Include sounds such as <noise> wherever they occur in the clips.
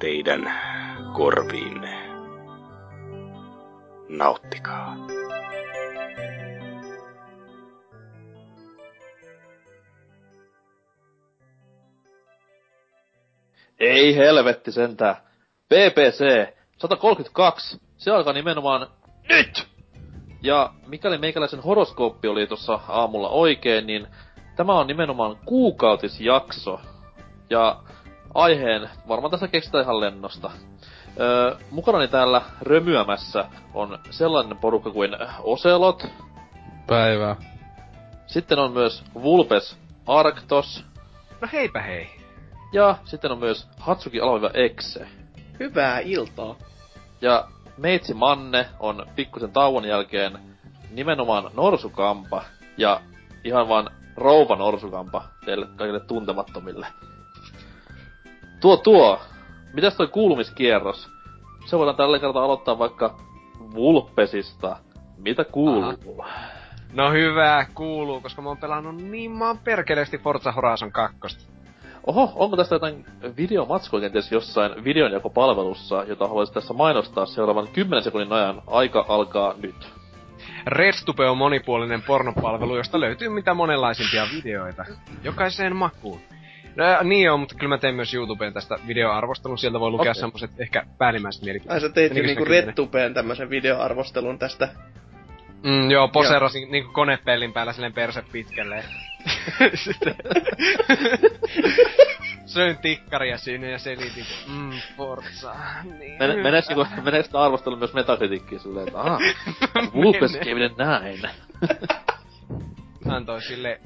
teidän korviinne. Nauttikaa. Ei helvetti sentään. BBC 132, se alkaa nimenomaan NYT! Ja mikäli meikäläisen horoskooppi oli tuossa aamulla oikein, niin tämä on nimenomaan kuukautisjakso. Ja aiheen varmaan tässä keksitään ihan lennosta. Öö, mukanani täällä römyämässä on sellainen porukka kuin Oselot. Päivää. Sitten on myös Vulpes Arctos. No heipä hei. Ja sitten on myös Hatsuki Alviva Exe. Hyvää iltaa. Ja Meitsi Manne on pikkusen tauon jälkeen nimenomaan Norsukampa. Ja ihan vaan rouva Norsukampa teille kaikille tuntemattomille. Tuo tuo. Mitäs toi kuulumiskierros? Se voidaan tällä kertaa aloittaa vaikka Vulpesista. Mitä kuuluu? No hyvää kuuluu, koska mä oon pelannut niin maan perkeleesti Forza Horizon 2. Oho, onko tästä jotain videomatskua kenties jossain videonjakopalvelussa, jota haluaisit tässä mainostaa seuraavan 10 sekunnin ajan? Aika alkaa nyt. Redstube on monipuolinen pornopalvelu, josta löytyy mitä monenlaisimpia videoita. Jokaiseen makuun. No, niin on, mutta kyllä mä teen myös YouTubeen tästä videoarvostelun. Sieltä voi lukea okay. semmoset ehkä päällimmäiset mielipiteet. Ai sä teit jo niinku RedTubeen tämmösen videoarvostelun tästä. Mm, joo, poserasin joo. niinku konepellin päällä silleen perse pitkälle. Sitten... <laughs> Söin tikkaria siinä ja selitin, mm, Forza, niin Men, menes, niinku, menes arvostelu myös metakritiikkiin silleen, että aah, <laughs> Vulpes näin. Antoi sille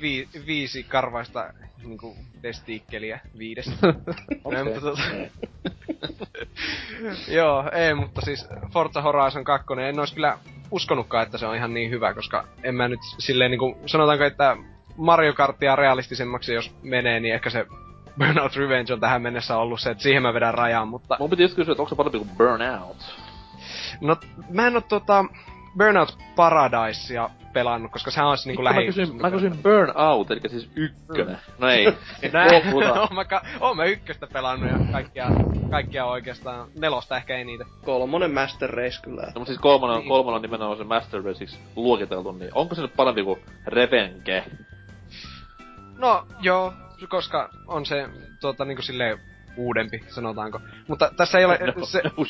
vi, viisi karvaista niinku testiikkeliä viidestä. <laughs> okay. mutta, tota... Joo, ei, mutta siis Forza Horizon 2, en ois kyllä uskonutkaan, että se on ihan niin hyvä, koska en mä nyt silleen niinku, sanotaanko, että Mario Kartia realistisemmaksi jos menee, niin ehkä se Burnout Revenge on tähän mennessä ollut se, että siihen mä vedän rajaan, mutta... Mun piti just kysyä, että onko se parempi kuin Burnout? No, mä en oo tota Burnout Paradisea pelannut, koska sehän olisi niinku lähi... Mä kysyin, mä kysyin Burnout, eli siis ykkönen. Mm. No ei. <laughs> Näin, <laughs> oon mä, ka- oon mä ykköstä pelannut ja kaikkia, kaikkia oikeastaan. Nelosta ehkä ei niitä. Kolmonen Master Race kyllä. No, mutta siis kolmonen, niin. kolmonen on nimenomaan se Master Raceiksi luokiteltu, niin onko se nyt parempi kuin Revenge? No, joo, koska on se tuota niinku silleen uudempi, sanotaanko. Mutta tässä ei ole <laughs> no, se... No,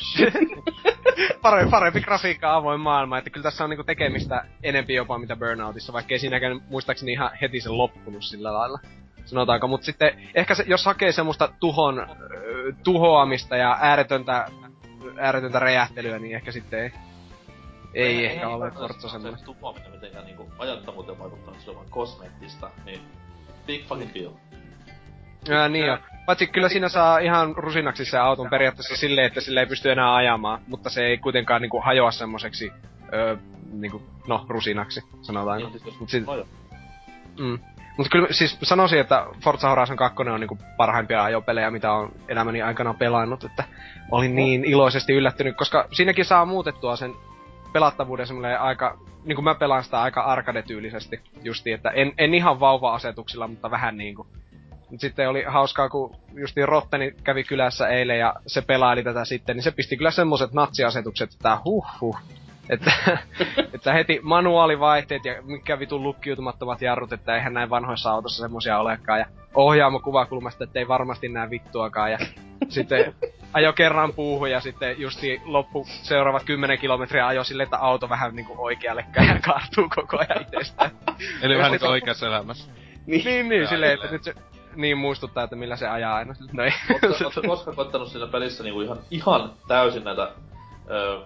<laughs> parempi, parempi grafiikka avoin maailma, että kyllä tässä on niinku tekemistä enempi jopa mitä Burnoutissa, vaikka ei siinäkään muistaakseni ihan heti se loppunut sillä lailla. Sanotaanko, mutta sitten ehkä se, jos hakee semmoista tuhon, tuhoamista ja ääretöntä, ääretöntä räjähtelyä, niin ehkä sitten ei, ei, ei ehkä ole Forza semmoinen. Se tuhoaminen mitenkään niinku ajattavuuteen vaikuttanut, se on vaan kosmeettista, niin big fucking deal. Ja, niin jo. Paitsi kyllä siinä saa ihan rusinaksi se auton periaatteessa silleen, että sille ei pysty enää ajamaan, mutta se ei kuitenkaan niinku hajoa semmoiseksi, öö, niinku, no, rusinaksi, sanotaan. Niin, siis Mut sit... mm. Mutta kyllä siis sanoisin, että Forza Horizon 2 on niinku parhaimpia ajopelejä, mitä on elämäni aikana pelannut, että olin niin iloisesti yllättynyt, koska siinäkin saa muutettua sen pelattavuuden semmoinen aika, niin kuin mä pelaan sitä aika arcade-tyylisesti, justi, että en, en ihan vauva-asetuksilla, mutta vähän niinku sitten oli hauskaa, kun justiin Rotteni kävi kylässä eilen ja se pelaili tätä sitten, niin se pisti kyllä semmoset natsiasetukset, että huh huh. Että, <laughs> että heti manuaalivaihteet ja mikä vitun lukkiutumattomat jarrut, että eihän näin vanhoissa autossa semmosia olekaan. Ja ohjaamo kuvakulmasta, että ei varmasti näe vittuakaan. Ja sitten ajo kerran puuhun ja sitten justi loppu seuraavat 10 kilometriä ajo sille, että auto vähän niinku oikealle ja kaartuu koko ajan itsestään. Eli vähän niinku oikeassa elämässä. Niin, niin, niin silleen, että nyt se niin muistuttaa, että millä se ajaa aina. <laughs> No ei. Oletko koskaan koittanut siinä pelissä niinku ihan, ihan täysin näitä öö,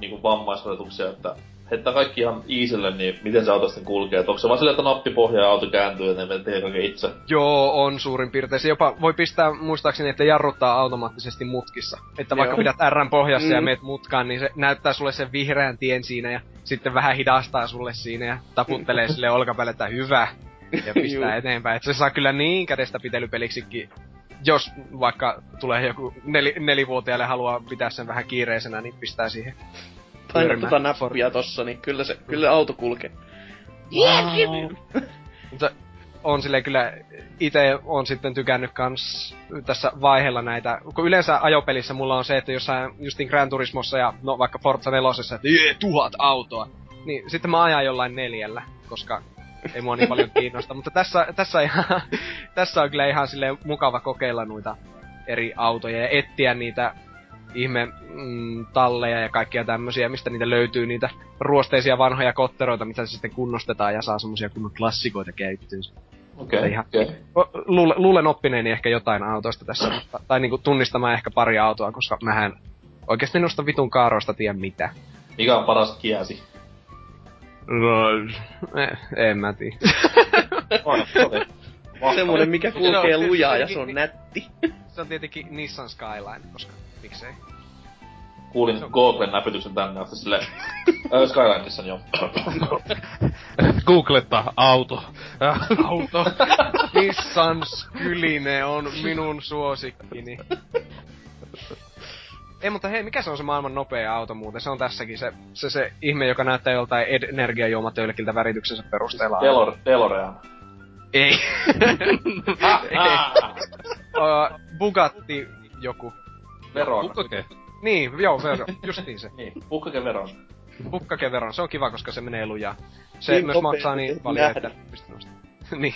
niinku vammaisoletuksia, että heittää kaikki ihan easylle, niin miten se auto sitten kulkee? Et onko se vaan silleen, että nappi pohjaa ja auto kääntyy ja ne tekee kaiken itse? Joo, on suurin piirtein. Se jopa voi pistää muistaakseni, että jarruttaa automaattisesti mutkissa. Että vaikka Joo. pidät R pohjassa mm. ja meet mutkaan, niin se näyttää sulle sen vihreän tien siinä ja sitten vähän hidastaa sulle siinä ja taputtelee <laughs> sille olkapäälle, että hyvä. Ja pistää eteenpäin. Että se saa kyllä niin kädestä pitelypeliksikin jos vaikka tulee joku neli, nelivuotiaalle haluaa pitää sen vähän kiireisenä, niin pistää siihen tota nappia tossa, niin kyllä se, kyllä auto kulkee. Mutta on sille kyllä itse on sitten tykännyt kans tässä vaiheella näitä, kun yleensä ajopelissä mulla on se, että jossain justin Gran Turismossa ja no vaikka Forza 4, että jee, tuhat autoa. Niin sitten mä ajan jollain neljällä, koska ei mua niin paljon kiinnosta. Mutta tässä, tässä, ihan, <laughs> tässä on kyllä ihan silleen mukava kokeilla noita eri autoja ja etsiä niitä ihme mm, talleja ja kaikkia tämmösiä, mistä niitä löytyy niitä ruosteisia vanhoja kotteroita, mitä se sitten kunnostetaan ja saa semmosia kunnon klassikoita käyttöön. Okei, Okay, ihan, okei. O- luule, luulen oppineeni ehkä jotain autoista tässä, mutta, tai niinku tunnistamaan ehkä pari autoa, koska mähän oikeasti noista vitun kaaroista tiedä mitä. Mikä on paras kiäsi? No, eh, en mä tiedä. <laughs> Semmonen, mikä kulkee No, lujaa ja se on nätti. Se on tietenkin Nissan Skyline, koska miksei. Kuulin Googlen näpytyksen tänne asti silleen. Äh, Skylineissa joo. <laughs> Googletta auto. <laughs> Auto. Nissan Skyline on minun suosikkini. Ei, mutta hei, mikä se on se maailman nopea auto muuten? Se on tässäkin se, se, se ihme, joka näyttää joltain ed- energiajuomatölkiltä värityksensä perusteella. Delor, Delorean. Ei. <laughs> Ah, ah. uh, Bugatti joku. Veron. Kukkake. Niin, joo, vero. Justiin se. Niin, pukkake veron. Bukkakeveron, se on kiva, koska se menee lujaa. Se Niin myös maksaa niin paljon, että pystyy nostamaan. <laughs> niin.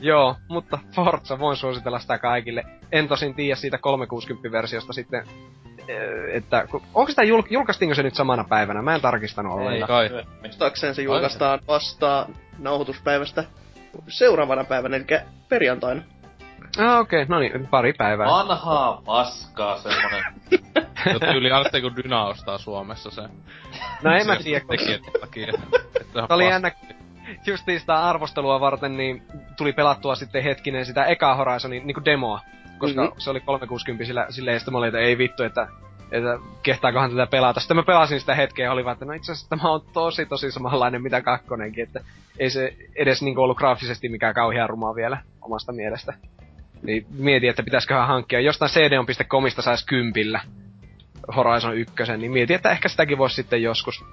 Joo, mutta Forza voin suositella sitä kaikille. En tosin tiedä siitä 360-versiosta sitten, eh, että onko sitä jul- julkaistiinko se nyt samana päivänä? Mä en tarkistanut Ei ollenkaan. kai. Muistaakseen se julkaistaan vasta nauhoituspäivästä seuraavana päivänä, eli perjantaina. Ah, okei, okay, no niin, pari päivää. Vanhaa paskaa semmonen. Jo tyyli aloitte kun Dyna ostaa Suomessa se. No en mä tiedä, kun Tekijät takia. Tämä oli jännä, justiin sitä arvostelua varten, niin tuli pelattua sitten hetkinen sitä eka Horizonin niin demoa. Koska Mhm. mm-hmm. se oli 360 sillä, silleen, sitten mä olin, että ei vittu, että, että kehtaakohan tätä pelata. Sitten mä pelasin sitä hetkeä ja oli vaan, että no itse asiassa tämä on tosi tosi samanlainen mitä kakkonenkin, että ei se edes niin ollut graafisesti mikään kauhean rumaa vielä omasta mielestä. Niin mietin, että pitäisiköhän hankkia. Jostain cdon.comista saisi kympillä Horizon 1, niin mietin, että ehkä sitäkin voisi sitten joskus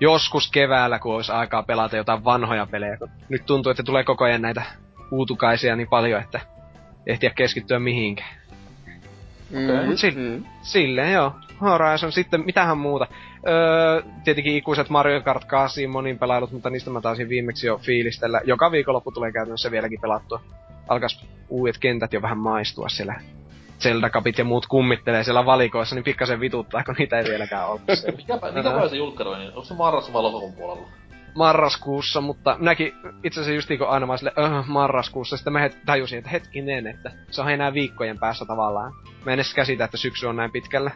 joskus keväällä, kun olisi aikaa pelata jotain vanhoja pelejä. Nyt tuntuu, että tulee koko ajan näitä uutukaisia niin paljon, että ehtiä keskittyä mihinkään. Mm, si- mm. Silleen joo. Horizon sitten, mitähän muuta. Öö, tietenkin ikuiset Mario Kart 8 monin pelailut, mutta niistä mä taisin viimeksi jo fiilistellä. Joka viikonloppu tulee käytännössä vieläkin pelattua. Alkas uudet kentät jo vähän maistua siellä. Zelda Cupit ja muut kummittelee siellä valikoissa, niin pikkasen vituttaa, kun niitä ei vieläkään ole. <laughs> Mikä, pä- mikä päivä se julkkaroi, niin onko se marras vai lokakuun puolella? marraskuussa, mutta minäkin itse asiassa just kun aina vaan sille, öh, marraskuussa, sitten mä het, tajusin, että hetkinen, että se on enää viikkojen päässä tavallaan. Mä en edes käsitä, että syksy on näin pitkällä.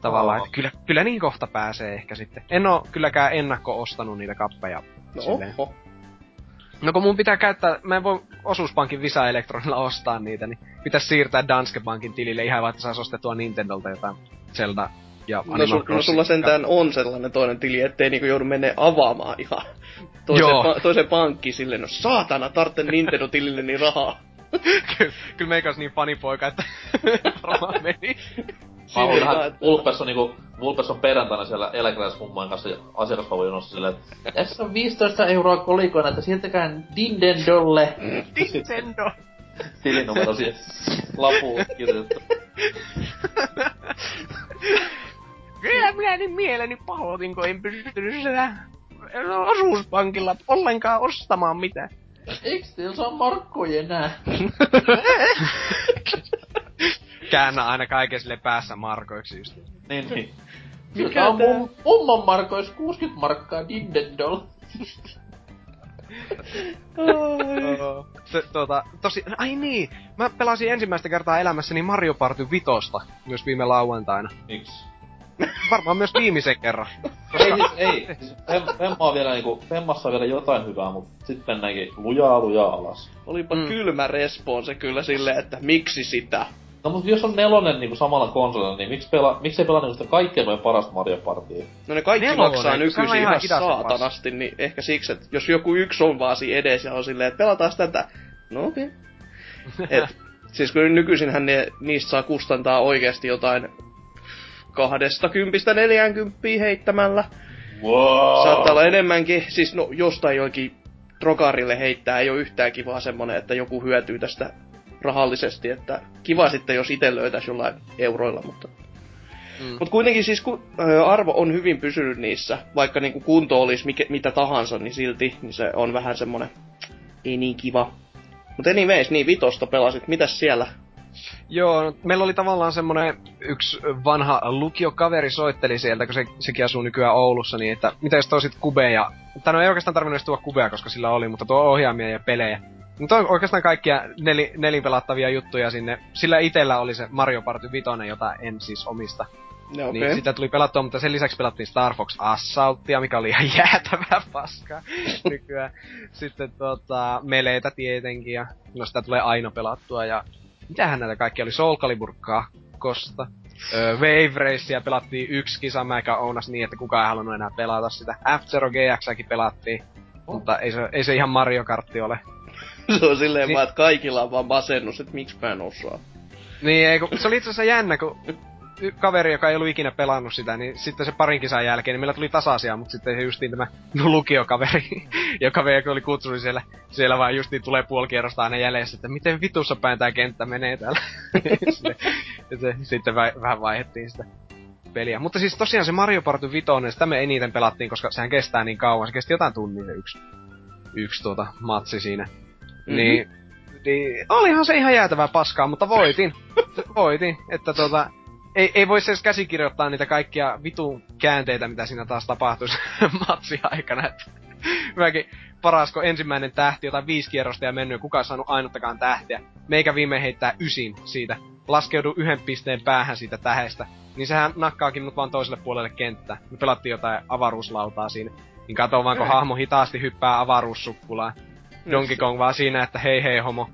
Tavallaan, Oo. että kyllä, kyllä niin kohta pääsee ehkä sitten. En oo kylläkään ennakko ostanut niitä kappeja. No Silleen. oho. No kun mun pitää käyttää, mä en voi osuuspankin Visa Elektronilla ostaa niitä, niin pitäisi siirtää Danske Bankin tilille ihan että saisi ostettua Nintendolta jotain Zelda ja No, Animal su, no sulla sentään on sellainen toinen tili, ettei niinku joudu menee avaamaan ihan toiseen, pa- toiseen pankkiin silleen, no saatana, tarvitsen Nintendo-tilille niin rahaa. <laughs> Kyllä- Kyllä meikä olisi niin fanipoika, että <laughs> varmaan meni. Mä haluan vaan, tähän, että- Vulpes on niinku, Vulpes on perjantaina siellä eläkeläismummojen kanssa asiakaspalvelujonossa silleen, että tässä on 15 euroa kolikoina, että sieltäkään Dindendolle <laughs> Nintendo. tilinumero siihen lapuun kirjoitettu. Kyllä minä niin mieleni pahoitin, kun en pystynyt sitä osuuspankilla ollenkaan ostamaan mitään. Eiks teillä saa markkoja enää? <laughs> Käännä aina kaiken sille päässä markoiksi just. Niin, niin. <laughs> Mikä Mikä on mum, mummon markois 60 markkaa Dindendol. <laughs> Se, tuota, tosi, ai niin, mä pelasin ensimmäistä kertaa elämässäni Mario Party Vitosta, myös viime lauantaina. Miksi? Varmaan myös viimeisen kerran. <laughs> Ei siis, ei. Siis Fem- Femma on vielä niinku, Femmassa on vielä jotain hyvää, mut sitten mennäänkin lujaa lujaa alas. Olipa Mm. mm. kylmä response kyllä silleen, että miksi sitä? No mut jos on nelonen niinku samalla konsolilla, niin miksi pela, miksi ei pelaa niinku sitä kaikkein noin parasta Mario Partia? No ne kaikki Nelonen, maksaa nykyisin ihan ihan saatanasti, niin ehkä siksi, että jos joku yksi on vaan siinä edessä ja on silleen, että pelataan tätä. No okei. <laughs> Okay. siis kun nykyisinhän ne, niistä saa kustantaa oikeasti jotain kahdesta kympistä neljäänkymppiä heittämällä. Wow. Saattaa olla enemmänkin, siis no jostain joikin trokarille heittää ei ole yhtään kivaa semmonen, että joku hyötyy tästä rahallisesti, että kiva sitten jos itse löytäisi jollain euroilla, mutta... Mm. Mutta kuitenkin siis kun arvo on hyvin pysynyt niissä, vaikka niinku kunto olisi mikä, mitä tahansa, niin silti niin se on vähän semmonen ei niin kiva. Mutta anyways, niin vitosta pelasit, mitäs siellä? Joo, no, meillä oli tavallaan semmonen yksi vanha lukiokaveri soitteli sieltä, kun se, sekin asuu nykyään Oulussa, niin että mitä jos toisit kubeja, tai no ei oikeastaan tarvinnut edes tuoda kubeja, koska sillä oli, mutta tuo ohjaamia ja pelejä. Mutta on oikeastaan kaikkia neli, nelipelattavia juttuja sinne. Sillä itellä oli se Mario Party Vitoinen, jota en siis omista. No, Okay. Niin sitä tuli pelattua, mutta sen lisäksi pelattiin Star Fox Assaultia, mikä oli ihan <laughs> jäätävää paskaa nykyään. Sitten tota, Meleitä tietenkin, ja no sitä tulee aina pelattua, ja mitähän näitä kaikki oli, Soul Calibur 2, öö, Wave Racea pelattiin yksi kisa, mikä ounas niin, että kukaan ei halunnut enää pelata sitä. F-Zero GXäkin pelattiin, mutta ei se, ei se ihan Mario Kartti ole. <laughs> se on silleen Niin. vaan, että kaikilla on vaan masennus, että miksi mä en osaa. Niin, ei, kun, se oli itse asiassa jännä, kun kaveri, joka ei ollut ikinä pelannut sitä, niin sitten se parin kisan jälkeen, niin meillä tuli tasaisia, mutta sitten se justiin tämä <laughs> lukiokaveri, <laughs> joka vielä oli kutsunut niin siellä, siellä vaan justiin tulee puoli kierrosta aina jäljessä, että miten vitussa päin tää kenttä menee täällä. sitten, se, sitten vä- vähän vaihdettiin sitä peliä. Mutta siis tosiaan se Mario Party Vitoinen, sitä me eniten pelattiin, koska sehän kestää niin kauan. Se kesti jotain tunnin se yksi, yksi tuota matsi siinä. Mm-hmm. Niin, niin, olihan se ihan jäätävää paskaa, mutta voitin. <laughs> voitin, että tota, ei, ei voi edes käsikirjoittaa niitä kaikkia vitun käänteitä, mitä siinä taas tapahtuisi <laughs> matsi aikana. Mäkin paras, kun ensimmäinen tähti, jotain viisi kierrosta ja mennyt, kukaan saanut ainuttakaan tähtiä. Meikä viime heittää ysin siitä. Laskeudu yhden pisteen päähän siitä tähestä. Niin sehän nakkaakin mut vaan toiselle puolelle kenttää. Me pelattiin jotain avaruuslautaa siinä. Niin kato vaan, kun hahmo hitaasti hyppää avaruussukkulaan. Donkey Kong vaan siinä, että hei hei homo.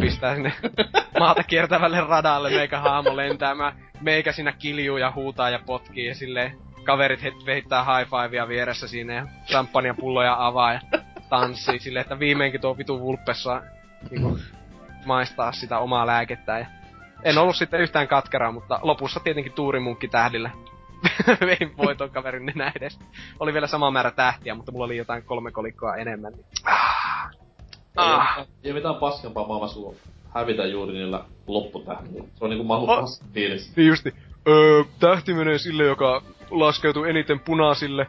Pistää sinne <laughs> maata kiertävälle radalle meikä haamo lentämään. Meikä siinä kiljuu ja huutaa ja potkii ja silleen kaverit het- heittää high fivea vieressä siinä ja champagnepulloja avaa ja tanssii silleen, että viimeinkin tuo vitu vulppe saa niinku, maistaa sitä omaa lääkettä. Ja en ollut sitten yhtään katkeraa, mutta lopussa tietenkin tuurimunkki tähdillä. <laughs> Vein voiton kaverin nenä edes. Oli vielä sama määrä tähtiä, mutta mulla oli jotain kolme kolikkoa enemmän. Niin. Ah. Ei, ei mitään paskempaa maailmassa kuin hävitä juuri niillä lopputähdillä. Se on niinku maailman Oh. paskin fiilis. Niin justi. Öö, tähti menee sille, joka laskeutuu eniten punaisille.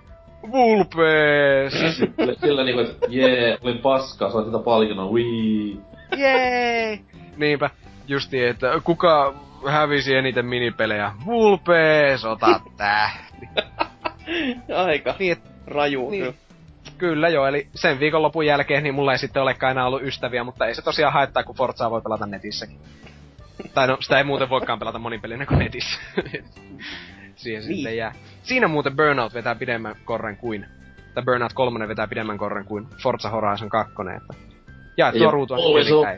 Vulpes! <laughs> Sille, sille niinku, että jee, olin paska, sain sitä palkinnon, wii. Jee! Niinpä. Justi, että kuka hävisi eniten minipelejä? Vulpes, ota <laughs> tähti. Aika Niin, raju. niin. Kyllä joo, eli sen viikonlopun jälkeen niin mulla ei sitten olekaan enää ollut ystäviä, mutta ei se tosiaan haittaa, kun Forzaa voi pelata netissäkin. tai no, sitä ei muuten voikaan pelata monipelinä kuin netissä. <laughs> Siihen Niin. sitten jää. Siinä muuten Burnout vetää pidemmän korren kuin, tai Burnout 3 vetää pidemmän korren kuin Forza Horizon 2, että jaettua ruutua online.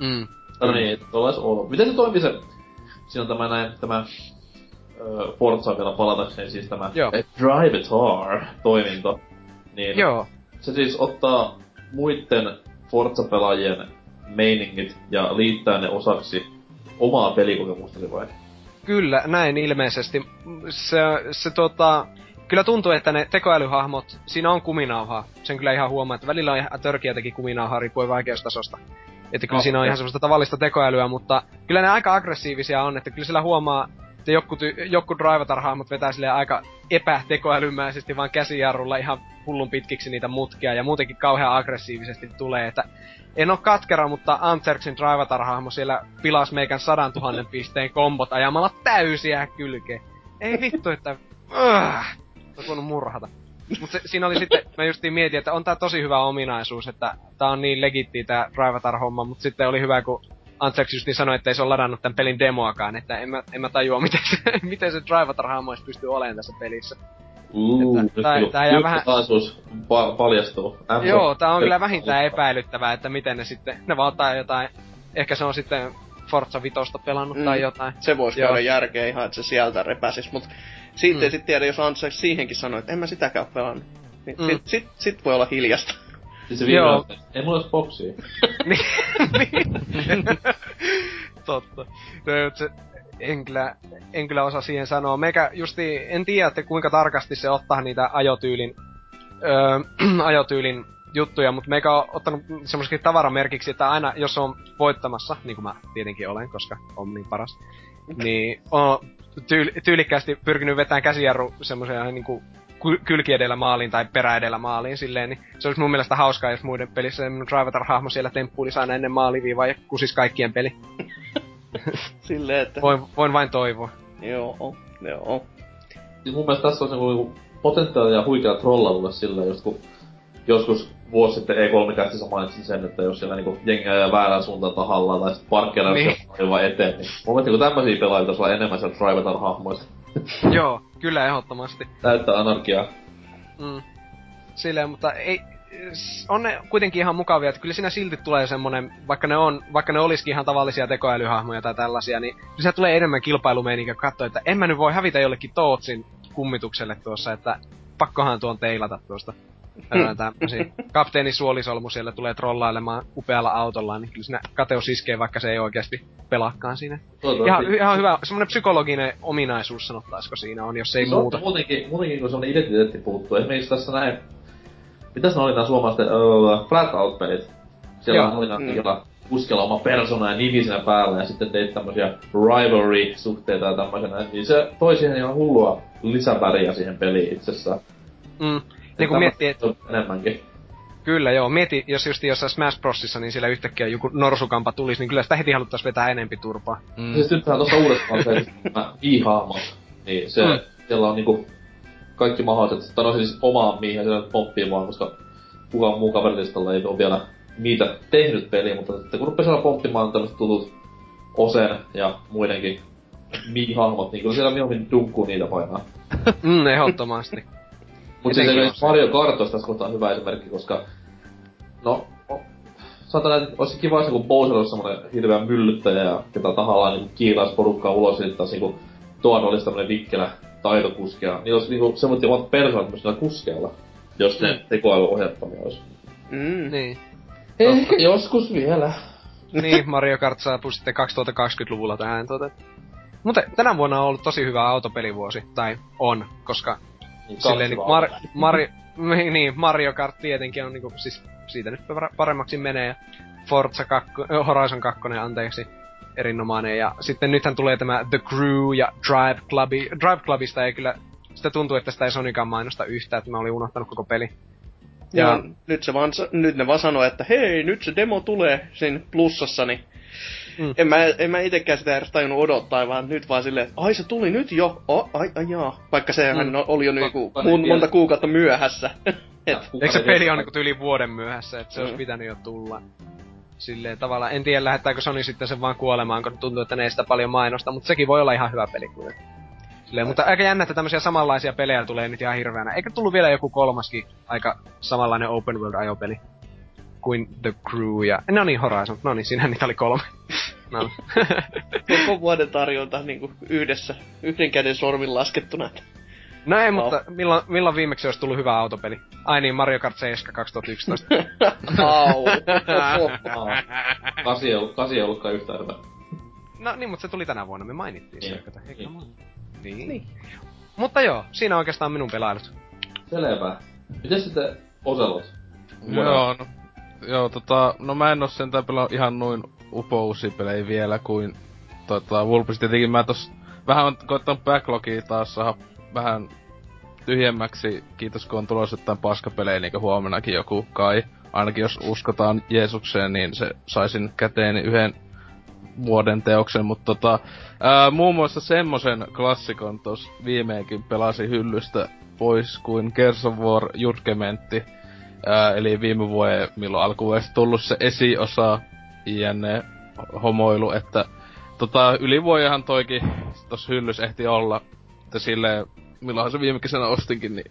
Mm. No niin, että olais ollut. Miten se toimii se? Siinä on tämä näin, tämä Forza vielä palatakseni siis tämä Joo. Drive Tar toiminto. Niin Joo, se siis ottaa muiden Forza-pelaajien meiningit ja liittää ne osaksi omaa pelikokemustasi vai? Kyllä, näin ilmeisesti. Se, se tota, kyllä tuntuu, että ne tekoälyhahmot, siinä on kuminauhaa. Sen kyllä ihan huomaa, että välillä on ihan törkeätäkin kuminauhaa riippuen vaikeustasosta. Että kyllä No, siinä on ihan semmoista tavallista tekoälyä, mutta kyllä ne aika aggressiivisia on, että kyllä sillä huomaa, että joku, ty, joku drivatar-hahmot vetää sille aika epätekoälymäisesti vaan käsijarrulla ihan hullun pitkiksi niitä mutkia ja muutenkin kauhean aggressiivisesti tulee, että en oo katkera, mutta Antserksin drivatar-hahmo siellä pilas meikän sadan tuhannen pisteen kombot ajamalla täysiä kylkeen. Ei vittu, että... Äh, voinut murhata. Mut se, siinä oli sitten, mä justiin mietin, että on tää tosi hyvä ominaisuus, että tää on niin legittiä tää drivatar-homma, mut sitten oli hyvä, kun Antrax just niin sanoi, että ei se ole ladannut tämän pelin demoakaan, että en mä, en mä tajua, <laughs> miten se, miten se drivatar hahmois pystyy olemaan tässä pelissä. Että tää- jää vähän- taasuus pa- paljastuu. M- Joo, tää on kyllä vähintään epäilyttävää, että miten ne sitten, ne vaan ottaa jotain, ehkä se on sitten Forza Vitosta pelannut Mm. tai jotain. Se voisi käydä järkeä ihan, että se sieltä repäsis, mut siitä Mm. ei sit tiedä, jos Antsex siihenkin sanoi, että en mä sitäkään pelannut. Niin Mm. sit, sit, sit, voi olla hiljasta. Siis se Joo. viimeinen, ei mulla olisi boksia. <laughs> niin. Totta. No, se, en kyllä, en kyllä osaa siihen sanoa. Meikä justi, en tiedä, että kuinka tarkasti se ottaa niitä ajotyylin, öö, <clears throat> ajotyylin juttuja, mutta meikä on ottanut semmoiseksi tavaramerkiksi, että aina jos on voittamassa, niin kuin mä tietenkin olen, koska on niin paras, niin on tyyl- tyylikkäästi pyrkinyt vetämään käsijarru semmoisen niin kuin kylki edellä maaliin tai perä edellä maaliin silleen, niin se olisi mun mielestä hauskaa, jos muiden pelissä semmonen Drivatar-hahmo siellä temppuilisi aina ennen maaliviivaa ja kusis kaikkien peli. <laughs> Silleen, että Voin, voin vain toivoa. joo, joo. Siis mun mielestä tässä on niinku niinku potentiaalia ja huikea trollaulle silleen, just kun joskus vuosi sitten E3-kästissä mainitsin sen, että jos siellä niinku jengiä ja väärään suuntaan tahallaan tai sitten parkkeilla Niin. niin. vaan eteen, niin mun mielestä niinku tämmösiä pelaajia pitäisi olla enemmän siellä Drivatar-hahmoista. <laughs> Joo, kyllä ehdottomasti. Täyttää anarkiaa. Mm. Silleen, mutta ei, on ne kuitenkin ihan mukavia, että kyllä siinä silti tulee semmonen, vaikka ne on, vaikka ne olisikin ihan tavallisia tekoälyhahmoja tai tällaisia, niin kyllä siinä tulee enemmän kilpailumeininkiä, kun katsoo, että en mä nyt voi hävitä jollekin Tootsin kummitukselle tuossa, että pakkohan tuon teilata tuosta. Kapteeni Suolisolmu siellä tulee trollailemaan upealla autollaan, niin kyllä siinä kateus iskee, vaikka se ei oikeasti pelaakaan siinä. Ihan, ihan hyvä, semmonen psykologinen ominaisuus sanottaisiko siinä on, jos ei Se on muuta. Muutenkin, muutenkin kun semmonen identiteetti puuttuu. Esimerkiksi tässä näin... Mitäs ne oli nää suomalaisten uh, flat out-pelit? Siellä Joo, oli nää mm. kuskella oma persona ja nimi siinä päällä ja sitten teit tämmösiä rivalry-suhteita ja tämmöisenä. Niin se toi siihen ihan hullua lisäväriä siihen peliin itsessään. Mm. Niin kun miettii, että. Enemmänkin. Kyllä joo, mieti, jos just jossain Smash Brosissa, niin siellä yhtäkkiä joku norsukampa tulisi, niin kyllä sitä heti haluttais vetää enempi turpaa. Mm. Siis nythän tossa uudessa on se, i-hahmot, niin se, Mm. siellä on niinku kaikki mahdolliset, tai no siis omaa miihin siellä pomppii vaan, koska kukaan muu kaverilistalla ei ole vielä niitä tehnyt peliä, mutta sitten kun rupesi siellä pomppimaan tämmöset tutut Osen ja muidenkin mii-hahmot, niin kyllä siellä mieluummin dunkkuu niitä painaa. <laughs> Mm, ehdottomasti. Mutta siis. Mario Kart olisi tässä kohtaa hyvä esimerkki, koska no, sanotaan, että olisi kiva, jos niinku Bowser olisi semmonen hirveä myllyttäjä ja ketä tahallaan niinku kiilaisi porukkaa ulos ja sitten taas niinku Toad olisi tämmönen vikkelä taitokuskea. Niin olisi niinku semmoinen omat persoonat myös niillä kuskeilla, jos ne Mm. tekoälyohjattomia olisi. Mm. Niin. Ehkä joskus vielä. niin, Mario Kart saapuu sitten 2020-luvulla tähän tuota. Mutta tänä vuonna on ollut tosi hyvä autopelivuosi, tai on, koska Niin, silleen kaksi niin, vaan. Mar- Mario, niin, Mario Kart tietenkin on niinku, siis siitä nyt par- paremmaksi menee, ja Forza 2, Horizon 2, anteeksi, erinomainen, ja sitten nythän tulee tämä The Crew ja Drive Clubi, Drive Clubista ei kyllä, sitä tuntuu, että sitä ei Sonikaan mainosta yhtään, että mä olin unohtanut koko peli. Ja, Ja- nyt, se vaan, nyt ne vaan sanoo, että hei, nyt se demo tulee siinä plussassa, niin Mm. en, mä, en mä itekään sitä edes tajunnut odottaa, vaan nyt vaan silleen, että ai se tuli nyt jo, oh, ai, ai jaa. Vaikka sehän Mm. oli jo niinku ei monta kuukautta myöhässä. <laughs> Et, Eikö se peli on niinku yli vuoden myöhässä, että se olisi Mm. pitänyt jo tulla. Silleen tavallaan, en tiedä lähettääkö Sony sitten sen vaan kuolemaan, kun tuntuu, että ne ei sitä paljon mainosta, mutta sekin voi olla ihan hyvä peli kyllä. Silleen, mutta aika jännä, että tämmöisiä samanlaisia pelejä tulee nyt ihan hirveänä. Eikö tullut vielä joku kolmaskin aika samanlainen open world ajopeli kuin The Crew ja... No niin, Horizon. No niin, siinähän niitä oli kolme. No. <laughs> koko vuoden tarjonta niinku yhdessä, yhden käden sormin laskettuna. no ei, Wow. mutta milloin, milloin viimeksi olisi tullut hyvä autopeli? Ai niin, Mario Kart 7 2011. <laughs> Au. <laughs> Kasi ei ollut, kasi ei ollutkaan yhtään hyvä. No niin, mutta se tuli tänä vuonna, me mainittiin se. Niin. Niin. on. Niin. niin. Mutta joo, siinä oikeastaan minun pelailut. Selvä. Mites sitten Oselot? Joo, no, joo, tota, no mä en oo sentään pelannut ihan noin upousia pelejä vielä kuin tota, Vulpes. Tietenkin mä tos vähän on koittanut backlogia taas saada vähän tyhjemmäksi, kiitos kun on tulossa jotain paskapelejä, niin kuin huomennakin joku kai. Ainakin jos uskotaan Jeesukseen, niin se saisin käteen yhden vuoden teoksen, mutta tota, ää, muun muassa semmosen klassikon tos viimeinkin pelasi hyllystä pois kuin Gears of War Judgmentti. Ää, eli viime vuoden, milloin alkuvuodesta tullut se esiosa, jne. homoilu, että tota, yli vuojahan toikin tossa hyllys ehti olla, että silleen, milloinhan se viime kesänä ostinkin, niin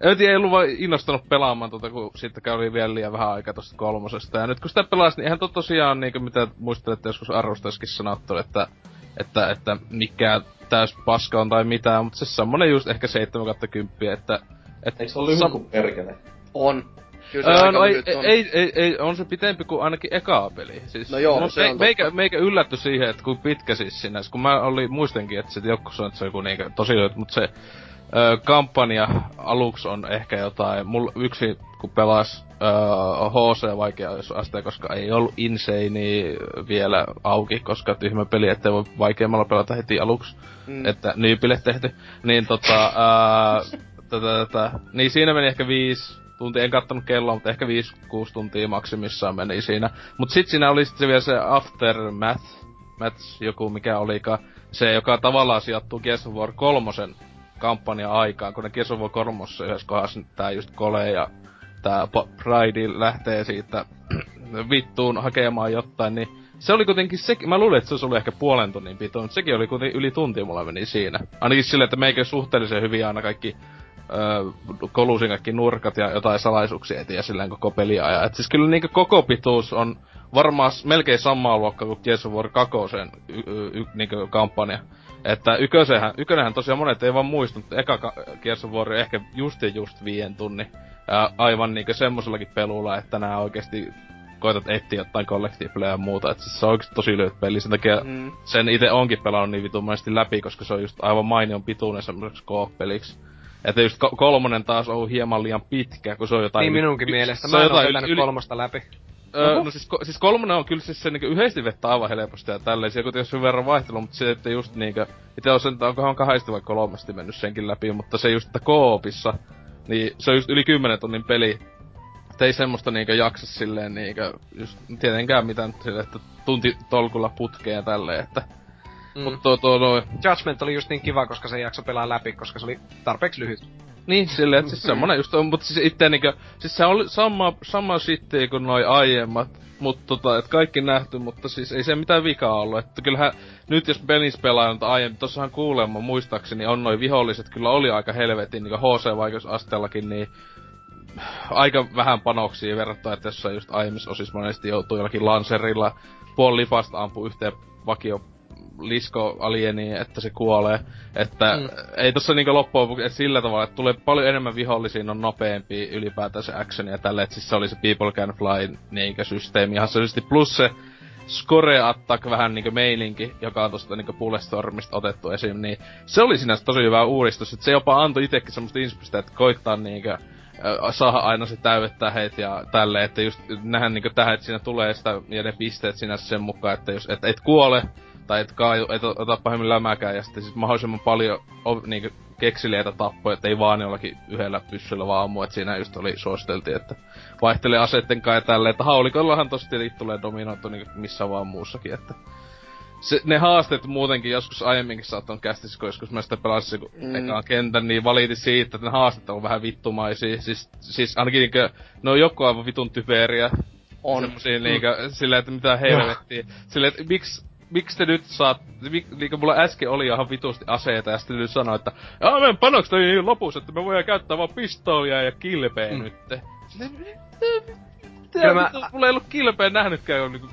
en tiedä, ei ollut vaan innostanut pelaamaan tota, kun sitten kävi vielä liian vähän aikaa tosta kolmosesta. Ja nyt kun sitä pelasi, niin eihän to tosiaan niinku mitä muistelette joskus arvostaskin sanottu, että, että, että mikä täys paska on tai mitään, mutta se semmonen just ehkä 7 10, että... Et, Eikö se ole lyhyt sam- kuin perkele? On. Kyllä se Öö, no ei, on. ei, ei, ei, on se pitempi kuin ainakin ekaa peli. Siis, No joo, se on me, totta. meikä, meikä yllätty siihen, että kuin pitkä siis sinä, kun mä olin, muistenkin, että se joku sanoi, että se on joku niinkö tosi lyhyt, mutta se ö, kampanja aluksi on ehkä jotain, mulla yksi kun pelas ö, HC vaikeusaste, koska ei ollut insane vielä auki, koska tyhmä peli, ettei voi vaikeammalla pelata heti aluksi, Mm. että nyypille tehty, niin tota, <laughs> ää, tätä, tätä, niin siinä meni ehkä viisi tuntia, en kattonut kelloa, mutta ehkä 5-6 tuntia maksimissaan meni siinä. Mut sit siinä oli sitten vielä se Aftermath, Match, joku mikä olikaan, se joka tavallaan sijoittuu Gears of War 3 kampanja aikaan, kun ne Gears of War 3 yhdessä kohdassa tää just Kole ja tää Pride lähtee siitä <clears throat> vittuun hakemaan jotain, niin se oli kuitenkin sekin, mä luulin, että se ollut ehkä puolen tunnin pito, mutta sekin oli kuitenkin yli tunti mulla meni siinä. Ainakin silleen, että meikä suhteellisen hyvin aina kaikki öö, kolusin kaikki nurkat ja jotain salaisuuksia etin ja silleen koko peliä ajan. Et siis kyllä niinku koko pituus on varmaan melkein samaa luokkaa kuin Gears of War 2 y- y- niinku kampanja. Että ykösenhän, ykönenhän tosiaan monet ei vaan muista, mutta eka ka- Gears of War ehkä just ja just viien tunnin. Ja aivan niinku semmosellakin pelulla, että nää oikeesti koetat etsiä jotain kollektiiveleja ja muuta. Et siis se on oikeesti tosi lyhyt peli, sen takia Mm. sen itse onkin pelannut niin vitumaisesti läpi, koska se on just aivan mainion pituinen semmoiseksi koop-peliksi. Että just ko- kolmonen taas on hieman liian pitkä, kun se on jotain... Niin yli- minunkin y- mielestä. Mä en oo jotain vetänyt yli, kolmosta läpi. Öö, no siis, ko- siis kolmonen on kyllä siis se niinku yhdesti vettä aivan helposti ja tälleen. Siellä kuitenkin on verran vaihtelua, mutta se, että just niinkö... Itse on sen, onkohan kahdesti vai kolmesti mennyt senkin läpi, mutta se just, että koopissa, niin se on just yli 10 tunnin peli. Et ei semmoista niinkö jaksa silleen niinkö, just tietenkään mitään silleen, että tunti tolkulla putkeen ja tälleen, että... Mm. Mut tuo, tuo, Judgment oli just niin kiva, koska se jakso pelaa läpi, koska se oli tarpeeksi lyhyt. Niin, silleen, että siis semmonen just on, mutta siis itse niinkö, siis se oli sama, sama shittiä kuin noi aiemmat, mutta tota, et kaikki nähty, mutta siis ei se mitään vikaa ollut, että kyllähän nyt jos pelis pelaa noita aiemmin, tossahan kuulemma muistaakseni on noi viholliset, kyllä oli aika helvetin niinku HC-vaikeusasteellakin, niin aika vähän panoksia verrattuna, että jossain just aiemmissa osissa monesti joutuu jollakin lanserilla puoli lipasta ampuu yhteen vakio lisko alieniin, että se kuolee. Että Mm. ei tossa niinku loppujen lopuksi sillä tavalla, että tulee paljon enemmän vihollisia, on nopeampi ylipäätään se action ja tälle, että siis se oli se People Can Fly niinkö systeemi ihan selvästi. Plus se Score Attack vähän niinku meininki, joka on tosta niinku Bulletstormista otettu esim. Niin se oli sinänsä tosi hyvä uudistus, että se jopa antoi itekin semmoista inspistä, että koittaa niinkö ö, saada aina se täydet tähet ja tälleen, että just nähdä niinku tähän, että siinä tulee sitä, ja ne pisteet sinänsä sen mukaan, että jos et, et kuole, tai et kaaju, et ota pahemmin lämäkään, ja sitten siis mahdollisimman paljon o, niinku keksiliäitä tappoja, että ei vaan jollakin yhdellä pyssyllä vaan ammu, että siinä just oli suositeltiin, että vaihtelee aseitten kai tälleen, että haulikollahan tietenkin tulee dominoitu niinku missä vaan muussakin, että se, ne haasteet muutenkin joskus aiemminkin saattanut kästissä, kun joskus mä sitä pelasin kun Mm. mm. ekaan kentän, niin valitin siitä, että ne haasteet on vähän vittumaisia. Siis, siis ainakin niinkö, ne on joku aivan vitun typeriä. On. Semmosia niinkö, silleen, että mitä helvettiä. Silleen, että miksi miksi te nyt saat, mik, niinku mulla äsken oli ihan vitusti aseita ja sitten nyt sanoi, että Jaa, meidän panokset on niin lopussa, että me voidaan käyttää vaan pistoolia ja kilpeä Mm. nyt. Kyllä mä-. Mulla ei ollut kilpeä nähnytkään jo niinku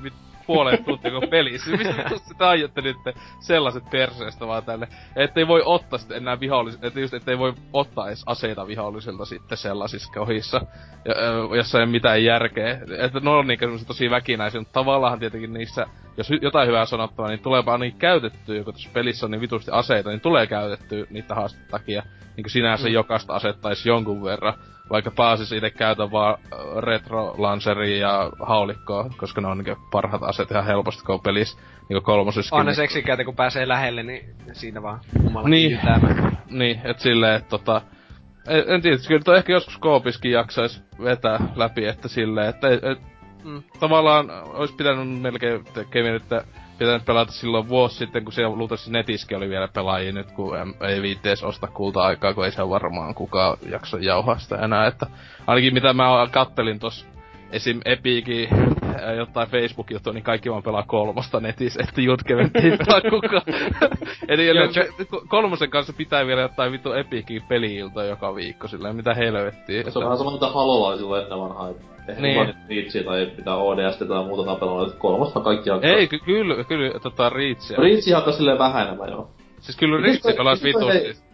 puoleen tuntia koko pelissä. <laughs> Mistä sitä aiotte nyt sellaiset perseestä vaan tälle. Ettei voi ottaa sitten enää vihollis... Että just ettei voi ottaa edes aseita vihollisilta sitten sellaisissa ö, jossa ei ole mitään järkeä. Että ne on niinku tosi väkinäisiä, mutta tavallaan tietenkin niissä, jos jotain hyvää sanottavaa, niin tuleepa niin käytettyä, kun tässä pelissä on niin vitusti aseita, niin tulee käytettyä niitä haasteiden takia. Niin sinänsä Mm. jokaista asettaisi jonkun verran. Vaikka pääsis itse käytän vaan retro ja haulikkoa, koska ne on niinku parhaat aseet ihan helposti pelissä. Kolmosessakin. On ne niin- seksikäitä, kun pääsee lähelle, niin siinä vaan kummalla Niin. kiiltäämään. Niin, et silleen, että tota... En, en tiedä, kyllä ehkä joskus koopiskin jaksais vetää läpi, että silleen, että et, et, Mm. tavallaan olisi pitänyt melkein Kevin, että pitänyt pelata silloin vuosi sitten, kun siellä luultavasti netissäkin oli vielä pelaajia nyt, kun ei viittees osta kulta-aikaa, kun ei se varmaan kukaan jaksa jauhaa sitä enää, että ainakin mitä mä kattelin tossa esim. Epicin äh, jotain Facebook-juttu, niin kaikki vaan pelaa kolmosta netissä, että Jutkeven ei pelaa kukaan. <laughs> Eli Joo, se, kolmosen kanssa pitää vielä jotain vittu Epicin peli-iltoja joka viikko, sillä mitä helvettiä. Se on vähän sama mitä silloin ennen vanhaa. Eihän Niin. niin. Reachia tai pitää ODS tai muuta tapelua, että kolmosta kaikki hakkaa. Ei, ky- kyllä, kyllä, tota Reachia. Reachi hakkaa silleen vähän enemmän joo. Siis kyllä Miten Reachia toi- pelas miten toi- vitusti.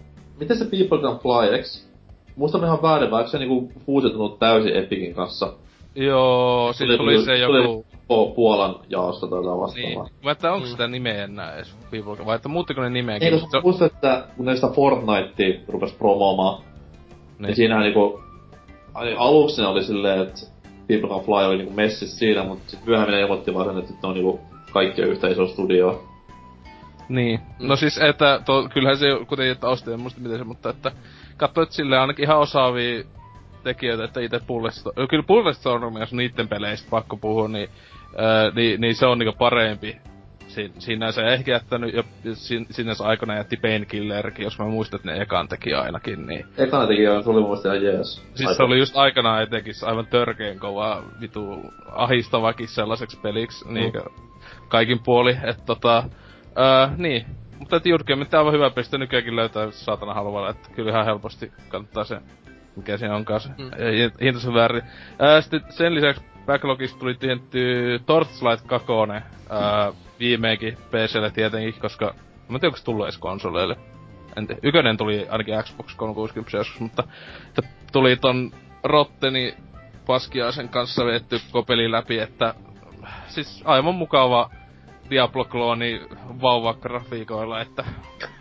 Miten se People Can Fly, eiks? Muista ihan väärin, vai eikö se niinku fuusiotunut täysin Epicin kanssa? Joo, sit tuli se joku... Pu- Puolan jaosta tai jotain vastaavaa. Niin. Mä että onko sitä nimeä enää edes People, vai että muuttiko ne nimeäkin? Ei, koska muistan, että kun ne sitä Fortnitea rupes promoomaan, niin, niin siinähän niinku... Aluksi ne oli silleen, että People Can Fly oli niinku messissä siinä, mutta sit myöhemmin ne ilmoitti vaan sen, että ne on niinku kaikki on yhtä iso studio. Niin. No siis, että to, kyllähän se, kuten että osti, en muista miten se, mutta että katsoit silleen ainakin ihan osaavia tekijöitä, että itse Bulletstorm, kyllä Bulletstorm, jos niitten peleistä pakko puhua, niin, ää, niin, niin se on niinku parempi. Siin, siinä se ehkä jättänyt, jo, sin, sinänsä aikana jätti Painkillerkin, jos mä muistan, että ne ekan teki ainakin, niin. Ekana tekijä se oli mun mielestä ihan jees. Siis se oli just aikanaan etenkin aivan törkeen kova vitu ahistavakin sellaiseksi peliksi, mm. niinkö kaikin puoli, että tota, öö, niin. Mutta et Jurgen, mitä aivan hyvä peli, sitä nykyäänkin löytää saatana halvalla, että kyllä ihan helposti kannattaa se, mikä siinä onkaan se mm. hintaisen väärin. Öö, sitten sen lisäksi Backlogista tuli tietty Torchlight 2, öö, viimeinkin PClle tietenkin, koska mä en tiedä, onko se tullut edes konsoleille. En tiedä. Ykönen tuli ainakin Xbox 360 joskus, mutta että tuli ton Rotteni paskiaisen kanssa vetty kopeli läpi, että siis aivan mukava Diablo-klooni vauva-grafiikoilla, että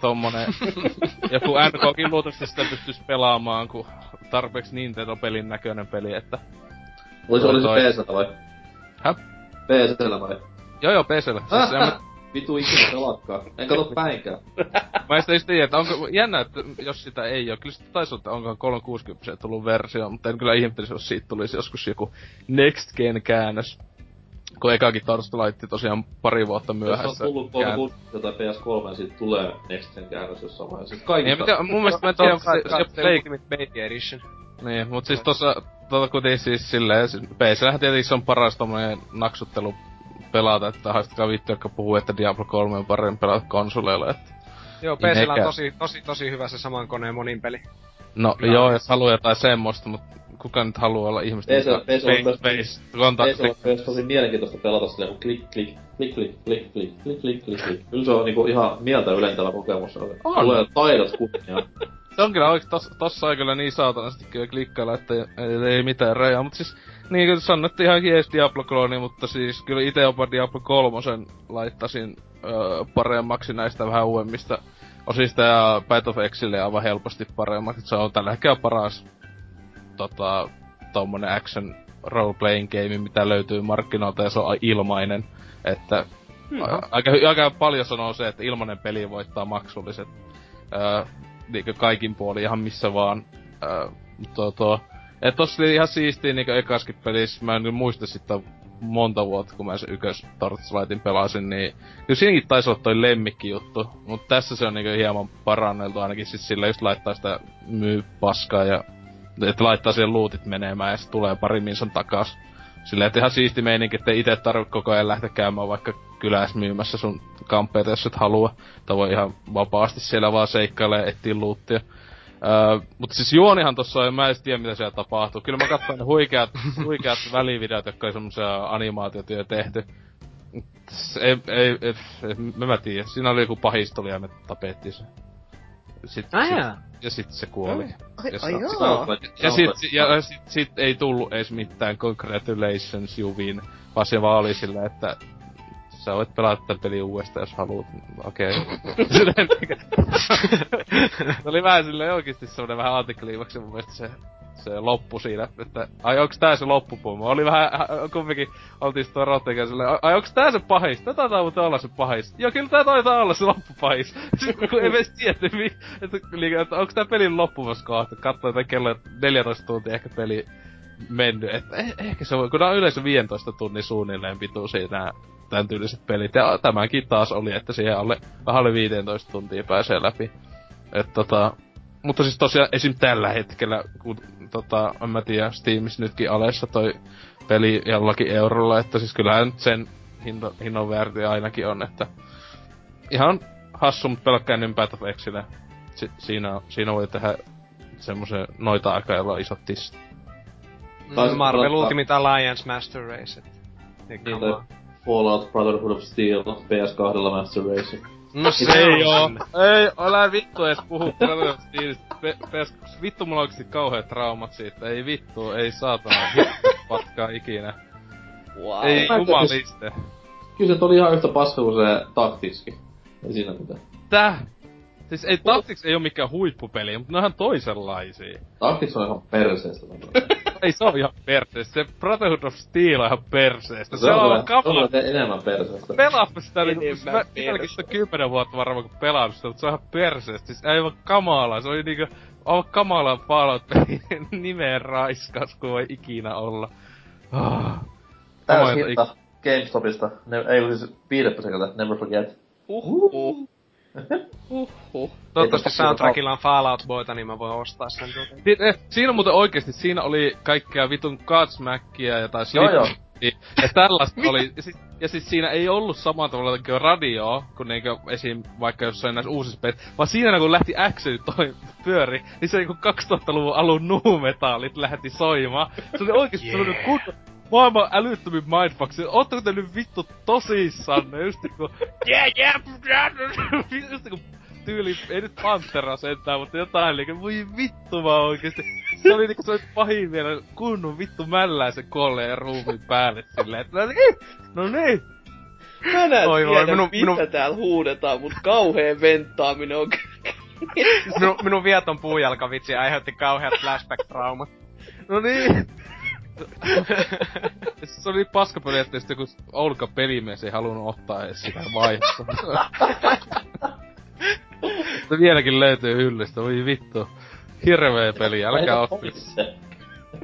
tommonen <laughs> joku NKkin luultavasti sitä pystyisi pelaamaan, kun tarpeeksi Nintendo-pelin näköinen peli, että Oli se, Toi- oli se toi- PCllä vai? Häh? PCllä vai? joo joo, PCllä. Siis mä, Vitu ikinä pelakkaa. En kato päinkään. <laughs> mä en sitä tiedä, että onko jännä, että jos sitä ei oo. Kyllä sitä taisi olla, että onkohan 360 tullut versio, mutta en kyllä ihmettelisi, jos siitä tulisi joskus joku Next Gen käännös. Kun ekakin Torchlight tosiaan pari vuotta Jos myöhässä. on tullut kään- 360 tai PS3, niin siitä tulee Next Gen käännös jossain vaiheessa. Niin, Kaikista. en tiedä, mun mielestä mä en tiedä, onko se, se, se Ultimate Baby Edition. Niin, mut siis tossa, tota kuitenkin siis silleen, siis PClähän tietenkin se on paras tommonen naksuttelu pelata, että haistakaa vittu, jotka puhuu, että Diablo 3 on parempi pelata konsoleilla, että... Joo, Niin PCllä on tosi, tosi, tosi hyvä se saman koneen monin peli. No Kyllä joo, jos haluaa jotain semmoista, mut kuka nyt haluaa olla ihmisten on myös- face, kontakti. Ei se ole myös tosi mielenkiintoista pelata silleen, kun klik, klik, klik, klik, klik, klik, klik, klik, klik, klik. Kyllä se on niinku ihan mieltä ylentävä kokemus. On. Tulee taidot kunnia. Se on kyllä oikeesti, tos, tossa on kyllä niin saatanasti kyllä klikkailla, että ei, ei mitään rajaa, mut siis niin kuin sanottiin ihan jees Diablo-klooni, mutta siis kyllä itse jopa Diablo 3 laittasin öö, paremmaksi näistä vähän uudemmista osista ja Path of Exile aivan helposti paremmaksi. Se on tällä hetkellä paras tota, tommonen action role-playing game, mitä löytyy markkinoilta ja se on ilmainen. Että a- aika, aika paljon sanoo se, että ilmainen peli voittaa maksulliset. Öö, niinkö kaikin puolin ihan missä vaan. Öö, mutta tuo, tuo, et tossa oli ihan siistiä niinkö ekaskin pelissä, mä en muista sitten monta vuotta, kun mä sen ykkös Torchlightin pelasin, niin kyllä siinäkin taisi olla toi lemmikki juttu, mutta tässä se on niinkö hieman paranneltu ainakin siis sillä just laittaa sitä myy paskaa ja että laittaa siihen luutit menemään ja sitten tulee pari minsan takas. Silleen, että ihan siisti meininki, että itse tarvitse koko ajan lähteä käymään vaikka kylässä myymässä sun kamppeita, jos et halua. Tai voi ihan vapaasti siellä vaan seikkailla ja etsiä luuttia. Öö, mutta siis juonihan tossa on, mä en tiedä mitä siellä tapahtuu. Kyllä mä katsoin ne huikeat, <laughs> huikeat välivideot, jotka oli semmosia animaatiotyö tehty. Ei, ei, ei, ei, mä, mä tiedä. Siinä oli joku pahistoli ja me tapettiin se. Sitten, Ah, sit, ja sitten se kuoli. Ai, Ja ai sit, ja sit, sit ei tullut edes mitään congratulations Juvin, vaan se vaan oli sillä, että sä voit pelata tämän pelin uudestaan, jos haluat. Okei. Niinkö- <laughs> se oli vähän silleen oikeesti semmonen vähän antikliimaksi mun mielestä se, se loppu siinä, että ai onks tää se loppupomo? Oli vähän, äh, kumminkin oltiin sitten Rottekin silleen, ai- onks tää se pahis? Tää taitaa olla se pahis. Joo, kyllä tää taitaa olla se loppupahis. <laughs> Sitten kun ei edes tiedä, että, liikä, että onks tää pelin loppumassa kohta. Katsoi, että kello on 14 tuntia ehkä peli mennyt. Että eh, ehkä se voi, kun on yleensä 15 tunnin suunnilleen pituisia nää tän tyyliset pelit. Ja tämäkin taas oli, että siihen alle, vähän alle 15 tuntia pääsee läpi. Et tota, mutta siis tosiaan esim. tällä hetkellä, kun tota, en mä tiedä, Steamissa nytkin alessa toi peli jollakin eurolla, että siis kyllähän nyt sen hinno, hinnon väärti ainakin on, että ihan hassu, mutta pelkkää niin Path of Exile. Si- siinä, siinä voi tehdä semmoisen noita aikaa, jolla on isot tissit. Taisi Marvel pelata- Ultimate Alliance Master Race. Niin, tai Fallout Brotherhood of Steel PS2 Master Race. No se Ei oo. Ei, älä vittu edes puhu Brother of Steelistä. Pe- PS, vittu mulla on oikeesti kauheat traumat siitä. Ei vittu, ei saatana. Vittu patkaa ikinä. Wow. Ei jumaliste. Kyllä se oli ihan yhtä paska kuin se taktiski. Ei siinä mitään. Tää? Siis ei Tactics ei oo mikään huippupeli, mutta ne on ihan toisenlaisia. Tactics on ihan perseestä. <laughs> Ei se on ihan perseestä. Se Brotherhood of Steel on ihan perseestä. Se, on on kyllä- kama. Se on enemmän perseestä. Pelaappa sitä niinku, mä perseestä. sitä kymmenen vuotta varmaan kun pelannut sitä, mutta se on ihan perseestä. Siis aivan kamalaa. Se oli niinku aivan kamalaa Fallout <laughs> nimeen raiskas kuin voi ikinä olla. Ah. Täys hinta GameStopista. Ne, ei kun siis viidettä sekä Never Forget. Uhuh. Uhuh. Toivottavasti soundtrackilla on Fallout Boyta, niin mä voin ostaa sen tuota. Si- eh, Siinä muuten oikeesti, siinä oli kaikkea vitun Godsmackia ja tai Joo, joo. Slipknotia ja tällaista oli. Ja siis, ja siis siinä ei ollut samalla tavalla kuin radio, kun niinkö esim. vaikka jossain näissä uusissa peleissä, vaan siinä kun lähti Action toi pyöri, niin se niinku 2000-luvun alun nuumetallit lähti soimaan. Se oli oikeesti yeah. sellainen maailman älyttömin mindfuck. Ootteko te nyt vittu tosissanne? Just niinku, yeah, yeah, just niinku tyyli, ei nyt Pantera sentään, mutta jotain niinku, voi vittu vaan oikeesti. Se oli niinku se oli pahin vielä kunnon vittu mälläisen kolleen ruumiin päälle silleen, että no niin, no niin. Mä en Oi voi, tiedä, minun- mitä minun- täällä huudetaan, mut kauheen venttaaminen on. Minun, minun vieton puujalkavitsi aiheutti kauheat flashback-traumat. No niin. <laughs> se oli paskapeli, että sitten kun Oulka pelimies ei halunnut ottaa edes sitä vaiheessa. Mutta <laughs> vieläkin löytyy hyllystä, voi vittu. Hirveä peli, älkää otti.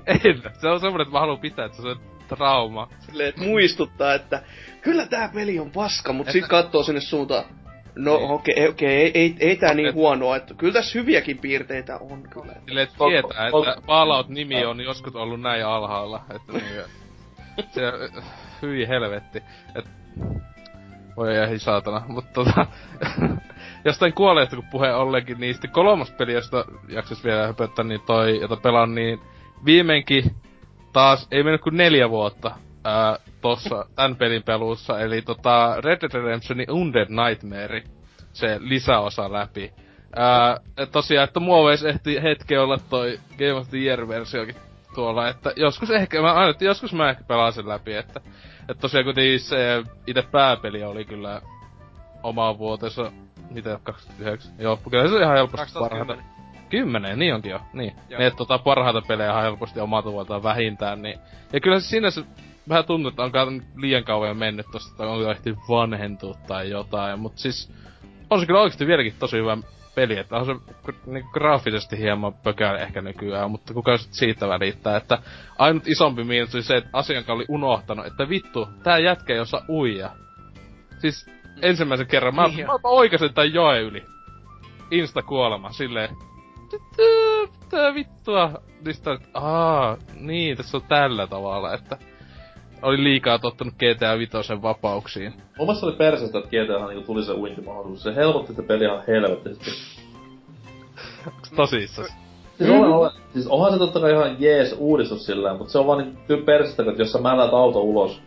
En, se on semmonen, että mä haluan pitää, että se on trauma. Silleen, että muistuttaa, että kyllä tää peli on paska, mut Että- sit kattoo sinne suuntaan. No Niin. okei, okei, ei, ei, ei tää niin Et- huonoa, että kyllä tässä hyviäkin piirteitä on kyllä. Silleen, että Ol- tietää, että Fallout-nimi on joskus ollut näin alhaalla, että niin, se, hyi helvetti, et, voi ei saatana, mutta tota, <laughs> jostain kuolleesta kun puhe ollenkin, niin sitten kolmas peli, josta jaksas vielä höpöttää, niin toi, jota pelaan, niin viimeinkin taas, ei mennyt kuin neljä vuotta, ää, tossa, tän pelin pelussa, eli tota Red Dead Redemptionin Undead Nightmare, se lisäosa läpi. Ää, et tosiaan, että muoveis ehti hetki olla toi Game of the Year-versiokin tuolla, että joskus ehkä, mä aina, että joskus mä ehkä pelaan sen läpi, että, että tosiaan kuitenkin se itse pääpeli oli kyllä oma vuotensa, mitä, 29? Joo, kyllä se on ihan helposti parhaita. 2010. Kymmenen, niin onkin jo, niin. Joo. Ne, tota, parhaita pelejä ihan helposti omalta vuodeltaan vähintään, niin. Ja kyllä se siinä se vähän tuntuu, että onkaan liian kauan mennyt tosta, että onko ehti vanhentua tai jotain, mut siis on se kyllä oikeesti vieläkin tosi hyvä peli, että on se niin graafisesti hieman pökäle ehkä nykyään, mutta kuka sit siitä välittää, että ainut isompi miinus oli se, että asiakkaan oli unohtanut, että vittu, tää jätkä ei osaa uija. Siis ensimmäisen kerran mä, Niin mä, oikasin tän joen yli. Insta kuolema, silleen. Tää vittua. Niistä, että aa, niin, tässä on tällä tavalla, että oli liikaa tottunut GTA Vitosen vapauksiin. Mielestä oli perseestä, että GTAhan niinku tuli se uintimahdollisuus. Se helpotti sitä peliä ihan helvettisesti. Onks tosissas? Siis, olen, olen, siis onhan se totta kai ihan jees uudistus sillä, mutta se on vaan niin perseestä, että jos sä mällät auto ulos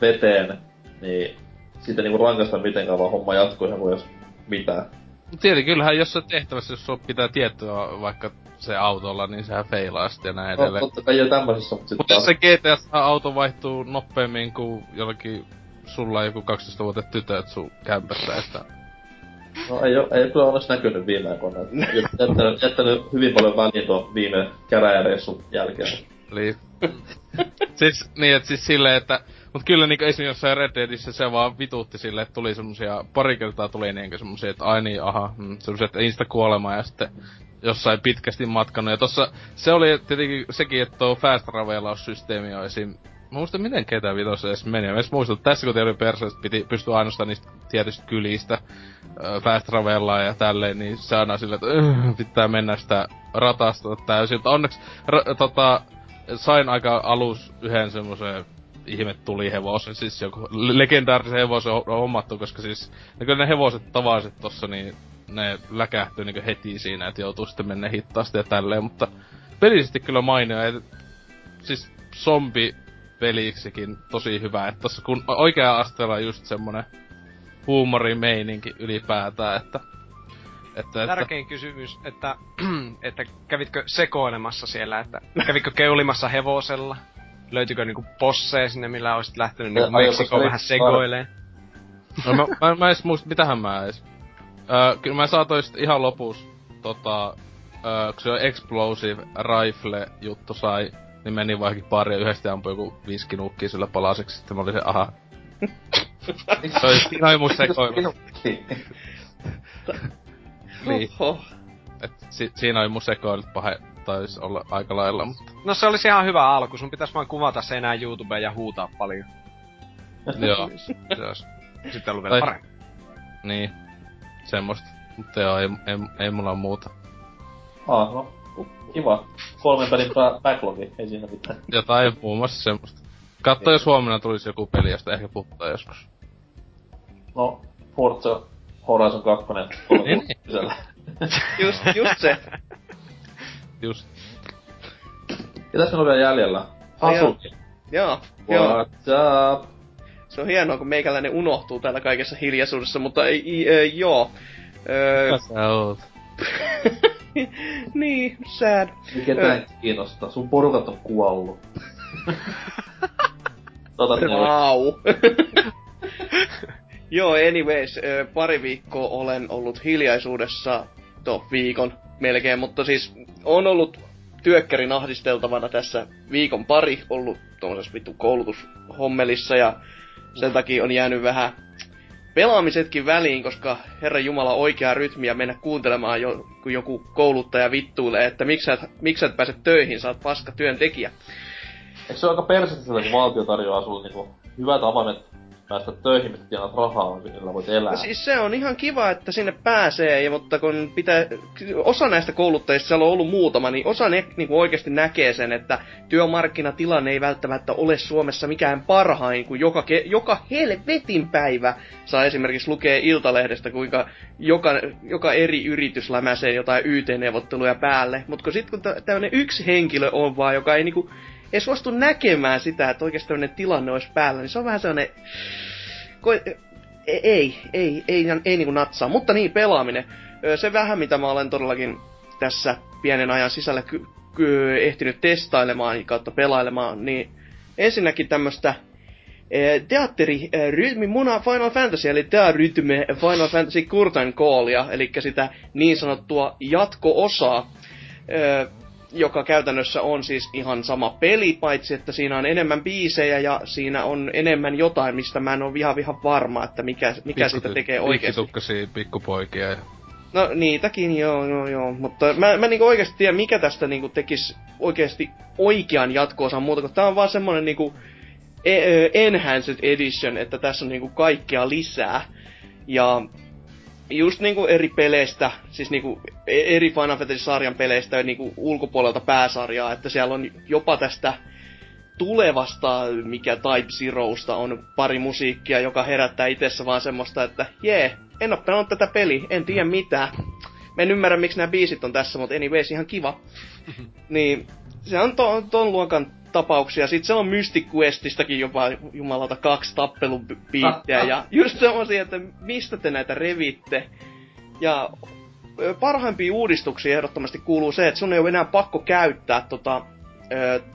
veteen, niin sitten niinku rankaista mitenkään, vaan homma jatkuu ihan kuin jos mitään. Tietenkin kyllähän jossain tehtävässä, jos sun pitää tiettyä vaikka se autolla, niin sehän feilaa sitten ja näin No, edelleen. totta kai jo tämmöisessä, mutta sitten Mutta jos se GTS auto vaihtuu nopeammin kuin jollakin sulla joku 12 vuotta tytöt sun kämpässä, että... No ei oo, ei kyllä onneksi näkynyt viime aikoina. <laughs> Jättänyt, jättänyt hyvin paljon väliin tuon viime käräjäreissun jälkeen. Eli... <laughs> siis, niin, että siis silleen, että... Mut kyllä niinku esimerkiksi jossain Red Deadissä se vaan vituutti silleen, että tuli semmosia, pari kertaa tuli niinkö semmosia, että ai niin, aha, mm, semmosia, että insta kuolema ja sitten jossain pitkästi matkannut. Ja tossa, se oli tietenkin sekin, että tuo fast travelaussysteemi on esim. Mä muistan miten ketä vitossa edes meni. Mä edes muistan, että tässä kun oli perseestä, piti pystyä ainoastaan niistä tietystä kylistä fast ja tälleen, niin se aina silleen, että öh, pitää mennä sitä ratasta täysin. Mutta onneksi ra- tota, sain aika alus yhden semmoisen ihme tuli hevosen, siis joku legendaarisen hevosen on hommattu, koska siis ne, ne hevoset tavalliset tossa, niin ne läkähtyy niin heti siinä, että joutuu sitten mennä hittaasti ja tälleen, mutta pelisesti kyllä mainio, et, siis zombi peliksikin tosi hyvä, että tossa kun oikea asteella on just semmonen huumorimeininki ylipäätään, että että, Tärkein että... kysymys, että, <clears throat> että kävitkö sekoilemassa siellä, että kävitkö keulimassa hevosella? Löytyykö niinku posseja sinne, millä olisit lähtenyt niinku Meksikoon vähän sekoileen? No mä, mä, mä edes muista, mitähän mä edes. Öö, kyllä mä saatoin ihan lopussa, tota, öö, kun se on explosive rifle juttu sai, niin meni vaikka pari ja yhdesti ampui joku viisi nukkia sillä palaseksi, sitten mä olin se, aha. se oli, siinä oli mun sekoilu. <laughs> niin. Et si- siinä oli mun sekoilut pahe, taisi olla aika lailla, mutta... No se olisi ihan hyvä alku, sun pitäis vaan kuvata se enää YouTubeen ja huutaa paljon. <laughs> joo, se olisi sitten ollut vielä tai... parempi. Niin, semmoista. Mutta joo, ei, ei, ei mulla muuta. Ah, no, kiva. Kolmen pelin backlogi, ei siinä mitään. Jotain muun muassa semmoista. Katso, jos huomenna tulisi joku peli, josta ehkä puhuttaa joskus. No, Forza Horizon 2 niin. just, just se. <laughs> Just. Ja tässä on vielä jäljellä? Hasuki. Joo. What's up? Se on hienoa, kun meikäläinen unohtuu täällä kaikessa hiljaisuudessa, mutta ei, ei, joo. Öö... sä oot? <laughs> niin, sad. Ketään öö... kiinnostaa. Sun porukat on kuollut. tota, <laughs> wow. <laughs> Joo, anyways, pari viikkoa olen ollut hiljaisuudessa, to viikon melkein, mutta siis on ollut työkkärin ahdisteltavana tässä viikon pari, ollut tuollaisessa vittu koulutushommelissa ja sen takia on jäänyt vähän pelaamisetkin väliin, koska Herra Jumala oikeaa rytmiä mennä kuuntelemaan, jo, kun joku kouluttaja vittuilee, että miksi et, miksi et pääse töihin, sä oot paska työntekijä. Eikö se ole aika persettä, kun valtio tarjoaa sulle niinku hyvät avaimet päästä töihin, mistä tienaat rahaa, millä voit elää. No siis se on ihan kiva, että sinne pääsee, mutta kun pitää, osa näistä kouluttajista, siellä on ollut muutama, niin osa ne niin kuin oikeasti näkee sen, että työmarkkinatilanne ei välttämättä ole Suomessa mikään parhain, kun joka, joka helvetin päivä saa esimerkiksi lukea Iltalehdestä, kuinka joka, joka eri yritys lämäsee jotain YT-neuvotteluja päälle. Mutta sitten kun tämmöinen yksi henkilö on vaan, joka ei niinku ei suostu näkemään sitä, että oikeasti tämmöinen tilanne olisi päällä, niin se on vähän sellainen... Ko... E- ei, ei, ei, ei, ei niinku natsaa. Mutta niin, pelaaminen. Se vähän, mitä mä olen todellakin tässä pienen ajan sisällä ky- ky- ehtinyt testailemaan kautta pelailemaan, niin ensinnäkin tämmöstä e, teatteri e, rytmi muna Final Fantasy, eli rytmi Final Fantasy Curtain Callia, eli sitä niin sanottua jatko-osaa joka käytännössä on siis ihan sama peli, paitsi että siinä on enemmän biisejä ja siinä on enemmän jotain, mistä mä en ole ihan ihan varma, että mikä, mikä Pikku, sitä tekee oikeasti. Pikkitukkasi pikkupoikia. No niitäkin, joo, joo, joo. Mutta mä, mä niinku oikeasti tiedän, mikä tästä niinku tekisi oikeasti oikean jatkoosan muuta, kun tää on vaan semmonen niinku e- enhanced edition, että tässä on niinku kaikkea lisää. Ja just niinku eri peleistä, siis niinku eri Final Fantasy-sarjan peleistä niinku ulkopuolelta pääsarjaa, että siellä on jopa tästä tulevasta, mikä Type Zerosta on pari musiikkia, joka herättää itsessä vaan semmoista, että jee, en oo pelannut tätä peliä, en tiedä mitään. Mä en ymmärrä, miksi nämä biisit on tässä, mutta anyways, ihan kiva. <laughs> niin, se on ton, ton luokan tapauksia. Sitten se on Mystic Questistakin jopa jumalata kaksi tappelupiittejä. ja just semmosia, että mistä te näitä revitte. Ja parhaimpia uudistuksia ehdottomasti kuuluu se, että sun ei ole enää pakko käyttää tota,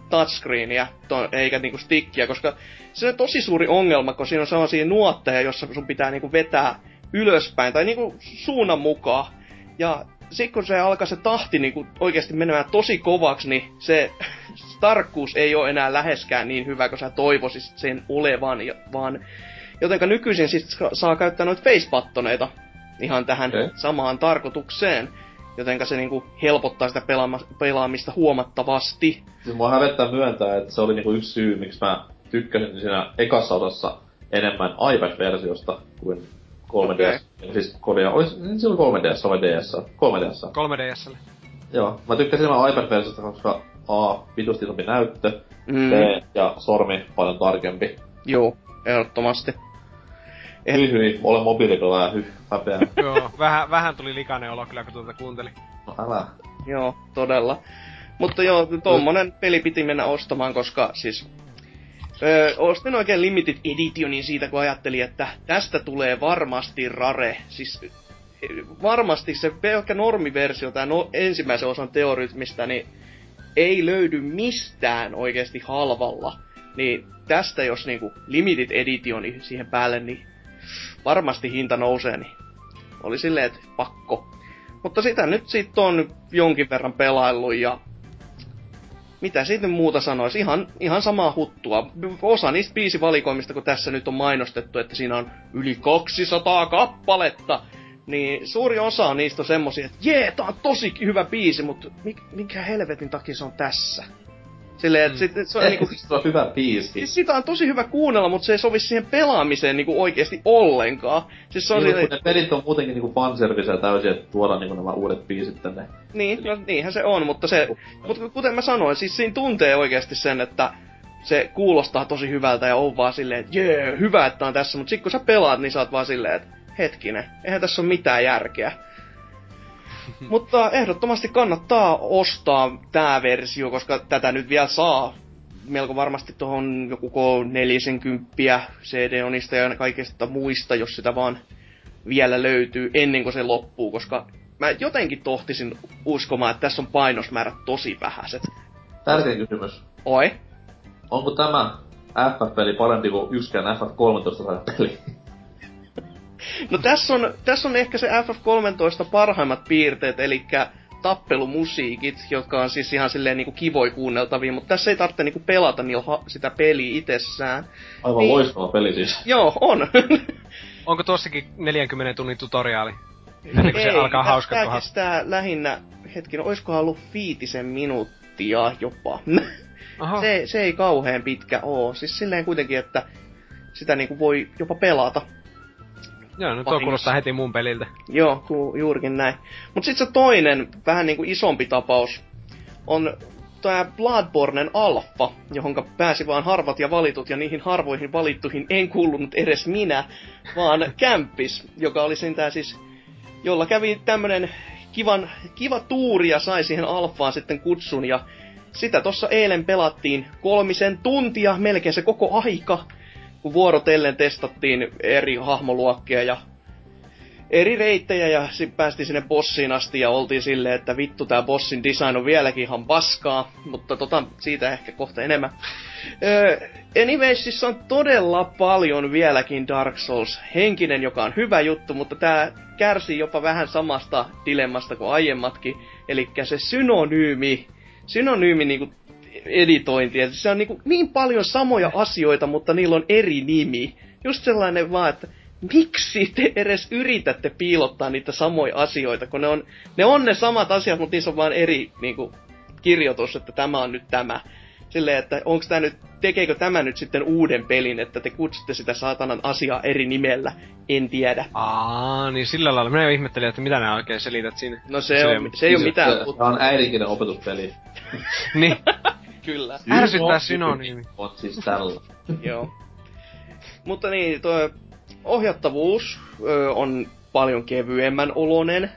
touchscreenia, to, eikä niinku stickia, koska se on tosi suuri ongelma, kun siinä on sellaisia nuotteja, jossa sun pitää niinku vetää ylöspäin tai niinku suunnan mukaan. Ja sitten kun se alkaa se tahti niinku oikeasti menemään tosi kovaksi, niin se <laughs> tarkkuus ei ole enää läheskään niin hyvä, kuin sä toivoisit sen olevan, vaan jotenka nykyisin sit saa käyttää noita facepattoneita ihan tähän okay. samaan tarkoitukseen. Jotenka se niinku helpottaa sitä pelaama- pelaamista huomattavasti. Siis mua hävettää myöntää, että se oli niinku yksi syy, miksi mä tykkäsin siinä ekassa osassa enemmän iPad-versiosta kuin 3DS. Okay. Siis kodia, olis, niin se oli 3DS vai DS? 3DS. 3DS. Joo, mä tykkäsin enemmän iPad-versiosta, koska A, vitusti isompi näyttö, Mm, B, ja sormi paljon tarkempi. joo, ehdottomasti. Et- Hyi hyi, olen mobiilipelaaja, hyh, häpeä. <laughs> Joo, vähän, vähän tuli likainen olo kyllä, kun tuota kuuntelin. No älä. Joo, todella. Mutta joo, tommonen peli piti mennä ostamaan, koska siis... Öö, ostin oikein limited editionin siitä, kun ajattelin, että tästä tulee varmasti rare. Siis ö, varmasti se pelkkä normiversio, tämä no, ensimmäisen osan teorytmistä, niin ei löydy mistään oikeasti halvalla. Niin tästä jos niinku limited editioni siihen päälle, niin varmasti hinta nousee, niin oli silleen, että pakko. Mutta sitä nyt sit on jonkin verran pelaillut ja mitä siitä muuta sanoisi, ihan, ihan samaa huttua. Osa niistä biisivalikoimista, kun tässä nyt on mainostettu, että siinä on yli 200 kappaletta, niin suuri osa niistä on semmosia, että jee, tää on tosi hyvä biisi, mutta mik, minkä helvetin takia se on tässä? Silleen, että Mm. sit, se on niinku, Se on hyvä biisi. siis sitä on tosi hyvä kuunnella, mutta se ei sovi siihen pelaamiseen niinku oikeesti ollenkaan. Siis se on Niin, silleen, ne pelit on muutenkin niinku fanserviceä täysin, että tuodaan niinku nämä uudet biisit tänne. Niin, no niinhän se on, mutta se, mutta kuten mä sanoin, siis siinä tuntee oikeasti sen, että se kuulostaa tosi hyvältä ja on vaan silleen, että jee, hyvä, että on tässä, mutta sit kun sä pelaat, niin sä oot vaan silleen, että hetkinen, eihän tässä ole mitään järkeä. Mutta ehdottomasti kannattaa ostaa tää versio, koska tätä nyt vielä saa melko varmasti tuohon joku K40 CD-onista ja kaikista muista, jos sitä vaan vielä löytyy ennen kuin se loppuu, koska mä jotenkin tohtisin uskomaan, että tässä on painosmäärät tosi vähäiset. Tärkeä kysymys. Oi? Onko tämä FF-peli parempi kuin yksikään FF13 peli? No tässä on, tässä on ehkä se FF13 parhaimmat piirteet, eli tappelumusiikit, jotka on siis ihan silleen niinku kivoi kuunneltavia, mutta tässä ei tarvitse niinku pelata niillä ha- sitä peliä itsessään. Aivan Niin. loistava peli siis. Joo, on. <laughs> Onko tuossakin 40 tunnin tutoriaali? Ennen kuin se Ei, alkaa tää- hauska kohdat. kestää lähinnä, hetken, oiskohan ollut viitisen minuuttia jopa. <laughs> Aha. se, se ei kauhean pitkä oo. Siis silleen kuitenkin, että sitä niinku voi jopa pelata. Joo, no tuo vahingossa. kuulostaa heti mun peliltä. Joo, ku, juurikin näin. Mut sit se toinen, vähän niinku isompi tapaus, on tää Bloodbornen alfa, johonka pääsi vaan harvat ja valitut, ja niihin harvoihin valittuihin en kuulunut edes minä, vaan <laughs> Kämppis, joka oli sentään siis, jolla kävi tämmönen kivan, kiva tuuri ja sai siihen alfaan sitten kutsun, ja sitä tossa eilen pelattiin kolmisen tuntia, melkein se koko aika, vuorotellen testattiin eri hahmoluokkia ja eri reittejä ja sitten päästiin sinne bossiin asti ja oltiin silleen, että vittu tää bossin design on vieläkin ihan paskaa, mutta tota, siitä ehkä kohta enemmän. Öö, siis on todella paljon vieläkin Dark Souls henkinen, joka on hyvä juttu, mutta tää kärsii jopa vähän samasta dilemmasta kuin aiemmatkin, eli se synonyymi, synonyymi niinku editointi, että se on niinku niin paljon samoja asioita, mutta niillä on eri nimi. Just sellainen vaan, että miksi te edes yritätte piilottaa niitä samoja asioita, kun ne on ne, on ne samat asiat, mutta niissä on vaan eri niinku, kirjoitus, että tämä on nyt tämä. Silleen, että onko tämä nyt, tekeekö tämä nyt sitten uuden pelin, että te kutsutte sitä saatanan asiaa eri nimellä, en tiedä. Aa, niin sillä lailla. Minä ihmettelin, että mitä nämä oikein selität siinä. No se, on, se ei ole mitään, Se, mutta se on äidinkielen opetuspeli. <laughs> Niin, kyllä. ärsyttää synonyymi. On siis tällä. <laughs> Joo. Mutta niin, tuo ohjattavuus ö, on paljon kevyemmän olonen.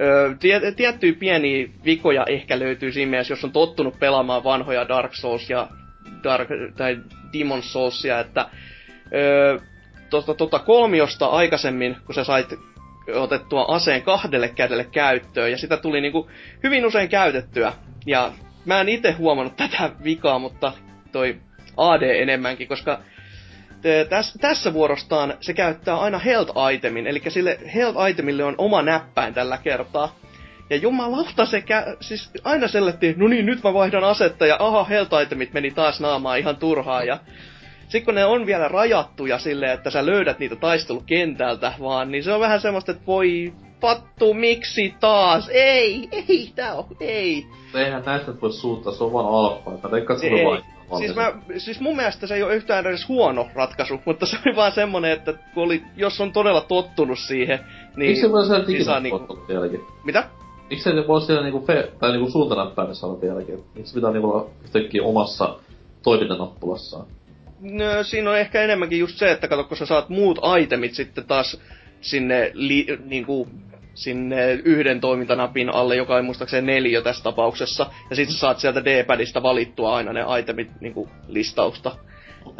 Ö, tie, tiettyjä pieniä vikoja ehkä löytyy siinä mielessä, jos on tottunut pelaamaan vanhoja Dark Souls ja Dark, tai Demon Soulsia, että ö, tota, tota kolmiosta aikaisemmin, kun sä sait otettua aseen kahdelle kädelle käyttöön, ja sitä tuli niinku hyvin usein käytettyä. Ja mä en itse huomannut tätä vikaa, mutta toi AD enemmänkin, koska täs, tässä vuorostaan se käyttää aina health itemin, eli sille health itemille on oma näppäin tällä kertaa. Ja jumalauta se kä- siis aina sellettiin, no niin, nyt mä vaihdan asetta ja aha, health itemit meni taas naamaan ihan turhaa ja sitten kun ne on vielä rajattuja silleen, että sä löydät niitä taistelukentältä vaan, niin se on vähän semmoista, että voi pattu, miksi taas? Ei, ei, tää on, ei. Eihän näistä voi suuttaa, se on vaan alfa. Että se Ei. vain. Siis, mä, siis mun mielestä se ei ole yhtään edes huono ratkaisu, mutta se oli vaan semmonen, että kun oli, jos on todella tottunut siihen, niin... Miksi se voi saada niin niinku- vieläkin? Mitä? miksei ne voi siellä niinku, fe, tai niinku suuntanäppäimessä olla vieläkin? Miksi pitää niinku olla yhtäkkiä omassa toimintanappulassaan? No, siinä on ehkä enemmänkin just se, että kato, kun sä saat muut itemit sitten taas sinne, li, niinku, sinne yhden toimintanapin alle, joka on muistaakseni neljä tässä tapauksessa. Ja sitten sä saat sieltä D-padista valittua aina ne itemit niinku, listausta.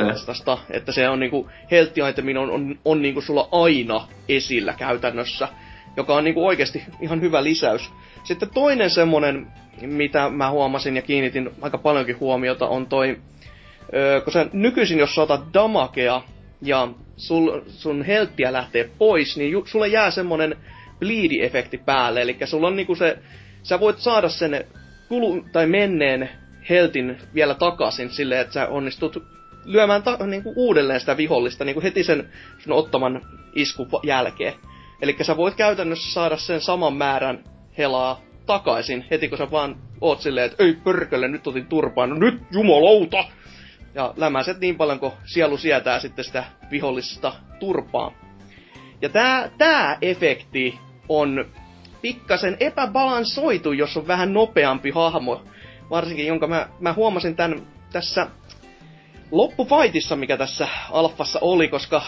Vastasta. Että se on niinku, health itemin on, on, on niinku sulla aina esillä käytännössä. Joka on niinku oikeasti ihan hyvä lisäys. Sitten toinen semmonen, mitä mä huomasin ja kiinnitin aika paljonkin huomiota, on toi öö, kun sä nykyisin jos saatat damakea ja sul, sun helttiä lähtee pois, niin ju, sulle jää semmonen bleed-efekti päälle. Eli sulla on niinku se, sä voit saada sen kulu, tai menneen heltin vielä takaisin silleen, että sä onnistut lyömään ta- niinku uudelleen sitä vihollista niinku heti sen sun ottaman iskun jälkeen. Eli sä voit käytännössä saada sen saman määrän helaa takaisin heti kun sä vaan oot silleen, että ei pörkölle, nyt otin turpaan, no nyt jumalauta! ja lämäset niin paljon, kun sielu sietää sitten sitä vihollista turpaa. Ja tää, tää efekti on pikkasen epäbalansoitu, jos on vähän nopeampi hahmo. Varsinkin, jonka mä, mä huomasin tän tässä loppufaitissa, mikä tässä alfassa oli, koska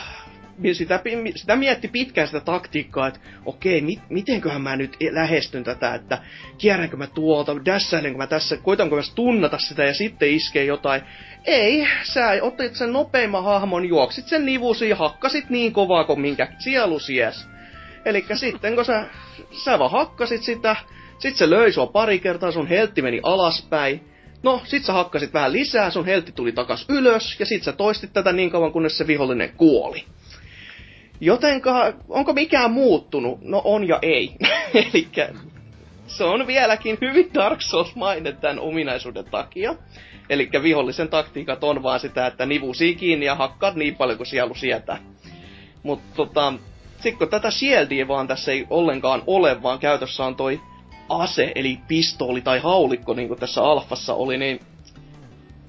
sitä, sitä mietti pitkään sitä taktiikkaa, että okei, mit, mitenköhän mä nyt lähestyn tätä, että kierränkö mä tuolta, dässäilenkö mä tässä, koitanko mä tunnata sitä ja sitten iskee jotain. Ei, sä otit sen nopeimman hahmon, juoksit sen nivusi ja hakkasit niin kovaa kuin minkä sielu sies. Eli sitten kun sä, sä vaan hakkasit sitä, sit se löi sua pari kertaa, sun heltti meni alaspäin. No, sit sä hakkasit vähän lisää, sun heltti tuli takas ylös, ja sit sä toistit tätä niin kauan, kunnes se vihollinen kuoli. Jotenka, onko mikään muuttunut? No on ja ei. <laughs> Eli se on vieläkin hyvin Dark Souls-mainen tämän ominaisuuden takia. Eli vihollisen taktiikat on vaan sitä, että nivusii kiinni ja hakkaat niin paljon kuin sielu sietää. Mutta tota, sitten kun tätä shieldia vaan tässä ei ollenkaan ole, vaan käytössä on toi ase, eli pistooli tai haulikko, niin kuin tässä alfassa oli, niin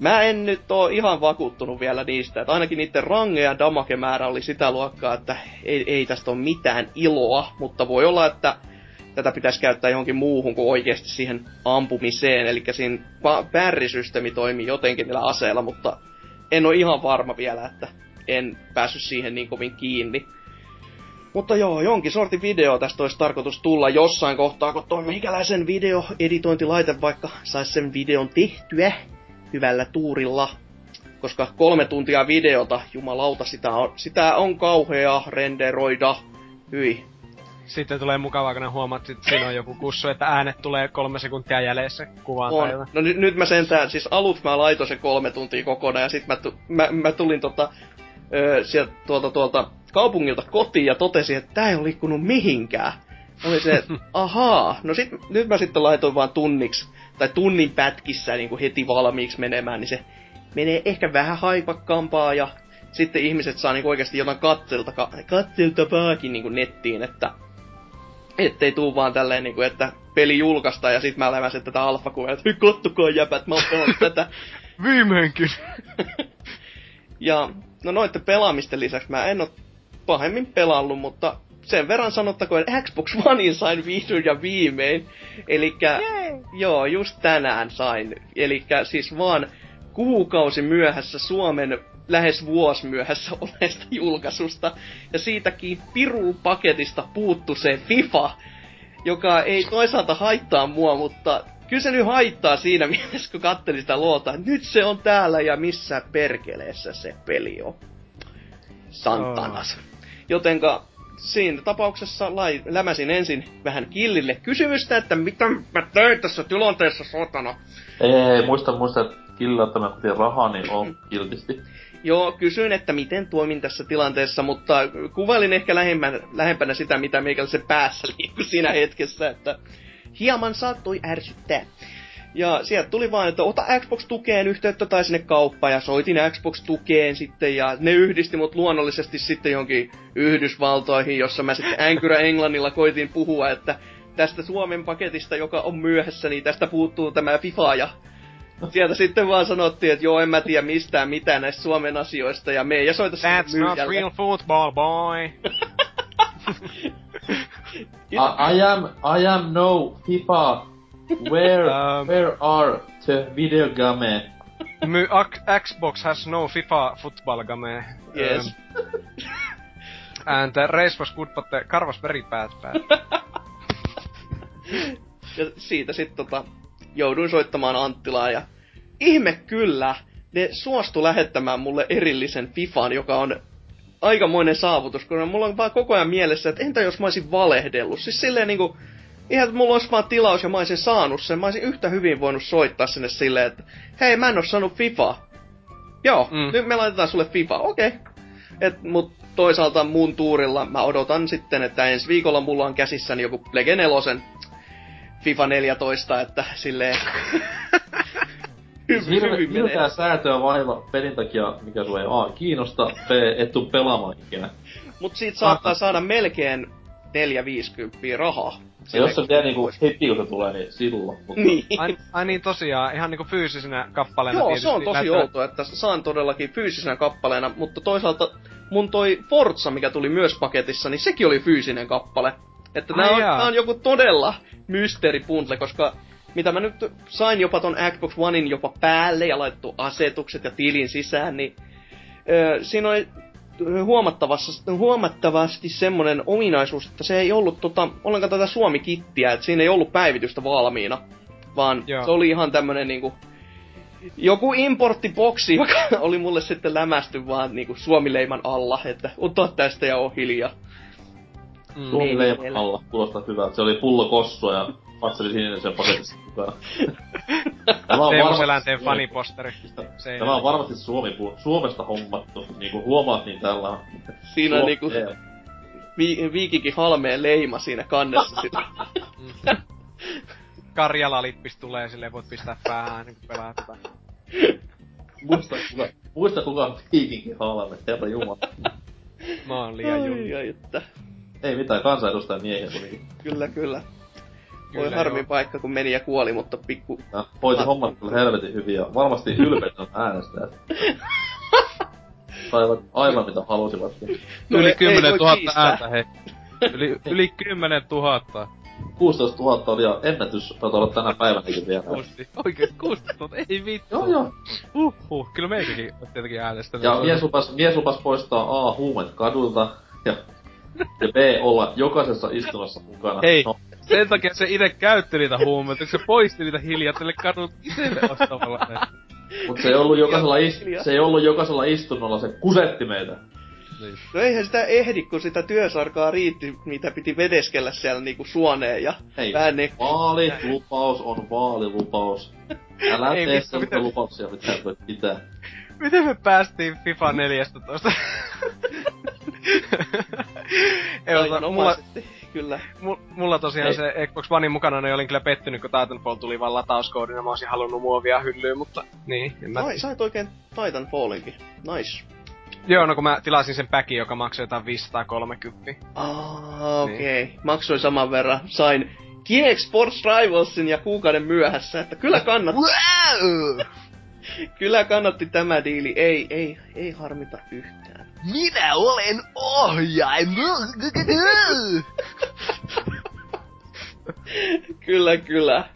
Mä en nyt oo ihan vakuuttunut vielä niistä, että ainakin niiden range ja damage-määrä oli sitä luokkaa, että ei, ei tästä ole mitään iloa, mutta voi olla, että tätä pitäisi käyttää johonkin muuhun kuin oikeasti siihen ampumiseen, eli siinä pärrisysteemi toimii jotenkin niillä aseilla, mutta en ole ihan varma vielä, että en päässyt siihen niin kovin kiinni. Mutta joo, jonkin sortin video tästä olisi tarkoitus tulla jossain kohtaa, kun toi meikäläisen videoeditointilaite vaikka saisi sen videon tehtyä hyvällä tuurilla. Koska kolme tuntia videota, jumalauta, sitä on, sitä on kauhea renderoida. Hyi. Sitten tulee mukavaa, kun huomaat, että siinä on joku kussu, että äänet tulee kolme sekuntia jäljessä kuvaan on. No nyt, nyt mä sentään, siis aluksi mä laitoin se kolme tuntia kokonaan ja sit mä, tu, mä, mä tulin tota, ö, sieltä tuolta, tuolta kaupungilta kotiin ja totesin, että tää ei ole liikkunut mihinkään. Oli se, että <laughs> ahaa, no sit, nyt mä sitten laitoin vaan tunniksi tai tunnin pätkissä niin kuin heti valmiiksi menemään, niin se menee ehkä vähän haipakkaampaa ja sitten ihmiset saa niin oikeasti jotain katselta, katseltavaakin niin kuin nettiin, että ettei tuu vaan tälleen niin kuin, että peli julkaistaan ja sit mä läväsen tätä alfakuvaa, että kattokaa jäpät, mä oon tätä. Viimeinkin. <laughs> ja no noitten pelaamisten lisäksi mä en oo pahemmin pelannut, mutta sen verran sanottakoon, että Xbox Onein sain vihdoin ja viimein. Eli joo, just tänään sain. Eli siis vaan kuukausi myöhässä Suomen lähes vuosi myöhässä <laughs> olleesta julkaisusta. Ja siitäkin piru paketista puuttu se FIFA, joka ei toisaalta haittaa mua, mutta kyllä se nyt haittaa siinä <laughs> mielessä, kun katselin sitä luota, että nyt se on täällä ja missä perkeleessä se peli on. Santanas. Oh. Jotenka siinä tapauksessa lai, lämäsin ensin vähän Killille kysymystä, että mitä mä tein tässä tilanteessa sotana. Ei, muista, muista, että Kill ottaa kuitenkin rahaa, niin on <laughs> kiltisti. Joo, kysyin, että miten toimin tässä tilanteessa, mutta kuvailin ehkä lähempänä, lähempänä sitä, mitä meikällä se päässä liikkui siinä hetkessä, että hieman saattoi ärsyttää. Ja sieltä tuli vaan, että ota Xbox tukeen yhteyttä tai sinne kauppaan ja soitin Xbox tukeen sitten ja ne yhdisti mut luonnollisesti sitten jonkin Yhdysvaltoihin, jossa mä sitten änkyrä Englannilla koitin puhua, että tästä Suomen paketista, joka on myöhässä, niin tästä puuttuu tämä FIFA ja sieltä sitten vaan sanottiin, että joo, en mä tiedä mistään mitään näistä Suomen asioista ja me ja soita That's not real football, boy. <laughs> I, I am, I am no FIFA. Where, <laughs> Um. where are the video game? My Xbox has no FIFA football game. Yes. Um, and the race was good, but the car was very bad, bad. <laughs> Ja siitä sitten tota, jouduin soittamaan Anttilaa ja ihme kyllä, ne suostu lähettämään mulle erillisen Fifan, joka on aikamoinen saavutus, kun mulla on vaan koko ajan mielessä, että entä jos mä olisin valehdellut. Siis silleen niinku, ihan että mulla olisi vaan tilaus ja mä olisin saanut sen. Mä olisin yhtä hyvin voinut soittaa sinne silleen, että hei mä en oo saanut FIFA. Joo, Mm. nyt me laitetaan sulle FIFA, okei. Okay. Et, mut toisaalta mun tuurilla mä odotan sitten, että ensi viikolla mulla on käsissäni joku Plege 4 FIFA 14, että silleen... <laughs> Siis hyvin, hirve, hyvin menee. säätöä vailla pelin takia, mikä sua ei A kiinnosta, B et tuu pelaamaan ikinä. Mut siitä saattaa saada melkein 4-50 rahaa. Ja jos se vielä niinku heti kun se tulee, niin silloin. Mutta Niin. Ai, ai niin tosiaan, ihan niinku fyysisenä kappaleena Joo, tietysti se on tosi näyttää- outoa, että saan todellakin fyysisenä kappaleena, mutta toisaalta mun toi Forza, mikä tuli myös paketissa, niin sekin oli fyysinen kappale. Että nää Ai on, jaa. nää on joku todella mysteeripundle, koska mitä mä nyt sain jopa ton Xbox Onein jopa päälle ja laitettu asetukset ja tilin sisään, niin ö, siinä oli huomattavasti, huomattavasti semmonen ominaisuus, että se ei ollut tota, ollenkaan tätä Suomi-kittiä, että siinä ei ollut päivitystä valmiina. Vaan Joo. se oli ihan tämmönen niinku joku importtiboksi, <laughs> joka oli mulle sitten lämästy vaan niinku suomileiman alla, että ota tästä ja oo hiljaa. Mm. Suomi Niin, alla, kuulostaa hyvältä. Se oli pullo kossua ja patseli sinisen paketissa mukana. <laughs> Tämä on Teemu varmasti Selänteen Suomi- faniposteri. Se Tämä on varmasti Suomi, Suomesta hommattu. Niinku huomaat, niin tällä on. Siinä on niinku vi- viikikin halmeen leima siinä kannessa. sitä. <laughs> Karjala-lippis tulee silleen, voit pistää päähän niin kun pelaat tätä. Muista kuka, muista kuka on viikinkin halme, herra jumala. Mä oon liian että. Ei mitään, kansanedustajan miehiä tulikin. Kyllä, kyllä. Voi Kyllä, harmi joo. paikka, kun meni ja kuoli, mutta pikku... Ja hoiti hommat kyllä helvetin hyvin ja varmasti ylpeitä äänestäjät. Saivat aivan mitä halusivatkin. No Yli ei- ei 10 voi 000 kiistää. ääntä, hei. Yli, yli 10 000. 16 000 oli ja ennätys, taitaa olla tänä päivänäkin vielä. Kuusti. Oikeesti 16 000, ei vittu. Joo joo. Huhhuh, kyllä meikäkin on tietenkin äänestänyt. Ja mies lupas, mies lupas poistaa A. huumeet kadulta ja, ja B. olla jokaisessa istunnossa mukana. Hei. No, Sen takia se itse käytti niitä huumeita, se poisti niitä hiljaa tälle kadulta itselle ostamalla ne. mut se ei ollut jokaisella, is, Hiljaa. se ei ollut jokaisella istunnolla, se kusetti meitä. Niin. No eihän sitä ehdi, kun sitä työsarkaa riitti, mitä piti vedeskellä siellä niinku suoneen ja Hei, vähän ne... vaalilupaus on vaalilupaus. Älä Ei tee sellaisia mitä- lupauksia, mitä et voi pitää. Miten me päästiin FIFA 14? <laughs> Ei, ota, mulla, kyllä. mu- mulla tosiaan Ei. se Xbox Onein mukana, niin olin kyllä pettynyt, kun Titanfall tuli vaan latauskoodina. Mä olisin halunnut muovia hyllyyn, mutta niin, en mä... Ai, sait oikein Titanfallinkin. Nice. Joo, no kun mä tilasin sen päkin, joka maksoi jotain 530. Ah, okei. Okay. Maksoin saman verran. Sain GX Sports Rivalsin ja kuukauden myöhässä, että kyllä kannatti. Wow! <laughs> Kyllä kannatti tämä diili. Ei, ei, ei harmita yhtään. Minä olen ohjain! <laughs> kyllä, kyllä.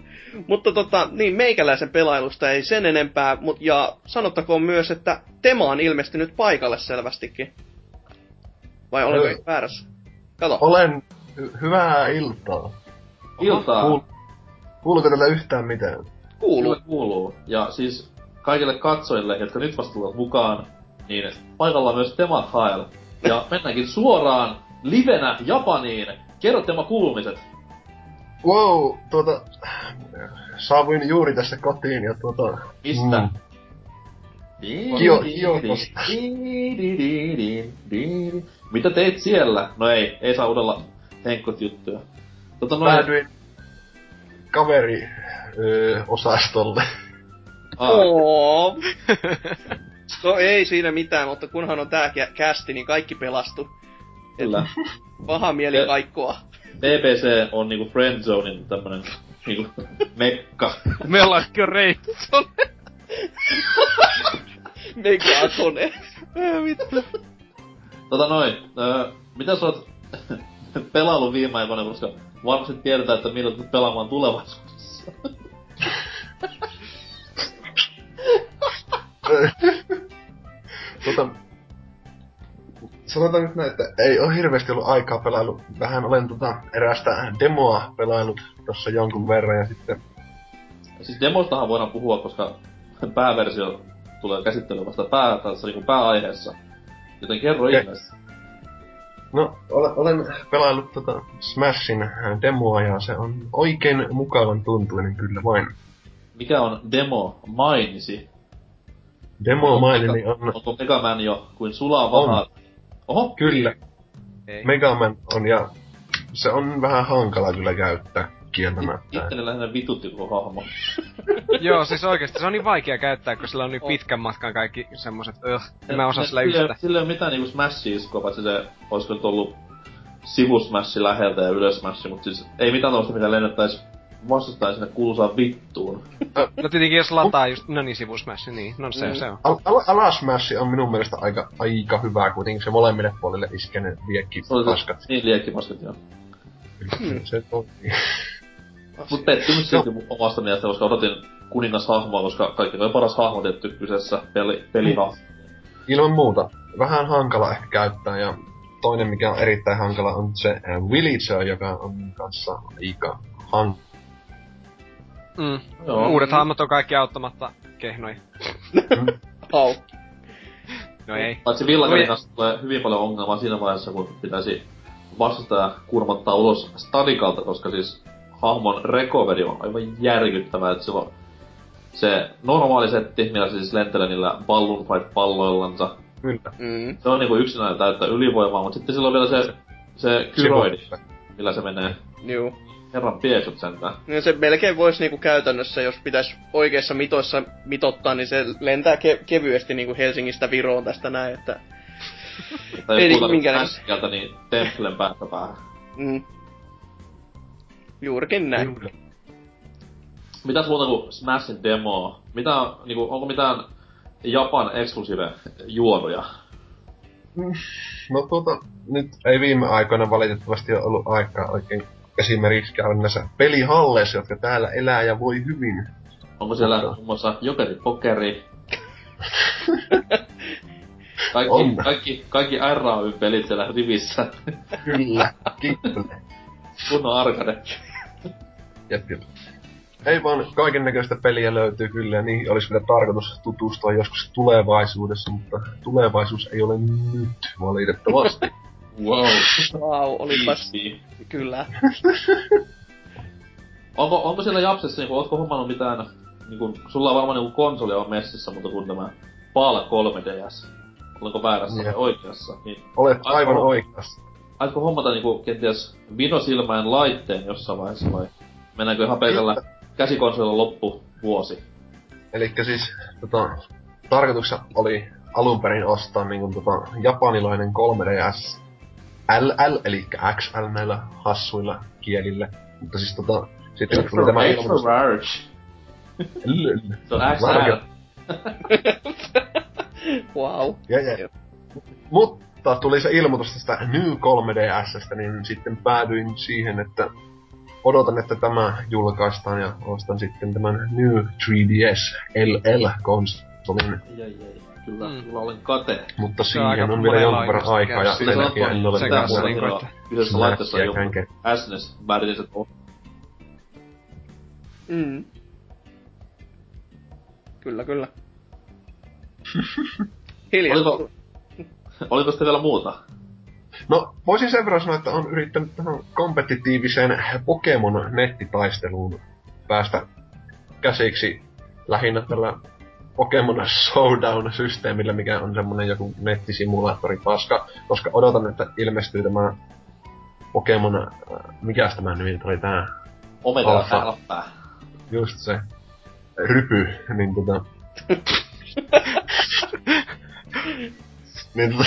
Mutta tota, niin meikäläisen pelailusta ei sen enempää, mut, ja sanottakoon myös, että Tema on ilmestynyt paikalle selvästikin. Vai olenko Ö. väärässä? Kato. Olen hy- hyvää iltaa. Iltaa. Kuul- kuuluuko tällä yhtään mitään? Kuuluu. Kyllä kuuluu. Ja siis kaikille katsojille, jotka nyt vasta tulevat mukaan, niin paikalla myös Tema Hael. Ja <laughs> mennäänkin suoraan livenä Japaniin. Kerro Tema kuulumiset. Wow, tuota... Saavuin juuri tässä kotiin ja tuota... Mistä? Mm. Kio- Kiotosta. Mitä teit siellä? No ei, ei saa udella henkkot juttuja. Tota noin, Päädyin kaveri öö, osastolle. aa, Oo. No ei siinä mitään, mutta kunhan on tää kä- kästi, niin kaikki pelastuu. kyllä. Paha mieli kaikkoa. BBC on niinku Friendzonein tämmönen niinku mekka. Me ollaan jo reitson. Megatone. Ei vittu. Tota noin, öö, mitä sä oot <laughs> pelailu viime aikoina, koska varmasti tiedetään, että milloin tulet pelaamaan tulevaisuudessa. <laughs> tota, sanotaan nyt näin, että ei ole hirveästi ollut aikaa pelailu. Vähän olen tota, erästä demoa pelailut tossa jonkun verran ja sitten... Siis demostahan voidaan puhua, koska pääversio tulee käsittelyyn vasta pää, tässä niinku pääaiheessa. Joten kerro Okei. ihmeessä. No, olen, olen pelaillut tota Smashin demoa ja se on oikein mukavan tuntuinen kyllä vain. Mikä on demo mainisi? Demo mainini on, Onko Mega Man jo kuin sulaa vahaa? Oho, kyllä, Ei. Megaman on ja se on vähän hankala kyllä käyttää kieltämättä. itteni lähinnä vitutti koko hahmo. <laughs> Joo, siis oikeesti se on niin vaikea käyttää, kun sillä on niin pitkän matkan kaikki semmoset, öh, en mä osaa sillä yhtä. sillä ei ole mitään niinku smashia iskua, paitsi se olisiko nyt ollut sivusmashi läheltä ja ylösmashi, mutta siis ei mitään tosta, mitä lennettäis vastustaa sinne kuuluisaan vittuun. No tietenkin jos lataa just, no niin sivusmässä, niin, no se, se on. Al- al- alasmash on minun mielestä aika, aika hyvää kuitenkin, se molemmille puolille iskee ne viekki Se oli se, paskat. niin liekkimasket joo. Se toimii. <laughs> Mut pettymys silti mun omasta mielestä, koska odotin kuningashahmoa, koska kaikki on paras hahmo tietty kyseessä peli, pelihahmo. Ilman muuta. Vähän hankala ehkä käyttää ja toinen mikä on erittäin hankala on se äh, Villager, joka on kanssa aika hankala. Mm. Joo. Uudet hahmot on kaikki auttamatta kehnoja. <laughs> Au. No ei. Paitsi Villagarin Oi. kanssa tulee hyvin paljon ongelmaa siinä vaiheessa, kun pitäisi vastustaja kurmottaa ulos stadikalta, koska siis hahmon recovery on aivan järkyttävää, että silloin se normaali setti, millä se siis lentelee niillä Balloon Fight-palloillansa, Kyllä. Mm. se on niinku yksinäinen täyttä ylivoimaa, mutta sitten sillä on vielä se, se kyroidi, millä se menee Juu. Herran piesut sentään. Niin se melkein voisi niinku käytännössä, jos pitäisi oikeissa mitoissa mitottaa, niin se lentää ke- kevyesti niinku Helsingistä Viroon tästä näin, että... Tai Ei jos niinku. Smash-kieltä, niin Templen päästä päähän. Mm. Juurikin näin. Kyllä. Mitäs muuta kuin Smashin demo? Mitä, niinku, onko mitään Japan exclusive juoruja? No tuota, nyt ei viime aikoina valitettavasti ole ollut aikaa oikein esimerkiksi käydä näissä pelihalleissa, jotka täällä elää ja voi hyvin. Onko siellä muun muassa Jokeri Pokeri? <laughs> Kaikki, On. kaikki, kaikki RAY-pelit siellä rivissä. Kyllä, <laughs> kiitos. Kunnon arcade. Jep, jep. Ei vaan kaiken näköistä peliä löytyy kyllä ja niihin olisi vielä tarkoitus tutustua joskus tulevaisuudessa, mutta tulevaisuus ei ole nyt valitettavasti. <laughs> Wow. Wow, olipas Easy. kyllä. <laughs> Onko, onko siellä Japsessa, niinku, ootko hommannut mitään, niinku, sulla on varmaan niinku konsoli on messissä, mutta kun tämä PAL 3DS, olenko väärässä Jep. oikeassa, niin Olet aivan Aivan. oikeassa. Aitko hommata niinku kenties vinosilmään laitteen jossain vaiheessa vai mennäänkö ihan pelkällä käsikonsolilla loppu vuosi? Eli siis tota, tarkoituksena oli alun perin ostaa niin tota, japanilainen 3DS LL, eli XL näillä hassuilla kielillä. Mutta siis tota, sitten kun tuli tämä ilmoitus... large. LL. Se on XL. <laughs> Wow. Ja, ja. Mutta tuli se ilmoitus tästä New 3DSstä, niin sitten päädyin siihen, että odotan, että tämä julkaistaan ja ostan sitten tämän New 3DS LL-konsolin. Ei, ei. Kyllä, Mm. kyllä olen kate. Mutta siihen on vielä jonkun verran aikaa ja sen takia en ole että- Kyseessä laitteessa on joku Smashia SNES värilliset oh. Mm. Kyllä, kyllä. <laughs> Hiljaa. Oliko, oliko sitten vielä muuta? No, voisin sen verran sanoa, että on yrittänyt tähän kompetitiiviseen Pokemon nettitaisteluun päästä käsiksi lähinnä tällä Pokemon Showdown-systeemillä, mikä on semmonen joku nettisimulaattori paska, koska odotan, että ilmestyy tämä Pokemon, äh, mikäs tämä nimi oli tää, Omega Alpha. läppää. just se rypy, niin tota... <laughs> niin tota,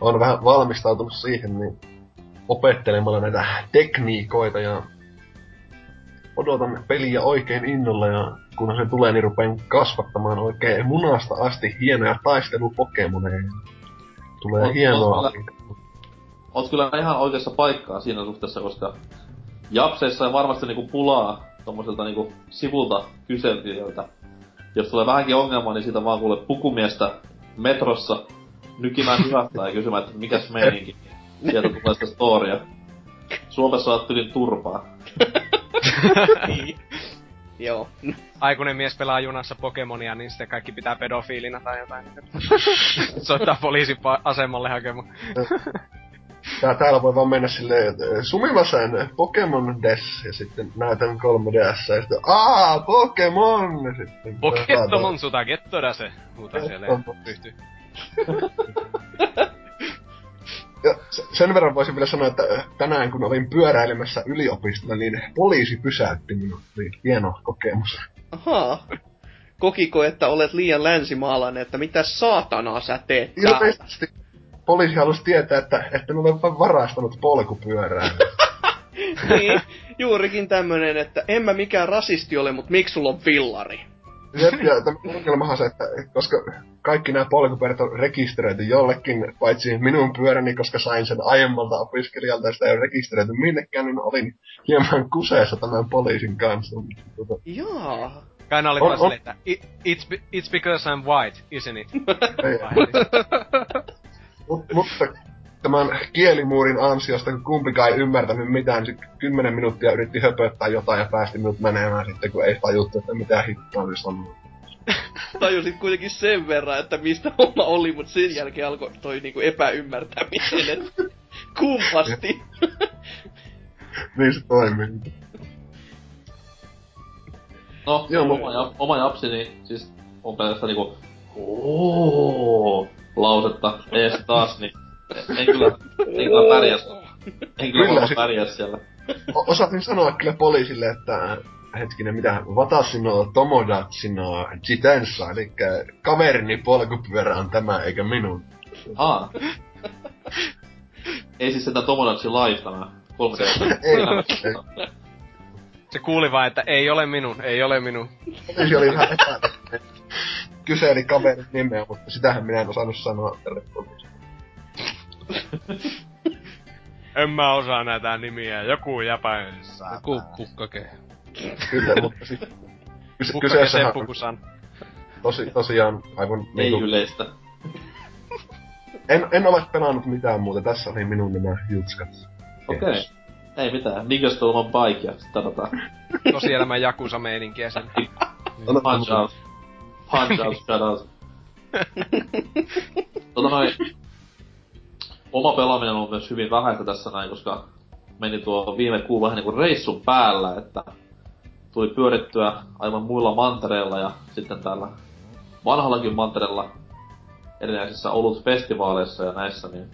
on vähän valmistautunut siihen, niin opettelemalla näitä tekniikoita ja odotan peliä oikein innolla ja kun se tulee, niin rupean kasvattamaan oikein munasta asti hienoja taistelupokemoneja. Tulee On- hienoa. on- oot kyllä ihan oikeassa paikkaa siinä suhteessa, koska Japseissa on varmasti niinku pulaa tommoselta niinku sivulta kyselijöiltä. Jos tulee vähänkin ongelma, niin siitä vaan kuule pukumiestä metrossa nykimään hihasta ja kysymään, että mikäs meininki. Sieltä tulee sitä storia. Suomessa oot tylin turpaa. Niin. <laughs> Joo. Aikuinen mies pelaa junassa Pokemonia, niin sitten kaikki pitää pedofiilina tai jotain. <laughs> Soittaa poliisin asemalle hakemaan. <laughs> Tää, täällä voi vaan mennä silleen, että eh, Sumimasen Pokemon Des, ja sitten näytän 3DS, ja sitten aah, Pokemon! Ja sitten Pokettomon suta gettoda se, huutaa siellä ryhtyy. <laughs> Ja se- sen verran voisin vielä sanoa, että eh, tänään kun olin pyöräilemässä yliopistolla, niin poliisi pysäytti minut. Oli hieno kokemus. Ahaa. Kokiko, että olet liian länsimaalainen, että mitä saatanaa sä teet täällä? Ilmeisesti poliisi halusi tietää, että, että ole vain varastanut polkupyörää. <laughs> niin, juurikin tämmönen, että en mä mikään rasisti ole, mutta miksi sulla on fillari? Jep, ja tämä ongelmahan on se, että koska kaikki nämä polkupyörät on rekisteröity jollekin, paitsi minun pyöräni, koska sain sen aiemmalta opiskelijalta ja sitä ei ole rekisteröity minnekään, niin olin hieman kuseessa tämän poliisin kanssa. Tota, Jaa. Kaina oli On- silleen, että "I- it's, it's because I'm white, isn't it? mutta tämän kielimuurin ansiosta, kun kumpikaan ei ymmärtänyt mitään, niin sitten kymmenen minuuttia yritti höpöttää jotain ja päästi minut menemään sitten, kun ei tajuttu, että mitä hittoa se sanoo. <laughs> Tajusit kuitenkin sen verran, että mistä homma oli, mutta sen jälkeen alkoi toi niinku epäymmärtäminen, että <laughs> kumpasti. <laughs> Niin se toimii. No, Joo, oma, ja, oma japsi, niin siis on pelkästään niinku ooo lausetta ees taas, niin en kyllä, en kyllä pärjäs. En kyllä Kyllä, pärjäs siellä. O- osasin sanoa kyllä poliisille, että hetkinen, mitä, Watashi no Tomodachi no Jitensa, eli kaverini polkupyörä on tämä, eikä minun. Aa. Ei siis sitä Tomodachi Live tämä 3D. Ei, ei. Se kuuli vaan, että ei ole minun, ei ole minun. Poliisi oli vähän epäilykkä. Kyseli kaverin nimeä, mutta sitähän minä en osannut sanoa tälle poliisille. <laughs> En mä osaa näitä nimiä, joku japanissa. Joku pukkake. Kyllä, mutta siis kyseessähän on Seppukusan. tosi, tosiaan aivan Ei niinku, yleistä. en, en ole pelannut mitään muuta. Tässä oli minun nämä jutskat. Okei. Okay. Ei mitään. Niggas to on bike ja sit tadataan. Tosielämän jakusa meininkiä sen. Punch out. Punch out, shut out. <laughs> tota noin, oma pelaaminen on myös hyvin vähäistä tässä näin, koska meni tuo viime kuu vähän niinku reissun päällä, että tuli pyörittyä aivan muilla mantereilla ja sitten täällä vanhallakin mantereella erinäisissä olutfestivaaleissa ja näissä, niin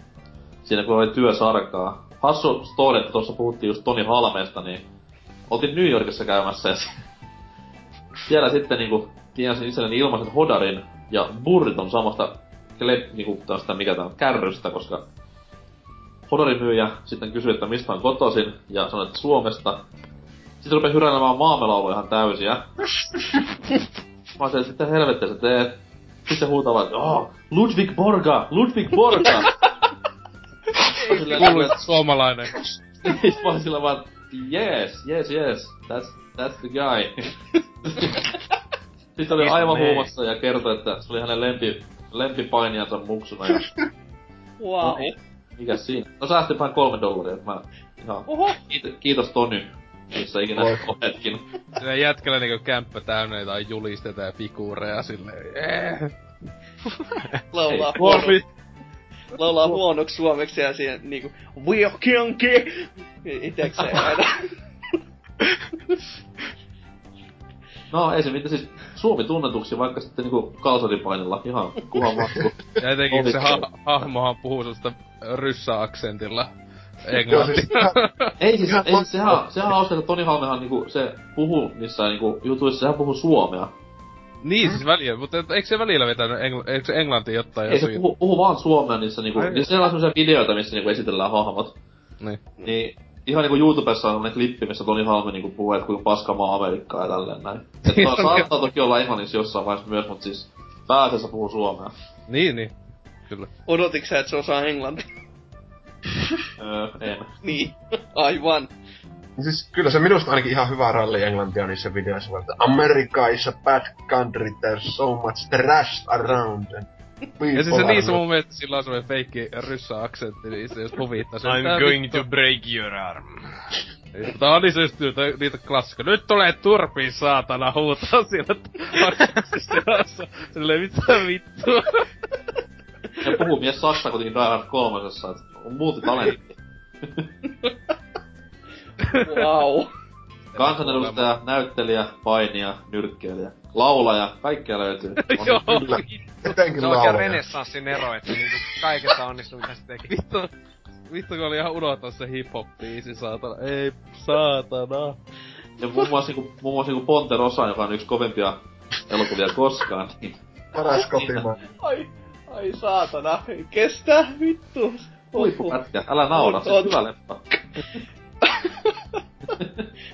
siinä kun oli työsarkaa. Hassu story, että tuossa puhuttiin just Toni Halmeesta, niin oltiin New Yorkissa käymässä ja siellä sitten niinku tienasin itselleni ilmaisen hodarin ja burrit on samasta kle, niinku tästä mikä tää on, kärrystä, koska hodarin myyjä sitten kysyi, että mistä on kotoisin ja sanoi, että Suomesta. Sitten rupesi hyräilemään maamelauluja ihan täysiä. <laughs> Mä että sitten helvettiä sä teet. Sitten huutaa vaan, että oh, Ludwig Borga, Ludwig Borga. <laughs> Kuuluisa suomalainen. niin mä olin sillä vaan, yes, yes, yes, that's, that's the guy. <laughs> Sitten oli aivan huumassa ja kertoi, että se oli hänen lempi, lempipainijansa muksuna ja Wow. Mikä siinä. No säästipäin kolme dollaria, että mä ihan Oho. kiitos, kiitos Tony, missä ikinä oletkin. Sillä jätkällä niinku kämppä täynnä jotain julisteita ja figuureja silleen. Eh. <laughs> Laulaa, Ei, huono, Suomi. laulaa huonoksi suomeksi ja siihen niinku We are kinky! Itekseen aina. <laughs> No ei se mitään siis Suomi tunnetuksi vaikka sitten niinku kalsaripainilla ihan kuhan matku. Ja etenkin se ha- hahmohan puhuu sellaista ryssä-aksentilla. Englanti. siis ihan, Ei siis, ei, mahtavaa. sehän, sehän on hauska, että Toni Halmehan niinku, se puhuu niissä niinku jutuissa, sehän puhuu suomea. niin siis välillä, mutta et- eikö se välillä vetänyt, engl- eikö se englanti jotain Ei se puhu, puhu vaan suomea niissä niinku, Ai. niin siellä on semmosia videoita, missä niinku esitellään hahmot. Niin. Niin ihan niinku YouTubessa on semmonen klippi, missä Toni Halme niinku puhuu, että kuinka paska maa Amerikkaa ja tälleen näin. <laughs> Et saattaa toki olla englanniksi jossain vaiheessa myös, mut siis pääasiassa puhuu suomea. Niin, niin. Kyllä. Odotitko sä, että se osaa englantia? <laughs> öö, en. Niin, <laughs> aivan. Siis kyllä se minusta ainakin ihan hyvä ralli englantia niissä videoissa, että America is a bad country, there's so much trash around. And Ja siis se niissä mun mielestä sillä on semmonen feikki ryssä-aksentti, niin se just huvittaa sen. I'm going to break your arm. Tää on niin se just niitä, niitä klassika. Nyt tulee turpiin saatana huutaa siellä aksessissa. <laughs> Silleen mitä vittua. Ja puhuu mies Saksa kuitenkin Die Hard kolmosessa, et on multitalentti. Wow. Kansanedustaja, näyttelijä, painija, nyrkkeilijä, laulaja, kaikkea löytyy. <laughs> On Joo. Kyllä. Etenkin Se on oikein renessanssin ero, että niinku kaikessa onnistuu mitä se teki. Vittu. Vittu kun oli ihan unohtanut se hip-hop-biisi, saatana. Ei, saatana. Ja muun muassa, niinku, muun muassa niinku Ponte Rosa, joka on yksi kovimpia elokuvia koskaan, niin Paras kotimaa. Ai, ai saatana. Ei kestä, vittu. huippupätkä. Älä naura, siis oot- hyvä leppa. <laughs>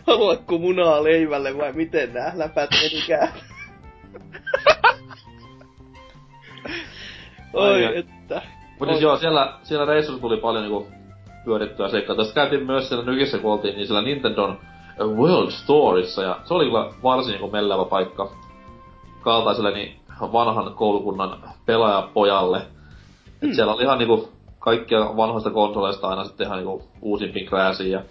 Haluatko munaa leivälle vai miten nää läpät menikään? Oi, Ai, että. Mutta siis joo, siellä, siellä reissussa tuli paljon niinku pyörittyä seikkaa. Tästä käytiin myös siellä nykissä, kun oltiin, niin siellä Nintendon World Storeissa, ja se oli kyllä varsin niinku mellävä paikka kaltaiselle niin vanhan koulukunnan pelaajapojalle. Et siellä oli ihan niinku kaikkia vanhoista konsoleista aina sitten ihan niinku uusimpiin krääsiin ja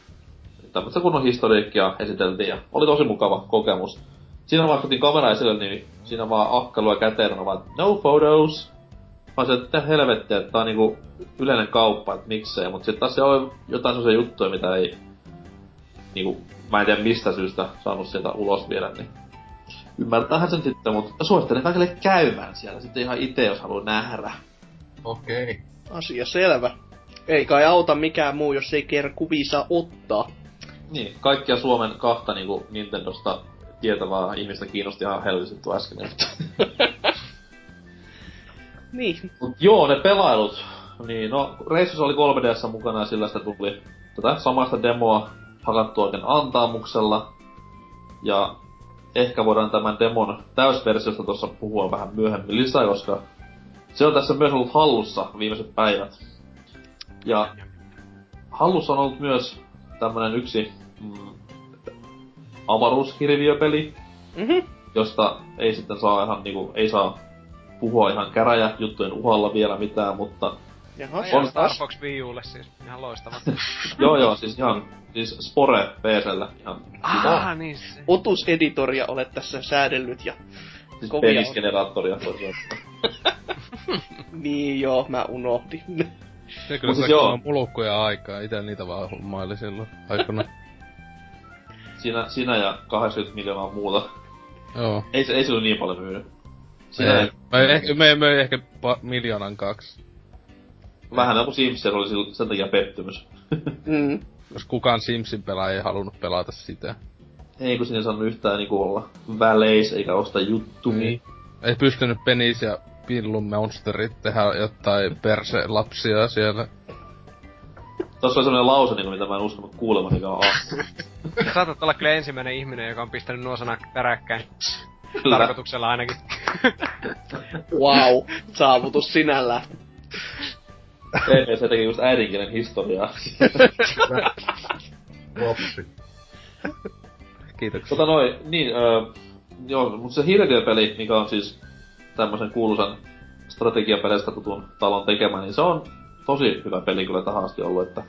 tämmöistä kunnon historiikkia esiteltiin ja oli tosi mukava kokemus. Siinä vaan otettiin kamera esille, niin siinä vaan akkalua käteen on vaan no photos. Mä se, että helvettiä, että tää on niinku yleinen kauppa, että miksei, mut sitten taas siellä oli jotain sellaisia juttuja, mitä ei niinku, mä en tiedä mistä syystä saanut sieltä ulos viedä, niin ymmärtäähän sen sitten, mutta suosittelen kaikille käymään siellä sitten ihan itse, jos haluaa nähdä. Okei. Asia selvä. Ei kai auta mikään muu, jos ei kerran kuvia saa ottaa. Niin, kaikkia Suomen kahta niinku Nintendosta tietävää ihmistä kiinnosti ihan helvetin tuo äsken. <laughs> Niin. Mut joo, ne pelailut. Niin, no, reissussa oli 3DS mukana ja sillä sitä tuli tätä samaista demoa hakattu oikein antaamuksella. Ja ehkä voidaan tämän demon täysversiosta tuossa puhua vähän myöhemmin lisää, koska se on tässä myös ollut hallussa viimeiset päivät. Ja hallussa on ollut myös tämmönen yksi mm, avaruushirviöpeli, Mhm. josta ei sitten saa ihan niinku, ei saa puhua ihan käräjä juttujen uhalla vielä mitään, mutta Jaha, On Star taas. Fox Wii Ulle siis. Ihan loistava. <laughs> joo joo, siis ihan, siis Spore PCllä ihan, ah, niin se. Otuseditoria olet tässä säädellyt ja... siis Kovia on. penisgeneraattoria. <laughs> Niin joo, mä unohdin. Se kyllä siis joo. kunnon mulukkuja aikaa. Ite niitä vaan hummaili silloin aikana. <laughs> Siinä, siinä ja 80 miljoonaa muuta. Joo. Ei se, ei se ole niin paljon myynyt. Siinä Ei. Me, ehkä, me möi ehkä pa- miljoonan kaksi. vähän joku Sims oli sil- sen takia pettymys. <laughs> Mm. Koska kukaan Simsin pelaaja ei halunnut pelata sitä. ei kun siinä ei saanut yhtään niinku olla väleis eikä osta juttumia. Niin. Ei pystynyt Penis ja Pillun Monsterit tehdä jotain perse-lapsia siellä. Tossa oli sellainen lause, niinku, mitä mä en uskonut kuulemani on aamu. Sä saatat olla kyllä ensimmäinen ihminen, joka on pistänyt nuo sanat peräkkäin. Kyllä. Tarkoituksella ainakin. Wow, saavutus sinällään. Ei, se teki just äidinkielen historiaa. Lopsi. Kiitoksia. Tota noin, niin, öö, joo, mutta se Hirviö-peli, mikä on siis tämmösen kuuluisan strategiapeleistä tutun talon tekemä, niin se on tosi hyvä peli kyllä tähän asti ollut, että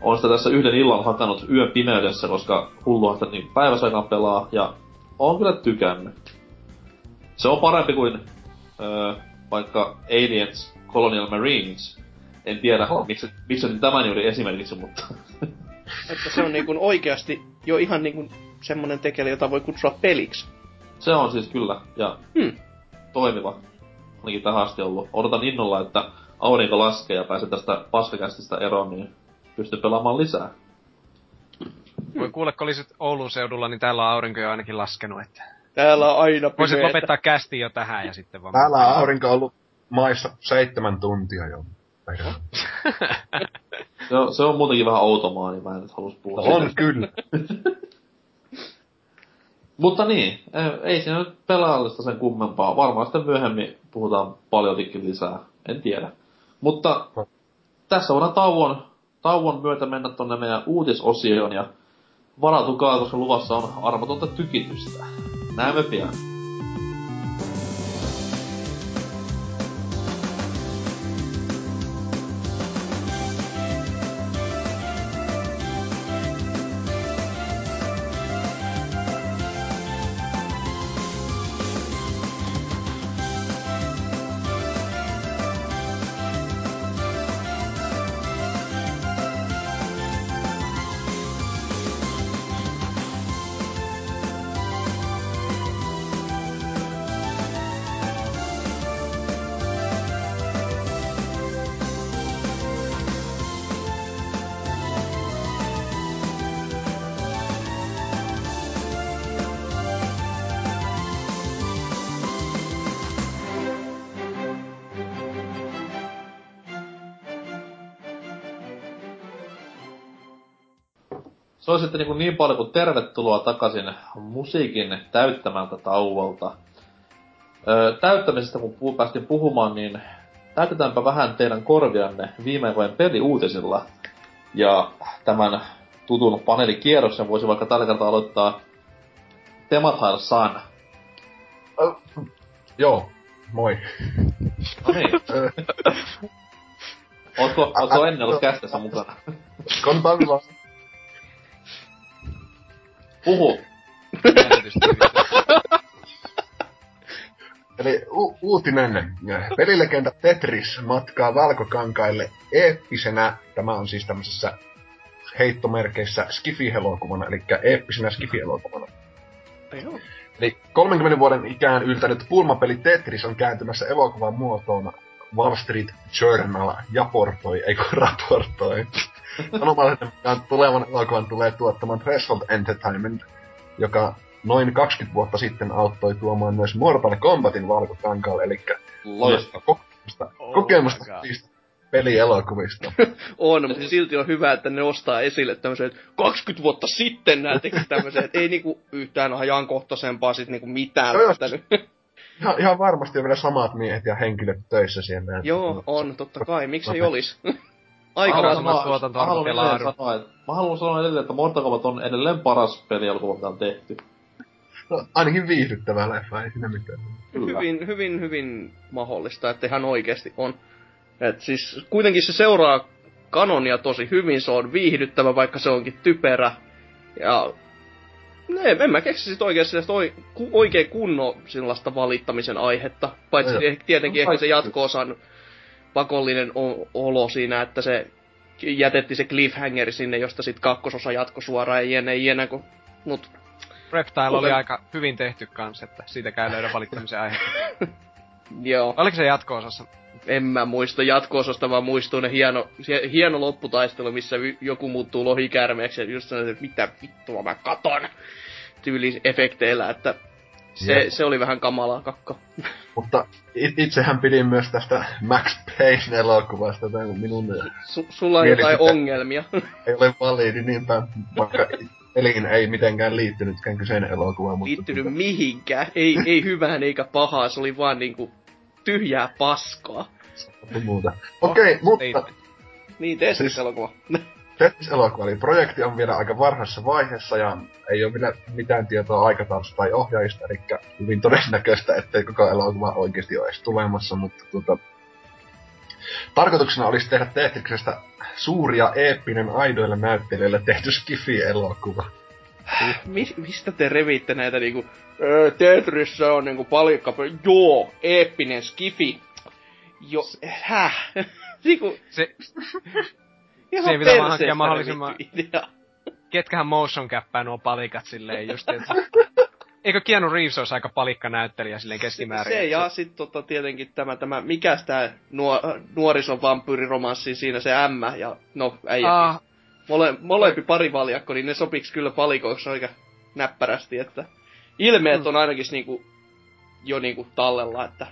on sitä tässä yhden illan hakannut yön pimeydessä, koska hulluhan sitä niin päiväsaikaan pelaa, ja on kyllä tykännyt. Se on parempi kuin öö, vaikka Aliens Colonial Marines. En tiedä, Oho. miksi, miksi tämän juuri esimerkiksi, mutta <laughs> Että se on niinku oikeasti jo ihan niinku semmonen tekele, jota voi kutsua peliksi. se on siis kyllä, ja Hmm. Toimiva. Ainakin tähän asti ollut. Odotan innolla, että aurinko laskee ja pääsen tästä paskakästistä eroon, niin pystyn pelaamaan lisää. Voi kuule, kun olisit Oulun seudulla, niin täällä on aurinko jo ainakin laskenut, että... Täällä on aina Voisit pimeetä. lopettaa kästi jo tähän ja sitten vaan... Täällä on aurinko ollut maissa seitsemän tuntia jo. <laughs> Se on, se on muutenkin vähän outomaa, niin mä en nyt halus puhua On kyllä. <laughs> Mutta niin, ei- siinä nyt pelaallista sen kummempaa. Varmaan sitten myöhemmin puhutaan paljotikin lisää. En tiedä. Mutta tässä voidaan tauon tauon myötä mennä tonne meidän uutisosioon ja varautukaa, koska luvassa on armotonta tykitystä. Näemme pian. Paljon kuin tervetuloa takaisin musiikin täyttämältä tauolta. Öö, täyttämisestä kun puu, päästiin puhumaan, niin täytetäänpä vähän teidän korvianne viime aikojen peliuutisilla. Ja tämän tutun paneelikierroksen voisi vaikka tällä kertaa aloittaa Temathile Sun. Uh, joo, moi. No niin. <laughs> ootko, ootko ennen ollut kästessä mukana? Kontaamilla Puhu. <laughs> Eli u- uutinen. Pelilegenda Tetris matkaa valkokankaille eeppisenä, tämä on siis tämmöisessä heittomerkeissä Skifi-elokuvana, eli eeppisenä Skifi-elokuvana. Eli 30 vuoden ikään yltänyt pulmapeli Tetris on kääntymässä elokuvan muotoon Wall Street Journal japortoi, ei kun raportoi. Sanomalehden mukaan tulevan elokuvan tulee tuottamaan Threshold Entertainment, joka noin 20 vuotta sitten auttoi tuomaan myös Mortal Kombatin valkokankaalle, eli kokemusta, oh kokemusta pelielokuvista. <laughs> on, mutta silti on hyvä, että ne ostaa esille tämmöiset 20 vuotta sitten nämä teki tämmöiset, että ei niinku yhtään ajankohtaisempaa sit niinku mitään. Joo, <laughs> ihan, ihan varmasti on vielä samat miehet ja henkilöt töissä siellä. Joo, on, totta kai. Miksi ei olis? Aika raskas tuotanto on sanoa, että, mä haluan sanoa edelleen, että Mortal Kombat on edelleen paras pelialukuva, mitä on tehty. No, ainakin viihdyttävä leffa, ei siinä mitään. Hyvin, hyvin, hyvin mahdollista, että ihan oikeasti on. Et siis kuitenkin se seuraa kanonia tosi hyvin, se on viihdyttävä, vaikka se onkin typerä. Ja ne, en mä keksi sit oikeesti sellaista oi, ku, oikein kunnon sellaista valittamisen aihetta. Paitsi no, tietenkin no, ehkä se jatko-osan pakollinen olo siinä, että se jätetti se cliffhanger sinne, josta sitten kakkososa jatko suoraan, ei jene, ei kun, mut... Reptile oli aika hyvin tehty kans, että siitä käy löydä valittamisen aihe. <laughs> Joo. Oliko se jatko-osassa? En mä muista jatko-osasta, vaan muistuu ne hieno, hieno lopputaistelu, missä joku muuttuu lohikärmeeksi ja just sanoin, että mitä vittua mä katon tyyli efekteillä, että se, se oli vähän kamalaa kakka. Mutta itsehän pidin myös tästä Max Payne elokuvasta, tai minun... Su- sulla on jotain ongelmia. Ei ole validi niinpä, vaikka peliin ei mitenkään liittynytkään kyseinen elokuva. Mutta Liittynyt tuota... mihinkään, ei, ei hyvään eikä pahaa, se oli vaan niinku tyhjää paskaa. Muuta. Okei, okay, oh, mutta... Niin, Tetris-elokuva. Siis, Tetris-elokuva, eli projekti on vielä aika varhaisessa vaiheessa ja ei ole vielä mitään tietoa aikataulusta tai ohjaajista, eli hyvin todennäköistä, ettei koko elokuva oikeasti ole edes tulemassa, mutta tuota, Tarkoituksena olisi tehdä Tetriksestä suuria eeppinen aidoilla näyttelijöillä tehty Skifi-elokuva. Mi- mistä te revitte näitä niinku, öö, Tetrissä on niinku palikka, joo, eeppinen Skifi. Jo, häh? <laughs> niinku... Se, <laughs> se pitää vaan hankkia mahdollisimman... Ketkähän motion käppää nuo palikat silleen just, että... <laughs> Eikö Keanu Reeves olisi aika palikka näyttelijä silleen keskimäärin? Se, se ja sit tota, tietenkin tämä, tämä mikäs nuo, nuorison vampyyriromanssi siinä se M ja no ei. Ah. Mole, molempi parivaljakko, niin ne sopiks kyllä palikoiksi aika näppärästi, että ilmeet mm. on ainakin niinku, jo niinku tallella, että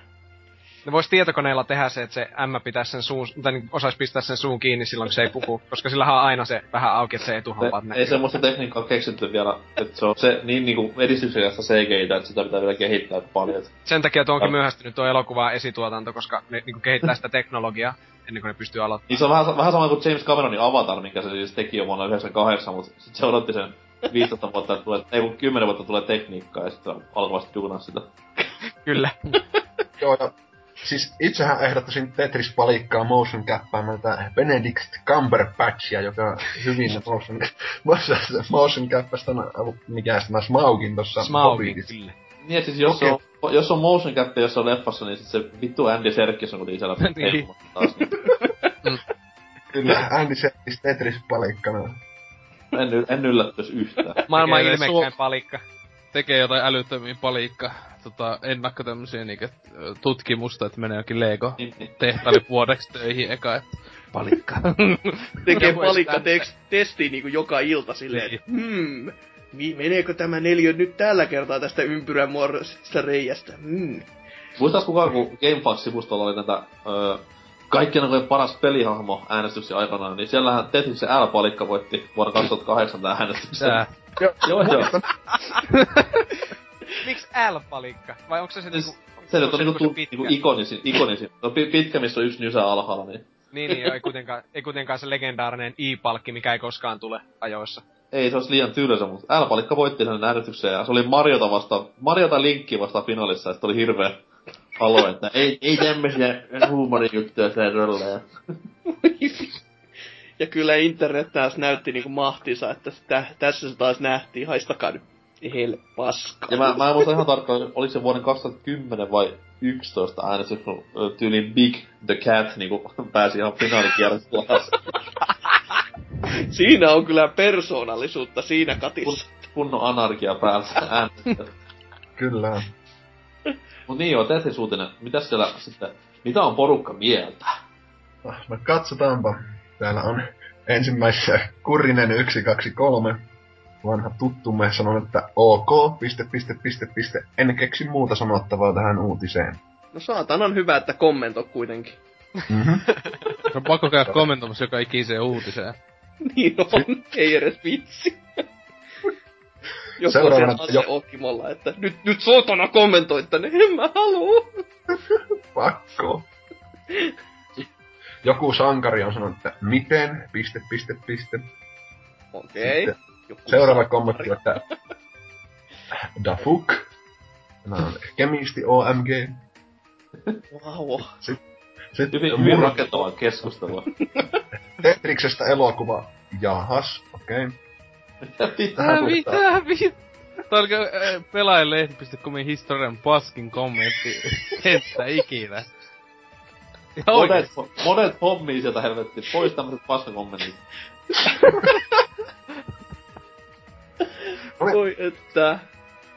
Ne vois tietokoneella tehdä se, että se M pitää sen suun, tai niin osais pistää sen suun kiinni silloin, kun se ei puhu. Koska sillä on aina se vähän auki, että se etuhampaat ei, näkyy. ei semmoista tekniikkaa keksitty vielä, että se on se niin niinku edistyksekästä CGI, että sitä pitää vielä kehittää paljon. Sen takia tuo onkin myöhästynyt tuo elokuva esituotanto, koska ne niinku kehittää sitä teknologiaa ennen kuin ne pystyy aloittamaan. Niin se on vähän, vähän sama kuin James Cameronin Avatar, minkä se siis teki jo vuonna 98, mutta sit se odotti sen 15 vuotta, että tulee, ei kun 10 vuotta tulee tekniikkaa ja sitten alkoi duunaa sitä. Kyllä. Joo, ja siis itsehän ehdottaisin Tetris-palikkaa motion tätä Benedict Cumberbatchia, joka hyvin <laughs> motion, <laughs> motion, motion cappasta, mikä tämä Smaugin tossa Smaugin, kyllä. Niin, siis jos, Okei. on, jos on motion cap jossain leffassa, niin sit se vittu Andy Serkis on kuitenkin siellä <laughs> Niin. taas. Niin Kyllä, Andy Serkis Tetris-palikkana. en, en yllättyis yhtään. Maailman ilmekkäin su- palikka. Tekee jotain älyttömiä palikka, tota, ennakko tämmösiä niinku, tutkimusta, että menee jokin Lego Niin, niin. tehtaille vuodeksi töihin eka, että palikka. <laughs> Tekee palikka tekst- testiin niinku joka ilta silleen, että hmm, meneekö tämä neliö nyt tällä kertaa tästä ympyrän muodoisesta reiästä? Hmm. Muistais kukaan, kun GameFAQ-sivustolla oli näitä öö, kaikkien aikojen paras pelihahmo äänestyksiä aikanaan, niin siellähän Tetriksen L-palikka voitti vuonna 2008 tää äänestyksen. Joo, joo. <laughs> Miksi L-palikka? Vai onko se se Siis niinku... Se nyt on onko niinku, tu, pitkä? niinku ikonisin, ikonisin. No pi- pitkä, missä on yksi nysä alhaalla, niin Niin, niin, ei kuitenkaan, ei kuitenkaan se legendaarinen I-palkki, mikä ei koskaan tule ajoissa. ei se olisi liian tylsä, mutta L-palikka voitti sen äänestyksen ja se oli Mariota vasta, Mariota Linkki vasta finaalissa sitten oli hirveä alo, että ei, ei tämmösiä huumorijuttuja se rölleen. Ja kyllä internet taas näytti niinku mahtinsa, että tä- tässä se taas nähtiin, haistakaa nyt. Hel paska. Ja mä, mä en muista ihan tarkkaan, oliko se vuoden 2010 vai 11 äänestys, kun ö, tyyliin Big the Cat niinku <laughs> pääsi ihan finaalikierroksella. <laughs> Siinä on kyllä persoonallisuutta siinä Kun, katissa. kunnon anarkia päällä äänestä. <laughs> Kyllä. Mut niin joo, Tetris uutinen. Mitäs siellä sitten, mitä on porukka mieltä? No katsotaanpa. Täällä on ensimmäisessä Kurinen 123. Vanha tuttumme sanon, että ok, piste, piste, piste, piste. En keksi muuta sanottavaa tähän uutiseen. No saatanan hyvä, että kommentoi kuitenkin. <laughs> Mm-hmm. On pakko käydä kommentoimassa joka ikiseen uutiseen. <laughs> Niin on, ei edes vitsi. <laughs> Joku Seuraavana- on jo- Okimolla, että nyt, nyt saatana kommentoi tänne, en mä haluu. Pakko. Joku sankari on sanonut, että miten, piste, piste, piste. Okei. Sitten Joku Seuraava kommentti, on, että da fuck. Tämä on kemisti OMG. Wow. Sitten Hyvin, hyvin mur- rakentavaa keskustelua. <laughs> Tetriksestä elokuva. Jahas, okei. Okay. Mitä, kohtaan. mitä, mitä? Tää on äh, pelaajalehti.comin historian paskin kommentti. Että ikinä. Ja Monet, monet hommii sieltä helvetti. Pois tämmöset paskakommentit. <laughs> Voi että.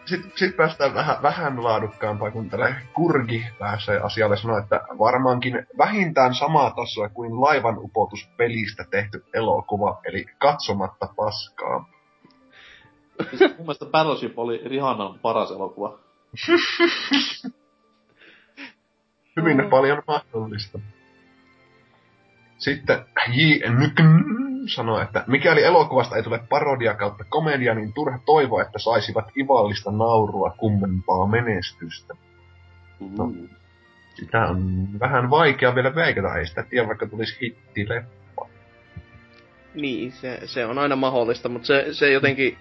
Sitten sit päästään vähän, vähän laadukkaampaan, kun tällä Kurgi pääsee asialle sanoa, että varmaankin vähintään samaa tasoa kuin laivan upotuspelistä tehty elokuva, eli katsomatta paskaa. Siis mun mielestä Battleship oli Rihannan paras elokuva. <laughs> Hyvin paljon mahdollista. Sitten J. Nykn sanoi, että mikäli elokuvasta ei tule parodia kautta komedia, niin turha toivoa, että saisivat ivallista naurua kummempaa menestystä. No. Sitä on vähän vaikea vielä veikata, ei sitä tiedä, vaikka tulisi hittile. Niin, se, se on aina mahdollista, mutta se, se jotenkin...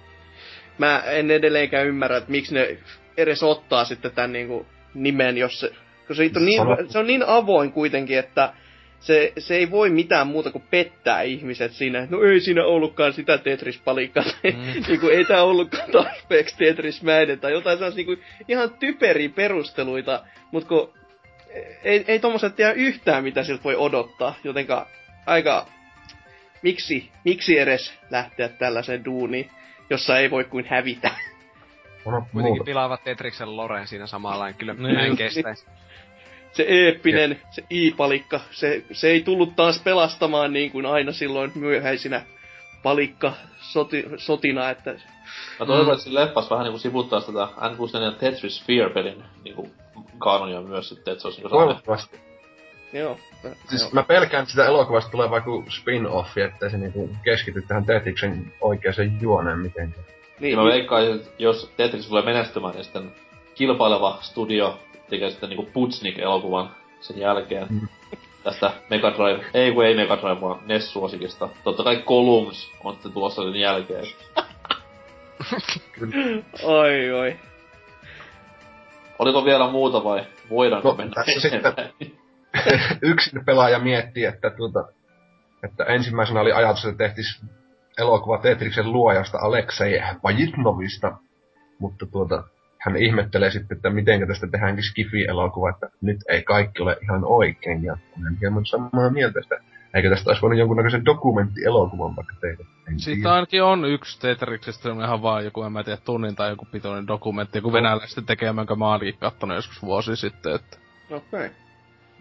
Mä en edelleenkään ymmärrä, että miksi ne edes ottaa sitten tämän niinku nimen, jos se... Kun se on niin, se on niin avoin kuitenkin, että se, se ei voi mitään muuta kuin pettää ihmiset siinä. No ei siinä ollutkaan sitä Tetris-palikkaa. Tai <laughs> Mm. niinku, ei tää ollutkaan tarpeeksi Tetris-mäinen. Tai jotain sellaisia niinku, ihan typeriä perusteluita. Mut kun ei, ei tommoset tiedä yhtään, mitä siltä voi odottaa. Jotenka aika... Miksi, miksi edes lähteä tällaiseen duuniin, jossa ei voi kuin hävitä? Kuitenkin pilaavat Tetriksen Loren siinä samalla. Kyllä Niin mä en kestäisi. Se eeppinen, se i-palikka, se, se ei tullut taas pelastamaan niin kuin aina silloin myöhäisinä palikka soti, sotina, että Mä toivon, että siinä leffas vähän niinku sivuttais tätä N64 Tetris Sphere-pelin niinku kanonia myös sitten, että se olisi niinku. Toivottavasti. Joo. Siis joo. mä pelkään, että sitä elokuvasta tulee vaikka spin-offi, että se niinku keskity tähän Tetriksen oikeaan juoneen mitenkään. Niin, Ja mä veikkaisin, että jos Tetris tulee menestymään, niin sitten kilpaileva studio tekee sitten niinku Putsnik-elokuvan sen jälkeen. Mm. Tästä Mega Drive, ei kun ei Mega Drive, vaan NES-suosikista. Totta kai Columns on sitten tulossa sen jälkeen. <laughs> Oi, oi. Oliko vielä muuta vai voidaanko No, mennä tässä sitten-? <laughs> Yksin pelaaja miettii, että, tuota, että ensimmäisenä oli ajatus, että tehtis elokuva Tetriksen luojasta Aleksei Pajitnovista, mutta tuota, hän ihmettelee sitten, että miten tästä tehdäänkin Skifi-elokuva, että nyt ei kaikki ole ihan oikein, ja olen hieman samaa mieltä, että eikö tästä olisi voinut jonkunnäköisen dokumenttielokuvan vaikka tehdä. En Siitä tiedä. ainakin on yksi Tetriksestä ihan vaan joku, en mä tiedä, tunnin tai joku pitoinen dokumentti, joku venäläisten tekemä, jonka mä oonkin kattonut joskus vuosi sitten, että Okei. Okay.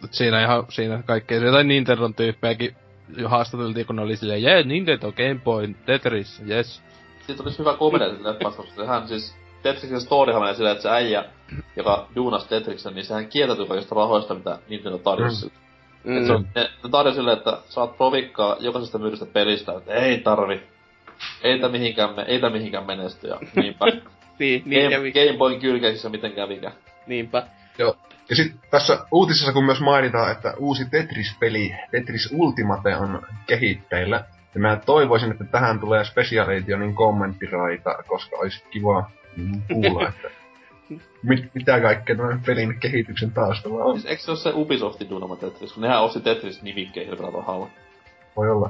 Et siinä ihan, siinä kaikkea, jotain Nintendon tyyppejäkin jo haastateltiin, kun ne oli silleen, jee, Nintendo, Game Boy, Tetris, yes. Siitä olisi hyvä komedia koska sehän siis... Tetriksen storyhan menee silleen, että se äijä, joka duunas Tetriksen, niin sehän kieltäytyy kaikista rahoista, mitä Nintendo tarjosi. Mm. Mm. Et se on, ne, ne tarjosi silleen, että saat provikkaa jokaisesta myydystä pelistä, että ei tarvi. Ei tää mihinkään, me, ei tää mihinkään menesty, ja niinpä. <laughs> Niin, niin Game, kävi. Game Boyn kylkeisissä miten kävikään. Niinpä. Ja sitten tässä uutisessa kun myös mainitaan, että uusi Tetris-peli, Tetris Ultimate on kehitteillä. Ja mä toivoisin, että tähän tulee Special Editionin kommenttiraita, koska olisi kiva mm, kuulla, että mit, mitä kaikkea tämän pelin kehityksen taustalla on. Siis eikö se ole se Ubisoftin duunama Tetris, kun nehän osti Tetris nimikkeen hirveellä rahalla. Voi olla.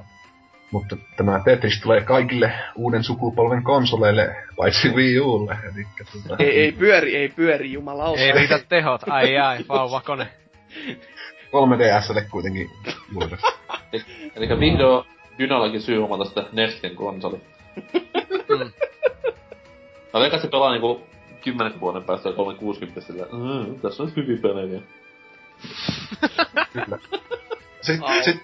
Mutta tämä Tetris tulee kaikille uuden sukupolven konsoleille, paitsi Wii Ulle. Elikkä tuota, Ei, ei pyöri, ei pyöri, jumalauta. Ei riitä tehot, ai ai, vauvakone. 3DSlle kuitenkin julkaistu. Eli vihdoin Dynalakin syy omata sitä Nextin konsoli. Mm. Mä veikkaan, että se pelaa niinku 10 vuoden päästä 360 sillä, mm, tässä on hyviä pelejä. Kyllä. <laughs> Sitten sit,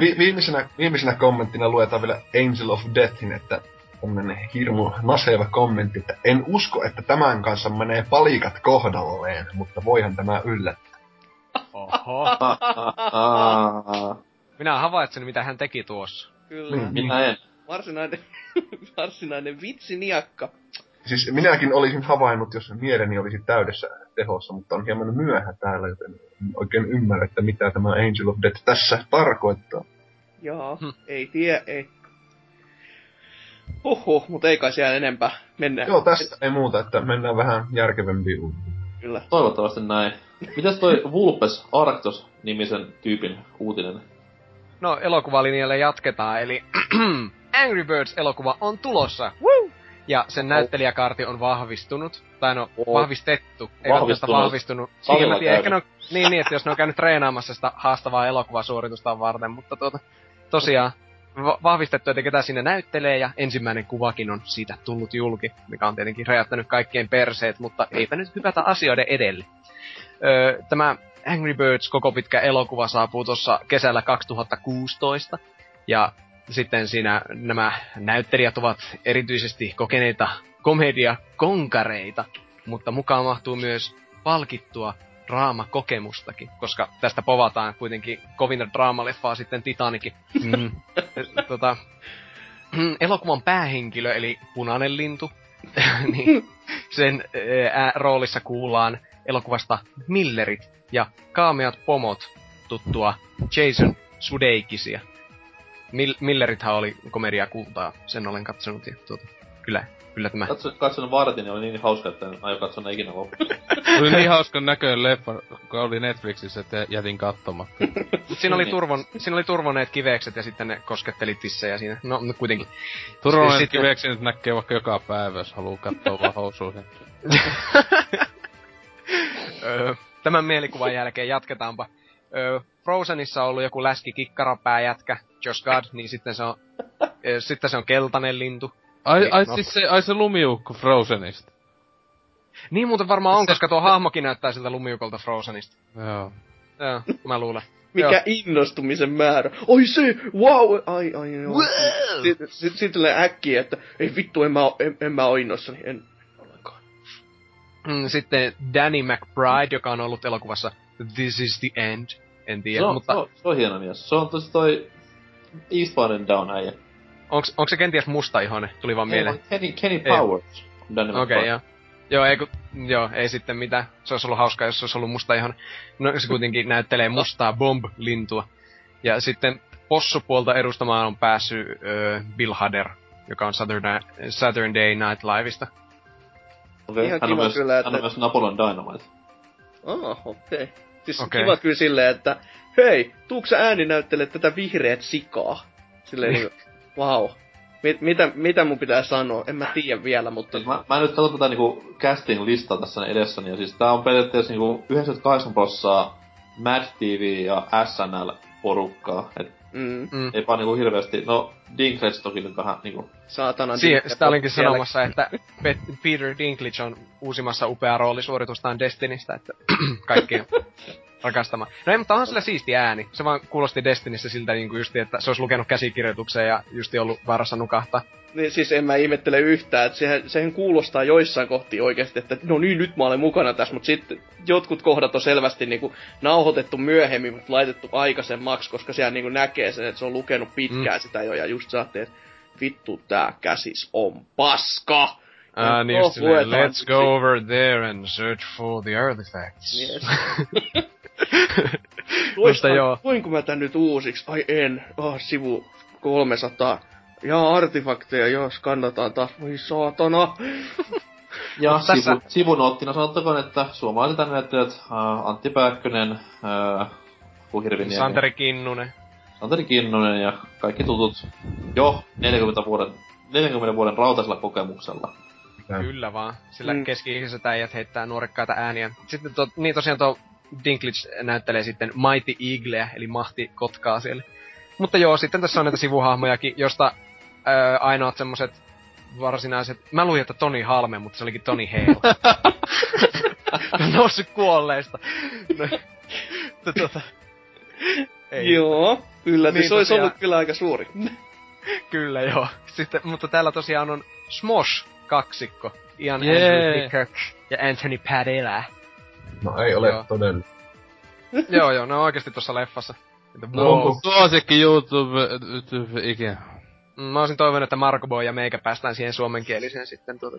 vi, viimeisenä, viimeisenä kommenttina luetaan vielä Angel of Deathin, että tämmönen hirmu naseva kommentti, että en usko, että tämän kanssa menee palikat kohdalleen, mutta voihan tämä yllättää. Oho. <laughs> Minä havaitsen, mitä hän teki tuossa. Kyllä. Mm. minä en. Varsinainen, <laughs> varsinainen vitsiniakka. Siis minäkin olisin havainnut, jos mieleni olisi täydessä tehossa, mutta on hieman myöhä täällä, joten en oikein ymmärrä, että mitä tämä Angel of Death tässä tarkoittaa. Joo, Hm. ei tiedä, ei. Oho, mutta ei kai siellä enempää. Mennään. Joo, tästä ei muuta, että mennään vähän järkevempiin uutisiin. Kyllä. Toivottavasti näin. Mitäs toi Vulpes Arctos-nimisen tyypin uutinen? No, elokuvalinjalle jatketaan, eli <clears throat> Angry Birds-elokuva on tulossa. Woo! Ja sen näyttelijäkaarti on vahvistunut. Tai no, Oo. vahvistettu. Ei Vahvistunut. vahvistunut. Siihen mä tiedän, ehkä ne on, niin, niin, että jos ne on käynyt treenaamassa sitä haastavaa elokuvasuoritusta varten, mutta tuota, tosiaan va- vahvistettu, että ketä sinne näyttelee, ja ensimmäinen kuvakin on siitä tullut julki, mikä on tietenkin räjäyttänyt kaikkien perseet, mutta eipä nyt hypätä asioiden edelle. Öö, tämä Angry Birds koko pitkä elokuva saapuu tuossa kesällä 2016, ja sitten siinä nämä näyttelijät ovat erityisesti kokeneita komediakonkareita, mutta mukaan mahtuu myös palkittua draamakokemustakin, koska tästä povataan kuitenkin kovin draamaleffaa sitten Titanikin. Mm. <laughs> tota, <clears throat> elokuvan päähenkilö, eli punainen lintu, <laughs> niin sen ää, roolissa kuullaan elokuvasta Millerit ja kaameat pomot tuttua Jason Sudeikisia. Mil- Millerithän oli komediakultaa, sen olen katsonut ja tuota, kyllä, kyllä tämä Katso, katson vartin ja oli niin hauska, että en aio katsoa ne ikinä loppuun. Oli niin hauskan näköinen leffa, kun oli Netflixissä, että jätin katsomatta. Mut siinä oli, Niin. turvon, siinä oli turvoneet kivekset ja sitten ne kosketteli tissejä siinä. No, no kuitenkin. Turvallinen Sitten- kiveksi nyt näkee vaikka joka päivä, jos haluaa katsoa vaan housuihin. <laughs> Tämän mielikuvan jälkeen jatketaanpa. Frozenissa on ollut joku läski kikkarapääjätkä, Josh Gad, niin sitten se on, öö, sitten se on keltainen lintu. Ai, ai No. siis se, ai se lumiukko Frozenista. Niin muuten varmaan on, Se- koska tuo hahmokin näyttää siltä lumiukolta Frozenista. Joo. Joo, mä luulen. Mikä Joo. innostumisen määrä. Oi se, wow, ai, ai, joo. Sitten sit, sit tulee äkkiä, että ei vittu, en mä, en, en mä oo innossani, en ollenkaan. Mm, sitten Danny McBride, joka on ollut elokuvassa This is the End. En tiedä, Se on, mutta se, on, se on hieno mies. Se on tosi toi Eastbound and Down äijä. onks, onks se kenties mustaihoinen? Tuli vaan mieleen. Kenny, Kenny Powers. Okei, okay, joo. Joo, ei, kun, joo, ei sitten mitään. Se olisi ollut hauskaa, jos se olisi ollut musta ihan... No se kuitenkin näyttelee mustaa bomb-lintua. Ja sitten possupuolta edustamaan on päässyt ö, Bill Hader, joka on Saturday, Saturday Night Liveista. Okei, Ihan hän, on kiva myös, kyllä, että- hän on myös Napoleon Dynamite. Ah, okei. Okay. Siis okay. kiva kyllä silleen, että hei, tuuks sä ääni näyttelee tätä vihreät sikaa? Silleen Niin. niinku, wow. Mit, mitä, mitä mun pitää sanoa? En mä tiedä vielä, mutta... Siis mä, mä nyt katson tätä niinku casting-listaa tässä edessäni, ja siis tää on periaatteessa niinku 98 prossaa Mad TV ja SNL-porukkaa. Et Mm, Mm. ei vaan niinku hirveesti, no Dinklage toki nyt vähän niinku, saatana. Dinklage sitä olinkin siellä- sanomassa, että Pet- Peter Dinklage on uusimassa upea roolisuoritustaan Destinistä, että <clears throat> kaikki <laughs> rakastamaan. No ei, mutta onhan sillä siisti ääni. Se vaan kuulosti Destinissä siltä niinku justi, että se olisi lukenut käsikirjoituksen ja justi ollut vaarassa nukahtaa. Niin, siis en mä ihmettele yhtään, että sehän, sehän kuulostaa joissain kohti oikeasti, että no niin, nyt mä olen mukana tässä, mutta sitten jotkut kohdat on selvästi niinku nauhoitettu myöhemmin, mutta laitettu aikaisemmaksi, koska siellä niinku näkee sen, että se on lukenut pitkään mm. sitä jo, ja just saatte, että vittu tää käsis on paska! Ah, niin No, just silleen, let's go over there and search for the artifacts. Yes. <laughs> <laughs> Mutta joo. voinko mä tän nyt uusiksi? Ai en. Oh, sivu 300. Ja artefakteja, jos kannataan taas. Voi saatana. <laughs> Ja Mut tässä- sivu, sivunoottina sanottakoon, että suomalaiset näyttelijät äh, Antti Pääkkönen, äh, Kuhirviniemi, Santeri Kinnunen. Santeri Kinnunen ja kaikki tutut jo 40 vuoden, 40 vuoden rautaisella kokemuksella. Kyllä vaan. Sillä Mm. keski-ikäiset äijät heittää nuorekkaita ääniä. Sitten to, niin tosiaan tuo Dinklage näyttelee sitten Mighty Eagleä, eli mahti kotkaa siellä. Mutta joo, sitten tässä on näitä sivuhahmojakin, josta öö, ainoat semmoset varsinaiset... Mä luin, että Toni Halme, mutta se olikin Toni Hale. <laughs> <laughs> Noussut kuolleista. No, tota... Ei. Joo, kyllä. Niin, se olisi tosiaan. ollut kyllä aika suuri. <laughs> Kyllä joo. Sitten, mutta täällä tosiaan on Smosh kaksikko. Ian. Andrew Dicker ja Anthony Padilla. No ei ole Joo. todella. <laughs> joo joo, ne on oikeesti tuossa leffassa. No, wow. suosikki YouTube, YouTube ikinä. Mm, Mä olisin toivonut, että Marko Boy ja meikä päästään siihen suomenkieliseen sitten tuota.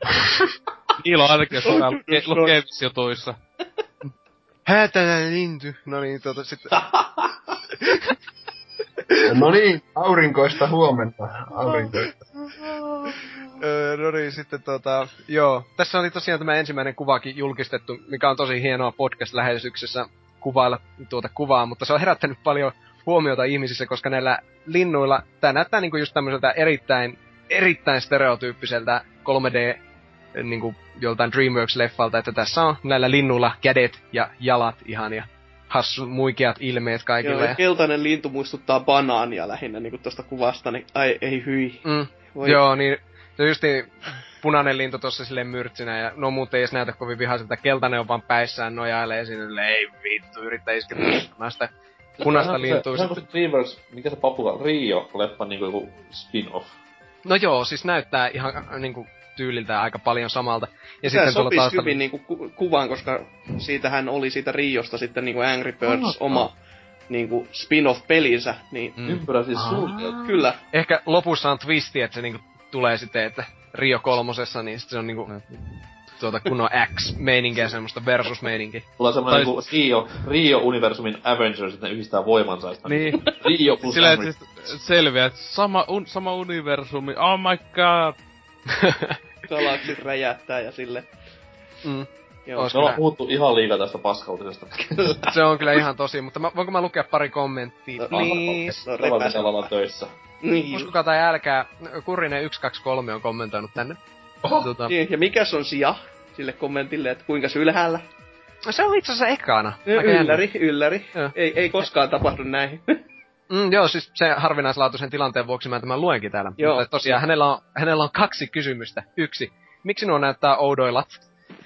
<laughs> Niillä on ainakin <laughs> jossain luke- lukemisjutuissa. Häätälä lintu. No niin, tuota sitten. No niin, aurinkoista huomenta. Aurinkoista. Öö, no niin, sitten tota, joo. Tässä oli tosiaan tämä ensimmäinen kuvakin julkistettu, mikä on tosi hienoa podcast-lähetyksessä kuvailla tuota kuvaa, mutta se on herättänyt paljon huomiota ihmisissä, koska näillä linnuilla, tämä näyttää niinku just tämmöiseltä erittäin, erittäin stereotyyppiseltä 3D niinku joltain DreamWorks-leffalta, että tässä on näillä linnuilla kädet ja jalat ihan ja hassu muikeat ilmeet kaikilla. Joo, keltainen lintu muistuttaa banaania lähinnä niinku tosta kuvasta, niin ai ei hyi. mm, Voi. Joo, niin se justi punainen lintu tossa silleen myrtsinä ja no muut ei edes näytä kovin vihaiselta. Keltainen on vaan päissään nojailee sinne silleen, ei vittu, yrittää iskeä punaista, punaista lintua. Se, se, se mikä se papuka, Rio-leffa niinku joku spin-off. No joo, siis näyttää ihan äh, niinku tyyliltään aika paljon samalta. Ja Tämä sitten sopisi taustalla... hyvin niinku ku- kuvaan, koska siitähän oli siitä Riosta sitten niinku Angry Birds Ah. oma niinku spin-off-pelinsä, niin Mm. Ympyrä siis sulkeutuu. kyllä. Ehkä lopussa on twisti, että se niinku tulee sitten, että Rio kolmosessa, niin se on niinku tuota kunnon X-meininkiä, semmoista versus-meininkiä. Tulee semmonen Tai- niinku Rio, Rio-universumin Avengers, että ne yhdistää voimansa. Niin. Rio plus että siis selviää, että sama, un, sama universumi, oh my god. <laughs> Galaksit räjähtää ja sille. Mm. Joo. Me ollaan puhuttu ihan liikaa tästä paskautisesta. Se on kyllä ihan tosi, mutta mä, voinko mä lukea pari kommenttia? No, Please. No, Tavallaan repäs. mitä ollaan töissä. Niin. Uskokaa tai älkää, Kurinen 123 on kommentoinut tänne. Oho, Tota, Niin, ja mikäs on sija sille kommentille, että kuinka ylhäällä? se on itse asiassa ekana. Ylläri, ylläri. Joo. Ei, ei koskaan tapahdu näin. <laughs> Mm, joo, siis se harvinaislaatuisen tilanteen vuoksi mä tämän luenkin täällä. Joo. Mutta tosiaan hänellä on, hänellä on kaksi kysymystä. Yksi, miksi nuo näyttää oudoilat?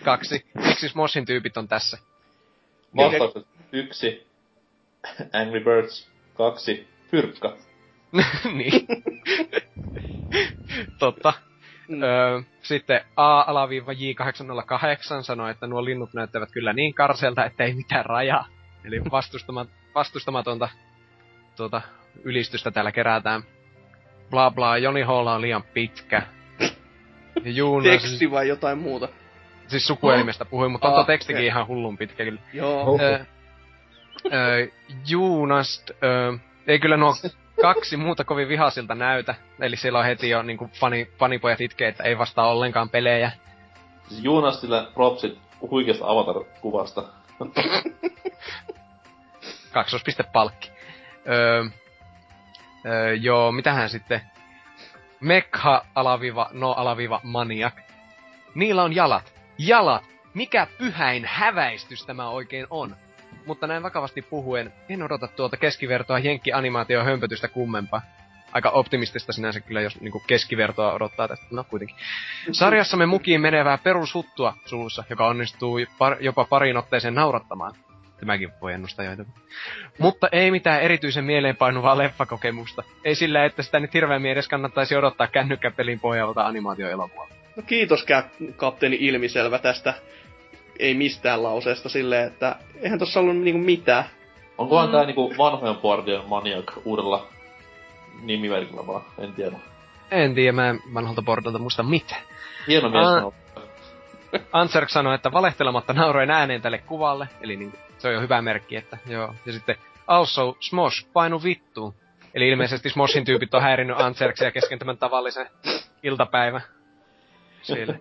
Kaksi, miksi Smoshin tyypit on tässä? Vastaukset. Yksi. Angry Birds. Kaksi. Pyrkka. <laughs> niin. Totta. Mm. Öö, sitten A-J808 sanoi, että nuo linnut näyttävät kyllä niin karselta, että ei mitään rajaa. Eli vastustama, vastustamatonta tuota, ylistystä täällä kerätään. Bla bla, Joni Holla on liian pitkä. Ja Juuna, siis, Teksti vai jotain muuta? siis sukuelimestä puhuin, mutta on Ah, tuo tekstikin okei. ihan hullun pitkä kyllä. Joo. Öö, öö, Juunast, öö, ei kyllä nuo <laughs> kaksi muuta kovin vihasilta näytä. Eli siellä on heti jo niinku fani, fanipojat itkee, että ei vastaa ollenkaan pelejä. Siis Joonasille propsit huikeasta avatar-kuvasta. <laughs> Kaksospiste palkki. Öö, öö, joo, mitähän sitten? Mekha alaviva, no alaviva maniak. Niillä on jalat. Jalat! Mikä pyhäin häväistys tämä oikein on? Mutta näin vakavasti puhuen, en odota tuolta keskivertoa jenkki-animaatio hömpötystä kummempaa. Aika optimistista sinänsä kyllä, jos niinku keskivertoa odottaa tästä. No kuitenkin. Sarjassamme mukiin menevää perushuttua sulussa, joka onnistuu par- jopa pariin otteeseen naurattamaan. Tämäkin voi ennustaa joita. Mutta ei mitään erityisen mieleenpainuvaa leffakokemusta. Ei sillä, että sitä nyt hirveämmin edes kannattaisi odottaa kännykkäpelin pohjalta animaatioelokuva. No kiitos kapteeni Ilmiselvä tästä ei mistään lauseesta silleen, että eihän tossa ollut niinku mitään. Onkohan tää niinku vanhojen boardien maniak uudella nimimerkillä vaan? En tiedä. En tiedä, mä en vanhalta bordalta muista mitään. Hieno mies Aa. sanoo. Anserk sanoi, että valehtelematta nauroin ääneen tälle kuvalle, eli niin, se on jo hyvä merkki, että joo. Ja sitten also Smosh, painu vittuun. Eli ilmeisesti Smoshin tyypit on häirinnyt Anserksia kesken tämän tavallisen iltapäivän. Siellä.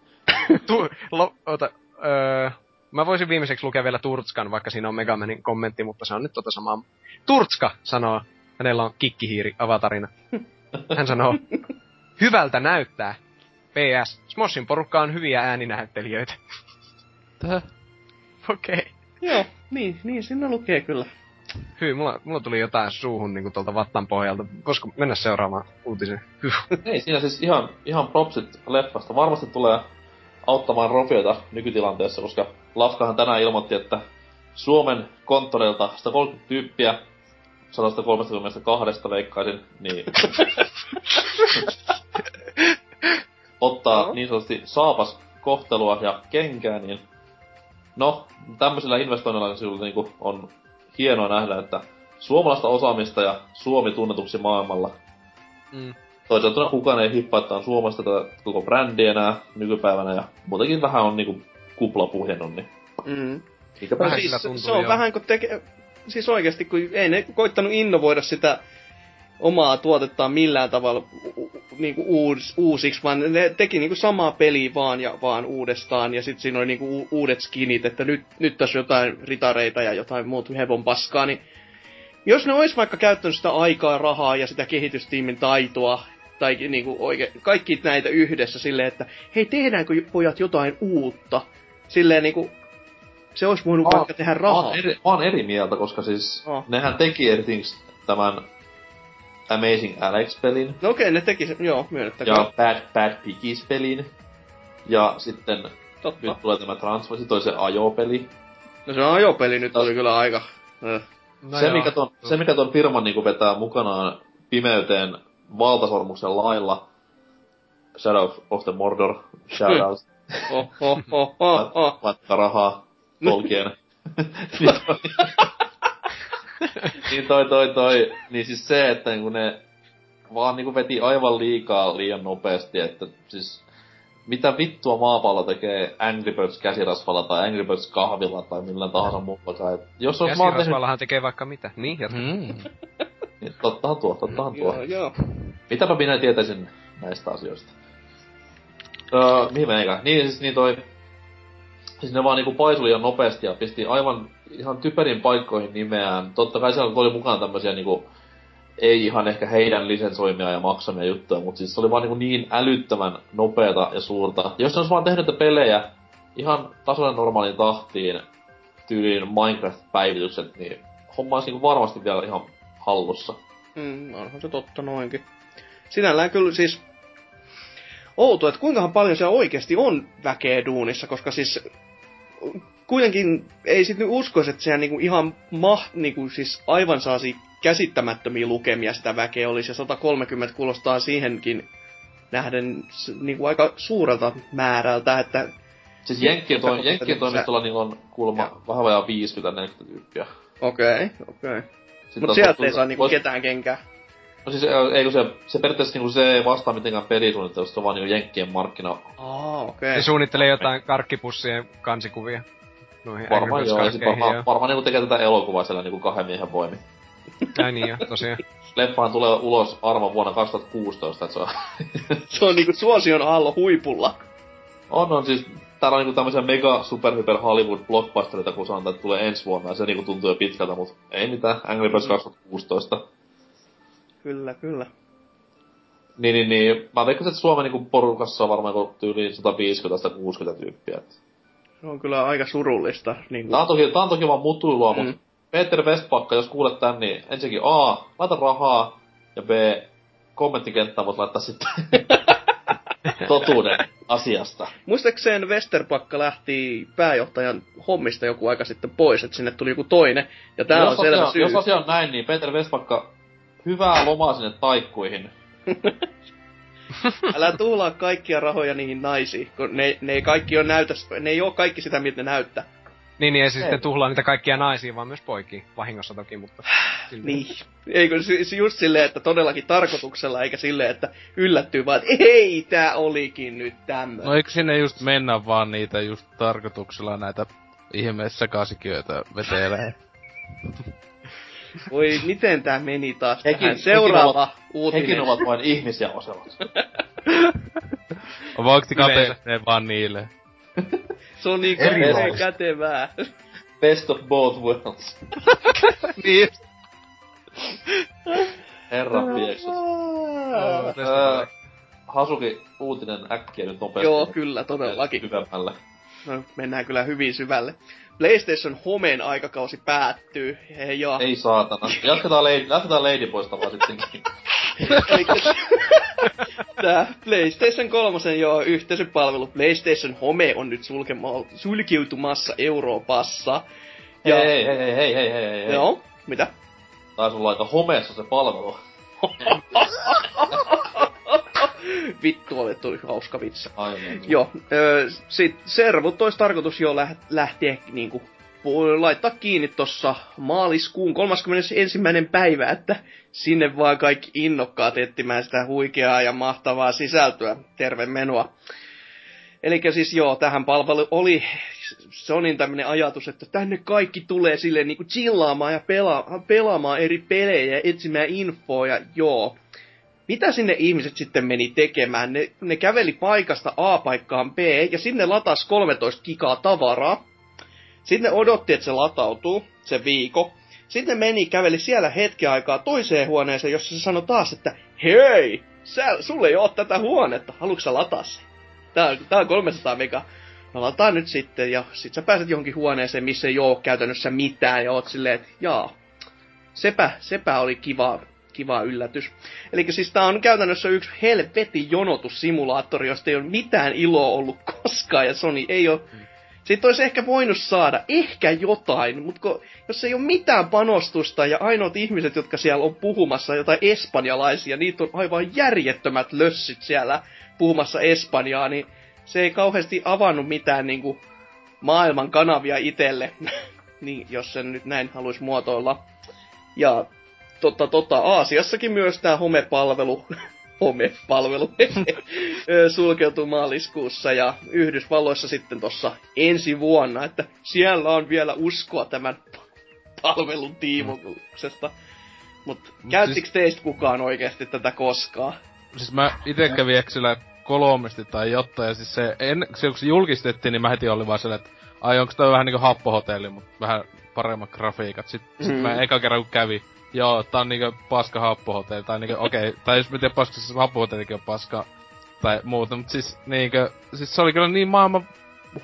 <laughs> tu, lo, ota, öö, mä voisin viimeiseksi lukea vielä Turtskan, vaikka siinä on Megamanin kommentti, mutta se on nyt tota samaa. Turtska sanoo, hänellä on kikkihiiri avatarina. Hän sanoo, hyvältä näyttää. PS, Smoshin porukka on hyviä ääninäyttelijöitä. Täh? Okei. Okay. Joo, niin, niin siinä lukee kyllä. Hyi, mulla, mulla tuli jotain suuhun niinku tuolta vattan pohjalta. Voisiko mennä seuraavaan uutiseen? Hyh. Ei, siinä siis ihan, ihan propsit leffasta. Varmasti tulee auttamaan Rofiota nykytilanteessa, koska Lafkahan tänään ilmoitti, että Suomen konttoreilta 130 tyyppiä 132 veikkaisin, niin <laughs> ottaa Joo. niin sanotusti saapas kohtelua ja kenkää, niin no, tämmöisillä investoinnilla sinulla niinku on hienoa nähdä, että suomalaista osaamista ja Suomi tunnetuksi maailmalla Mm. Toisaalta kukaan ei hippaa, että on Suomesta tätä koko brändi enää nykypäivänä ja muutenkin vähän on niinku kupla puhjennut, niin Mm. Vähän siis, tuntuu, se on joo. vähän kuin teke... Siis oikeesti, kun ei ne koittanut innovoida sitä omaa tuotettaan millään tavalla niinku uus, uusiksi, vaan ne teki niinku samaa peliä vaan ja vaan uudestaan, ja sitten siinä oli niinku uudet skinit, että nyt, nyt tässä on jotain ritareita ja jotain muuta hevon paskaa, niin jos ne olisi vaikka käyttänyt sitä aikaa, rahaa ja sitä kehitystiimin taitoa, tai niinku oike, kaikki näitä yhdessä silleen, että hei tehdäänkö pojat jotain uutta, silleen niinku, se olisi voinut Aa, vaikka tehdä mä rahaa. oon, eri, mä oon eri mieltä, koska siis Oh. nehän teki erityisesti tämän Amazing Alex-pelin No okei, ne teki sen, joo, myönnettäköön. ja Bad Bad Piggies-pelin. Ja sitten Totta. nyt tulee tämä Transformers, toi se ajopeli. No se ajopeli nyt oli kyllä aika... No se, joo. mikä ton, se, mikä ton firman niinku vetää mukanaan pimeyteen valtasormuksen lailla, Shadow of the Mordor, shout out, Oh, oh, oh, oh, oh. vaikka rahaa Tolkien. niin, <laughs> toi, niin toi, toi, toi, niin siis se, että niinku ne vaan niinku veti aivan liikaa liian nopeasti, että siis mitä vittua maapallo tekee Angry Birds käsirasvalla tai Angry Birds kahvilla tai millään tahansa muulla. Et Jos vaan tehnyt, tekee vaikka mitä. Niin, jatka. Mm. <laughs> niin tottahan tuo, tottahan tuo. Joo, joo. Mitäpä minä tietäisin näistä asioista? Öö, mihin menikään? Niin, siis niin toi... Siis ne vaan niinku paisui liian nopeasti ja pisti aivan ihan typerin paikkoihin nimeään. Totta kai siellä oli mukana tämmösiä niinku... Ei ihan ehkä heidän lisensoimia ja maksamia juttuja, mutta siis se oli vaan niinku niin älyttömän nopeata ja suurta. Jos ne olisi vaan tehnyt pelejä ihan tasoinen normaaliin tahtiin, tyyliin Minecraft-päivitykset, niin homma olisi niinku varmasti vielä ihan hallussa. Mm, onhan se totta noinkin. Sinällään kyllä siis... Outo, että kuinkahan paljon siellä oikeasti on väkeä duunissa, koska siis... Kuitenkin ei sit nyt uskoisi, että siellä niinku ihan maht, niinku siis aivan saasi käsittämättömiä lukemia sitä väkeä olisi, ja 130 kuulostaa siihenkin nähden niinku aika suurelta määrältä, että Siis Jenkkien, toimistolla niin on kuulemma vähän vajaa 50-40 tyyppiä. okei, okay, okei. Okay. Sitten Mut taas sieltä ei saa niinku vois- ketään kenkää. No siis ei kun se, se periaatteessa niinku se ei vastaa mitenkään pelisuunnittelusta, se on vaan niinku Jenkkien markkina. Aa, okei. Se suunnittelee jotain karkkipussien kansikuvia. Noihin Varmaan joo, ja sit varmaan, varmaan niinku tekee tätä elokuvaa siellä niinku kahden miehen voimin. Ai niin jo, tosiaan. <laughs> Leffahan tulee ulos arvon vuonna 2016, että se on... <laughs> Se on niinku suosion aallon huipulla. on, on siis... Täällä on niinku tämmöisiä mega super hyper Hollywood blockbusterita, kun sanotaan, että tulee ensi vuonna, ja se niinku tuntuu jo pitkältä, mut ei mitään. Angry Birds 2016. Kyllä, kyllä. Niin, niin, niin. Mä veikkasin, että Suomen niinku porukassa on varmaan joku tyyliin 150-160 tyyppiä. et. Se on kyllä aika surullista. Niinku. Tää on toki, tää on toki vaan mutuilua, Mm. mm. mut Peter Westpakka, jos kuulet tän, niin ensinnäkin A, laita rahaa, ja B, kommenttikenttään voit laittaa sitten <laughs> totuuden asiasta. Muistaakseen Westerpakka lähti pääjohtajan hommista joku aika sitten pois, että sinne tuli joku toinen. Ja tää jos, on selvä asia, syy. jos asia on näin, niin Peter Westpakka, hyvää lomaa sinne taikkuihin. <laughs> Älä tuhlaa kaikkia rahoja niihin naisiin, kun ne, ne ei kaikki on näytä, ne ei oo kaikki sitä, miltä ne näyttää. Niin, niin ei se Ei. sitten tuhlaa niitä kaikkia naisia, vaan myös poikia. Vahingossa toki, mutta... <sighs> Niin. Eikö se, se just silleen, että todellakin tarkoituksella, eikä silleen, että yllättyy vaan, että ei, tää olikin nyt tämmöinen. No eikö sinne just mennä vaan niitä just tarkoituksella näitä ihme sekasikiöitä vetelee? <laughs> Voi, miten tää meni taas Hekin- tähän? hekin Seuraava ovat- uutinen. Hekin ovat vain ihmisiä. <laughs> Voiko Yleensä. kateellinen vaan niille? Se on niin Erilaista. kätevää. Best of both worlds. <laughs> niin. Herra pieksut. Hasuki, uutinen äkkiä nyt nopeasti. Joo, kyllä, todellakin. Syvemmälle. No, mennään kyllä hyvin syvälle. PlayStation Homen aikakausi päättyy. Ja Ei saatana. Jatketaan, lady, jatketaan Ladyboysta vaan sittenkin. Elikkä tää PlayStation 3 jo yhteisöpalvelu PlayStation Home on nyt sulkema- sulkeutumassa Euroopassa. Ja, Hei, hei, hei, hei, hei, hei, hei. Joo, mitä? Taisi olla aika homeessa se palvelu. <laughs> <laughs> Vittu, oli tuli hauska vitsi. Aivan. Joo, öö, sit servut olisi tarkoitus jo läht- lähteä niinku laittaa kiinni tossa maaliskuun 31. päivä, että sinne vaan kaikki innokkaat etsimään sitä huikeaa ja mahtavaa sisältöä. Terve menoa. Eli siis joo, tähän palvelu oli Sonin tämmönen ajatus, että tänne kaikki tulee silleen niinku chillaamaan ja pela- pelaamaan eri pelejä ja etsimään infoa ja joo. Mitä sinne ihmiset sitten meni tekemään? Ne, ne käveli paikasta A paikkaan B ja sinne latas 13 gigaa tavaraa. Sitten odotti, että se latautuu, se viikko. Sitten meni, käveli siellä hetken aikaa toiseen huoneeseen, jossa se sanoi taas, että hei, sä, sulle ei oo tätä huonetta, haluatko sä lataa se? Tää, tää on 300 mega. No lataa nyt sitten, ja sit sä pääset johonkin huoneeseen, missä ei oo käytännössä mitään, ja oot silleen, että jaa, sepä, sepä oli kiva, kiva yllätys. Eli siis tää on käytännössä yksi helvetin jonotussimulaattori, josta ei ole mitään iloa ollut koskaan, ja Sony ei ole siitä olisi ehkä voinut saada ehkä jotain, mutta jos ei ole mitään panostusta ja ainoat ihmiset, jotka siellä on puhumassa jotain espanjalaisia, niitä on aivan järjettömät lössit siellä puhumassa espanjaa, niin se ei kauheasti avannut mitään niinku maailman kanavia itelle, <laughs> niin jos sen nyt näin haluaisi muotoilla. Ja totta, totta, Aasiassakin myös tämä homepalvelu, <laughs> homepalvelu, <laughs> sulkeutuu maaliskuussa ja Yhdysvalloissa sitten tuossa ensi vuonna, että siellä on vielä uskoa tämän <laughs> palvelun tiimuksesta. Mut käyttikö teistä kukaan oikeasti tätä koskaan? Siis mä ite kävin sillä kolmesti tai jotain, ja siis se, en, se kun se julkistettiin, niin mä heti olin vaan silleen, että ai onks tää vähän niinku happohotelli, mut vähän paremmat grafiikat. Sitten mm. sit mä eka kerran kun kävin, joo, tää on niinku paska happohotelli, tai niinku okei, okay, <laughs> tai jos mä tiedän paska, siis happohotellikin on paska, tai muuta, mut siis niinkö, siis se oli kyllä niin maailman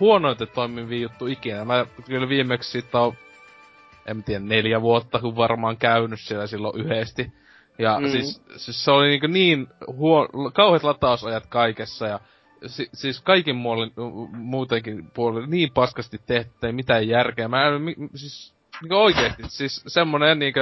huonoiten toimivia juttu ikinä. Mä kyllä viimeksi siitä on, en tiedä, neljä vuotta, kun varmaan käynyt siellä silloin yhdesti. Ja Mm. siis, siis se oli niinku niin huo, kauheat latausajat kaikessa ja si, siis kaikin muolin, muutenkin puolella niin paskasti tehty, että ei mitään järkeä. Mä en, siis niinku oikeesti, siis semmonen niinku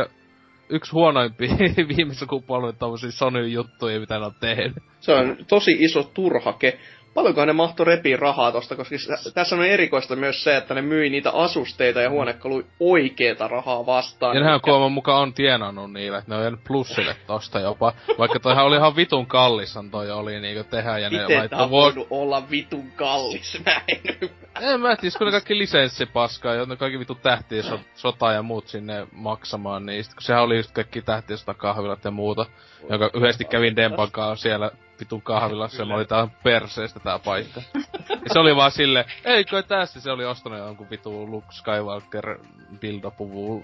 yksi huonoimpi viime sukupolven tommosia Sony-juttuja, mitä ne on tehnyt. Se on tosi iso turhake. Paljonkohan ne mahtoi repiä rahaa tosta, koska tässä on erikoista myös se, että ne myi niitä asusteita ja huonekaluja oikeeta rahaa vastaan. Ja nehän kuulemma mukaan on tienannut niillä, että ne on jäänyt plussille tosta jopa. Vaikka toihan oli ihan vitun kallissan toi oli niinku tehdä ja ne Miten tää laittoi vuos... voinut olla vitun kallis? <laughs> Mä en. En mä tiedä, kun ne kaikki lisenssipaskaa, ja ne kaikki vittu tähtiä so, sota ja muut sinne maksamaan, niin sit, kun sehän oli just kaikki tähtiä kahvilat ja muuta. Joka yhdesti kävin Dempan siellä vitun kahvilassa ja mä olin tää perseestä tää paikka. Ja se oli vaan sille, ei kai tässä se oli ostanut jonkun vitu Luke Skywalker dildopuvu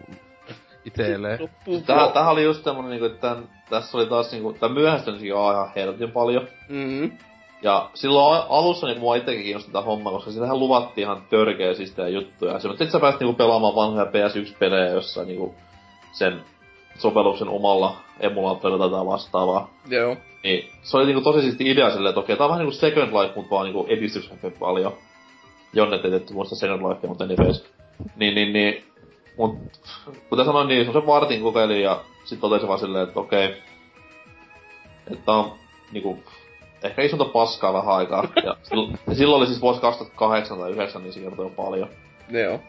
itelleen. Tähän, tähän oli just semmonen niinku, että tän, tässä oli taas niinku, tää myöhästyi jo ihan helvetin paljon. Mm. Ja silloin alussa niinku mua itsekin kiinnosti tää homma, koska sillähän luvattiin ihan törkeä siistejä juttuja. Ja sit sä pääsit niinku pelaamaan vanhoja PS1-pelejä jossain niinku sen sovelluksen omalla emulaattorilla tai vastaavaa. Joo. Niin se oli niinku tosi siisti idea silleen, että okei, tää on vähän niinku Second Life, mut vaan niinku edistyksen paljon. Jonne ei tietty muista Second Life, mutta anyways. Niin, niin, niin. Mut, kuten sanoin, niin se vartin kokeilin ja sit totesin vaan silleen, että okei. Että on niinku, ehkä isonta paskaa vähän aikaa. <laughs> Ja silloin, silloin oli siis vuosi 2008 tai 2009, niin se kertoo jo paljon. Joo.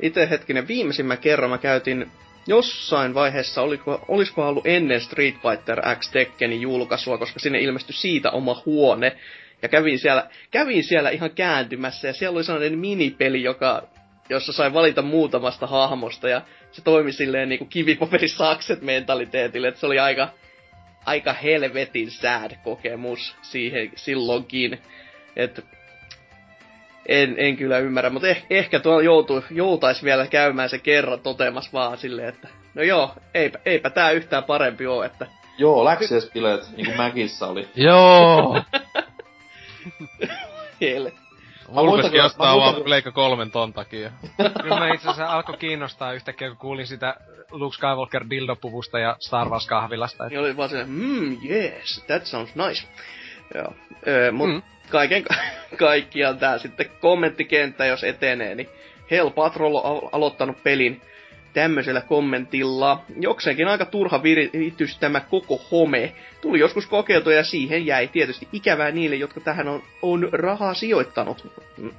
Itse hetkinen, viimeisimmän kerran mä käytin jossain vaiheessa, oliko, olisiko ollut ennen Street Fighter X Tekkenin julkaisua, koska sinne ilmestyi siitä oma huone. Ja kävin siellä, kävin siellä ihan kääntymässä ja siellä oli sellainen minipeli, joka, jossa sai valita muutamasta hahmosta ja se toimi silleen niinku kivipaperisakset mentaliteetille, että se oli aika, aika helvetin sad kokemus siihen silloinkin. Että en, en kyllä ymmärrä, mutta eh, ehkä tuolla joutu, joutais vielä käymään se kerran toteamassa vaan silleen, että no joo, eipä, eipä tää yhtään parempi oo, että Joo, läksiäskileet, niinku Mäkissä oli. <laughs> Joo! hel. Vulpeskin muistan ostaa vaan Pleikka kolmen ton takia. <laughs> Kyllä mä itse asiassa alkoi kiinnostaa yhtäkkiä, kun kuulin sitä Luke Skywalker dildopuvusta ja Star Wars kahvilasta. Et Niin oli vaan silleen, mm, yes, that sounds nice. Joo, öö, mut Mm. kaiken ka- <laughs> kaikkiaan tää sitten kommenttikenttä, jos etenee, niin Hell Patrol on al- aloittanut pelin tämmöisellä kommentilla. Jokseenkin aika turha viritys tämä koko home. Tuli joskus kokeiltua ja siihen jäi tietysti ikävää niille, jotka tähän on, on rahaa sijoittanut.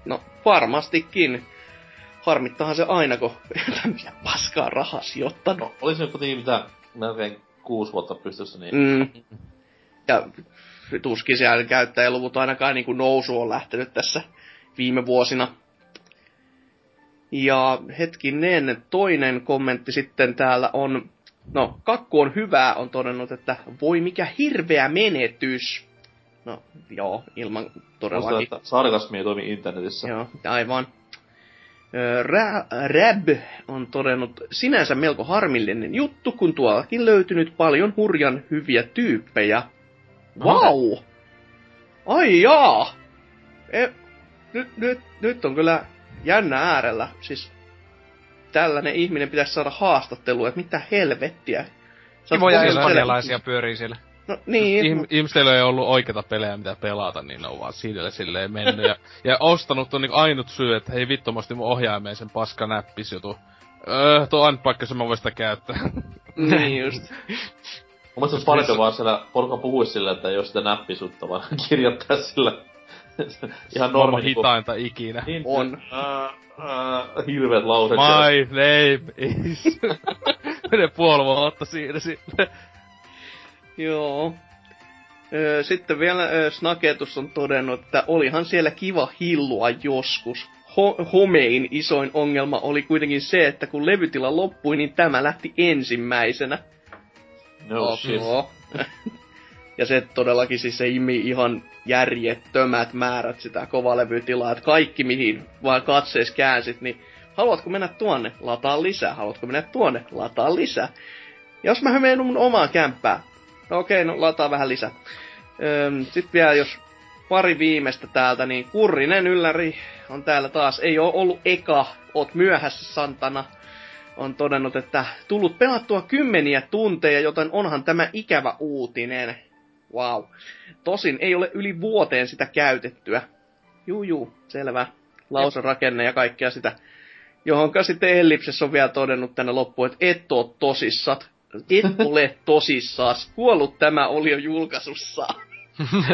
No, varmastikin. Harmittahan se aina, kun <laughs> tämmöistä paskaa rahaa sijoittanut. No, oli se nyt kuitenkin mitä melkein kuusi vuotta pystyssä, niin Mm. Ja tuskin siellä käyttäjäluvut ainakaan niin kuin nousu on lähtenyt tässä viime vuosina. Ja hetkinen, toinen kommentti sitten täällä on, no kakku on hyvää, on todennut, että voi mikä hirveä menetys. No joo, ilman todellakin. että sarkasmi ei toimi internetissä. Joo, aivan. Ra- Rab on todennut sinänsä melko harmillinen juttu, kun tuollakin löytynyt paljon hurjan hyviä tyyppejä. Wow! Ai jaa! E, nyt, nyt, nyt on kyllä jännä äärellä. Siis tällainen ihminen pitäisi saada haastattelua, että mitä helvettiä. Kivoja espanjalaisia pyörii siellä. No niin, Ihm, ihmisillä ei ollut oikeita pelejä, mitä pelata, niin ne on vaan sille silleen mennyt. Ja, ja ostanut on niinku ainut syy, että hei ostin mun ohjaimeen sen paska näppisjutu. Öö, tuo jossa mä voin sitä käyttää. niin just. <laughs> Mun mielestä olisi parempi vaan siellä porukka puhuisi sillä, että oo sitä näppisutta, vaan <laughs> kirjoittaa sillä ihan normi niinku- hitainta ikinä. Niin, On. Ää, ää, hirveet lauseet. siellä. My name is... <laughs> Mene puoli vuotta siinä sitten. Joo. Sitten vielä Snaketus on todennut, että olihan siellä kiva hillua joskus. Ho- homein isoin ongelma oli kuitenkin se, että kun levytila loppui, niin tämä lähti ensimmäisenä. No shit. Joo. <laughs> ja se todellakin siis se imi ihan järjettömät määrät sitä kovalevytilaa, että kaikki mihin vaan katsees käänsit, niin haluatko mennä tuonne, lataa lisää, haluatko mennä tuonne, lataa lisää. Jos mä menen mun omaan kämppään, no okei, no lataa vähän lisää. Öm, Sitten vielä jos pari viimeistä täältä, niin Kurrinen ylläri on täällä taas. Ei oo ollut eka, oot myöhässä Santana on todennut, että tullut pelattua kymmeniä tunteja, joten onhan tämä ikävä uutinen. Wow. Tosin ei ole yli vuoteen sitä käytettyä. Juu, juu, selvä. Lauserakenne ja kaikkea sitä. Johonka sitten Ellipses on vielä todennut tänne loppuun, että et oo tosissat. Et <laughs> ole tosissas. Kuollut tämä oli jo julkaisussa. <laughs>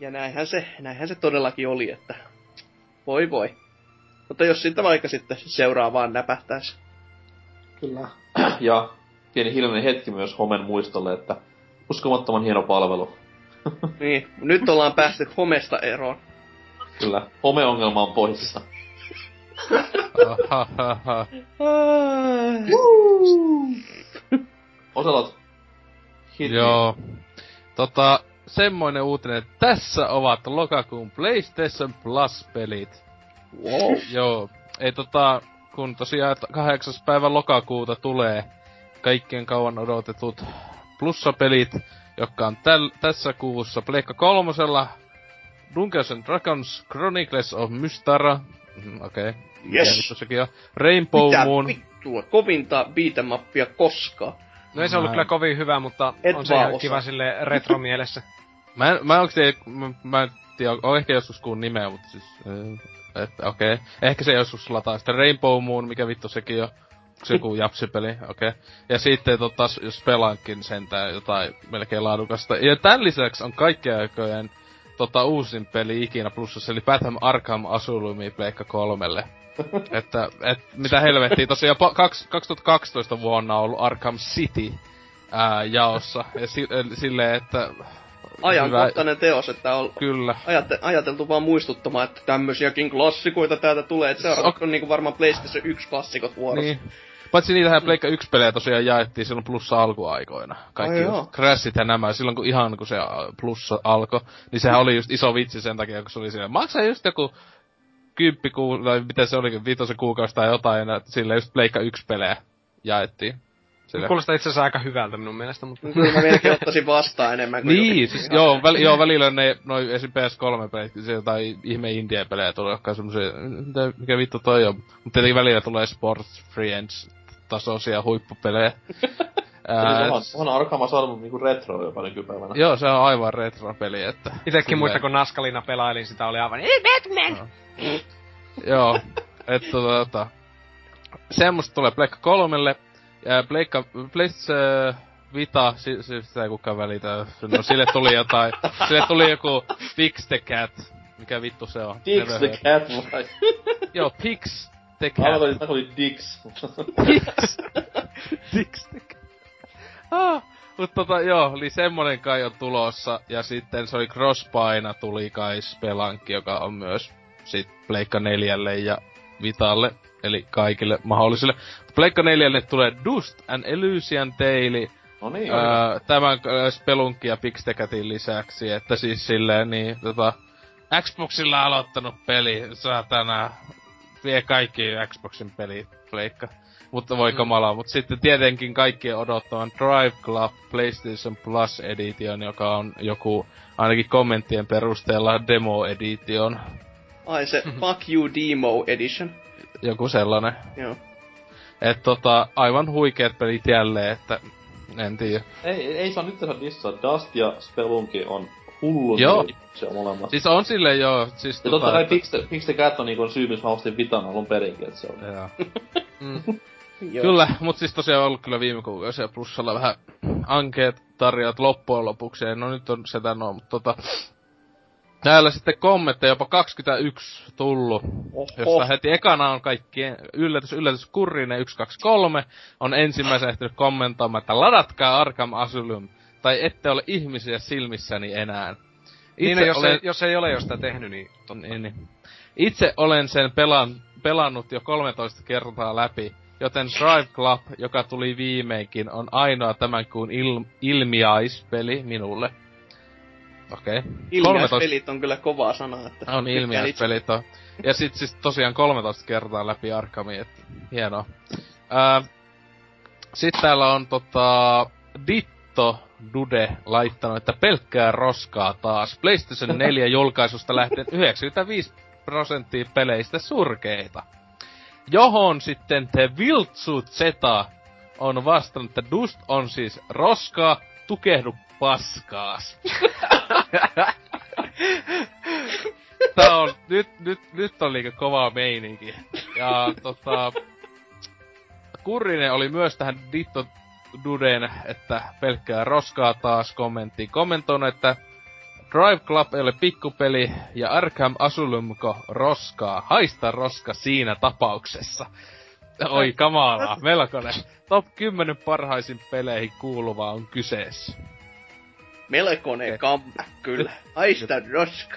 ja näinhän se, näinhän se todellakin oli, että voi voi. Mutta jos siitä vaikka sitten seuraavaan näpähtäisi. Kyllä. <clears throat> Ja pieni hiljainen hetki myös Homen muistolle, että uskomattoman hieno palvelu. <laughs> niin, nyt ollaan päästy Homesta eroon. Kyllä, Home-ongelma on poissa. Osalot hit Joo. Tota, semmoinen uutinen, että tässä ovat lokakuun PlayStation Plus-pelit. Wow. Joo. Ei tota, kun tosiaan 8. päivä lokakuuta tulee kaikkien kauan odotetut plussapelit, jotka on täl, tässä kuussa Pleikka kolmosella Dungeons and Dragons Chronicles of Mystara. Mm, Okei. Okay. Yes. sekin on. Rainbow Mitä Moon. vittua, kovinta beatemappia koskaan. No ei se ollut Mä- kyllä kovin hyvä, mutta Et on se ihan osaa. kiva sille retromielessä. <laughs> Mä en, mä oikeesti, mä, mä en tiedä, on ehkä joskus kuun nimeä, mutta siis, äh, että okei. Okay. Ehkä se joskus lataa. Sitten Rainbow Moon, mikä vittu sekin on. Se joku <laughs> japsipeli? Okei. Okay. Ja sitten tota, jos pelaankin sentään jotain melkein laadukasta. Ja tämän lisäksi on kaikkien aikojen tota, uusin peli ikinä plussassa, eli Batman Arkham Asylumi Pleikka kolmelle. <laughs> että, et, mitä helvettiä, tosiaan pa- kaks, 2012 vuonna on ollut Arkham City ää, jaossa. Ja si, silleen, että... Ajankohtainen teos, että on Kyllä. ajate, ajateltu vaan muistuttamaan, että tämmösiäkin klassikoita täältä tulee. Että seuraavat on niinku varmaan PlayStation 1 klassikot vuorossa. Niin. Paitsi niitähän Pleikka 1 pelejä tosiaan jaettiin silloin plussa alkuaikoina. Kaikki. Crashit ja nämä. Silloin kun ihan kun se ä, plussa alkoi, niin sehän oli just iso vitsi sen takia, kun se oli siellä. Maksaa just joku kymppi kuu, tai mitä se oli, viitosen kuukausi tai jotain, ja sille just Pleikka 1 pelejä jaettiin. Sillä... Kuulostaa itse asiassa aika hyvältä minun mielestä, mutta... Kyllä mä vieläkin ottaisin vastaan enemmän kuin Niin, siis joo, väl, joo, välillä ne, noin esim. PS3-pelit, se jotain ihme indie pelejä tulee, jotka semmosia, mikä vittu toi on. Mutta tietenkin välillä tulee Sports Friends tasoisia huippupelejä. <laughs> Ää, on onhan Arkham Asylum niinku retro jopa nykypäivänä. Joo, se on aivan retro peli, että... Itekin muista, kun Naskalina pelailin sitä, oli aivan, ei Batman! joo, että tuota- tota, semmoista tulee Black 3, Äh, pleikka, Pleis, äh, Vita, si, si, sitä ei kukaan välitä. No sille tuli jotain. Sille tuli joku Pix the Cat. Mikä vittu se on? Pix the Cat vai? Joo, Pix the Cat. Aloitin, että oli Dix. Dix. Dix the Cat. Ah. Mut tota, joo, eli semmonen kai on tulossa, ja sitten se oli Crosspaina tuli kai Spelankki, joka on myös sit Pleikka neljälle ja Vitalle eli kaikille mahdollisille. Pleikka neljälle tulee Dust and Elysian Tale, No niin, öö, tämän Spelunkin ja Pixtecatin lisäksi, että siis silleen niin, tota, Xboxilla aloittanut peli, saatana, vie kaikki Xboxin pelit, pleikka. Mutta voi kamala, mutta sitten tietenkin kaikkien odottavan Drive Club PlayStation Plus Edition, joka on joku, ainakin kommenttien perusteella Demo Edition, Ai se <laughs> Fuck You Demo Edition. Joku sellainen. Joo. Et tota, aivan huikeet pelit jälleen, että en tiedä. Ei, ei saa nyt tehdä dissaa. Dust ja Spelunki on hullun Joo. se on molemmat. Siis on silleen joo, siis ja totta kai että- Pix the, Pix the Cat on niinku syy, missä mä ostin Vitan alun perinkin, et se on. Joo. <laughs> Joo. Kyllä, mut siis tosiaan ollut kyllä viime kuukausia plussalla vähän ankeet tarjot loppujen lopuksi. No nyt on sitä no, mutta tota... Täällä sitten kommentteja jopa 21 tullut, josta Oho. heti ekana on kaikkien yllätys, yllätys, kurrinen 123 on ensimmäisen ehtinyt kommentoimaan, että ladatkaa Arkham Asylum, tai ette ole ihmisiä silmissäni enää. Niin, no, jos, olen- ei, jos ei ole jo sitä tehnyt, niin totta. niin, niin. Itse olen sen pelan, pelannut jo 13 kertaa läpi, joten Drive Club, joka tuli viimeinkin, on ainoa tämän kuun il, ilmiaispeli minulle. Okei. Okay. Ilmiöspelit on kyllä kovaa sanaa. Että On ilmiöspelit on. Ja sit siis tosiaan 13 kertaa läpi Arkami, et hienoa. Ää, sit täällä on tota Ditto Dude laittanut, että pelkkää roskaa taas. PlayStation <laughs> 4 julkaisusta lähtien 95 prosenttia peleistä surkeita. Johon sitten The Viltsu Zeta on vastannut, että Dust on siis roskaa, tukehdu paskaas. <laughs> Tää on, nyt, nyt, nyt on liikä kova meininki. Ja tota, Kurrinen oli myös tähän Ditto Duden, että pelkkää roskaa taas kommentti. Kommentoinut, että Drive Club ei ole pikkupeli ja Arkham Asylumko roskaa. Haista roska siinä tapauksessa. Oi kamalaa, melkoinen. Top 10 parhaisiin peleihin kuuluva on kyseessä. Melkoinen comeback kyllä. <laughs> Haista roska.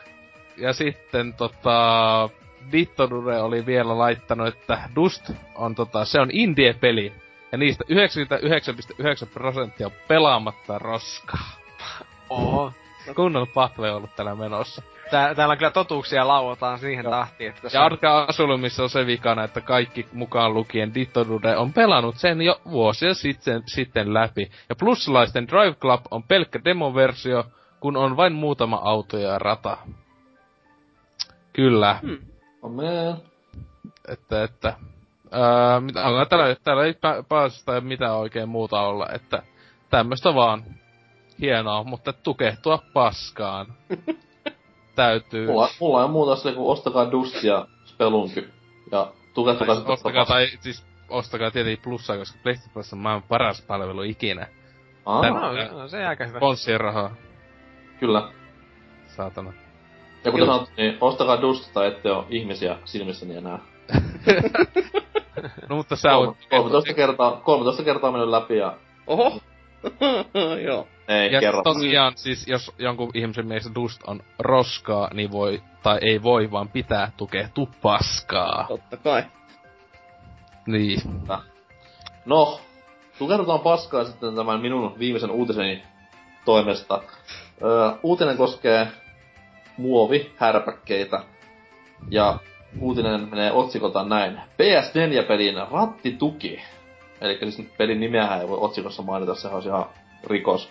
Ja sitten tota... Dittodure oli vielä laittanut, että Dust on tota, se on indie-peli. Ja niistä 99,9 prosenttia on pelaamatta roskaa. Oho. Kunnon pahle on ollut täällä menossa. Tää, täällä on kyllä totuuksia lauotaan siihen tahtiin, että tässä Ja Arka Asylumissa on se vikana, että kaikki mukaan lukien Dittodude on pelannut sen jo vuosia sitten, sitten läpi. Ja plussalaisten Drive Club on pelkkä demoversio, kun on vain muutama auto ja rata. Kyllä. Hmm. Man. Että, että... Ää, mitä, onko täällä, täällä ei pä, pääse tai mitään oikein muuta olla, että tämmöstä vaan hienoa, mutta tukehtua paskaan. <laughs> Täytyy. Mulla, mulla ole muuta sille kuin ostakaa Dust ja Spelunky. Ja tukehtukaa sitten ostakaa, tai siis ostakaa tietenkin plussaa, koska PlayStation Plus on maailman paras palvelu ikinä. Aa, Tän- No, no, se ei aika hyvä. Sponssien rahaa, kyllä. saatana. Ja kuten sanottu, niin ostakaa Dust tai ette ole ihmisiä silmissäni enää. <laughs> No mutta sä voit... 13 kertaa, 13 kertaa mennyt läpi ja Oho. <laughs> Joo. Ei Ja kerro. tosiaan, siis jos jonkun ihmisen mielestä Dust on roskaa, niin voi, tai ei voi, vaan pitää tukehtua paskaa. Totta kai. Niin. No, tukehdutaan paskaa sitten tämän minun viimeisen uutiseni toimesta. Öö, uutinen koskee muovihärpäkkeitä. Ja uutinen menee otsikolta näin. PS4-pelin rattituki. Eli siis pelin nimeähän ei voi otsikossa mainita, sehän olisi ihan rikos.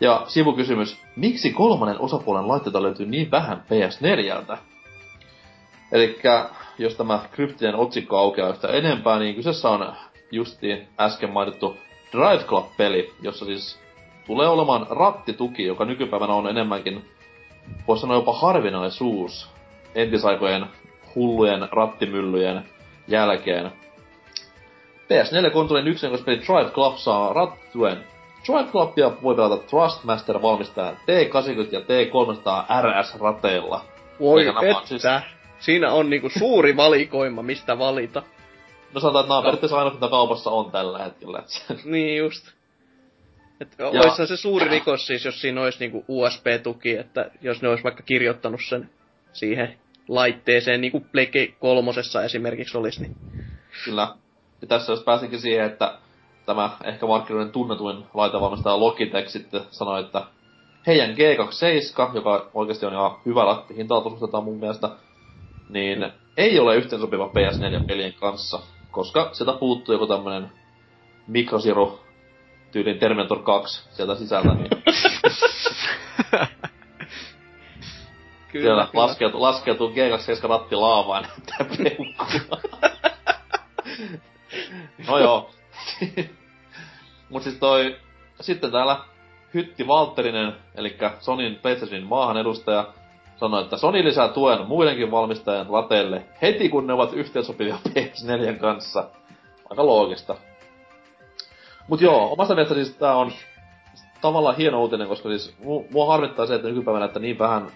Ja sivukysymys, miksi kolmannen osapuolen laitteita löytyy niin vähän PS4ltä? Eli jos tämä kryptinen otsikko aukeaa yhtä enempää, niin kyseessä on justiin äsken mainittu Drive Club-peli, jossa siis tulee olemaan rattituki, joka nykypäivänä on enemmänkin, voisi sanoa jopa harvinaisuus entisaikojen hullujen rattimyllyjen jälkeen. PS4-konsolin yksinkertaispeli Drive Club saa rattituen. Drive Clubia voi pelata Trustmaster valmistajan T80 ja T300 RS-rateilla. Voi että. Siinä on niinku suuri <laughs> valikoima, mistä valita. No sanotaan, että nämä on periaatteessa ainoat, mitä kaupassa on tällä hetkellä. Niin just. Et Ja- oishan se suuri rikos siis, jos siinä olisi niinku USB-tuki, että jos ne olisi vaikka kirjoittanut sen siihen laitteeseen, niin kuin Plege kolmosessa esimerkiksi olisi, niin Kyllä. Ja tässä jos pääsinkin siihen, että tämä ehkä markkinoiden tunnetuin laitevalmistaja Logitech sitten sanoi, että heidän G27, joka oikeasti on ihan hyvä ratti hinta mun mielestä, niin ei ole yhteensopiva PS4-pelien kanssa, koska sieltä puuttuu joku tämmönen Micro Zero tyylin Terminator 2 sieltä sisältä, niin <laughs> siellä laskeutuu, laskeutuu G27 ratti laavaan peukkua. <laughs> no joo. <laughs> Mut siis toi, sitten täällä Hytti Valterinen, eli Sonin PlayStationin maahan edustaja, sanoi, että Sony lisää tuen muidenkin valmistajien lateille heti kun ne ovat yhteensopivia <laughs> PS4 kanssa. Aika loogista. Mut joo, omasta mielestä siis tää on tavallaan hieno uutinen, koska siis mu- mua harmittaa se, että nykypäivänä, että niin vähän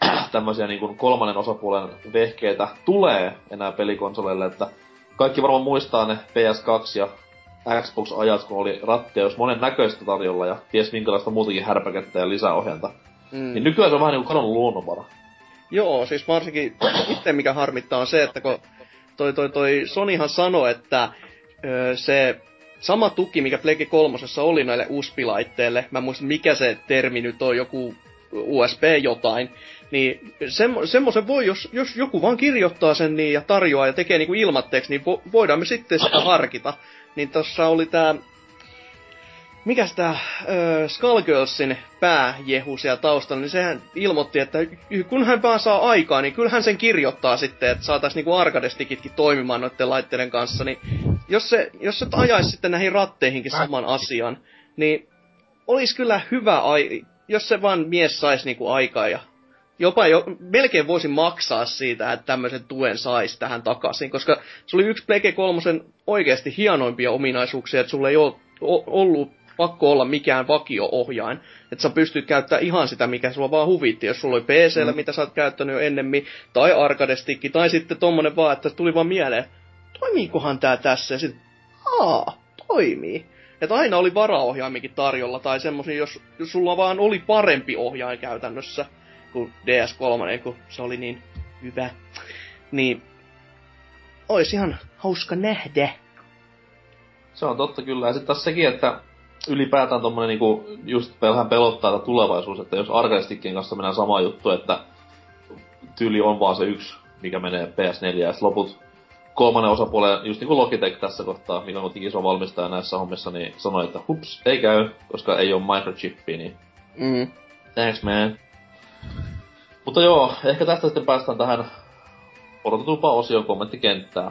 <clears throat> tämmöisiä niin kuin kolmannen osapuolen vehkeitä tulee enää pelikonsoleille, että kaikki varmaan muistaa ne PS2 ja Xbox-ajat, kun oli ratteus monen näköistä tarjolla ja ties minkälaista muutakin härpäkettä ja lisäohjelta. Mm. Niin nykyään se on vähän niinku kadonnut luonnonvara. Joo, siis varsinkin itse mikä harmittaa on se, että kun toi, toi, toi Sonyhan sanoi, että ö, se sama tuki, mikä Plege kolmosessa oli näille USB-laitteille, mä en muista mikä se termi nyt on, joku USB jotain, niin semmo, semmoisen voi, jos, jos joku vaan kirjoittaa sen niin ja tarjoaa ja tekee niinku ilmatteeksi, niin vo, voidaan me sitten sitä harkita. Niin tossa oli tää mikäs tää äh, Skullgirlsin pääjehu siellä taustalla, niin sehän ilmoitti, että kun hän vaan saa aikaa, niin kyllähän sen kirjoittaa sitten, että saatais niinku arcade-stickitkin toimimaan noiden laitteiden kanssa, niin jos se, jos se ajaisi sitten näihin ratteihinkin saman asian, niin olisi kyllä hyvä ai, jos se vaan mies saisi niinku aikaa ja jopa jo, melkein voisin maksaa siitä, että tämmöisen tuen saisi tähän takaisin, koska se oli yksi Plege 3 oikeasti hienoimpia ominaisuuksia, että sulla ei ole ollut pakko olla mikään vakio-ohjain. Että sä pystyt käyttämään ihan sitä, mikä sulla vaan huvitti. Jos sulla oli pc mm. mitä sä oot käyttänyt jo ennemmin, tai arcade tai sitten tommonen vaan, että tuli vaan mieleen, toimiikohan tää tässä? Ja sitten, aa, toimii. Että aina oli varaohjaimikin tarjolla, tai semmosia, jos, jos sulla vaan oli parempi ohjain käytännössä kuin DS3, kun se oli niin hyvä. Niin, olisi ihan hauska nähdä. Se on totta kyllä. Ja sitten taas sekin, että ylipäätään tommonen niinku just vähän pelottaa tämä tulevaisuus, että jos Arcade kanssa mennään sama juttu, että tyyli on vaan se yksi, mikä menee PS4 ja loput kolmannen osapuolen, just niinku Logitech tässä kohtaa, mikä on kuitenkin iso valmistaja näissä hommissa, niin sanoi, että hups, ei käy, koska ei ole microchippiä, niin mm. thanks man. Mutta joo, ehkä tästä sitten päästään tähän odotetumpaan osioon kommenttikenttää.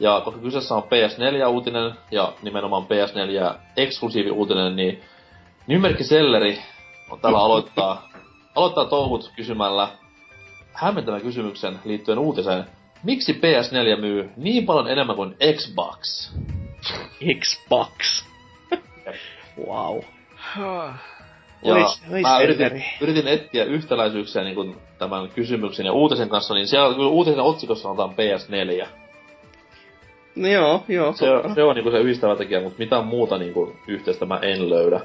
Ja koska kyseessä on PS4-uutinen ja nimenomaan PS4-eksklusiivi-uutinen, niin Nymerkki Selleri on täällä <laughs> aloittaa, aloittaa touhut kysymällä hämmentävän kysymyksen liittyen uutiseen. Miksi PS4 myy niin paljon enemmän kuin Xbox? Xbox. wow. Ja ois, ois mä yritin, yritin etsiä yhtäläisyyksiä niin tämän kysymyksen ja uutisen kanssa, niin siellä kyllä uutisen otsikossa sanotaan PS4. No joo, joo. Se, on, se on niinku se yhdistävä tekijä, mutta mitään muuta niinku yhteistä mä en löydä.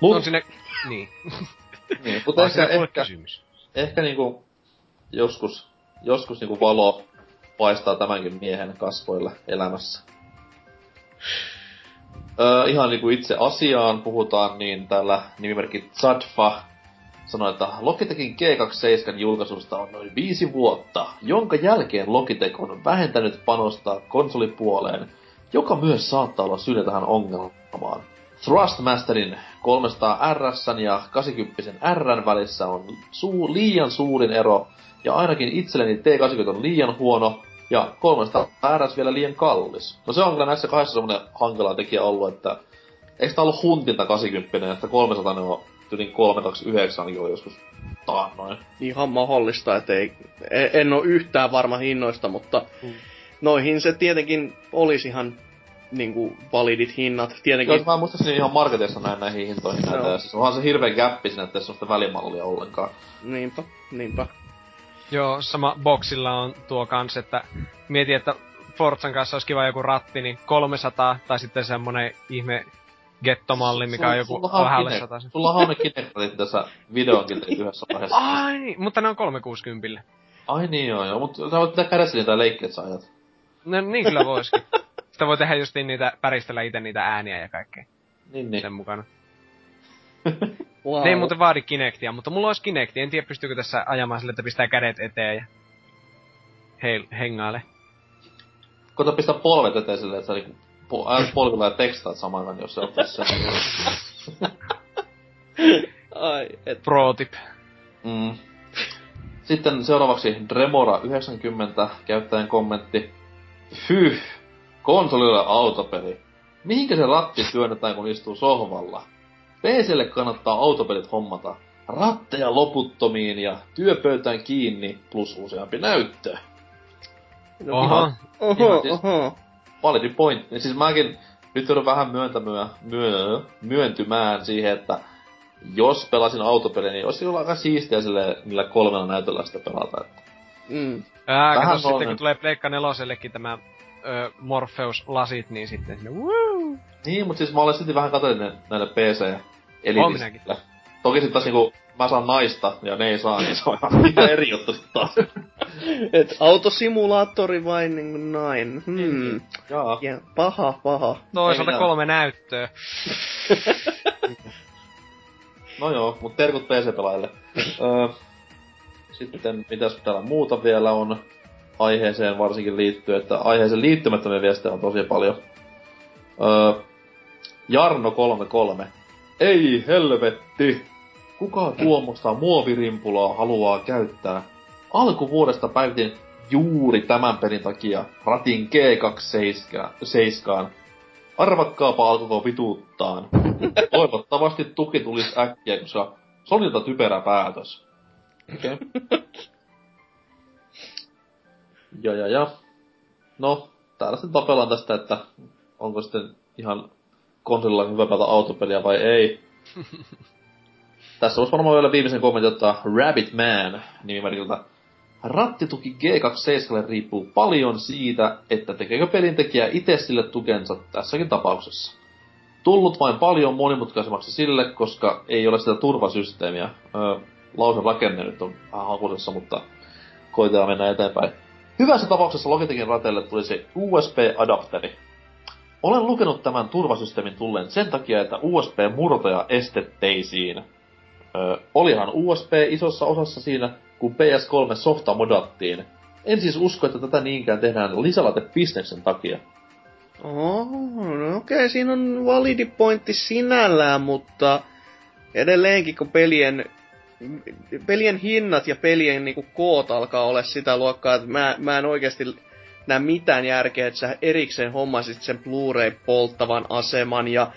Mut, on sinne... Niin. <laughs> niin, mutta ehkä, ehkä, kysymys. ehkä niinku joskus, joskus niinku valo paistaa tämänkin miehen kasvoille elämässä. Öö, ihan niinku itse asiaan puhutaan, niin täällä nimimerkki Zadfa sanoi, että Logitechin G27 julkaisusta on noin viisi vuotta, jonka jälkeen Logitech on vähentänyt panostaa konsolipuoleen, joka myös saattaa olla syynä tähän ongelmaan. Thrustmasterin 300 RS ja 80 R välissä on suu, liian suurin ero, ja ainakin itselleni T80 on liian huono, ja 300 RS vielä liian kallis. No se on kyllä näissä kahdessa semmonen hankala tekijä ollut, että eikö tää ollut huntinta 80, että 300 on tyylin 329 jo joskus taannoin. Ihan mahdollista, että ei, en ole yhtään varma hinnoista, mutta mm. noihin se tietenkin olisi ihan niinku validit hinnat. Tietenkin... Joo, mä muistaisin ihan marketissa näin näihin hintoihin näitä, siis onhan se hirveän gappi sinne, ettei sellaista välimallia ollenkaan. Niinpä, niinpä. Joo, sama boxilla on tuo kans, että mieti, että Forzan kanssa olisi kiva joku ratti, niin 300, tai sitten semmonen ihme gettomalli, mikä on joku vähälle sataisen. Sulla on ne Kinectit tässä videonkin yhdessä vaiheessa. Ai, mutta ne on 360. Ai niin joo, joo, mutta sä voit pitää kädessä niitä leikkiä, että sä ajat. No niin kyllä voisikin. Sitä voi tehdä just niitä, päristellä itse niitä ääniä ja kaikkea. Niin, niin. Sen mukana. <laughs> wow. Ne ei muuten vaadi Kinectia, mutta mulla olisi Kinecti. En tiedä, pystyykö tässä ajamaan sille, että pistää kädet eteen ja heil, hengaile. Koita pistää polvet eteen silleen, että sä niinku po- polvilla ja tekstaat saman jos se on tässä. <laughs> Ai, et. Pro tip. Mm. Sitten seuraavaksi Dremora 90 käyttäjän kommentti. Hyh, konsolilla autopeli. Mihinkä se ratti työnnetään, kun istuu sohvalla? PClle kannattaa autopelit hommata. Ratteja loputtomiin ja työpöytään kiinni plus useampi näyttö. No, oho, oho, siis, oho validi pointti. Siis mäkin nyt joudun vähän myöntämyä, myö, myöntymään siihen, että jos pelasin autopeliä, niin olisi kyllä aika siistiä sille, niillä kolmella näytöllä sitä pelata. Että. Mm. Ää, vähän kato, sitten kun tulee Pleikka nelosellekin tämä ö, Morpheus-lasit, niin sitten sinne woo! Niin, mutta siis mä olen silti vähän katsonut näille PC elitistillä. Toki sitten taas niinku mä saan naista ja ne ei saa, niin se on ihan <laughs> eri juttu taas. Et autosimulaattori vain niin näin. Hmm. Jaa. Ja paha, paha. Toisaalta kolme näyttöä. <laughs> no joo, mut terkut PC-pelaajille. sitten mitäs täällä muuta vielä on aiheeseen varsinkin liittyen, että aiheeseen liittymättömiä viestejä on tosi paljon. Öö, Jarno 33. Ei helvetti! Kuka tuommoista muovirimpulaa haluaa käyttää? Alkuvuodesta päivitin juuri tämän pelin takia ratin G27. Arvakkaapa alkoi vituuttaan. Toivottavasti tuki tulisi äkkiä, koska Sonilta typerä päätös. Okei. Okay. ja, ja, ja. No, täällä sitten tapellaan tästä, että onko sitten ihan konsolilla hyvä pelata autopeliä vai ei. <laughs> Tässä olisi varmaan vielä viimeisen kommentin ottaa Rabbit Man nimimerkiltä. Rattituki G27 riippuu paljon siitä, että tekeekö pelintekijä itse sille tukensa tässäkin tapauksessa. Tullut vain paljon monimutkaisemmaksi sille, koska ei ole sitä turvasysteemiä. Öö, lause rakenne nyt on vähän hakusessa, mutta koitetaan mennä eteenpäin. Hyvässä tapauksessa Logitechin rateille tulisi USB-adapteri. Olen lukenut tämän turvasysteemin tulleen sen takia, että USB-murtoja estetteisiin. Öö, olihan USB isossa osassa siinä, kun PS3 softa modattiin. En siis usko, että tätä niinkään tehdään lisälate-bisneksen takia. Oh, no okei, okay, siinä on validi pointti sinällään, mutta edelleenkin kun pelien, pelien hinnat ja pelien niinku koot alkaa olla sitä luokkaa, että mä, mä en oikeasti näe mitään järkeä, että sä erikseen hommasit sen Blu-ray polttavan aseman ja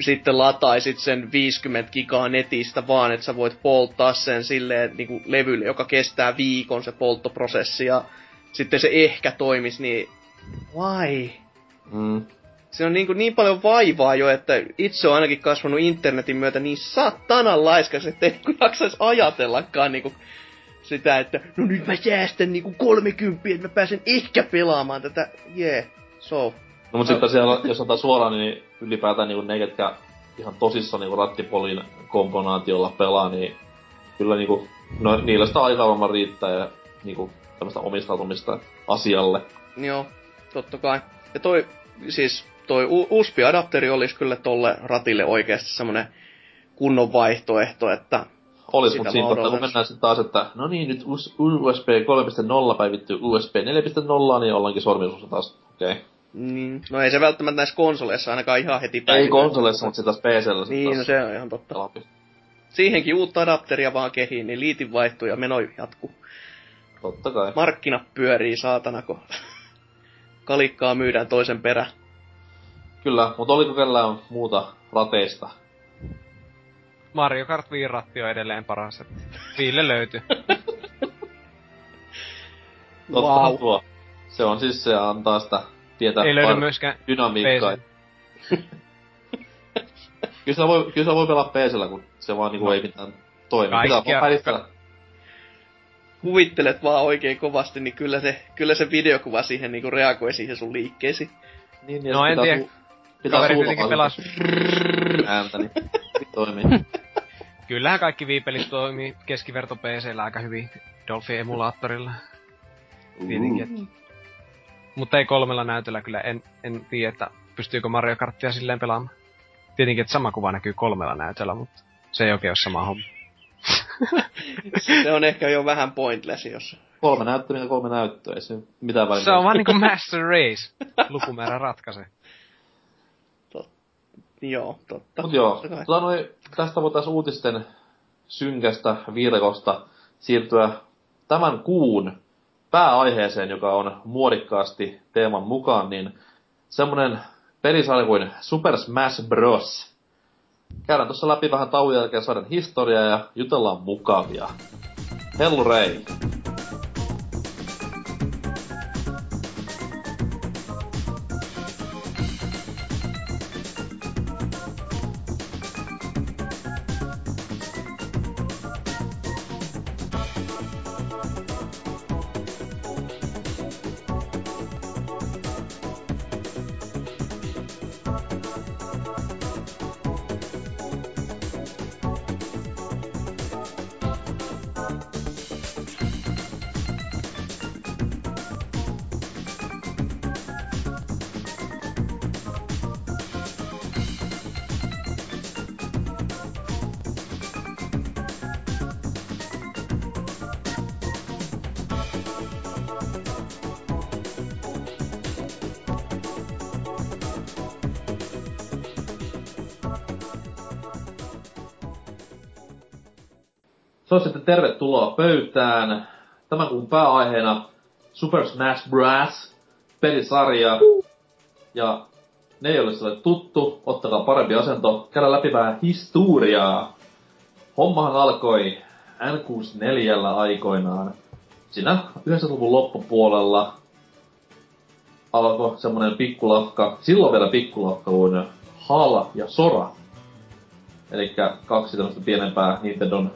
sitten lataisit sen 50 gigaa netistä vaan, että sä voit polttaa sen silleen niin kuin levylle, joka kestää viikon se polttoprosessi ja sitten se ehkä toimis, niin why? Mm. Se on niin, kuin niin paljon vaivaa jo, että itse on ainakin kasvanut internetin myötä niin satanan laiskas, että ei jaksaisi ajatellakaan niin kuin sitä, että no nyt mä säästän niinku 30, että mä pääsen ehkä pelaamaan tätä. Jee, yeah. so. No mut sitten siellä, jos otetaan suoraan, niin ylipäätään niinku ne, ketkä ihan tosissaan niinku rattipolin komponaatiolla pelaa, niin kyllä niinku, no niillä sitä aikaa varmaan riittää ja niinku tämmöistä omistautumista asialle. Joo, totta kai. Ja toi, siis toi USB-adapteri olisi kyllä tolle ratille oikeasti semmonen kunnon vaihtoehto, että Olis, mut siinä totta, kun mennään sitten taas, että no niin, nyt USB 3.0 päivittyy USB 4.0, niin ollaankin sormisuussa taas, okei. Okay. Niin. No ei se välttämättä näissä konsoleissa ainakaan ihan heti päivittyy. Ei konsoleissa, mutta se taas PCllä Niin, no se on ihan totta. Pelapi. Siihenkin uutta adapteria vaan kehiin, niin liitin vaihtuu ja meno jatkuu. Totta kai. Markkina pyörii saatanako. <laughs> Kalikkaa myydään toisen perä. Kyllä, mutta oliko kellään muuta rateista Mario Kart Wii ratti on edelleen paras. Viille löytyy. <laughs> Totta wow. tuo. Se on siis, se antaa sitä tietää Ei löydy myöskään dynamiikkaa. <laughs> kyllä, se voi, kyllä se voi pelaa PCllä, kun se vaan niinku no. ei mitään toimi. Kaikkia, Pitää vaan ka- Kuvittelet vaan oikein kovasti, niin kyllä se, kyllä se videokuva siihen niinku reagoi siihen sun liikkeesi. Niin, no en tiedä. Pitää Kaveri kuitenkin pelas... ääntä, niin <laughs> toimii. <laughs> Kyllähän kaikki viipelit toimii keskiverto PCllä aika hyvin Dolphin emulaattorilla. Tietenkin. Mm. Mutta ei kolmella näytöllä kyllä, en, en tiedä, että pystyykö Mario Karttia silleen pelaamaan. Tietenkin, että sama kuva näkyy kolmella näytöllä, mutta se ei oikein ole sama homma. <laughs> se on ehkä jo vähän pointless, jos... Kolme näyttöä, kolme näyttöä, ei se mitään väliä. Se on vaan niinku <laughs> Master Race. Lukumäärä ratkaisee. Joo, totta. Mut joo, tota noin, tästä voitaisiin uutisten synkästä virkosta siirtyä tämän kuun pääaiheeseen, joka on muodikkaasti teeman mukaan, niin semmonen pelisarja kuin Super Smash Bros. Käydään tuossa läpi vähän tauon jälkeen saadaan historiaa ja jutellaan mukavia. Hellu Rei! Se on sitten tervetuloa pöytään. Tämän kuun pääaiheena Super Smash Bros. pelisarja. Ja ne, joille se tuttu, ottakaa parempi asento, käydä läpi vähän historiaa. Hommahan alkoi N64 aikoinaan, siinä 90-luvun loppupuolella alkoi semmonen pikkulafka, silloin vielä pikkulafka kuin HAL ja Sora. Eli kaksi tämmöistä pienempää Nintendon,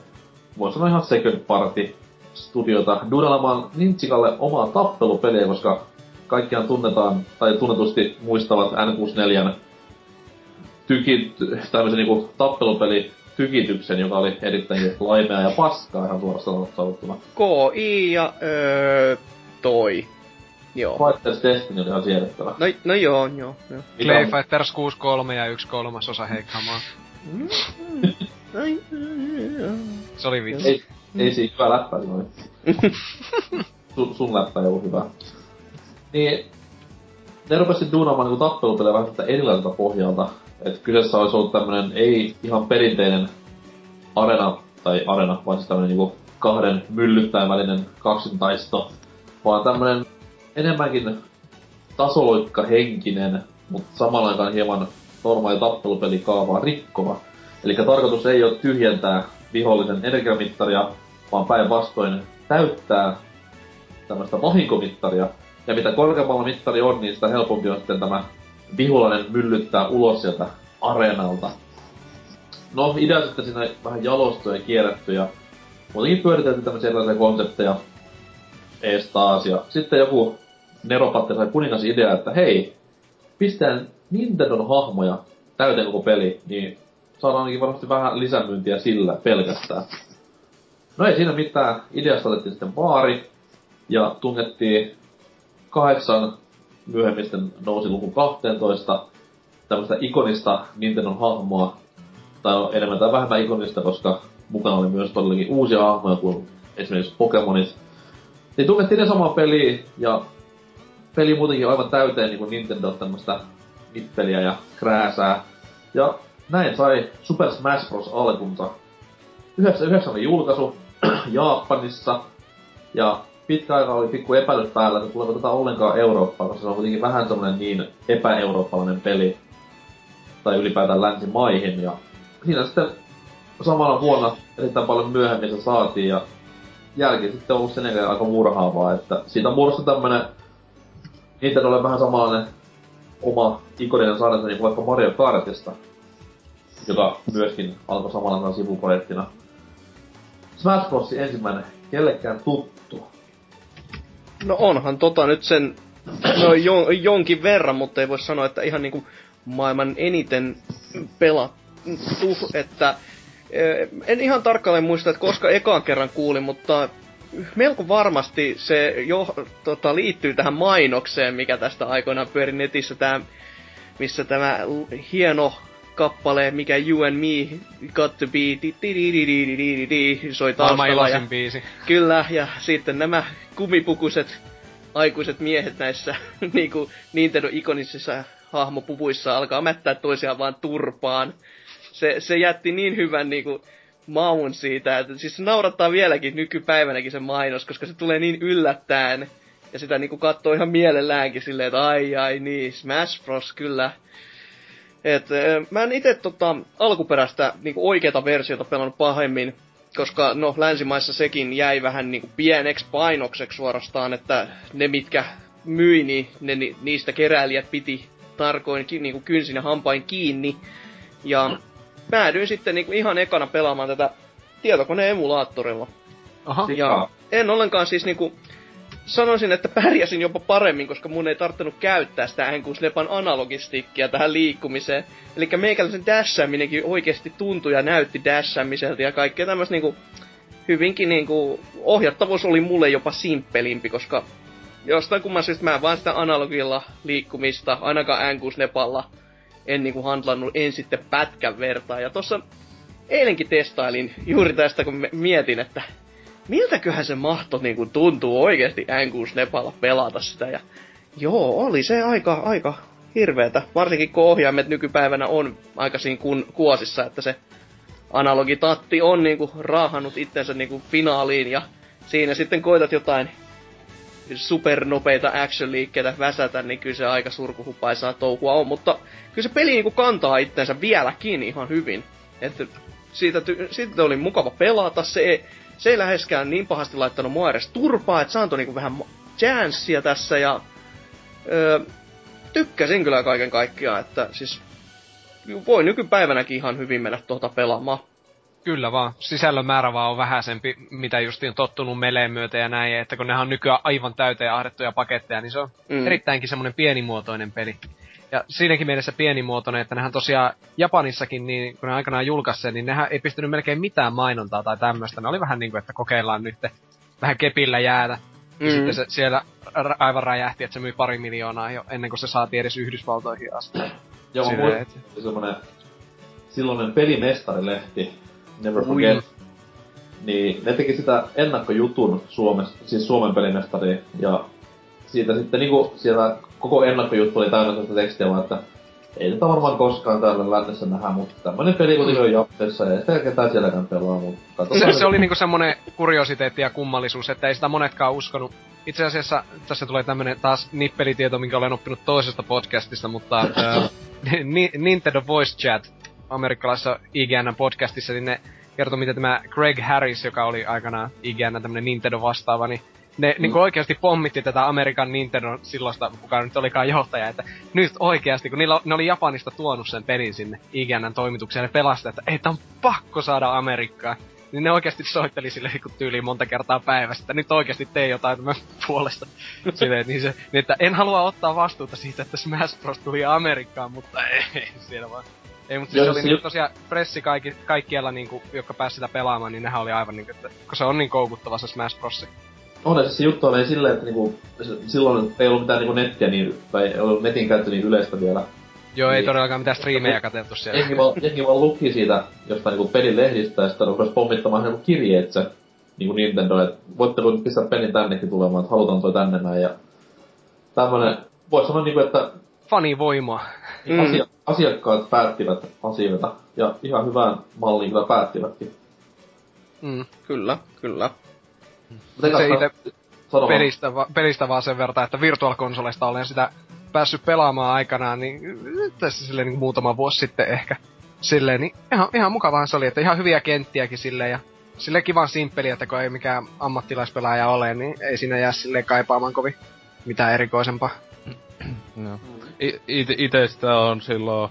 voi sanoa ihan second party studiota duunalamaan Nintsikalle omaa tappelupeliä, koska kaikkiaan tunnetaan, tai tunnetusti muistavat N64 tykit, tämmöisen niinku tappelupeli tykityksen, joka oli erittäin laimea ja paskaa ihan suorastaan sanottuna. KI ja öö, toi. Joo. Fighters Destiny oli ihan siedettävä. No, no joo, joo, joo. Clay Fighters 63 ja 1 kolmasosa heikkamaa. Mm. <laughs> Se oli vitsi. Ei, ei siinä hyvä läppä noin. <laughs> sun, sun läppä ei ollut hyvä. Niin, ne rupesi duunaamaan niinku tappelupelejä vähän erilaiselta pohjalta. Et kyseessä olisi ollut tämmönen ei ihan perinteinen arena, tai arena, vaan siis tämmönen niinku kahden myllyttäjän välinen kaksintaisto, vaan tämmönen enemmänkin tasoloikka henkinen, mutta samalla aikaan hieman normaali tappelupelikaavaa rikkova. Eli tarkoitus ei ole tyhjentää vihollisen energiamittaria, vaan päinvastoin täyttää tämmöistä vahinkomittaria. Ja mitä korkeammalla mittari on, niin sitä helpompi on sitten tämä vihulainen myllyttää ulos sieltä areenalta. No, idea sitten siinä vähän jalostu ja kierretty ja muutenkin pyöritelty tämmöisiä erilaisia konsepteja ees taas. Ja sitten joku neropatte sai kuningas idea, että hei, pistään Nintendon hahmoja täyteen koko peli, niin saadaan ainakin varmasti vähän lisämyyntiä sillä pelkästään. No ei siinä mitään, ideasta otettiin sitten vaari, ja tungettiin kahdeksan myöhemmin sitten nousi luku 12 tämmöistä ikonista Nintendon hahmoa, tai enemmän tai vähemmän ikonista, koska mukana oli myös todellakin uusia hahmoja kuin esimerkiksi Pokemonit. Niin tungettiin ne samaa peliä, ja peli muutenkin aivan täyteen niin kuin Nintendo tämmöistä nippeliä ja krääsää. Ja näin sai Super Smash Bros. alkunsa. 99 oli julkaisu <clears throat> Japanissa, ja pitkä aika oli pikku epäilys päällä, että tuleeko tätä ollenkaan Eurooppaan, koska se on kuitenkin vähän semmonen niin epäeurooppalainen peli. Tai ylipäätään länsimaihin, ja siinä sitten samana vuonna erittäin paljon myöhemmin se saatiin, ja jälki sitten on ollut sen jälkeen aika murhaavaa, että siitä on muodostunut tämmönen Nintendolle vähän samanlainen oma ikoninen sarjansa niin kuin vaikka Mario Kartista, joka myöskin alkoi samalla sivuprojektina. Smash Bros. ensimmäinen, kellekään tuttu. No onhan tota nyt sen, no jo, jonkin verran, mutta ei voi sanoa, että ihan niinku maailman eniten pelattu, että eh, en ihan tarkalleen muista, että koska ekaan kerran kuulin, mutta melko varmasti se jo tota, liittyy tähän mainokseen, mikä tästä aikoinaan pyöri netissä, tää, missä tämä hieno kappale, mikä You and Me Got to Be, soi taustalla. Ja, biisi. Kyllä, ja sitten nämä kumipukuiset aikuiset miehet näissä <laughs> niinku Nintendo-ikonisissa hahmopuvuissa alkaa mättää toisiaan vaan turpaan. Se, se jätti niin hyvän niinku maun siitä, että siis se naurattaa vieläkin nykypäivänäkin se mainos, koska se tulee niin yllättäen. Ja sitä niinku katsoo ihan mielelläänkin silleen, että ai ai niin, Smash Bros kyllä. Et, mä en itse tota, alkuperäistä niinku oikeata versiota pelannut pahemmin, koska no länsimaissa sekin jäi vähän niinku pieneksi painokseksi suorastaan, että ne mitkä myi, niin ne, niistä keräilijät piti tarkoin niinku kynsin ja hampain kiinni. Ja päädyin sitten niinku ihan ekana pelaamaan tätä tietokoneen emulaattorilla. Aha. Ja en ollenkaan siis niinku, sanoisin, että pärjäsin jopa paremmin, koska mun ei tarttunut käyttää sitä N64 analogistikkiä tähän liikkumiseen. Eli meikäläisen dashaaminenkin oikeasti tuntui ja näytti dashaamiselta ja kaikkea tämmöistä niinku, hyvinkin niinku, ohjattavuus oli mulle jopa simppelimpi, koska jostain kumman syystä mä vaan sitä analogilla liikkumista, ainakaan N64 en niinku handlannut en sitten pätkän vertaa. Ja tossa eilenkin testailin juuri tästä, kun mietin, että miltäköhän se mahto niinku tuntuu oikeesti N64 pelata sitä. Ja joo, oli se aika, aika hirveetä. Varsinkin kun ohjaimet nykypäivänä on aika siinä kun, kuosissa, että se analogitatti on niinku raahannut itsensä niinku finaaliin ja siinä sitten koitat jotain supernopeita action-liikkeitä väsätä, niin kyllä se aika surkuhupaisaa touhua on, mutta kyllä se peli niinku kantaa itsensä vieläkin ihan hyvin. Että siitä, ty- siitä oli mukava pelata, se se ei läheskään niin pahasti laittanut mua edes turpaa, että se antoi niinku vähän chanssia tässä ja öö, tykkäsin kyllä kaiken kaikkiaan, että siis voi nykypäivänäkin ihan hyvin mennä tuota pelaamaan. Kyllä vaan. Sisällön määrä vaan on vähäisempi, mitä justiin tottunut meleen myötä ja näin. Että kun nehän on nykyään aivan täyteen ahdettuja paketteja, niin se on mm. erittäinkin semmoinen pienimuotoinen peli. Ja siinäkin mielessä pienimuotoinen, että nehän tosiaan Japanissakin, niin kun ne aikanaan julkaisi niin nehän ei pystynyt melkein mitään mainontaa tai tämmöistä. Ne oli vähän niin kuin, että kokeillaan nyt vähän kepillä jäätä. Mm. Ja sitten se siellä aivan räjähti, että se myi pari miljoonaa jo ennen kuin se saatiin edes Yhdysvaltoihin asti. Joo, mä et... semmonen silloinen pelimestarilehti, Never Forget, Ui. niin ne teki sitä ennakkojutun Suomessa, siis Suomen pelimestari, ja siitä sitten niinku siellä koko ennakkojuttu oli täynnä sellaista tekstiä vaan, että ei tätä varmaan koskaan täällä lännessä nähdä, mutta tämmönen peli kuitenkin on Jappessa ja sitä ketään sielläkään pelaa, mutta se, se oli niinku semmonen kuriositeetti ja kummallisuus, että ei sitä monetkaan uskonut. Itse asiassa tässä tulee tämmönen taas nippelitieto, minkä olen oppinut toisesta podcastista, mutta <laughs> äh, Nintendo Voice Chat amerikkalaisessa IGN podcastissa, niin ne kertoi, miten tämä Greg Harris, joka oli aikanaan IGN tämmönen Nintendo vastaava, niin ne mm. niin oikeasti pommitti tätä Amerikan Nintendo silloista, kuka nyt olikaan johtaja, että nyt oikeasti, kun niillä, ne oli Japanista tuonut sen pelin sinne IGNn toimitukseen, ne pelasti, että ei, on pakko saada Amerikkaan. Niin ne oikeasti soitteli sille niin tyyliin monta kertaa päivässä, että nyt oikeasti tee jotain tämän puolesta. <laughs> Silleen, niin se, niin että en halua ottaa vastuuta siitä, että Smash Bros. tuli Amerikkaan, mutta ei, siellä vaan. Ei, mutta siis se oli niinku tosiaan pressi kaikki, kaikkialla, niinku, jotka pääsi sitä pelaamaan, niin nehän oli aivan niinku, että kun se on niin koukuttava se Smash Bros. On, siis se juttu oli silleen, että niinku, silloin ei ollut mitään niinku nettiä niin, tai ei ollut netin käyttö niin yleistä vielä. Joo, niin, ei todellakaan mitään striimejä katseltu siellä. Jengi vaan, jengi vaan luki siitä jostain niinku pelin lehdistä ja sitten rupesi pommittamaan niinku kirjeetse niinku Nintendo, että voitteko nyt pistää pelin tännekin tulemaan, että halutaan toi tänne näin ja tämmönen, voisi sanoa niinku, että Fanivoimaa. Mm. Asia, asiakkaat päättivät asioita ja ihan hyvään malliin kyllä päättivätkin. Mm, kyllä, kyllä. Se itse pelistä, va, pelistä vaan sen verran, että virtuaalikonsoleista olen sitä päässyt pelaamaan aikanaan, niin tässä silleen niin muutama vuosi sitten ehkä. Silleen, niin ihan, ihan mukavaa se oli, että ihan hyviä kenttiäkin silleen ja sille kivan simppeli, että kun ei mikään ammattilaispelaaja ole, niin ei siinä jää silleen kaipaamaan kovin mitään erikoisempaa. no. ite sitä on silloin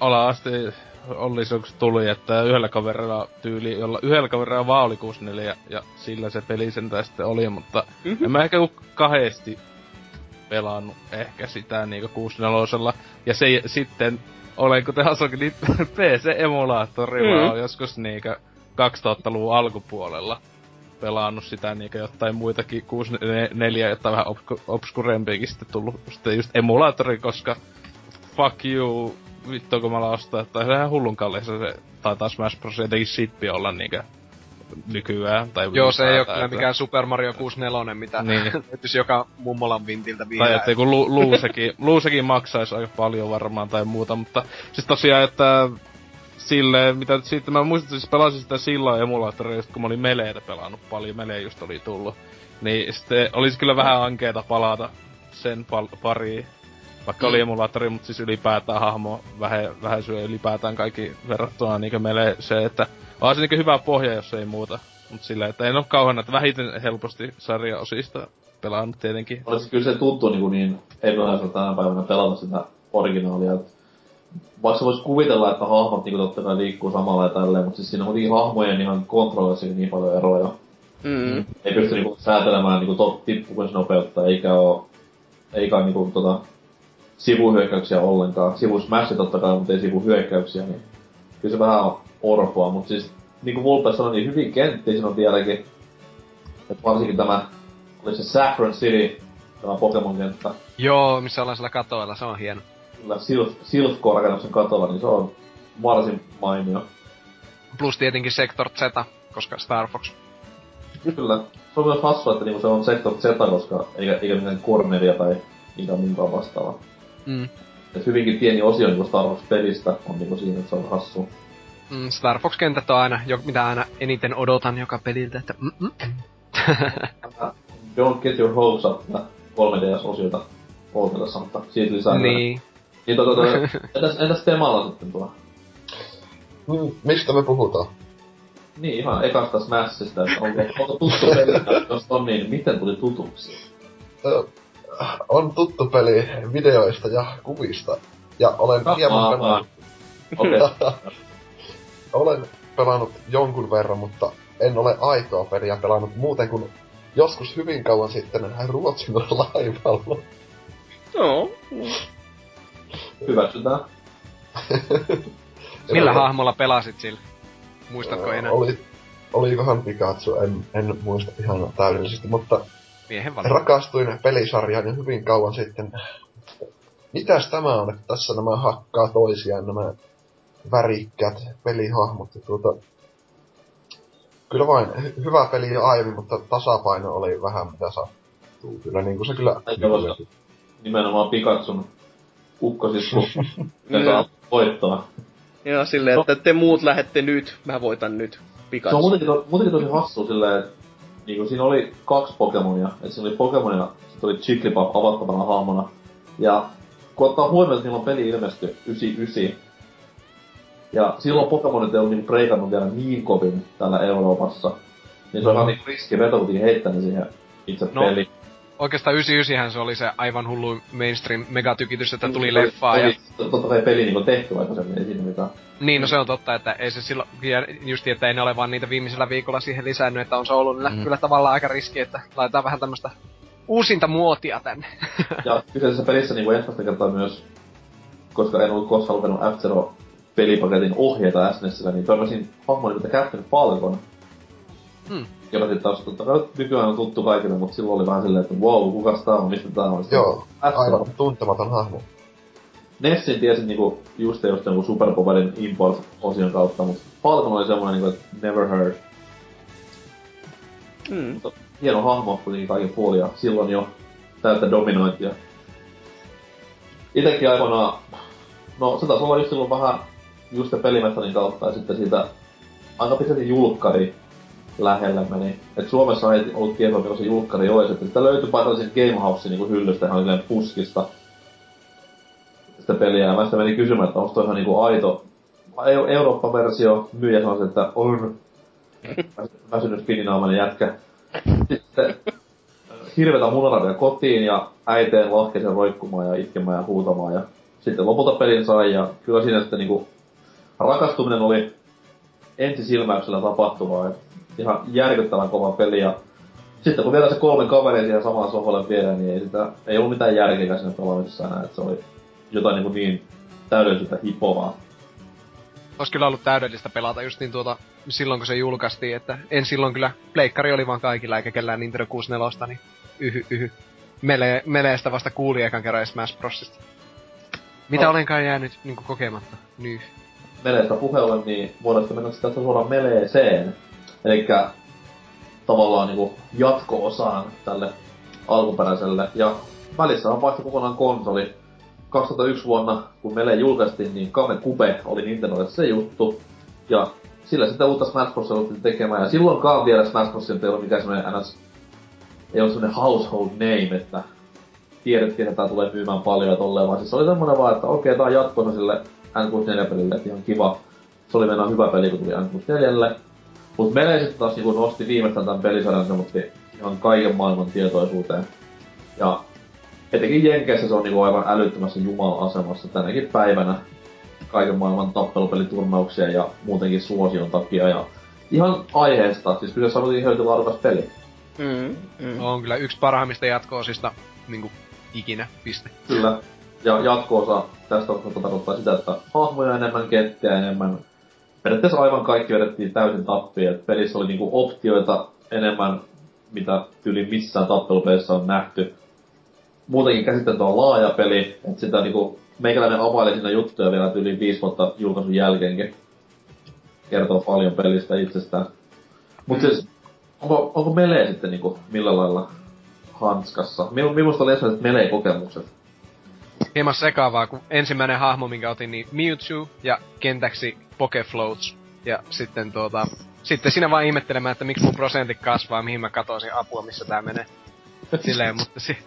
ala asti Ollisuks tuli, että yhdellä kaverilla tyyli, jolla yhdellä kaverilla vaan oli 64 ja sillä se peli sen sitten oli, mutta mm-hmm. en mä ehkä kahdesti pelannut ehkä sitä niinku 64 ja se sitten olen kuten Hasokin, niin <laughs> PC-emulaattori mm. hmm joskus niinku 2000-luvun alkupuolella pelannut sitä niinku jotain muitakin 64, jotta vähän obsku- obskurempiakin sitten tullut sitten just emulaattori, koska fuck you vittu kun mä ostaa, että se ihan hullun kalliissa se taitaa Smash Bros. jotenkin sippi olla niinkö nykyään. Tai Joo, se ei oo kyllä mikään Super Mario 64, mitä niin. <laughs> joka mummolan vintiltä vielä. Tai että kun lu- luusekin, luusekin maksaisi aika paljon varmaan tai muuta, mutta siis tosiaan, että sille, mitä sitten mä muistan, siis pelasin sitä silloin emulaattoreista, kun mä olin Meleitä pelannut paljon, Melee just oli tullut. Niin sitten olisi kyllä vähän ankeeta palata sen pal- pariin. Vaikka oli emulaattori, mutta siis ylipäätään hahmo vähän, vähän syö ylipäätään kaikki verrattuna niin meille se, että on se niin hyvä pohja, jos ei muuta. Mut silleen, että en oo kauhean, että vähiten helposti sarjaosista pelannut tietenkin. Olisi kyllä se tuntuu niin, niin epäilystä tänä päivänä pelata sitä originaalia. Vaikka vois kuvitella, että hahmot niin totta kai liikkuu samalla ja tälleen, mutta siis siinä on kuitenkin hahmojen ihan kontrollissakin niin paljon eroja. Mm. Ei pysty niinku säätelemään niinku to, tippumisnopeutta, eikä oo, eikä niinku tota, sivuhyökkäyksiä ollenkaan. Sivusmässi totta kai, mutta ei sivuhyökkäyksiä, niin kyllä se vähän orpoa, mutta siis niinku Vulpes sanoi, niin hyvin kenttiä siinä on vieläkin. Et varsinkin tämä, oli se Saffron City, tämä Pokemon-kenttä. Joo, missä ollaan siellä katoilla, se on hieno. Kyllä, Silph, Silphcore-rakennuksen katolla, niin se on varsin mainio. Plus tietenkin Sector Z, koska Star Fox. Kyllä. Se on myös hassua, että niinku se on Sector Z, koska eikä, eikä mitään Corneria tai mitään muuta vastaavaa. Mm. Et hyvinkin pieni osio niinku Star Wars-pelistä on niinku siinä, että se on hassu. Mm, Star Fox-kentät on aina, jo, mitä aina eniten odotan joka peliltä, että mm, mm. <laughs> Don't get your hopes up 3DS-osiota odotellessa, mutta siitä lisää. Niin. Niin tota, <laughs> entäs, entäs Temalla sitten tuo? Mm, mistä me puhutaan? Niin, ihan ekasta Smashista, että onko, onko tuttu peli, <laughs> jos on niin, miten tuli tutuksi? On tuttu peli videoista ja kuvista. Ja olen hieman pelannut, Okei, <laughs> olen pelannut jonkun verran, mutta en ole aitoa peliä pelannut muuten kuin joskus hyvin kauan sitten Ruotsin <laughs> laivalla. No, hyväksytään. <laughs> Millä hahmolla pelasit sillä? Muistatko enää? Oli, olikohan Pikachu, en, en muista ihan täydellisesti, mutta Miehen valinta. rakastuin pelisarjaan jo hyvin kauan sitten. Mitäs tämä on, että tässä nämä hakkaa toisiaan, nämä värikkäät pelihahmot. Ja tuota, kyllä vain, hy- hyvä peli jo aiemmin, mutta tasapaino oli vähän mitä sattuu. Kyllä niin kuin se kyllä... Nimenomaan Pikatsun ukkosisku. Ne Joo. saa voittaa. ja silleen, että te muut lähette nyt, mä voitan nyt. Se on Pikachu. muutenkin, to, muutenkin tosi hassu silleen, että niinku siinä oli kaksi Pokemonia. Et siinä oli Pokemon ja sitten oli Jigglypuff avattavana hahmona. Ja kun ottaa huomioon, että milloin peli ilmestyi 99, ja silloin Pokemonit ei ollut niinku breikannut vielä niin kovin täällä Euroopassa, niin se on ihan niinku riski veto, kun heittänyt siihen itse No, peli. Oikeastaan 99 se oli se aivan hullu mainstream megatykitys, että tuli leffaa ja... Totta kai peli niinku tehty aikaisemmin, ei siinä mitään. Niin, no se on totta, että ei se silloin, ja justi, että ei ne ole vaan niitä viimeisellä viikolla siihen lisännyt, että on se ollut mm. kyllä tavallaan aika riski, että laitetaan vähän tämmöstä uusinta muotia tänne. Ja kyseisessä pelissä niin ensimmäistä kertaa myös, koska en ollut koskaan lukenut f pelipaketin ohjeita SNESillä, niin törmäsin hahmon nimeltä Captain Falcon. Hmm. Joka sitten taas totta kai nykyään on tuttu kaikille, mutta silloin oli vähän silleen, että wow, kukas tää on, mistä tää on? Joo, F-Zero. aivan tuntematon hahmo. Nessin tiesin niinku just just jonkun Super Powerin import-osion kautta, mutta Falcon oli semmoinen niinku, että never heard. Mm. Mutta hieno hahmo kuitenkin kaiken puolin ja silloin jo täyttä dominointia. Itekin aikanaan, no se taisi olla just silloin vähän just se pelimestarin kautta ja sitten siitä aika pitkälti julkkari lähellä meni. Et Suomessa ei ollut tietoa, milloin se julkkari olisi, että sitä löytyi paikallisen Gamehouse niinku hyllystä ihan puskista sitä peliä. Ja mä sitten menin kysymään, että onko toi ihan niinku aito Eu- Eurooppa-versio. Myyjä sanoi, että on <laughs> väsynyt pininaamainen jätkä. Sitten äh, hirvetä munaradia kotiin ja äiteen lahkeisen roikkumaan ja itkemään ja huutamaan. Ja sitten lopulta pelin sai ja kyllä siinä sitten niinku rakastuminen oli ensisilmäyksellä tapahtuvaa. Et ihan järkyttävän kova peli ja sitten kun vielä se kolme kaveria siihen samaan sohvalle viedään, niin ei, sitä, ei ollut mitään järkeä siinä pelaamisessa enää, että se oli jotain niin, niin täydellisyyttä hipovaa. Olisi kyllä ollut täydellistä pelata just niin tuota, silloin kun se julkaistiin, että en silloin kyllä, pleikkari oli vaan kaikilla eikä kellään Nintendo 64, niin yhy, yhy. Mele, meleestä vasta kuuli ekan kerran Smash Brosista. Mitä No. olenkaan jäänyt niinku kokematta? Nyh. Meleestä puheelle, niin voidaan sitten mennä sitä suoraan meleeseen. Eli tavallaan niinku jatko-osaan tälle alkuperäiselle. Ja välissä on vaihtui kokonaan konsoli. 2001 vuonna, kun Melee julkaistiin, niin Kame Kube oli Nintendolle se juttu. Ja sillä sitten uutta Smash Bros. joutui tekemään. Ja silloinkaan vielä Smash Bros. ei ollut mikään semmonen NS... Ei ollut semmonen household name, että tiedettiin, että tää tulee myymään paljon ja tolleen, vaan siis se oli semmonen vaan, että okei, tää on jatkossa sille N64-pelille, että ihan kiva. Se oli mennä hyvä peli, kun tuli N64. Mut Melee sitten taas niinku nosti viimeistään tämän pelisarjan semmoitti ihan kaiken maailman tietoisuuteen. Ja etenkin Jenkeissä se on niinku aivan älyttömässä jumala-asemassa tänäkin päivänä kaiken maailman tappelupeliturnauksia ja muutenkin suosion takia ja ihan aiheesta, siis kyseessä oli ihan laadukas peli. Mm. Mm. On kyllä yksi parhaimmista jatko-osista niinku ikinä, piste. Kyllä. Ja jatko-osa tästä tarkoittaa sitä, että hahmoja enemmän, kenttejä enemmän. Periaatteessa aivan kaikki vedettiin täysin tappiin, että pelissä oli niinku optioita enemmän, mitä tyyli missään tappelupelissä on nähty. Muutenkin on laaja peli, että sitä niinku meikäläinen availi siinä juttuja vielä yli viisi vuotta julkaisun jälkeenkin. Kertoo paljon pelistä itsestään. Mut siis, onko, onko Melee sitten niinku millä lailla hanskassa? Mil, millaista oli ensimmäiset Melee-kokemukset? Hieman sekaavaa, kun ensimmäinen hahmo, minkä otin, niin Mewtwo ja kentäksi Pokefloats. Ja sitten tuota, sitten siinä vaan ihmettelemään, että miksi mun prosentit kasvaa, mihin mä katoisin apua, missä tää menee. Silleen, mutta si-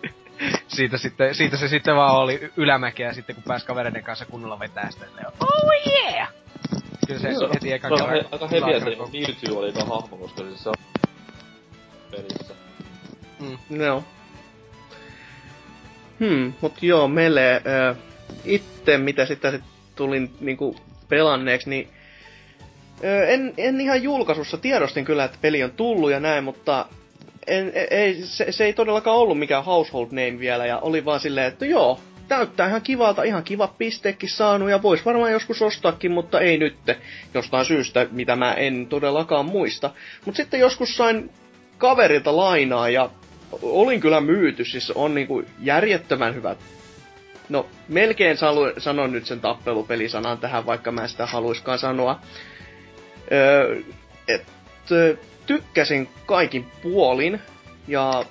<laughs> siitä, sitten, siitä se sitten vaan oli ylämäkeä sitten, kun pääsi kavereiden kanssa kunnolla vetää sitä. Oh yeah! Kyllä se Joo. heti eka Se on kerran. he, aika heviä se niinku Mewtwo oli eka hahmo, koska siis se on pelissä. Joo. Hmm, mut joo, meille äh, itse, mitä sitten sit tulin niinku pelanneeksi, niin äh, en, en ihan julkaisussa tiedostin kyllä, että peli on tullut ja näin, mutta en, e- ei, se, se, ei todellakaan ollut mikään household name vielä, ja oli vaan silleen, että joo, näyttää ihan kivalta, ihan kiva pisteekin saanut, ja vois varmaan joskus ostaakin, mutta ei nytte, jostain syystä, mitä mä en todellakaan muista. Mut sitten joskus sain kaverilta lainaa, ja olin kyllä myyty, siis on niinku järjettömän hyvät. No, melkein sanon nyt sen tappelupelisanan tähän, vaikka mä sitä haluiskaan sanoa. Öö, et, tykkäsin kaikin puolin, ja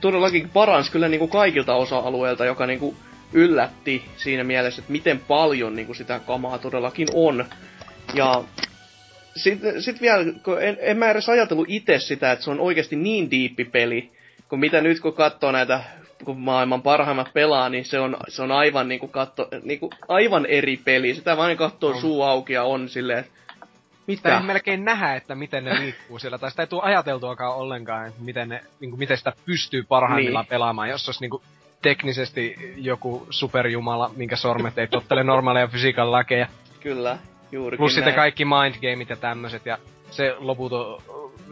todellakin paransi kyllä niinku kaikilta osa-alueilta, joka niinku yllätti siinä mielessä, että miten paljon niinku sitä kamaa todellakin on. Ja sitten sit vielä, kun en, en mä edes ajatellut itse sitä, että se on oikeasti niin diippi peli, kun mitä nyt kun katsoo näitä, kun maailman parhaimmat pelaa, niin se on, se on aivan niinku katto, niinku aivan eri peli. Sitä vain katsoo On. suu auki ja on silleen, että Sitä ei mitä? melkein nähdä, että miten ne liikkuu siellä, tai sitä ei tule ajateltuakaan ollenkaan, että miten, ne, niin kuin, miten sitä pystyy parhaimmillaan Niin. pelaamaan, jos olisi niin kuin, teknisesti joku superjumala, minkä sormet ei tottele normaaleja fysiikan lakeja. Kyllä, juurikin Plus sitten näin. kaikki mindgameit ja tämmöiset, ja se loputon,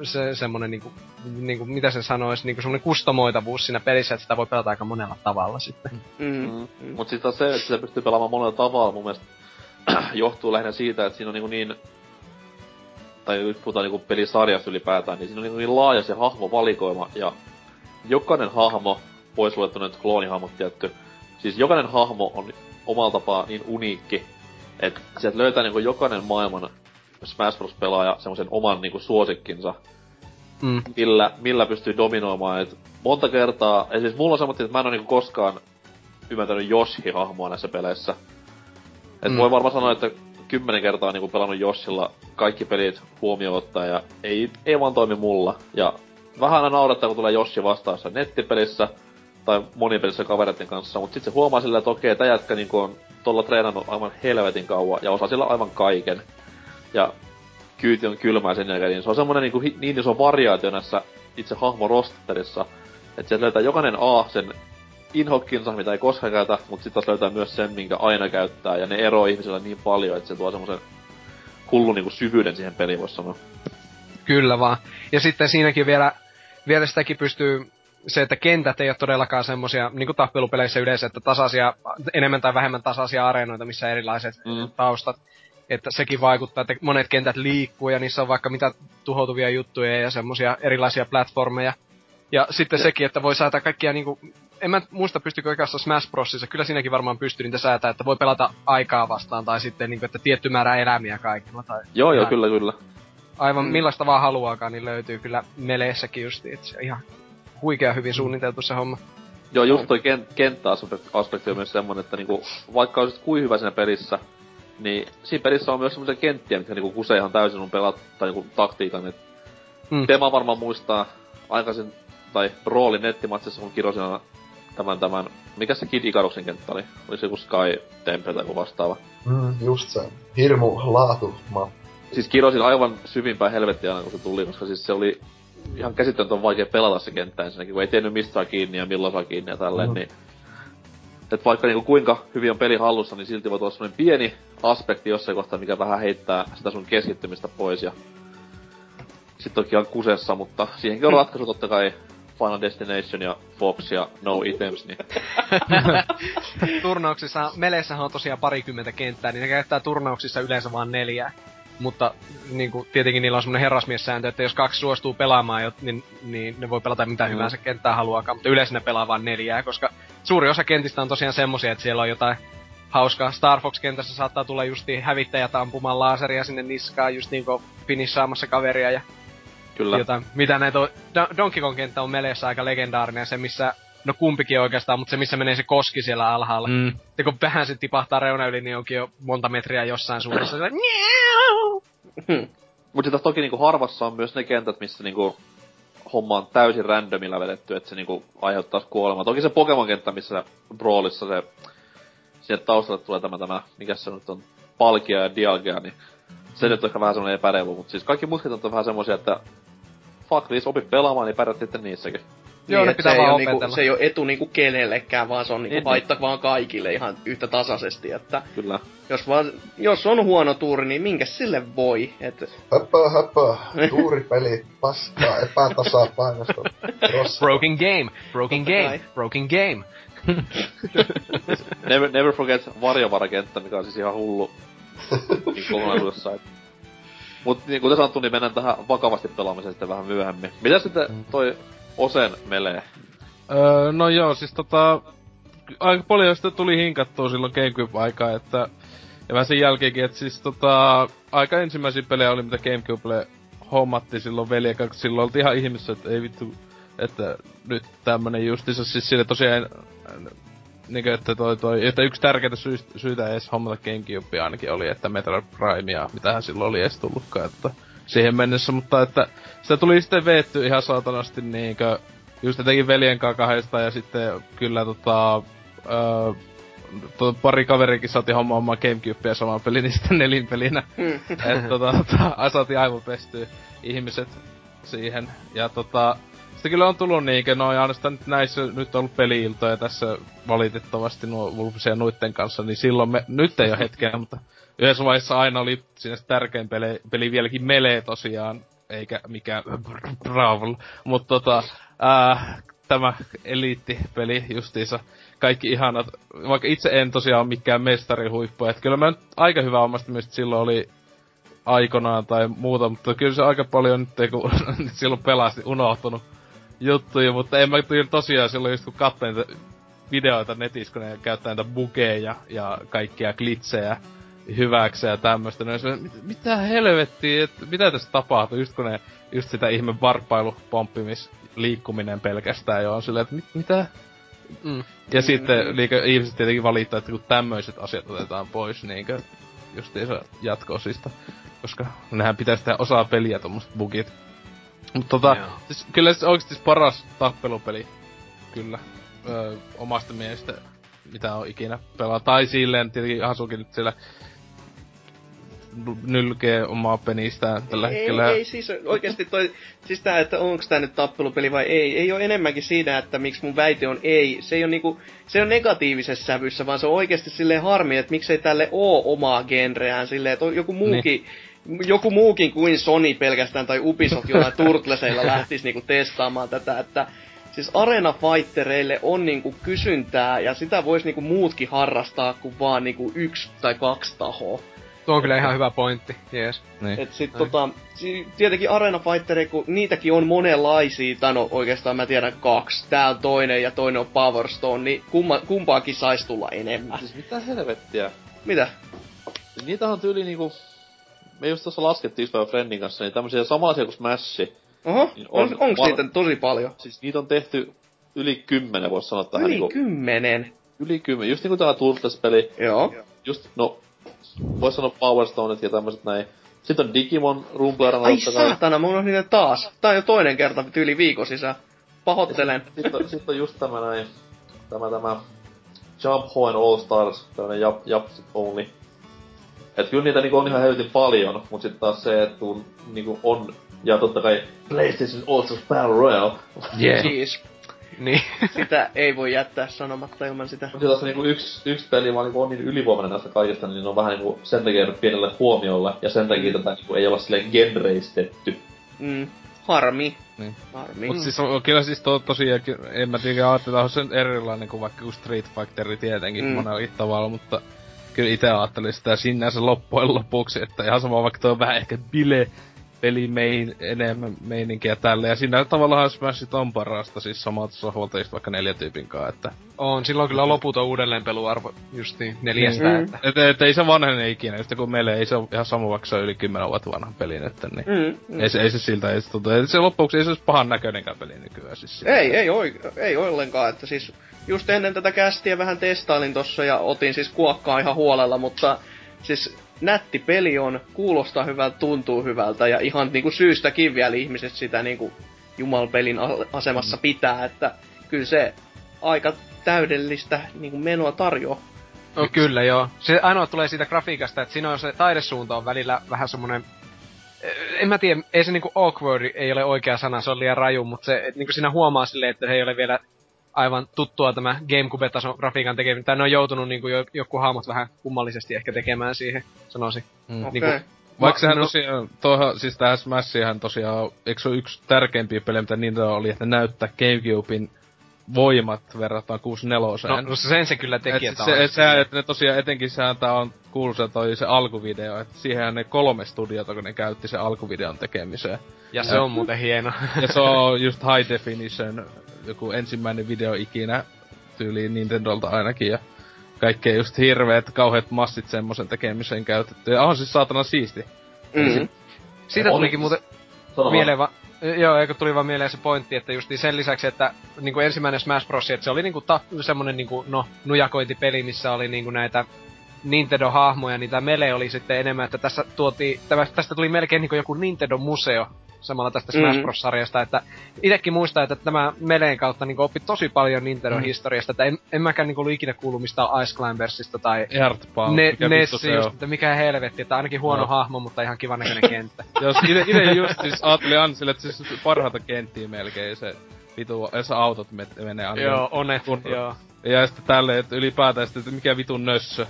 se semmonen niinku, niinku, mitä se sanois, niinku semmonen kustomoitavuus siinä pelissä, että sitä voi pelata aika monella tavalla sitten. Mm, Mm. mm. Mut sit se, että se pystyy pelaamaan monella tavalla mun mielestä <clears throat> johtuu lähinnä siitä, että siinä on niinku niin tai nyt puhutaan niinku pelisarjasta ylipäätään, niin siinä on niin laaja se hahmovalikoima ja jokainen hahmo, pois luettuna nyt kloonihahmot tietty, siis jokainen hahmo on omalla tapaa niin uniikki, että sieltä löytää niinku jokainen maailman Smash Bros. pelaaja semmoisen oman niinku suosikkinsa, Mm. millä, millä pystyy dominoimaan. Et monta kertaa, ja siis mulla on semmoinen, että mä en ole niinku koskaan ymmärtänyt Yoshi-hahmoa näissä peleissä. Et mm. voi varmaan sanoa, että kymmenen kertaa niinku pelannut Yoshilla kaikki pelit huomioon ottaen, ja ei, ei vaan toimi mulla. Ja vähän aina naurattaa, kun tulee Yoshi vastaan jossain nettipelissä, tai monipelissä kavereiden kanssa, mutta sitten se huomaa silleen, että okei, tää jätkä niinku on tuolla treenannut aivan helvetin kauan, ja osaa sillä aivan kaiken. Ja kyyti on kylmää sen jälkeen, niin se on semmonen niinku, niin iso variaatio näissä itse hahmorosterissa, että sieltä löytää jokainen A sen inhokkinsa, mitä ei koskaan käytä, mutta sitten taas löytää myös sen, minkä aina käyttää, ja ne eroaa ihmisillä niin paljon, että se tuo semmoisen hullun niinku syvyyden siihen peliin, voisi sanoa. Kyllä vaan. Ja sitten siinäkin vielä, vielä sitäkin pystyy se, että kentät ei ole todellakaan semmosia, niin kuin tappelupeleissä yleensä, että tasaisia, enemmän tai vähemmän tasaisia areenoita, missä erilaiset Mm. taustat. Että sekin vaikuttaa, että monet kentät liikkuu ja niissä on vaikka mitä tuhoutuvia juttuja ja semmosia erilaisia platformeja. Ja sitten sekin, että voi säätää kaikkia niinku, en mä muista pystykö oikeassa Smash Brosissa, kyllä siinäkin varmaan pystyy niitä säätää, että voi pelata aikaa vastaan tai sitten niinku, että tietty määrä elämiä kaikilla tai Joo, joo, kyllä, kyllä. aivan Mm. millaista vaan haluaakaan, niin löytyy kyllä meleessäkin justi, että se on ihan huikea hyvin suunniteltu se homma. Joo, just toi ken- kenttäaspekti on myös semmonen, että niinku, vaikka olisit kuin hyvä siinä pelissä, niin siinä pelissä on myös semmoisia kenttiä, mitkä niinku kusee ihan täysin sun pelat, tai niinku taktiikan. Et Mm. Tema varmaan muistaa aikaisin, tai rooli nettimatsissa, kun kirosin aina tämän, tämän, mikä se Kid Icaruksen kenttä oli? Oli se joku Sky Temple tai joku vastaava. Mm, just se. Hirmu laatu. Siis kirosin aivan syvimpään helvettiä aina, kun se tuli, koska siis se oli ihan käsittämätön vaikea pelata se kenttä ensinnäkin, kun ei tiennyt mistä saa kiinni ja milloin saa kiinni ja tälleen, Mm. niin... Et vaikka niinku kuinka hyvin on peli hallussa, niin silti voi tulla semmonen pieni aspekti jossain kohtaa, mikä vähän heittää sitä sun keskittymistä pois ja... Sitten toki on kusessa, mutta siihenkin on ratkaisu totta kai Final Destination ja Fox ja No Items, niin... <laughs> Turnauksissa, meleissähän on tosiaan parikymmentä kenttää, niin ne käyttää turnauksissa yleensä vain neljää. Mutta niin kuin, tietenkin niillä on semmoinen herrasmiessääntö, että jos kaksi suostuu pelaamaan, niin, niin ne voi pelata mitä Mm. hyvänsä kenttää haluaakaan, mutta yleensä ne pelaa vain neljää, koska suuri osa kentistä on tosiaan semmosia, että siellä on jotain hauskaa. Star Fox-kentässä saattaa tulla justi hävittäjät ampumaan laaseria sinne niskaan, just niin kuin finissaamassa kaveria ja Kyllä. jotain. Mitä näitä on, Don- Donkey Kong kenttä on meleessä aika legendaarinen, se missä, no kumpikin oikeastaan, mutta se missä menee se koski siellä alhaalla. Mm. Ja kun vähän se tipahtaa reuna yli, niin onkin jo monta metriä jossain suunnassa. Sillä, "Miau!" Mut sitten toki niinku harvassa on myös ne kentät, missä niinku homma on täysin randomilla vedetty, että se niinku aiheuttaa kuolemaa. Toki se Pokemon-kenttä, missä Brawlissa se, sieltä taustalle tulee tämä, tämä, mikä se nyt on, Palkia ja Dialga, niin Se nyt on ehkä vähän semmonen epäreilu, mutta siis kaikki muutkin on vähän semmosia, että fuck this, opi pelaamaan, niin pärjät sitten niissäkin. Joo, niin, ne et pitää se, ei niinku, se ei ole etu niinku kenellekään, vaan se on niinku Niin, haitta vaan kaikille ihan yhtä tasaisesti, että Kyllä. jos, vaan, jos on huono tuuri, niin minkä sille voi? Et, Höpö, höpö, tuuripeli, paskaa, epätasapainosta, rossa. Broken game, broken Totta game, kai. broken game. <laughs> Never, never forget varjovarakenttä, mikä on siis ihan hullu <laughs> niin kokonaisuudessaan. Mut niin kuten sanottu, niin mennään tähän vakavasti pelaamiseen sitten vähän myöhemmin. Mitä sitten toi Osen melee? Öö, no joo, siis tota... Aika paljon sitä tuli hinkattua silloin Gamecube-aikaa, että... Ja vähän sen jälkeenkin, että siis tota... Aika ensimmäisiä pelejä oli, mitä Gamecubelle hommattiin silloin veljen kanssa. Silloin oltiin ihan ihmisessä, että ei vittu... Että nyt tämmönen justiinsa siis sille tosiaan... Niinkö, että toi, toi, että yksi tärkeitä syistä, syitä edes hommata Gamecubea ainakin oli, että Metroid Primea, mitähän silloin oli edes tullutkaan, että siihen mennessä, mutta että sitä tuli sitten veetty ihan saatanasti niinkö, just etenkin veljen kanssa kahdesta ja sitten kyllä tota, öö, to, pari kaverikin saatiin hommaamaan Gamecubea saman pelin, <laughs> niin sitten nelinpelinä. että tota, tota, saatiin aivan pestyä ihmiset siihen. Ja tota, sitten kyllä on tullut niinkö, no ja ainoastaan nyt näissä nyt on ollut peliiltoja tässä valitettavasti nuo Wolfsia nuitten kanssa, niin silloin me, nyt ei ole hetkeä, mutta yhdessä vaiheessa aina oli siinä tärkein peli, peli vieläkin Melee tosiaan, eikä mikään Brawl, mutta tota, ää, tämä eliittipeli justiinsa, kaikki ihanat, vaikka itse en tosiaan ole mikään mestarihuippu, että kyllä mä nyt aika hyvä omasta mielestä silloin oli aikanaan tai muuta, mutta kyllä se aika paljon nyt, kun <laughs> silloin pelasti, unohtunut juttuja, mutta en mä tosiaan silloin just kun katsoin niitä videoita netissä, kun ne käyttää niitä bugeja ja kaikkia glitsejä hyväksi ja tämmöstä, niin se, mit, mitä helvettiä, että mitä tässä tapahtuu, just kun ne, just sitä ihme varppailu, pomppimis, liikkuminen pelkästään jo on silleen, että mit, mitä? Mm. Ja sitten liikä, ihmiset tietenkin valittaa, että kun tämmöiset asiat otetaan pois, niinkö justiinsa jatko-osista. Koska nehän pitäisi tehdä osaa peliä tommoset bugit. Mutta tota, Joo. siis, kyllä se oikeesti paras tappelupeli. Kyllä. Öö, omasta mielestä, mitä on ikinä pelaa. Tai silleen, tietenkin Hasukin nyt siellä nylkee omaa penistään tällä ei, hetkellä. ei siis oikeasti toi, siis tää, että onko tää nyt tappelupeli vai ei, ei ole enemmänkin siinä, että miksi mun väite on ei. Se ei ole niinku, se on negatiivisessa sävyssä, vaan se on oikeasti silleen harmi, että miksei tälle oo omaa genreään silleen, että on joku muukin, joku muukin kuin Sony pelkästään tai Ubisoft jollain Turtleseilla lähtisi niinku testaamaan tätä, että siis Arena Fightereille on niinku kysyntää ja sitä vois niinku muutkin harrastaa kuin vaan niinku yksi tai kaksi tahoa. Tuo on kyllä ihan hyvä pointti, jees. Niin. Et sit tota, si- tietenkin Arena Fightereja, kun niitäkin on monenlaisia, tai no oikeastaan mä tiedän kaksi. Tää on toinen ja toinen on Power Stone, niin kumma, kumpaakin sais tulla enemmän. Siis mitä helvettiä? Mitä? Niitä on tyyli niinku... Me just tuossa laskettiin just päivän Friendin kanssa, niin tämmösiä samanlaisia kuin Smash. Oho, Niin on, on- onks niitä tosi paljon? Siis niitä on tehty yli kymmenen, voisi sanoa tähän Yli niinku... kymmenen. Yli kymmenen. Just niinku tää Turtles-peli. Joo. Just, no... Vois sanoa Power Stoneit ja tämmöset näin. Sitten on Digimon rumplerana Ai saatana, mulla on niitä taas. Tää on jo toinen kerta yli viikon sisään. Pahoittelen. Sitten on, sit on just tämä näin, tämä tämä Jump Hoen All Stars, tämmönen jap, japsit only. Et kyllä niitä niinku on ihan helvetin paljon, mut sitten taas se, että kun niinku on, ja totta kai PlayStation All Stars Battle Royale, Yeah. Siis, Niin. sitä ei voi jättää sanomatta ilman sitä. mutta taas niinku yksi, yksi peli vaan niinku on niin ylivoimainen näistä kaikista, niin on vähän niinku sen takia jäänyt pienelle huomiolle, ja sen takia tätä niinku ei olla silleen genreistetty. Mm, harmi. Niin. Harmi. Mut siis on, kyllä siis to, tosiaan, en mä tiedä ajatella, on sen erilainen kuin vaikka kuin Street Fighter tietenkin Mm. mm. monellakin tavalla, mutta kyllä itse ajattelin sitä sinänsä loppujen lopuksi, että ihan sama vaikka tuo on vähän ehkä bile peli mein, enemmän meininkiä tälle. Ja siinä tavallaan Smashit on parasta, siis samat sohvalteista vaikka neljä tyypin kanssa, että On, silloin kyllä loputon uudelleenpeluarvo justiin neljästä, Mm. että... et, et, ei se vanhene ikinä, just kun meille ei se ole ihan sama, vaikka se on yli 10 vuotta vanha peli nyt, niin Mm, mm. ei, se, ei se siltä, ei se, tuntu, ei se loppuksi ei se olisi pahan näköinenkään peli nykyään siis. Ei, ei, oi, ei ollenkaan, että siis just ennen tätä kästiä vähän testailin tossa ja otin siis kuokkaa ihan huolella, mutta siis nätti peli on, kuulostaa hyvältä, tuntuu hyvältä ja ihan niinku syystäkin vielä ihmiset sitä niinku jumalpelin asemassa pitää, että kyllä se aika täydellistä niinku menoa tarjoaa. No kyllä joo. Se ainoa tulee siitä grafiikasta, että siinä on se taidesuunta on välillä vähän semmonen... Eh, En mä tiedä, ei se niinku awkward ei ole oikea sana, se on liian raju, mutta se, niinku siinä huomaa silleen, että he ei ole vielä aivan tuttua tämä Gamecube-tason grafiikan tekeminen. Tai ne on joutunut niinku jo, joku hahmot vähän kummallisesti ehkä tekemään siihen, sanoisin. Mm. Okei. Niinku- Vaikka sehän no- tosiaan, tuohon, siis tähän Smashihan tosiaan, eikö se ole yksi tärkeimpiä pelejä, mitä Nintendo oli, että näyttää Gamecubein voimat verrattuna 64 No, no sen se kyllä teki, et että se, on et se, että ne tosiaan etenkin sehän tää on kuuluisa toi se alkuvideo, että siihen ne kolme studiota, kun ne käytti sen alkuvideon tekemiseen. Ja se on muuten hieno. Ja se <laughs> on just high definition, joku ensimmäinen video ikinä tyyliin Nintendolta ainakin ja kaikkea just hirveet, kauheat massit semmosen tekemiseen käytetty. Ja on siis saatana siisti. Mm. Siitä tulikin muuten mieleen va- Joo, eikö tuli vaan mieleen se pointti, että just sen lisäksi, että niinku ensimmäinen Smash Bros. että se oli niinku ta- semmonen niinku, no, nujakointipeli, missä oli niinku näitä Nintendo-hahmoja, niin tää Mele oli sitten enemmän, että tässä tuotiin, tämä, tästä tuli melkein niinku joku Nintendo-museo samalla tästä Smash Mhm. Bros-sarjasta, että itekin muistaa, että tämä Meleen kautta niinku oppi tosi paljon Nintendon Mhm. historiasta, että en, en mäkään niinku ollut ikinä kuullut mistään Ice Climbersista tai Earthbound, ne, mikä Nessi se just, että mikä helvetti, että ainakin huono No. hahmo, mutta ihan kivan näköinen kenttä. <laughs> Jos ite just siis ajattelin aina sille, että siis parhaita kenttiä melkein se vitu, jos autot met- menee aina. joo, onet, joo. Ja sitten tälleen, että ylipäätään sitten, että mikä vitun nössö.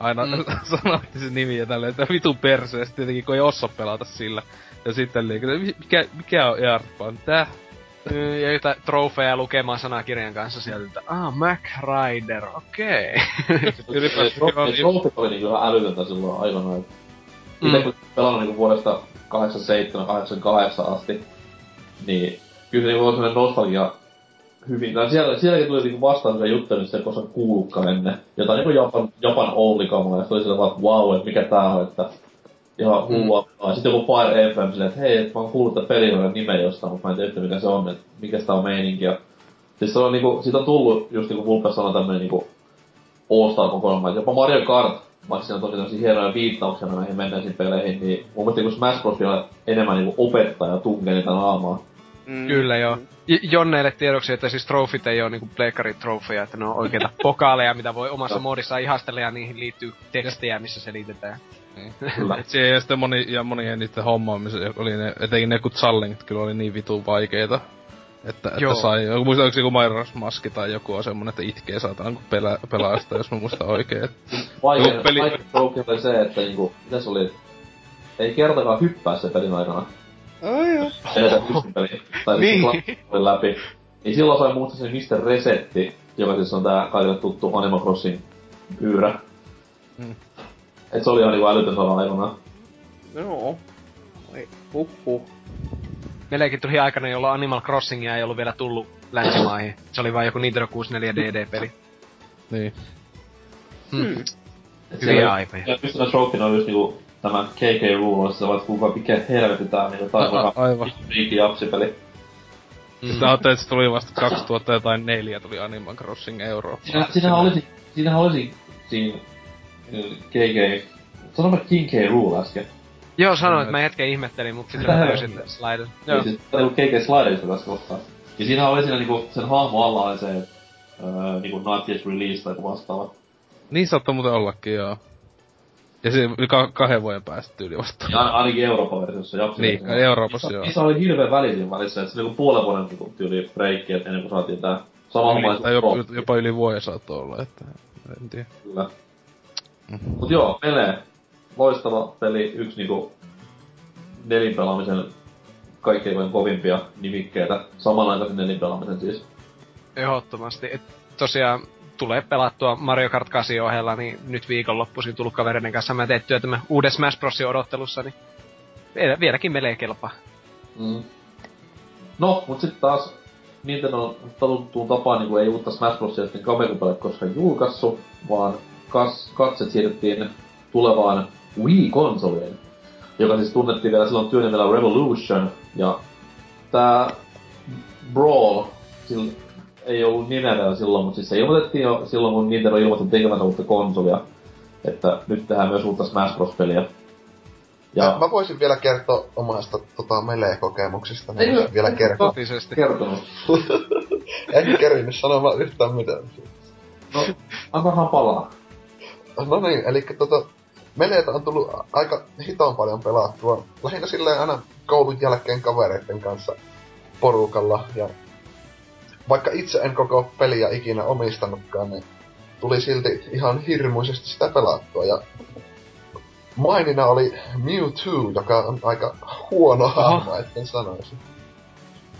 Aina Mm. <laughs> mm. sanottiin se nimi ja tälleen, että vitun persee, sitten tietenkin kun ei osaa pelata sillä. Ja sitten liikaa, mikä, mikä on Earthbound? Tää? Ja jotain trofeja lukemaan sanakirjan kanssa sieltä, että ah, Mac Rider, okei. Ylipäätään kyllä on- Trophy oli ihan älytöntä silloin aikanaan. Mm. Itse kun pelannut niinku vuodesta 87-88 asti, niin kyllä se niinku on sellainen nostalgia hyvin. Tai siellä, sielläkin tuli niinku vastaan sellaisia juttuja, mistä ei koskaan kuullutkaan ennen. Jotain niinku Japan, Japan only kamaa, ja se oli sillä vaan, että wow, että mikä tää on, että ihan hullua. Mm. Sitten joku Fire Emblem silleen, että hei, et mä oon kuullut tämän pelin nimen jostain, mutta mä en tiedä yhtään mikä se on, että mikä sitä on meininki. Ja siis se on niinku, siitä on tullut, just niinku Vulpes sanoi, tämmönen niinku All-Star kokoelma, että jopa Mario Kart, vaikka siinä on tosi tämmöisiä hienoja viittauksia näihin menneisiin peleihin, niin mun mielestä kun Smash Bros. vielä enemmän niinku opettaa ja tunkee niitä naamaa. Mm. Kyllä joo. J- Jonneille tiedoksi, että siis trofit ei ole niinku pleikkarit trofeja, että ne on oikeita pokaaleja, mitä voi omassa modissa ihastella ja niihin liittyy tekstejä, missä selitetään. Kyllä. Et se ja sitten moni, ja monien niiden hommaamisen, oli ne, etenkin ne jotkut challengeit kyllä oli niin vitun vaikeita. Että, että Joo. sai, joku muista onko se joku Majora's Maski tai joku on semmonen, että itkee saatana kun pelaa, pelaa sitä, jos mä muistan oikein. Et, Vaikein, Joku peli- oli se, että niinku, mitä se oli, ei kertakaan hyppää se pelin aikana. Ai joo. Edetä yksin peli. Tai Niin. niin. läpi. Niin silloin sai muuttaa se Mr. Resetti, joka siis on tää kaikille tuttu Animal Crossing pyyrä. Mm. Et se oli ihan niinku älytön sana aikanaan. Joo. Ai, huh huh. Meillekin tuli aikana, jolloin Animal Crossingia ei ollut vielä tullut länsimaihin. Se oli vain joku Nintendo 64 DD-peli. niin. Hmm. Hyviä aipoja. Ja Trophy on just niinku tämä KK Rule, se on kuka mikä helvetti tää on niinku taas A- aivan. friikki japsipeli. Mm. Sitten ajattelin, että se tuli vasta 2000 jotain neljä tuli Animal Crossing Eurooppa. Siinä, siinähän olisi, siinähän olisi siinä KK, sano mä King K. Rule äsken. Joo, sanoin, että mä hetken ihmettelin, mutta sitten mä <laughs> että Slider. Joo. Joo. Siis tää niinku KK Sliderista tässä kohtaa. Ja siinä oli siinä niinku, sen hahmo alla oli se, että öö, niinku not yet released tai joku vastaava. Niin saattoi muuten ollakin, joo. Ja se ka- kahden vuoden päästä tyyli vasta. Ja ain- ainakin Euroopan versiossa, japsi Niin, Euroopassa joo. Niissä oli hirveä väli siinä välissä, että se niinku puolen vuoden niinku tyyli breikki, että ennen kuin saatiin tää sama homma. Tai jopa, jopa yli vuoden saattoi olla, että en tiedä. Kyllä. Mm. Mut joo, Melee. Loistava peli, yksi niinku nelinpelaamisen kaikkein kovimpia nimikkeitä. Samanaikaisen nelinpelaamisen siis. Ehdottomasti. Et tosiaan tulee pelattua Mario Kart 8 ohella, niin nyt viikonloppuisin tullut kavereiden kanssa mä teettyä tämän uuden Smash Brosin odottelussa, niin vielä, vieläkin melee kelpaa. Mm. No, mut sitten taas Nintendo totuttuun tapaan niin ei uutta Smash Brosia sitten Gamecubelle koskaan julkaissut, vaan kas, katset siirrettiin tulevaan Wii-konsoliin, joka siis tunnettiin vielä silloin työnimellä Revolution, ja tää Brawl, sillä ei ollut nimeä vielä silloin, mutta siis se ilmoitettiin jo silloin, kun Nintendo ilmoitti tekemättä uutta konsolia, että nyt tehdään myös uutta Smash Bros-peliä. Ja... Mä voisin vielä kertoa omasta tota, melee-kokemuksesta. Ei, voisin vielä kertoa. Totisesti. kertonut. <laughs> en kerinyt sanomaan yhtään mitään. No, antahan palaa. No niin, eli tota, meleitä on tullut aika hitaan paljon pelattua. Lähinnä silleen aina koulun jälkeen kavereiden kanssa porukalla. Ja vaikka itse en koko peliä ikinä omistanutkaan, niin tuli silti ihan hirmuisesti sitä pelattua. Ja mainina oli Mewtwo, joka on aika huono hahmo, etten sanoisi.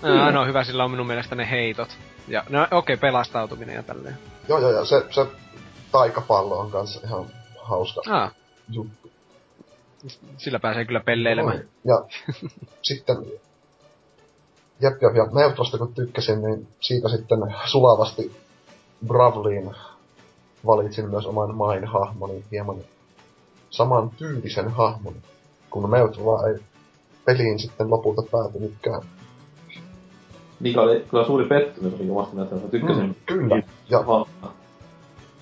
No, ainoa hyvä sillä on minun mielestä ne heitot. Ja no okei, okay, pelastautuminen ja tälleen. Joo, joo, joo. Se, se taikapallo on kanssa ihan hauska ah. juttu. Sillä pääsee kyllä pelleilemään. Ja sitten Jep, jep, ja Neutrosta kun tykkäsin, niin siitä sitten sulavasti Bravliin valitsin myös oman main hahmoni hieman saman tyylisen hahmon, kun Meutroa ei peliin sitten lopulta päätynytkään. Mikä oli kyllä suuri pettymys oli omasta mielestä, tykkäsin. Mm, kyllä, ja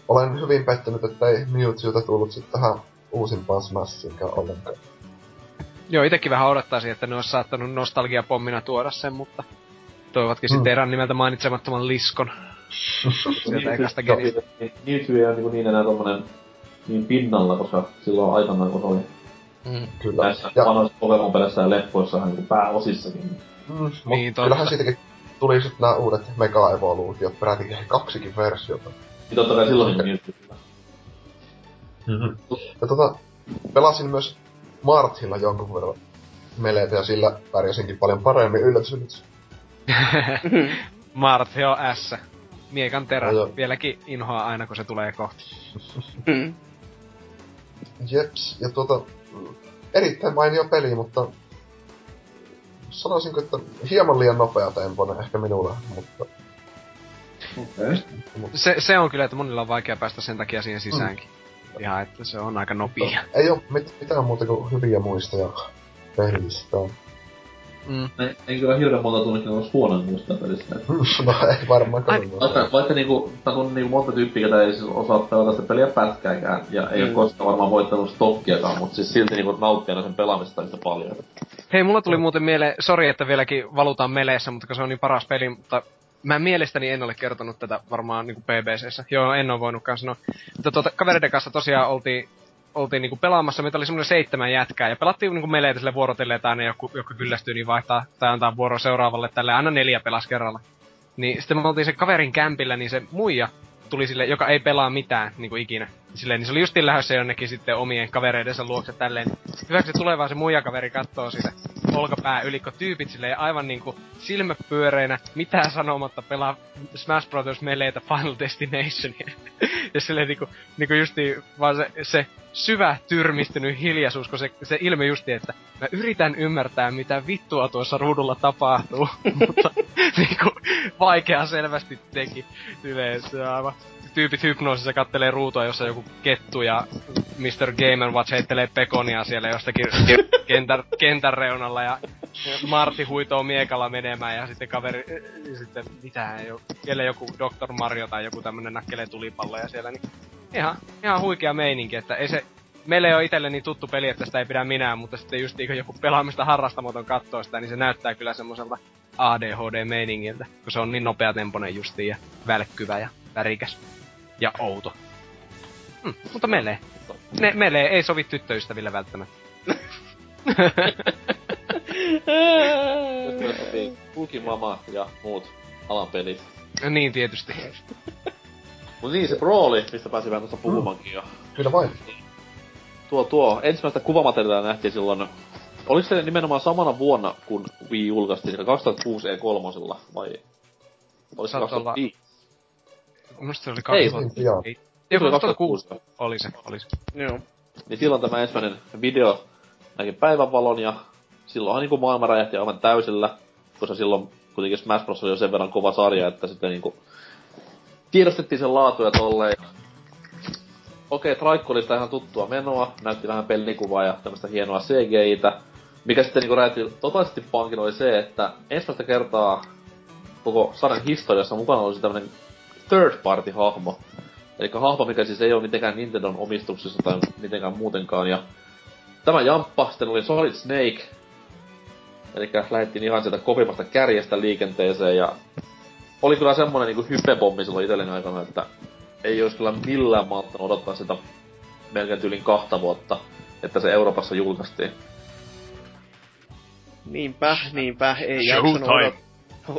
olen hyvin pettynyt, että ei Mewtwota tullut sitten tähän uusimpaan Smashiinkaan ollenkaan. Joo, itekin vähän odottaisin, että ne olisi saattanut nostalgiapommina tuoda sen, mutta toivatkin mm. sitten erän nimeltä mainitsemattoman Liskon. Sieltä ekasta genistä. Mewtwo ei ole niin, niin enää tommonen niin pinnalla, koska silloin aikanaan kun oli mm. Kyllä. näissä ja... vanhoissa Pokemon peleissä ja leppoissa niin pääosissakin. Mm, niin, kyllähän siitäkin tuli sitten nämä uudet Mega Evoluutiot, peräti kaksikin versiota. Niin totta kai silloin Mewtwo. Mm-hmm. Ja tota, pelasin myös Marthilla jonkun verran meleitä ja sillä pärjäsinkin paljon paremmin yllätys yllätys. <laughs> Marthi on S. Miekan terä. No, Vieläkin inhoa aina, kun se tulee kohti. Jeps, ja tuota, erittäin mainio peli, mutta sanoisinko, että hieman liian nopea tempoinen ehkä minulla, mutta... Okay. Se, se on kyllä, että monilla on vaikea päästä sen takia siihen sisäänkin. Ihan, että se on aika nopea. Ei oo mit, mitään muuta kuin hyviä muistoja pelistä. Mm. En, en kyllä hirveän monta että olisi huonon muistaa pelistä. <laughs> no ei varmaan Vaikka, vaikka niinku, on niinku monta tyyppiä, ketä ei siis osaa pelata sitä peliä pätkääkään, ja ei mm. ole koskaan varmaan voittanut stokkiakaan, mutta siis silti niinku nauttii sen pelaamista yhtä paljon. Hei, mulla tuli muuten mieleen, sori että vieläkin valutaan meleissä, mutta se on niin paras peli, mutta Mä mielestäni en ole kertonut tätä varmaan niinku BBCssä. Joo, en ole voinutkaan sanoa. Mutta tuota, kavereiden kanssa tosiaan oltiin, oltiin niinku pelaamassa, meitä oli semmoinen seitsemän jätkää, ja pelattiin niinku meleitä sille vuorotelleen, että aina joku, joku kyllästyy, niin vaihtaa, tai antaa vuoro seuraavalle, tälle aina neljä pelas kerralla. Niin sitten me oltiin se kaverin kämpillä, niin se muija tuli sille, joka ei pelaa mitään niin ikinä. Silleen, niin se oli justiin lähdössä jonnekin sitten omien kavereidensa luokse tälleen. Hyväksi tulee vaan se muija kaveri kattoo sitä olkapää ylikko tyypit silleen aivan niinku silmäpyöreinä, mitään sanomatta pelaa Smash Brothers meleitä Final Destinationia. <laughs> ja silleen niinku, niinku justi vaan se, se syvä tyrmistynyt hiljaisuus, kun se, se ilme justi, että mä yritän ymmärtää, mitä vittua tuossa ruudulla tapahtuu, <laughs> mutta niinku, vaikea selvästi teki. Silleen, se aivan tyypit hypnoosissa kattelee ruutua, jossa joku kettu ja Mr. Gamer Watch heittelee pekonia siellä jostakin <laughs> kentän, kentän reunalla ja Martti huitoo miekalla menemään ja sitten kaveri, ja sitten mitä ei ole, siellä joku Dr. Mario tai joku tämmönen nakkelee tulipalloja siellä, niin ihan, ihan huikea meininki, että ei se, meille ei ole itselle niin tuttu peli, että sitä ei pidä minä, mutta sitten just niin kun joku pelaamista harrastamaton kattoo sitä, niin se näyttää kyllä semmoiselta ADHD-meiningiltä, kun se on niin nopeatempoinen justiin ja välkkyvä ja värikäs ja outo. Hmm, mutta melee. Ne, melee ei sovi tyttöystäville välttämättä. Mama ja muut alan pelit. Niin tietysti. Mut niin, se Brawli, mistä pääsin vähän tuossa puhumaankin jo. Kyllä vain. Tuo, tuo, ensimmäistä kuvamateriaalia nähtiin silloin, oliko se nimenomaan samana vuonna, kun Wii julkaistiin, 2006 E3 vai? Oliko se 2005? Musta se oli 2000. Ei, joo. Ei, ei 2006. Oli se, oli se. Joo. Niin silloin tämä ensimmäinen video näki päivänvalon ja silloinhan niinku maailma räjähti aivan täysillä, koska silloin kuitenkin Smash Bros. oli jo sen verran kova sarja, että sitten niinku tiedostettiin sen laatu ja tolleen. Okei, okay, Traikku oli sitä ihan tuttua menoa, näytti vähän pelikuvaa ja tämmöistä hienoa CGI-tä. Mikä sitten niinku räjähti totaalisesti pankin oli se, että ensimmäistä kertaa koko sarjan historiassa mukana olisi tämmönen third party hahmo. Eli hahmo, mikä siis ei ole mitenkään Nintendon omistuksessa tai mitenkään muutenkaan. Ja tämä jamppa sitten oli Solid Snake. Eli lähdettiin ihan sieltä kovimasta kärjestä liikenteeseen ja oli kyllä semmonen niinku hypepommi silloin itselleni aikana, että ei olisi kyllä millään malttanut odottaa sitä melkein tyylin kahta vuotta, että se Euroopassa julkaistiin. Niinpä, niinpä, ei jaksanut odottaa.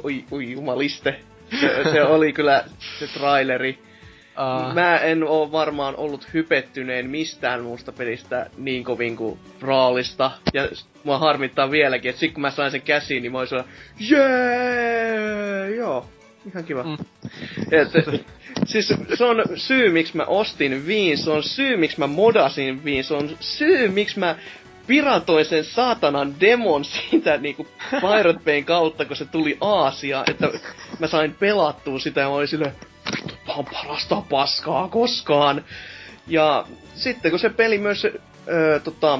Oi, oi jumaliste. Se, se oli kyllä se traileri. Uh, Mä en oo varmaan ollut hypettyneen mistään muusta pelistä niin kovin kuin Brawlista. Ja mua harmittaa vieläkin, että sit kun mä sain sen käsiin, niin mä oon jee, joo, ihan kiva. Mm. Et, siis se on syy, miksi mä ostin Viin, se on syy, miksi mä modasin Viin, se on syy, miksi mä piratoin sen saatanan demon siitä niinku Pirate Bayn kautta, kun se tuli Aasia, että mä sain pelattua sitä ja mä olin silleen, "Vittu, tää on parasta paskaa koskaan. Ja sitten kun se peli myös, öö, tota,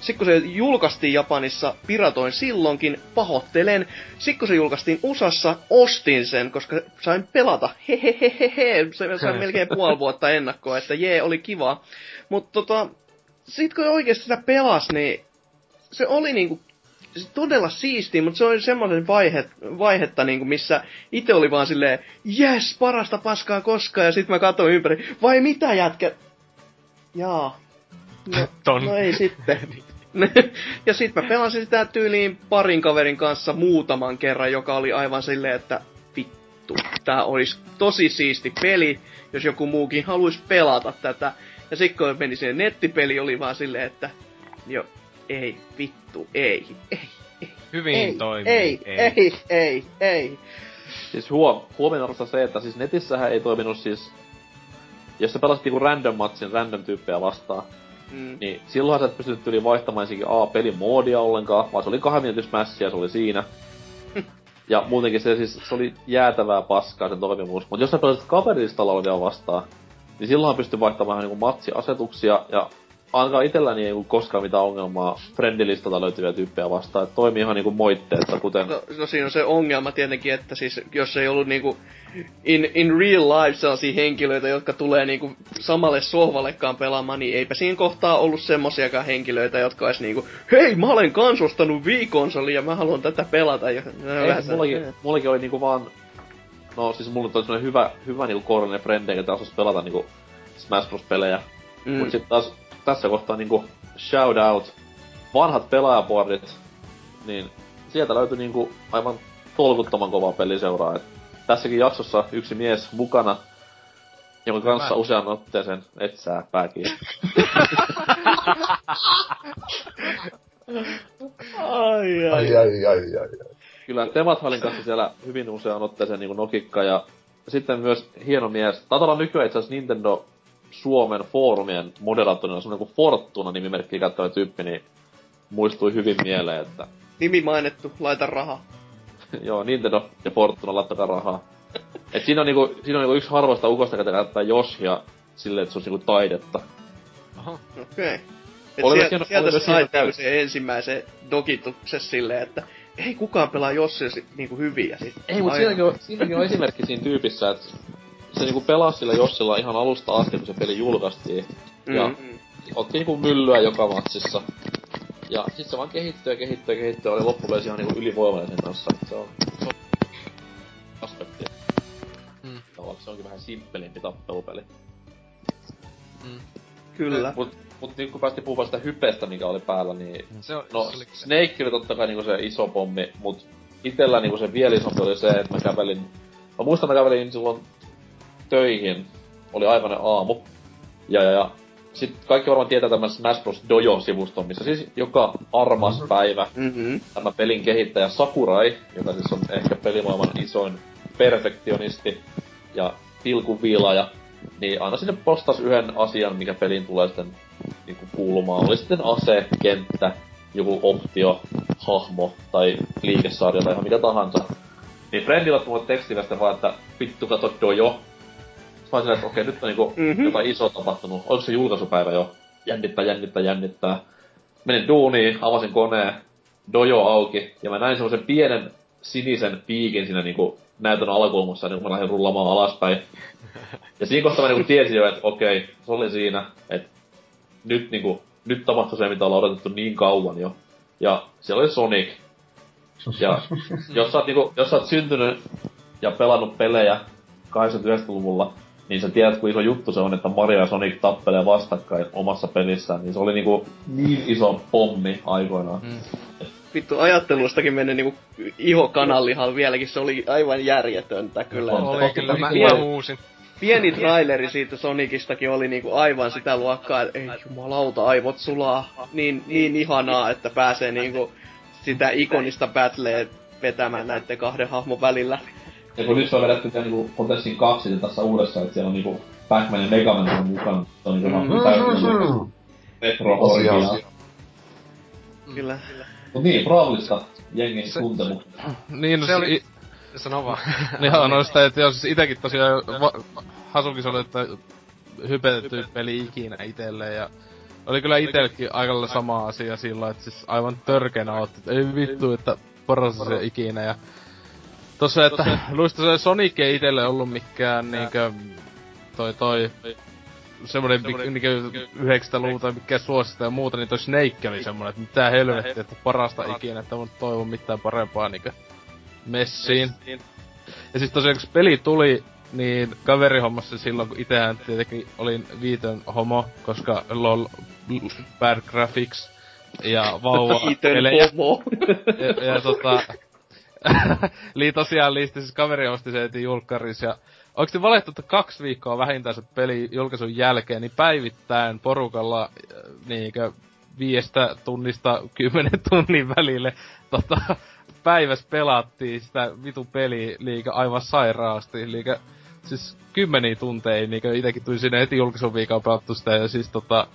sitten kun se julkaistiin Japanissa, piratoin silloinkin, pahoittelen. Sitten kun se julkaistiin USAssa, ostin sen, koska sain pelata. <laughs> Hehehehe, se sain melkein puoli vuotta ennakkoa, että jee, oli kiva. Mutta tota, sit kun oikeasti sitä pelas, niin se oli niinku se todella siisti, mutta se oli semmoinen vaihe, vaihetta, niinku, missä itse oli vaan silleen, jes, parasta paskaa koskaan, ja sitten mä katsoin ympäri, vai mitä jätkä? Jaa. No, ton. no ei sitten. <laughs> ja sitten mä pelasin sitä tyyliin parin kaverin kanssa muutaman kerran, joka oli aivan silleen, että vittu, tää olisi tosi siisti peli, jos joku muukin haluaisi pelata tätä. Ja sitten kun meni sinne nettipeli, oli vaan silleen, että jo, ei, vittu, ei, ei, hyvin ei, toimii. ei, ei, ei, ei, ei. Siis huom, huomioon se, että siis netissähän ei toiminut siis... Jos sä pelasit niinku random matchin random tyyppejä vastaan, Mm. niin silloinhan sä et pystynyt yli vaihtamaan ensinnäkin A, pelin moodia ollenkaan, vaan se oli kahden minuutin smash ja se oli siinä. <laughs> ja muutenkin se siis, se oli jäätävää paskaa sen toimivuus. Mutta jos sä pelasit kaverilistalla olevia vastaan, niin silloinhan pystyi vaihtamaan ihan niinku matsiasetuksia ja ainakaan itselläni ei ollut koskaan mitään ongelmaa friendilistalta löytyviä tyyppejä vastaan. Et toimii ihan niinku moitteetta, kuten... No, no siinä on se ongelma tietenkin, että siis jos ei ollut niinku in, in real life sellaisia henkilöitä, jotka tulee niinku samalle sohvallekaan pelaamaan, niin eipä siinä kohtaa ollut semmosiakaan henkilöitä, jotka olisi niinku, hei mä olen kans ostanut Wii-konsoli ja mä haluan tätä pelata. Ja, no, Ei, vähän mullakin, mullakin oli niinku vaan... No siis mulla oli semmonen hyvä, hyvä niinku kourallinen frendi, joka osasi pelata niinku Smash Bros-pelejä. Mm. Mm. Mut sit taas tässä kohtaa niinku shout out vanhat pelaajaboardit, niin sieltä löytyi niinku aivan tolkuttoman kova peliseuraa. Et tässäkin jaksossa yksi mies mukana, jonka kanssa Mä- usean otteeseen etsää pääkiin. <laughs> Ai, ai. Ai, ai, ai, ai, ai. Kyllä Temathalin kanssa siellä hyvin usean otteeseen niin nokikka ja sitten myös hieno mies. Taitaa olla nykyään itse asiassa Nintendo Suomen foorumien moderaattorina semmonen kuin Fortuna nimimerkki käyttävä tyyppi, niin muistui hyvin mieleen, että Nimi mainittu, laita rahaa. <laughs> joo, Nintendo ja Fortuna laittakaa rahaa. Et siinä on niinku, siinä on niinku yksi harvoista ukosta, joka käyttää Yoshia silleen, että se olisi niinku taidetta. Oho. Okei. Okay. Et sieltä, sieltä sai ensimmäisen dokituksen silleen, että ei kukaan pelaa Jossia si- niinku hyvin. Ja sit, Ei, mutta aivan. siinäkin on, siinäkin on esimerkki siinä tyypissä, että se niinku pelasi sillä Jossilla ihan alusta asti, kun se peli julkaistiin. Ja Mm. otti niinku myllyä joka matsissa. Ja sit se vaan kehittyy ja kehittyy ja kehittyy, oli loppupeleissä ihan niinku ylivoimainen sen kanssa. Se on, se on aspekti. Mm. Tavallaan se onkin vähän simppelimpi tappelupeli. Mm. Kyllä. Mut, mut niin kun päästiin puhumaan sitä hypestä, mikä oli päällä, niin... Se on, No, se oli se. Snake oli totta kai niinku se iso pommi, mut itellä niinku se vielä isompi oli se, että mä kävelin... Mä muistan, mä kävelin silloin töihin. Oli aikainen aamu. Ja, ja, ja sit kaikki varmaan tietää tämän Smash Bros. Dojo-sivuston, missä siis joka armas Mhm. päivä Mm-hmm. tämä pelin kehittäjä Sakurai, joka siis on ehkä pelimaailman isoin perfektionisti ja pilkuviilaaja, niin aina sinne postas yhden asian, mikä peliin tulee sitten niinku kuulumaan. Oli sitten ase, kenttä, joku optio, hahmo tai liikesarja tai ihan mikä tahansa. Niin Friendillä tuli mulle tekstivästä vaan, että vittu kato dojo. Mä olin että okei, nyt on niinku Mhm. jotain isoa tapahtunut. Oliko se julkaisupäivä jo? Jännittää, jännittää, jännittää. Menin duuniin, avasin koneen, dojo auki, ja mä näin semmoisen pienen sinisen piikin siinä niinku näytön alakulmassa, niin kun mä lähdin rullaamaan alaspäin. Ja siinä kohtaa mä niinku tiesin jo, että okei, se oli siinä, että nyt niinku, nyt tapahtui se, mitä ollaan odotettu niin kauan jo. Ja siellä oli Sonic. Ja <laughs> jos sä oot, niinku, jos sä oot syntynyt ja pelannut pelejä 80-90-luvulla, niin sä tiedät, kun iso juttu se on, että Mario ja Sonic tappelee vastakkain omassa pelissään, niin se oli niinku niin iso pommi aikoinaan. Mm. Vittu, ajattelustakin meni niinku iho kanallihan vieläkin, se oli aivan järjetöntä kyllä. Oli kyllä, mä, mä huusin. Pieni traileri siitä Sonicistakin oli niinku aivan sitä luokkaa, että ei jumalauta, aivot sulaa. Niin, niin ihanaa, että pääsee niinku sitä ikonista battleä vetämään näiden kahden hahmon välillä. Ja kun nyt se on vedetty vielä niinku Potessin kaksi tässä uudessa, että siellä on niinku Pac-Man ja Mega Man on mukana. Se on niinku mm. täysin niinku retro. Kyllä. Mut niin, Brawlista jengi tuntemu. Niin, no, Se se oli- Sano vaan. Joo, no sitä, että jos itekin tosiaan, va, Hasukin oli, että hypetetty peli ikinä itelle ja oli kyllä itellekin aika lailla sama asia sillä, että siis aivan törkeänä otti, että ei vittu, että paras asia ikinä ja tossa, että <laughs> luista se Sonic ei itelle ollut mikään niinkö toi toi semmonen mi- niinkö 90-luvun tai mikä suosista ja muuta, niin toi Snake oli semmonen, että mitä helvettiä, että parasta ikinä, että mun toivon mitään parempaa niinkö messiin. Ja siis tosiaan kun se peli tuli, niin kaveri hommasi sen silloin, kun itsehän tietenkin olin viitön homo, koska lol, bad graphics ja vauva <laughs> pelejä. homo. Ja, ja tota... <laughs> Lii tosiaan liisti, siis kaveri osti se heti julkkaris ja Oikeesti valettu, että kaksi viikkoa vähintään se peli julkaisun jälkeen, niin päivittäin porukalla niinkö viiestä tunnista kymmenen <laughs> tunnin välille tota, päivässä pelattiin sitä vitu peliä liikä aivan sairaasti. Liikä, siis kymmeniä tunteja, niinkö itekin tuli sinne heti julkaisun viikolla pelattu sitä ja siis tota,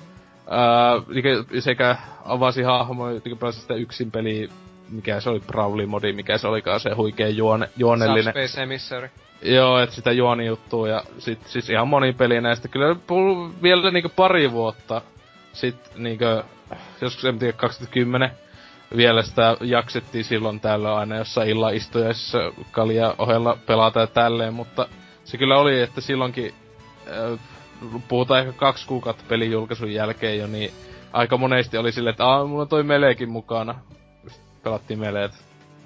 ää, niinkö sekä avasi hahmoja, niinkö pelasin sitä yksin peliä, mikä se oli, Brawly modi, mikä se olikaan se huikea juone, juonellinen. Subspace Emissary. Joo, että sitä juonijuttua ja sit siis ihan moni peli näistä. Kyllä vielä niinku pari vuotta sit niinku, joskus en tiedä 2010 vielä sitä jaksettiin silloin täällä aina jossain illan istujaisissa kalja ohella pelata ja tälleen, mutta se kyllä oli, että silloinkin äh, puhutaan ehkä kaksi kuukautta pelin julkaisun jälkeen jo, niin aika monesti oli silleen, että aah, mulla toi meleekin mukana. Just pelattiin meleet.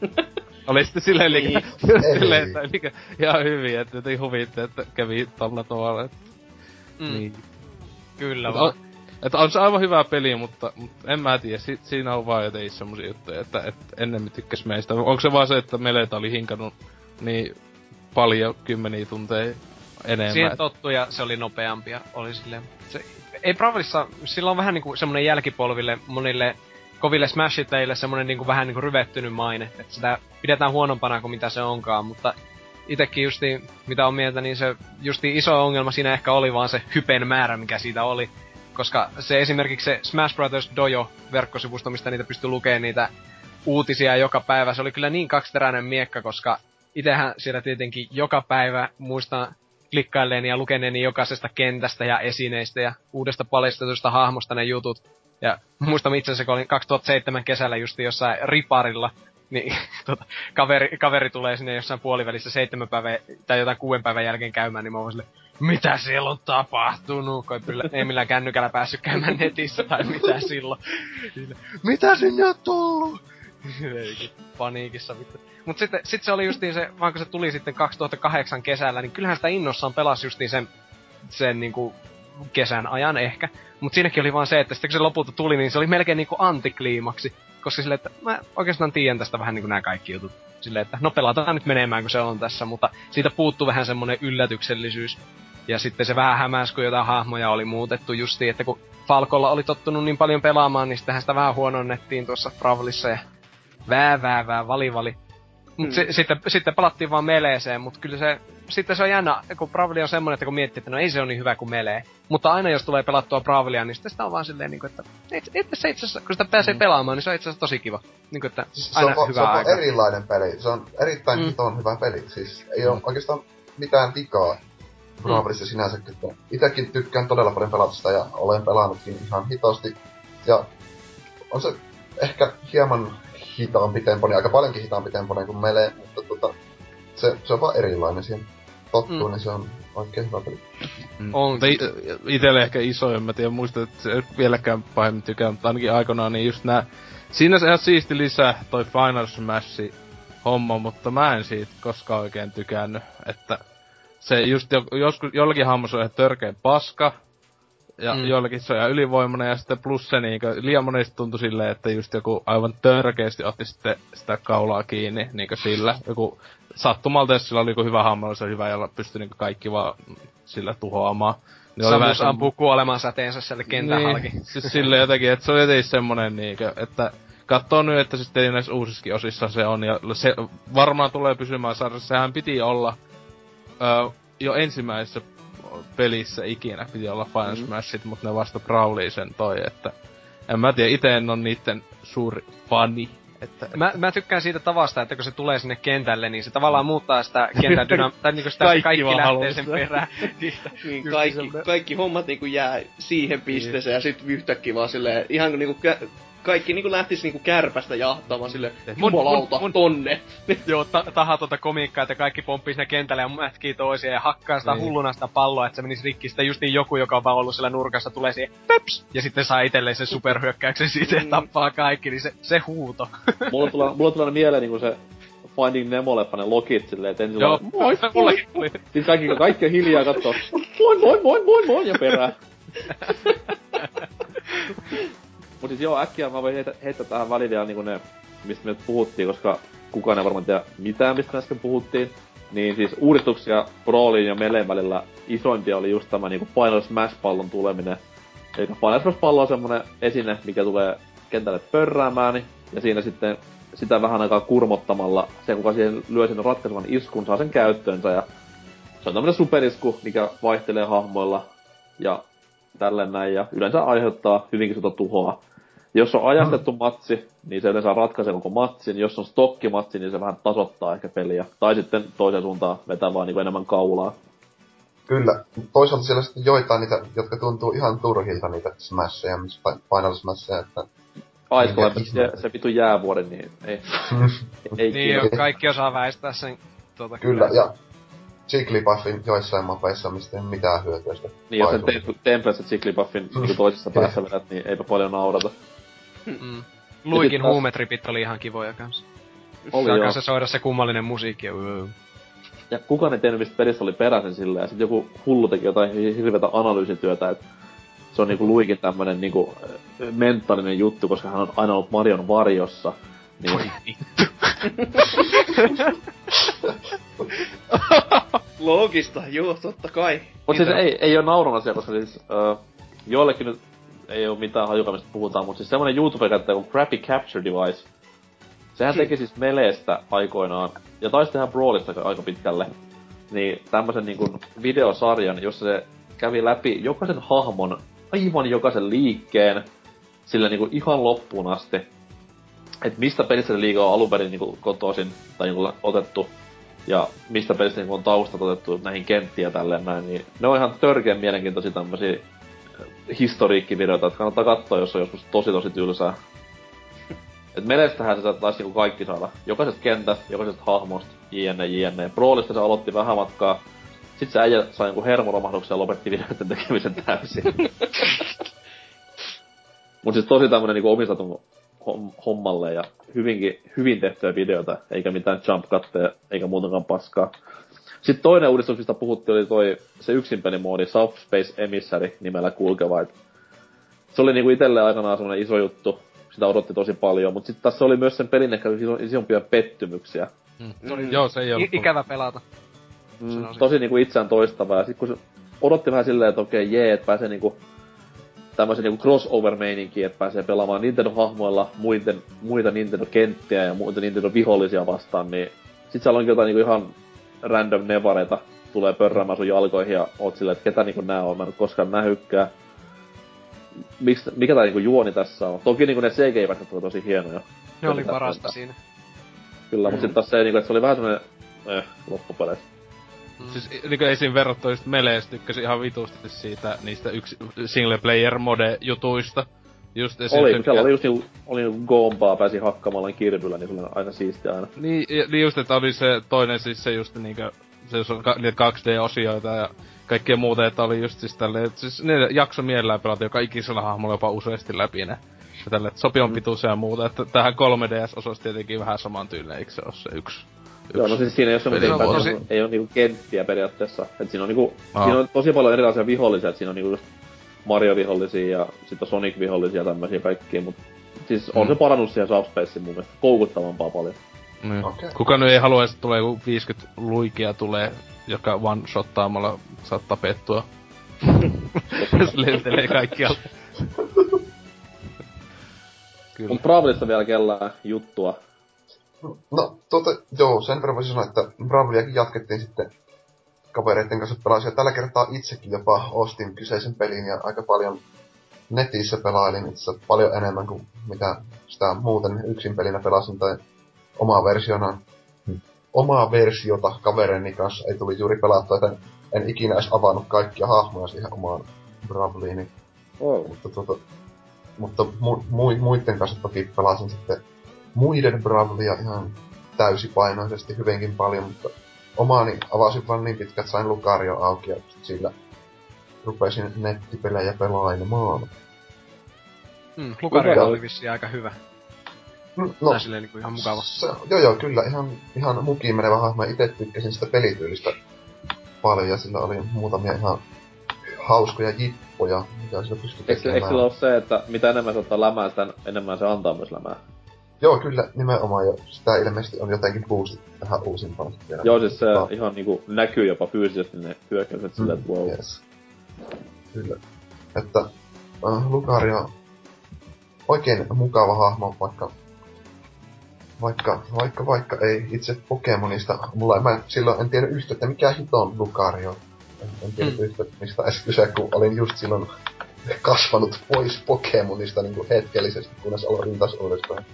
<laughs> oli sitten silleen, niin. Ei. <laughs> silleen että mikä, ihan hyvin, että jotenkin huvitti, että kävi tällä tavalla. Että, Mm. niin. Kyllä vaan. Että on se aivan hyvä peli, mutta, mutta en mä tiedä, si, siinä on vaan jotenkin semmosia juttuja, että, että ennemmin tykkäs meistä. Onko se vaan se, että Meletä oli hinkannut niin paljon kymmeniä tunteja enemmän? Siihen tottu ja se oli nopeampia. Oli silleen. Se, ei Brawlissa, sillä on vähän niinku semmonen jälkipolville monille koville smashiteille semmonen niinku vähän niinku ryvettynyt maine. Että sitä pidetään huonompana kuin mitä se onkaan, mutta itekin justi, mitä on mieltä, niin se justi iso ongelma siinä ehkä oli vaan se hypen määrä, mikä siitä oli. Koska se esimerkiksi se Smash Brothers Dojo verkkosivusto, mistä niitä pystyy lukemaan niitä uutisia joka päivä, se oli kyllä niin kaksiteräinen miekka, koska itehän siellä tietenkin joka päivä muistan klikkailleen ja lukeneeni jokaisesta kentästä ja esineistä ja uudesta paljastetusta hahmosta ne jutut. Ja muistan itse asiassa, kun olin 2007 kesällä just jossain riparilla, niin <laughs> tota, kaveri, kaveri tulee sinne jossain puolivälissä seitsemän päivän tai jotain kuuden päivän jälkeen käymään, niin mä oon silleen, mitä siellä on tapahtunut, kun ei, kyllä, ei millään kännykällä päässyt käymään netissä tai mitä silloin. Mitä sinne on tullut? Paniikissa vittu. Mut sitten sit se oli justiin se, kun se tuli sitten 2008 kesällä, niin kyllähän sitä innossaan pelasi justiin sen, sen niinku kesän ajan ehkä. Mut siinäkin oli vaan se, että sitten kun se lopulta tuli, niin se oli melkein niinku antikliimaksi. Koska silleen, että mä oikeastaan tiedän tästä vähän niinku nämä kaikki jutut. Silleen, että no pelataan nyt menemään, kun se on tässä, mutta siitä puuttuu vähän semmonen yllätyksellisyys. Ja sitten se vähän hämäs, kun jotain hahmoja oli muutettu justiin, että kun Falkolla oli tottunut niin paljon pelaamaan, niin sittenhän sitä vähän huononnettiin tuossa Bravlissa ja vää vää vää vali vali. Mut Mm. si- sitten, sitten pelattiin vaan meleeseen, mutta kyllä se, sitten se on jännä, kun Bravli on semmonen, että kun miettii, että no ei se ole niin hyvä kuin melee. Mutta aina jos tulee pelattua Bravlia, niin sitten sitä on vaan silleen, niin kuin, että itse, itse asiassa, kun sitä pääsee Mm. pelaamaan, niin se on itse asiassa tosi kiva. Niin kuin, että Siis se aina on, va- se hyvä on aika. erilainen peli. Se on erittäin Mm. mm. hiton hyvä peli. Siis ei ole oikeastaan mitään vikaa Brawlissa Mm. sinänsä. Että itekin tykkään todella paljon pelata sitä ja olen pelannutkin ihan hitosti. Ja on se ehkä hieman hitaampi tempoinen, aika paljonkin hitaampi tempoinen kuin Melee, mutta tota, se, se on vaan erilainen siihen tottuu, Mm. niin se on oikein hyvä peli. Mm. On. Mutta itelle ehkä iso, en mä tiedä muista, että se ei vieläkään pahemmin tykkää, mutta ainakin aikanaan niin just nää... Siinä se ihan siisti lisää toi Final Smash homma, mutta mä en siitä koskaan oikein tykännyt, että se just jo, joskus, jollakin hahmossa on ihan törkeä paska, ja mm. joillakin se on ihan ylivoimainen, ja sitten plus se niinkö, liian monesti tuntui silleen, että just joku aivan törkeästi otti sitten sitä kaulaa kiinni, niinkö sillä. Joku sattumalta, jos sillä oli joku hyvä hahmo, se on hyvä, jolla pystyi niinkö kaikki vaan sillä tuhoamaan. Niin Samus vähän ampuu kuoleman säteensä siellä kentän niin, halki. <laughs> siis silleen jotenkin, että se oli jotenkin semmonen niinkö, että katsoo nyt, että sitten näissä uusissakin osissa se on, ja se varmaan tulee pysymään sarjassa. Sehän piti olla ö, jo ensimmäisessä pelissä ikinä piti olla Final mm. Smashit, mutta ne vasta Brawley sen toi, että en mä tiedä, ite en on niitten suuri fani. Että, mä, mä tykkään siitä tavasta, että kun se tulee sinne kentälle, niin se tavallaan muuttaa sitä kentän dyna- <laughs> tai niinku sitä kaikki, kaikki lähtee sen perään. <laughs> niin, kaikki, kaikki hommat niinku jää siihen pisteeseen ja sitten yhtäkkiä vaan silleen, ihan niinku kaikki niinku lähtis niinku kärpästä jahtamaan sille jumalauta mun, mun, tonne. <laughs> Joo, ta- taha tuota komiikkaa, että kaikki pomppii sinne kentälle ja mätkii toisia ja hakkaa sitä niin. hulluna sitä palloa, että se menisi rikki. Sitten just niin joku, joka on vaan ollut siellä nurkassa, tulee siihen peps! Ja sitten saa itselleen sen superhyökkäyksen siitä ja mm. tappaa kaikki, niin se, se huuto. <laughs> mulla tulee, mulla tulee mieleen niinku se Finding Nemo-leffanen lokit silleen, että ensin Joo, moi, moi, moi. Sitten kaikki, kaikki on hiljaa kattoo, moi, moi, moi, moi, moi, ja perään. <laughs> Mut siis joo, äkkiä mä voin heitä, heittää tähän väliin vielä niinku ne, mistä me puhuttiin, koska kukaan ei varmaan tiedä mitään, mistä äsken puhuttiin. Niin siis uudistuksia Brawlin ja Meleen välillä isoimpia oli just tämä niinku Final Smash-pallon tuleminen. Eli Final Smash-pallo on semmonen esine, mikä tulee kentälle pörräämään, ja siinä sitten sitä vähän aikaa kurmottamalla, se kuka siihen lyö sen ratkaisevan iskun, saa sen käyttöönsä, ja se on tämmönen superisku, mikä vaihtelee hahmoilla, ja tälleen näin, ja yleensä aiheuttaa hyvinkin sitä tuhoa. Jos on ajastettu matsi, niin se yleensä ratkaisee koko matsin. Jos on stokkimatsi, niin se vähän tasoittaa ehkä peliä. Tai sitten toiseen suuntaan vetää vaan niin enemmän kaulaa. Kyllä. Toisaalta siellä sitten joitain niitä, jotka tuntuu ihan turhilta niitä smasheja, Final Smasheja, että... Aiskola, se, se vitu jäävuoden, niin ei. <laughs> ei niin jo, kaikki osaa väistää sen tuota kyllä. kyllä. ja Jigglypuffin joissain mapeissa, mistä ei mitään hyötyä sitä. Niin, jos sen te- Tempest Jigglypuffin niin <laughs> toisessa päässä vedät, niin eipä paljon naurata. Mm. Luikin huumetripit oli ihan kivoja kanssa. Oli joo. kanssa soida se kummallinen musiikki ja Ja kukaan ei tiennyt, mistä pelissä oli peräisin silleen, ja sit joku hullu teki jotain hirveätä analyysityötä, että se on niinku Luikin tämmönen niinku mentaalinen juttu, koska hän on aina ollut Marion varjossa. Niin... Oi vittu. Loogista, joo, totta kai. Mut siis ei, ei oo naurun asia, koska siis uh, joillekin nyt ei oo mitään hajukamista puhutaan, mutta siis semmonen YouTube-käyttäjä kuin Crappy Capture Device. Sehän teki siis Meleestä aikoinaan, ja taisi tehdä Brawlista aika pitkälle. Niin tämmösen niinku videosarjan, jossa se kävi läpi jokaisen hahmon, aivan jokaisen liikkeen, sillä niinku ihan loppuun asti. Et mistä pelistä se liikaa on alun perin niinku kotoisin, tai niinku otettu, ja mistä pelistä niinku on taustat otettu näihin kenttiin ja tälleen näin, niin ne on ihan törkeän mielenkiintoisia tämmösiä historiikkivideoita, että kannattaa katsoa, jos on joskus tosi tosi tylsää. <laughs> Et Melestähän se taisi niinku kaikki saada. Jokaisesta kentästä, jokaisesta hahmosta, jne, jne. Brawlista se aloitti vähän matkaa. Sitten se äijä sai niinku hermoromahduksen ja lopetti videoiden tekemisen täysin. <laughs> Mut siis tosi tämmönen niinku omistetun hommalle ja hyvinkin, hyvin tehtyä videota, eikä mitään jump cutteja, eikä muutakaan paskaa. Sitten toinen uudistus, mistä puhuttiin, oli toi se yksinpelimoodi South Space Emissary nimellä kulkeva. Et se oli niinku itelle aikanaan semmonen iso juttu. Sitä odotti tosi paljon, mutta sitten tässä oli myös sen pelin ehkä isompia pettymyksiä. Mm. Mm. Joo, se ei ollut. I- ikävä pelata. Mm, tosi niinku itseään toistavaa. Ja sitten kun se odotti vähän silleen, että okei, jee, että pääsee niinku tämmöisen niinku crossover-meininkiin, että pääsee pelaamaan Nintendo-hahmoilla muiden, muita Nintendo-kenttiä ja muita Nintendo-vihollisia vastaan, niin sit siellä on jotain niinku ihan random nevareita tulee pörräämään sun jalkoihin ja oot silleen, että ketä niinku nää on, mä en koskaan nähykään. Miks, mikä tää niinku juoni tässä on? Toki niinku ne CGI-pätkät on tosi hienoja. Ne oli parasta siinä. Kyllä, mm. mutta sit taas se, niinku, että se oli vähän semmonen eh, loppupeleissä. Mm. Siis niinku esim. verrattuna just Melees tykkäsin ihan vitusti siitä niistä yksi single player mode jutuista. Just esim. Oli, tykkää... oli just niinku, oli niinku goompaa pääsi hakkaamalla kirpyllä, niin se oli aina siistiä aina. Niin, niin just, että oli se toinen siis se just niinku, se jos on ka, niitä 2D-osioita ja kaikkea muuta, että oli just siis tälleen, siis ne jakso mielellään pelata joka ikisellä hahmolla jopa useasti läpi ne. Ja tälle, että sopivan mm. pituus ja muuta, että tähän 3DS osoisi tietenkin vähän saman tyylinen, eikö se ole se yksi Joo, no siis siinä ei ole semmoisia, peli tosi- ei ole niinku kenttiä periaatteessa. Et siinä on niinku, Aa. siinä on tosi paljon erilaisia vihollisia, et siinä on niinku just Mario-vihollisia ja sitten Sonic-vihollisia ja tämmöisiä kaikkia, mut siis on Mm. se parannus siihen Subspaceen mun mielestä koukuttavampaa paljon. Niin. Okei. Kuka nyt ei halua, että tulee joku 50 luikia tulee, joka one-shottaamalla saat tapettua. <laughs> Se lentelee kaikkialta. Kyllä. Mut Bravlista vielä kellään juttua. No, tuota, joo, sen verran voisin sanoa, että Braveliakin jatkettiin sitten kavereiden kanssa pelasin. Ja tällä kertaa itsekin jopa ostin kyseisen pelin ja aika paljon netissä pelailin itse paljon enemmän kuin mitä sitä muuten yksin pelinä pelasin tai omaa versiona. Omaa versiota kavereeni kanssa ei tuli juuri pelattua, joten en ikinä edes avannut kaikkia hahmoja siihen omaan Braveliini. Oh. Mutta, tuota, mutta mu, mu, muiden kanssa toki pelasin sitten muiden Bravlia ihan täysipainoisesti hyvinkin paljon, mutta omaani avasin vaan niin pitkä, että sain Lucario auki ja sillä rupesin nettipelejä pelailemaan. Mm, Lucario Hyvä. oli vissiin aika hyvä. Mm, No. Tai silleen niinku ihan mukava. Se, joo joo, kyllä ihan, ihan mukiin menevä hahmo. Itse tykkäsin sitä pelityylistä paljon ja sillä oli muutamia ihan hauskoja jippoja, mitä sillä pystyi Eikö, eikö tekemään. sillä ole se, että mitä enemmän se ottaa lämää, sitä enemmän se antaa myös lämää? Joo, kyllä, nimenomaan. Ja sitä ilmeisesti on jotenkin boostettu tähän uusimpaan. vielä. Joo, siis se Mutta- ihan niinku näkyy jopa fyysisesti ne hyökkäykset silleen, että wow. Yes. Kyllä. Että äh, Lucario on oikein mukava hahmo, vaikka vaikka, vaikka, vaikka ei itse Pokemonista, mulla mä silloin en tiedä yhtä, että mikä hito on Lucario. En, en tiedä Mm. yhtä, mistä edes kyse, kun olin just silloin kasvanut pois Pokemonista niin kuin hetkellisesti, kunnes aloitin taas uudestaan.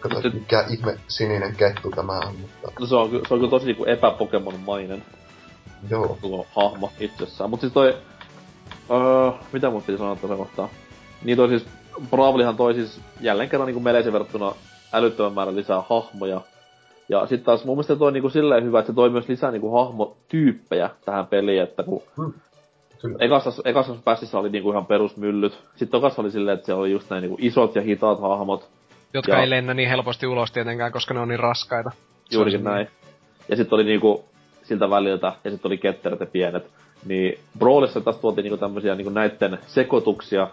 Kato, Mutta- mikä ihme sininen kettu tämä on, mutta No se on, se on kyllä tosi niinku epä-Pokemon-mainen joo. tuo hahmo itsessään. Mut siis toi... Öö, mitä mun piti sanoa tässä kohtaa? Niin toi siis... Bravlihan toi siis jälleen kerran niinku meleisen verrattuna älyttömän määrän lisää hahmoja. Ja sit taas mun mielestä toi niinku silleen hyvä, että se toi myös lisää niinku hahmotyyppejä tähän peliin, että kun Kyllä. ekassa, ekassa pässissä oli niinku ihan perusmyllyt. Sitten tokassa oli silleen, että siellä oli just näin niinku isot ja hitaat hahmot. Jotka Joo. ei lennä niin helposti ulos tietenkään, koska ne on niin raskaita. Juurikin on näin. Ja sitten oli niinku siltä väliltä, ja sitten oli ketterät ja pienet. Niin Brawlissa taas tuotiin niinku tämmösiä niinku näitten sekoituksia.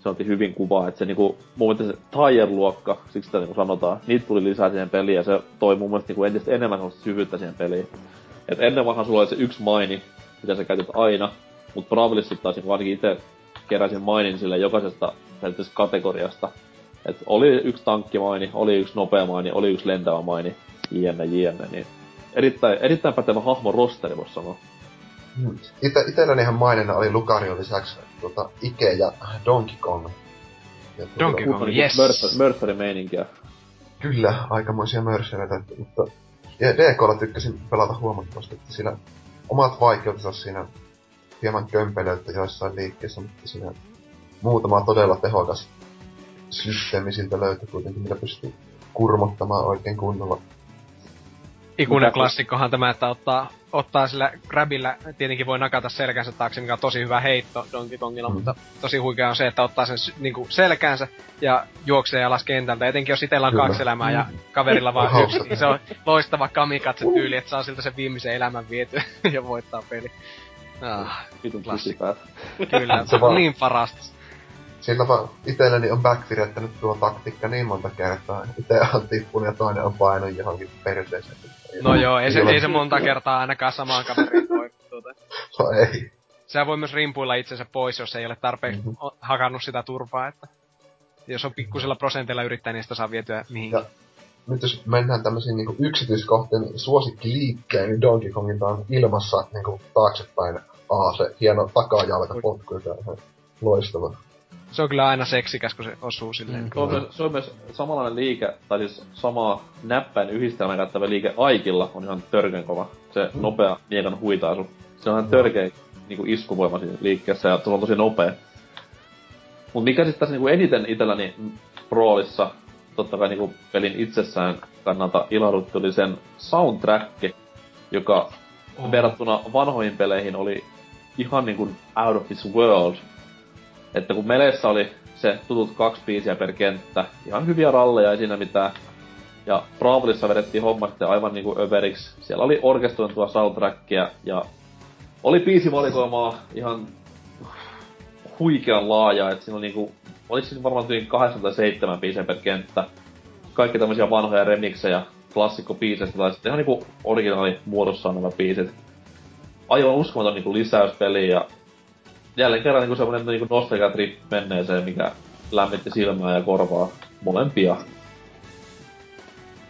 Se otti hyvin kuvaa, että se niinku, mun mielestä se Tire-luokka, siksi sitä niinku sanotaan, niitä tuli lisää siihen peliin, ja se toi mun mielestä niinku entistä enemmän sellaista syvyyttä siihen peliin. Et ennen vanhan sulla oli se yksi maini, mitä sä käytit aina, mutta Brawlissa taas niinku ainakin itse keräsin mainin sille jokaisesta kategoriasta. Et oli yksi tankkimaini, oli yksi nopea maini, oli yksi lentävä maini, jne, jne, niin erittäin, erittäin pätevä hahmo rosteri, voisi sanoa. Ite, itelläni ihan mainina oli Lucario lisäksi tota, Ike ja Donkey Kong. Ja, tuota, Donkey Kong. Puhutaan niinku yes. Mörssari-meininkiä. Kyllä, aikamoisia mörssereitä, mutta ja DKlla tykkäsin pelata huomattavasti, että siinä omat vaikeutensa siinä hieman kömpelöitä joissain liikkeessä, mutta siinä muutama todella tehokas systeemi siltä löytyi kuitenkin, mitä pystyy kurmottamaan oikein kunnolla. Ikuinen Mitä- klassikkohan tämä, että ottaa, ottaa sillä grabillä, tietenkin voi nakata selkänsä taakse, mikä on tosi hyvä heitto Donkey Kongilla, Mm. mutta tosi huikea on se, että ottaa sen sy- niinku selkäänsä ja juoksee alas kentältä. Etenkin jos itellä on Kyllä. kaksi elämää ja kaverilla vaan yksi, niin se on loistava kamikatse tyyli, että saa siltä sen viimeisen elämän viety <laughs> ja voittaa peli. Ah, Vitun kyllä, Se on niin parasta. Sillä vaan itselleni on backfirettänyt tuo taktiikka niin monta kertaa. Itse on tippunut ja toinen on painut johonkin perseeseen. No joo, ei se, ei se monta kertaa ainakaan samaan kaveriin voi. Tuota. <laughs> No ei. Sehän voi myös rimpuilla itsensä pois, jos ei ole tarpeeksi Mhm. mm-hmm. hakannut sitä turpaa, että jos on pikkusella prosentilla yrittää, niin sitä saa vietyä mihinkin. Ja nyt jos mennään tämmöisiin niinku yksityiskohtiin, niin suosikki liikkeen, niin Donkey Kongilta on ilmassa niinku taaksepäin A, se hieno takajalkapotku, joka on ihan loistava. Se on kyllä aina seksikäs, kun se osuu silleen. Mm. Se on, myös, se on myös samanlainen liike, tai siis sama näppäin yhdistelmän käyttävä liike Aikilla on ihan törkeän kova. Se Mm. nopea miekan huitaisu. Se on ihan törkeä niinku iskuvoima siinä liikkeessä ja se on tosi nopea. Mut mikä sitten tässä niinku eniten itselläni roolissa, totta kai niinku pelin itsessään kannalta ilahdutti, oli sen soundtrack, joka Oh. verrattuna vanhoihin peleihin oli ihan niinku out of this world. Että kun meleissä oli se tutut kaksi biisiä per kenttä, ihan hyviä ralleja, ei siinä mitään. Ja Bravlissa vedettiin homma sitten aivan niinku överiksi. Siellä oli orkestrointua soundtrackia ja oli biisivalikoimaa ihan huikean laaja, että siinä oli niinku, oliko siinä varmaan yli 8 tai 7 biisiä per kenttä. Kaikki tämmöisiä vanhoja remiksejä klassikkobiiseistä tai sitten ihan niinku originaali muodossaan nämä biisit. Aivan uskomaton niinku lisäys peliin ja jälleen kerran niinku semmonen niinku nostalgia trip menneeseen, mikä lämmitti silmää ja korvaa molempia.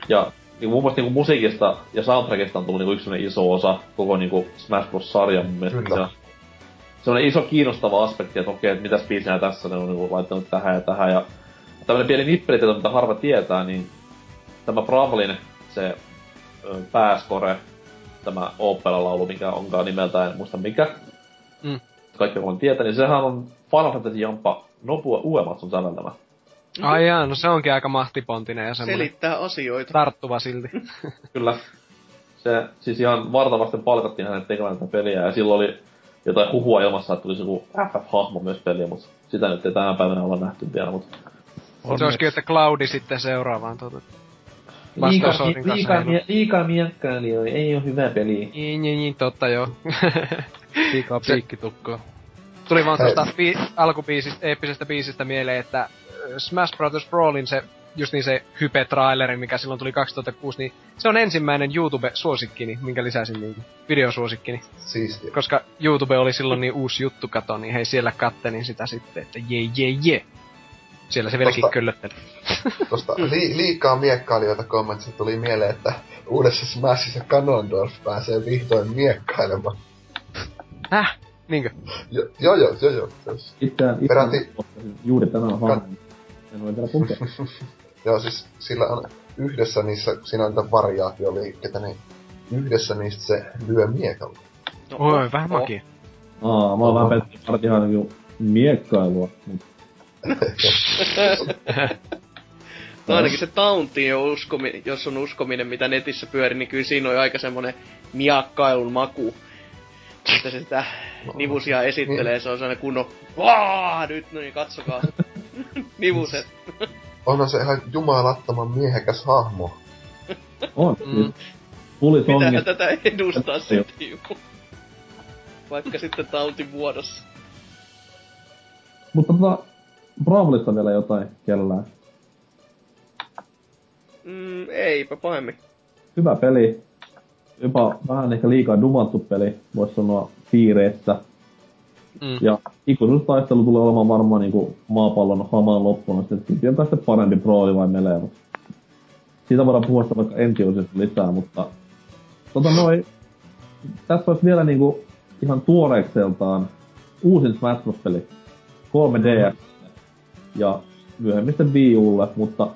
Ja niin mun mielestä niinku musiikista ja soundtrackista on tullut niinku yksi iso osa koko niinku Smash Bros-sarjan mun mielestä. Kyllä. Se, semmonen iso kiinnostava aspekti, että okei, että mitäs biisejä tässä ne on niinku laittanut tähän ja tähän. Ja tämmönen pieni nippelitieto, mitä harva tietää, niin tämä Bravlin se pääskore, tämä opera-laulu, mikä onkaan nimeltään, en muista mikä. Mm. Kaikki varmaan tietää, niin sehän on Final Fantasy Jampa Nobua Uematsun säveltämä. Ai jaa, no se onkin aika mahtipontinen ja semmonen Selittää asioita. tarttuva silti. <laughs> Kyllä. Se siis ihan vartavasti palkattiin hänet tekemään tätä peliä ja silloin oli jotain huhua ilmassa, että tulisi joku FF-hahmo myös peliä, mutta sitä nyt ei tänä päivänä olla nähty vielä, mutta... se olisikin, että Cloudi sitten seuraavaan tuota. Liikaa, liikaa, liikaa miekkailijoita, ei oo hyvä peli. Niin, niin, niin, totta joo. <laughs> Liikaa piikkitukkoa. Tuli vaan tuosta bi- alkubiisistä, eeppisestä biisistä mieleen, että Smash Bros. Brawlin se, just niin se hype-traileri, mikä silloin tuli 2006, niin se on ensimmäinen YouTube-suosikkini, minkä lisäsin niin videosuosikkini. Siistiä. Koska YouTube oli silloin niin uusi juttu, kato, niin hei siellä kattelin sitä sitten, että je je je. Siellä se vieläkin köllötteli. <laughs> Tosta li- liikaa miekkailijoita kommentsista tuli mieleen, että uudessa Smashissa Ganondorf pääsee vihdoin miekkailemaan. Häh? Niinkö? Jo, joo, joo, joo, joo. Itseään, Peräti- juuri tänään hahmon. En ole vielä kulkea. Joo, siis sillä on yhdessä niissä, siinä on niitä variaatioliikkeitä, niin yhdessä niistä se lyö miekalla. No, Oi, vähän oh. makia. Aa, mä oon vähän pettynyt, että ihan niinku miekkailua, mut <laughs> No ainakin se taunti on uskominen, jos on uskominen, mitä netissä pyöri, niin kyllä siinä on aika semmonen miakkailun maku. Että se sitä nivusia esittelee, se on sellainen kunnon, Vaa, nyt no niin, katsokaa. <laughs> Nivuset. Onhan se ihan jumalattoman miehekäs hahmo. on. Mm. Mm. Songi. Mitähän tätä edustaa sitten juu. Vaikka sitten tautin muodossa. Mutta tota, Bravlista vielä jotain kellää. Mm, eipä pahemmin. Hyvä peli. Jopa vähän ehkä liikaa dumattu peli, vois sanoa piireissä. Mm. Ja ikuisuustaistelu tulee olemaan varmaan niinku maapallon hamaan loppuun asti, että tietää sitten parempi prooli vai melee, mutta siitä voidaan puhua sitä vaikka ensiosiosta lisää, mutta tota noin, tässä olisi vielä niinku ihan tuoreekseltaan uusin Smash Bros-peli 3DS ja myöhemmin sitten Wii Ulle, mutta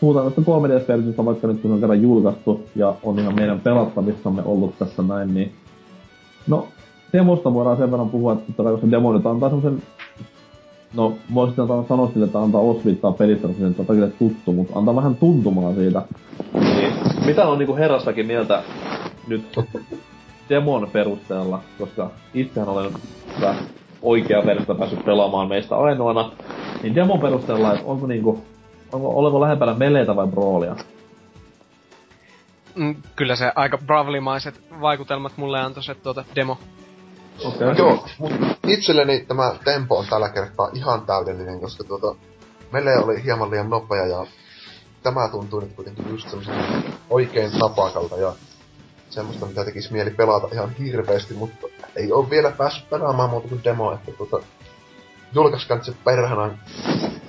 puhutaan tästä 3DS-versiosta, vaikka nyt kun se on kerran julkaistu ja on ihan meidän pelattavissamme ollut tässä näin, niin no demosta voidaan sen verran puhua, että totta kai kun se demo nyt antaa semmosen... No, voisin sanoa sille, että antaa osviittaa pelistä, koska se nyt on kaikille tuttu, mutta antaa vähän tuntumaa siitä. Niin, mitä on niinku herrastakin mieltä nyt demon perusteella, koska itsehän olen oikea versiota päässyt pelaamaan meistä ainoana, niin demon perusteella, että onko niinku, onko, olenko lähempänä meleitä vai broolia? Mm, kyllä se aika bravlimaiset vaikutelmat mulle antoi se tuota demo. Okei. Joo, mut itselleni tämä tempo on tällä kertaa ihan täydellinen, koska tuota, meille oli hieman liian nopea ja tämä tuntuu nyt kuitenkin just semmoisen oikein napakalta ja semmoista, mitä tekisi mieli pelata ihan hirveästi, mutta ei ole vielä päässyt pelaamaan muuta kuin demo, että tuota, julkaiskaa nyt se perhanan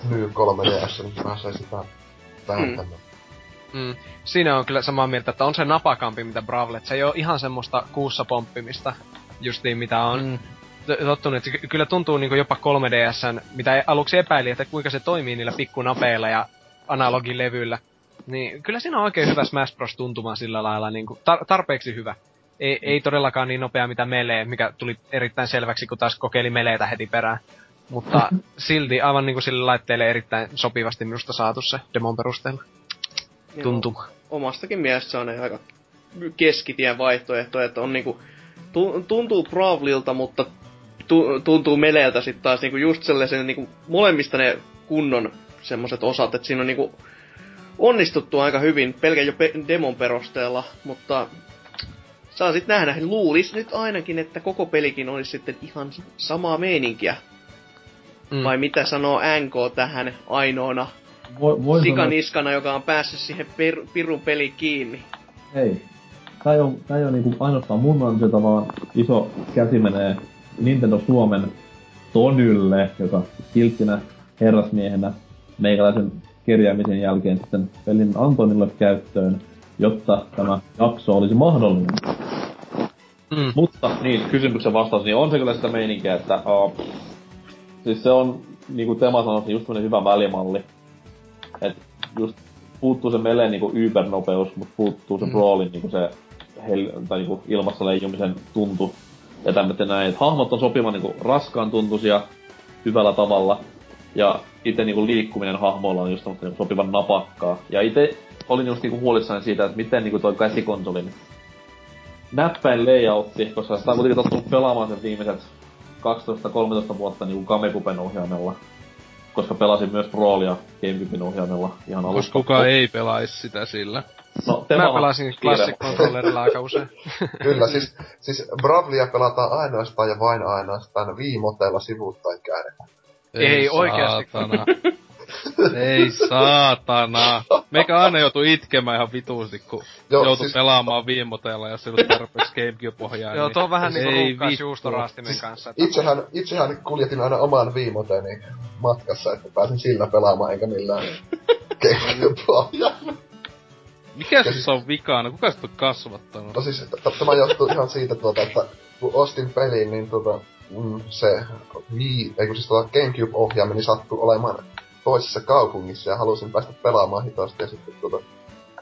myy 3DS, niin mä saisin sitä vääntämään. Mm. Siinä on kyllä samaa mieltä, että on se napakampi mitä Bravlet. Se ei ole ihan semmoista kuussa pomppimista, justiin mitä on mm. tottunut. Että kyllä tuntuu niinku jopa 3DSn, mitä aluksi epäili, että kuinka se toimii niillä pikkunapeilla ja analogilevyillä. Niin kyllä siinä on oikein hyvä Smash Bros. tuntuma sillä lailla, niinku tar- tarpeeksi hyvä. Ei, ei todellakaan niin nopea mitä Melee, mikä tuli erittäin selväksi, kun taas kokeili Meleetä heti perään. Mutta <laughs> silti aivan niinku sille laitteelle erittäin sopivasti minusta saatu se demon perusteella tuntuma. Omastakin mielestä se on aika keskitien vaihtoehto, että on niinku, tu, tuntuu Bravlilta, mutta tu, tuntuu Meleeltä sitten taas niinku just sellaisen niinku molemmista ne kunnon semmoset osat, että siinä on niinku onnistuttu aika hyvin pelkän jo pe- demon perusteella, mutta saa sitten nähdä. Luulis nyt ainakin, että koko pelikin olisi sitten ihan samaa meininkiä. Mm. Vai mitä sanoo NK tähän ainoana Voi, voi sanoa, sikaniskana, joka on päässyt siihen per- pirun peliin kiinni? Ei. Tää ei oo, tää ei oo niinku ainoastaan mun ansiota, vaan iso käsi menee Nintendo Suomen Tonylle, joka kilttinä herrasmiehenä meikäläisen kerjäämisen jälkeen sitten pelin Antonille käyttöön, jotta tämä jakso olisi mahdollinen. Mm. Mutta niin, kysymyksen vastaus, niin on se kyllä sitä meininkiä, että uh, siis se on, niinku Tema sanoi, just hyvä välimalli. Et just puuttuu se meleen niinku ybernopeus, mutta puuttuu se mm. brawlin niinku se hel, tai niinku ilmassa leijumisen tuntu. Ja tämmöten näin, että hahmot on sopivan niinku raskaan tuntuisia hyvällä tavalla. Ja itse niinku liikkuminen hahmoilla on just niinku sopivan napakkaa. Ja itse olin just niinku huolissani siitä, että miten niinku toi käsikonsolin näppäin layoutti, koska sitä on kuitenkin tottunut pelaamaan sen viimeiset 12-13 vuotta niinku Kamekupen ohjaimella. Koska pelasin myös Brawlia Gamecubein ohjaimella ihan Koska alusta. kuka ei pelaisi sitä sillä. No, Mä pelasin Classic Controllerilla aika usein. <laughs> Kyllä, siis, siis Bravlia pelataan ainoastaan ja vain ainoastaan viimoteilla sivuuttain käännetään. Ei oikeasti. <laughs> Ei saatana. Meikä aina joutuu itkemään ihan vituusti, kun Joo, joutui siis- viimoteilla viimoteella, jos ei ollut tarpeeksi Gamecube-pohjaa. Joo, tuo on vähän ei ruukkaas vittu. juustoraastimen kanssa. että- Itsehän, itsehän kuljetin aina oman viimoteni matkassa, että pääsin sillä pelaamaan eikä millään <laughs> Gamecube-pohjaa. Mikä sussa on vikana? Kuka sit on kasvattanut? No siis, tämä johtuu ihan siitä, tuota, että kun ostin pelin, niin tuota, mm, se Wii, ei kun siis tuota Gamecube-ohjaameni sattui olemaan toisessa kaupungissa ja halusin päästä pelaamaan hitosti ja sitten tuota,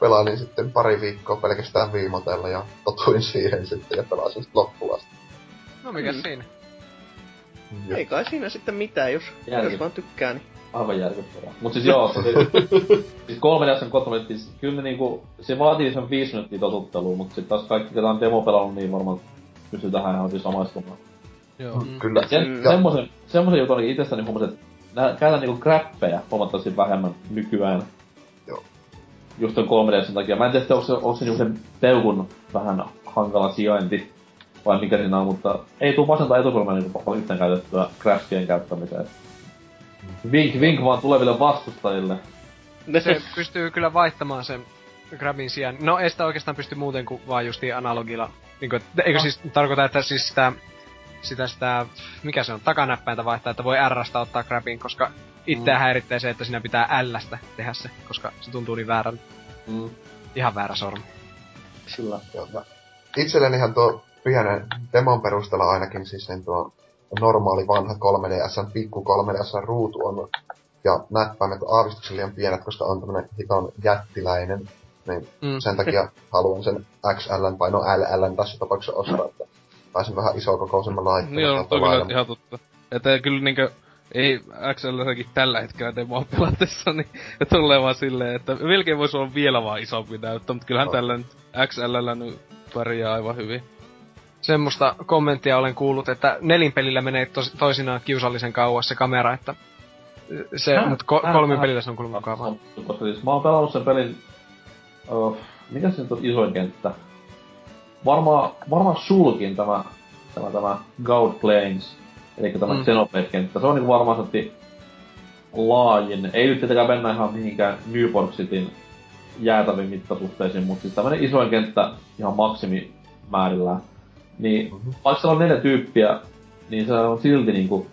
pelailin sitten pari viikkoa pelkästään viimotella ja totuin siihen sitten ja pelasin sitten loppuun asti. No mikä Mm. siinä? Ei kai siinä sitten mitään, jos, Järki. jos vaan tykkää, niin... Aivan järkyttävää. Mut siis joo, se, <laughs> siis kolme DSn kontrollit, siis kyllä ne niinku, se vaatii sen viisi minuuttia totuttelua, mut sit taas kaikki, ketä on demo pelannut, niin varmaan pystyy tähän ihan siis samaistumaan. Joo. Mm. Kyllä. Sen, Mm. semmosen, semmosen jutun ainakin itsestäni huomasin, että nää, käytän niinku grappeja huomattavasti vähemmän nykyään. Joo. Just ton 3DSn takia. Mä en tiedä, onko se, onko se niinku sen peukun vähän hankala sijainti, vai mikä siinä on, mutta ei tuu vasenta etusormen niinku paljon yhteen käytettyä grappien käyttämiseen. Vink, vink vaan tuleville vastustajille. Se pystyy kyllä vaihtamaan sen grabin sijaan. No ei sitä oikeastaan pysty muuten kuin vaan justiin analogilla. Niin kuin, eikö siis tarkoita, että siis sitä, sitä, sitä, mikä se on, takanäppäintä vaihtaa, että voi R-stä ottaa grabin, koska itseä Mm. häiritsee se, että siinä pitää L-stä tehdä se, koska se tuntuu niin väärältä. Mm, Ihan väärä sormi. kyllä. Joo, mä- Itsellenihän tuo pienen demon perusteella ainakin siis niin tuo normaali vanha 3DS, pikku 3DS ruutu on ja näppäimet on aavistuksen liian pienet, koska on tämmönen hiton jättiläinen. Niin Mm. sen takia haluan sen XL tai no LL tässä tapauksessa ostaa, että pääsin vähän. Niin on, kautta toi kyllä ihan totta. Että kyllä niinkö, ei XLssäkin tällä hetkellä demoa pelatessa, niin tulee vaan silleen, että melkein voisi olla vielä vaan isompi näyttö, mutta kyllähän No. tällä nyt XLllä nyt pärjää aivan hyvin. Semmoista kommenttia olen kuullut, että nelinpelillä menee tos, toisinaan kiusallisen kauas se kamera, että se, Häh? mutta ko, Häh? kolmin Häh? pelillä se on kulunut mukavaa. Koska siis mä oon pelannut sen pelin... Uh, mikä se nyt on isoin kenttä? Varmaan, varmaan sulkin tämä, tämä, tämä God Plains, eli tämä Mm. Xenoblade-kenttä. Se on niinku varmaan laajin. Ei nyt tietenkään mennä ihan mihinkään Newport Cityn jäätäviin mittasuhteisiin, mutta siis tämmönen isoin kenttä ihan maksimimäärillään. Niin Mhm. vaikka siellä on neljä tyyppiä, niin se on silti niinku,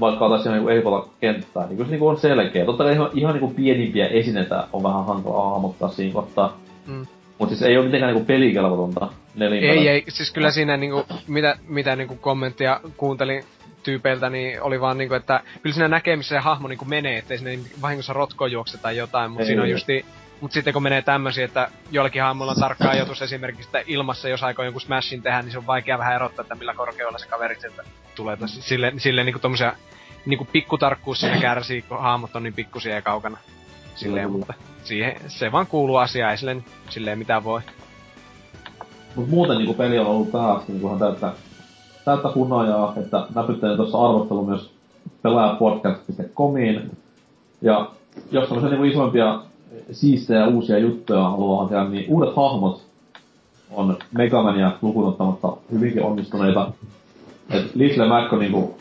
vaikka oltaisiin ihan niinku ehdolla kenttää, niin kyllä se niinku on selkeä. Totta kai ihan, ihan niinku pienimpiä esineitä on vähän hankala hahmottaa siinä kohtaa. Mm. Mut siis ei oo mitenkään niinku pelikelvotonta nelinpelä. Ei, ei, siis kyllä siinä niinku, mitä, mitä niinku kommenttia kuuntelin tyypeiltä, niin oli vaan niinku, että kyllä siinä näkee, missä se hahmo niinku menee, ettei sinne vahingossa rotko juokse tai jotain, mutta siinä on justi, Mut sitten kun menee tämmösiä, että joillakin hahmoilla on tarkka ajoitus esimerkiksi, että ilmassa jos aikoo jonkun smashin tehdä, niin se on vaikea vähän erottaa, että millä korkeudella se kaveri sieltä tulee. Mm. Sille, sille niinku tommosia, niinku pikkutarkkuus siinä kärsii, kun hahmot on niin pikkusia ja kaukana. Silleen, Kyllä. mutta siihen, se vaan kuuluu asiaan, ei silleen, silleen mitään voi. Mut muuten niinku peli on ollut tähän asti niinku ihan täyttä, täyttä hunajaa, että näpyttelen tuossa arvostelu myös pelaajapodcast.comiin. Ja jos tämmöisiä niinku isoimpia siistejä uusia juttuja haluaa hakea, niin uudet hahmot on Megamania lukuun ottamatta hyvinkin onnistuneita. Et Little Mac on niinku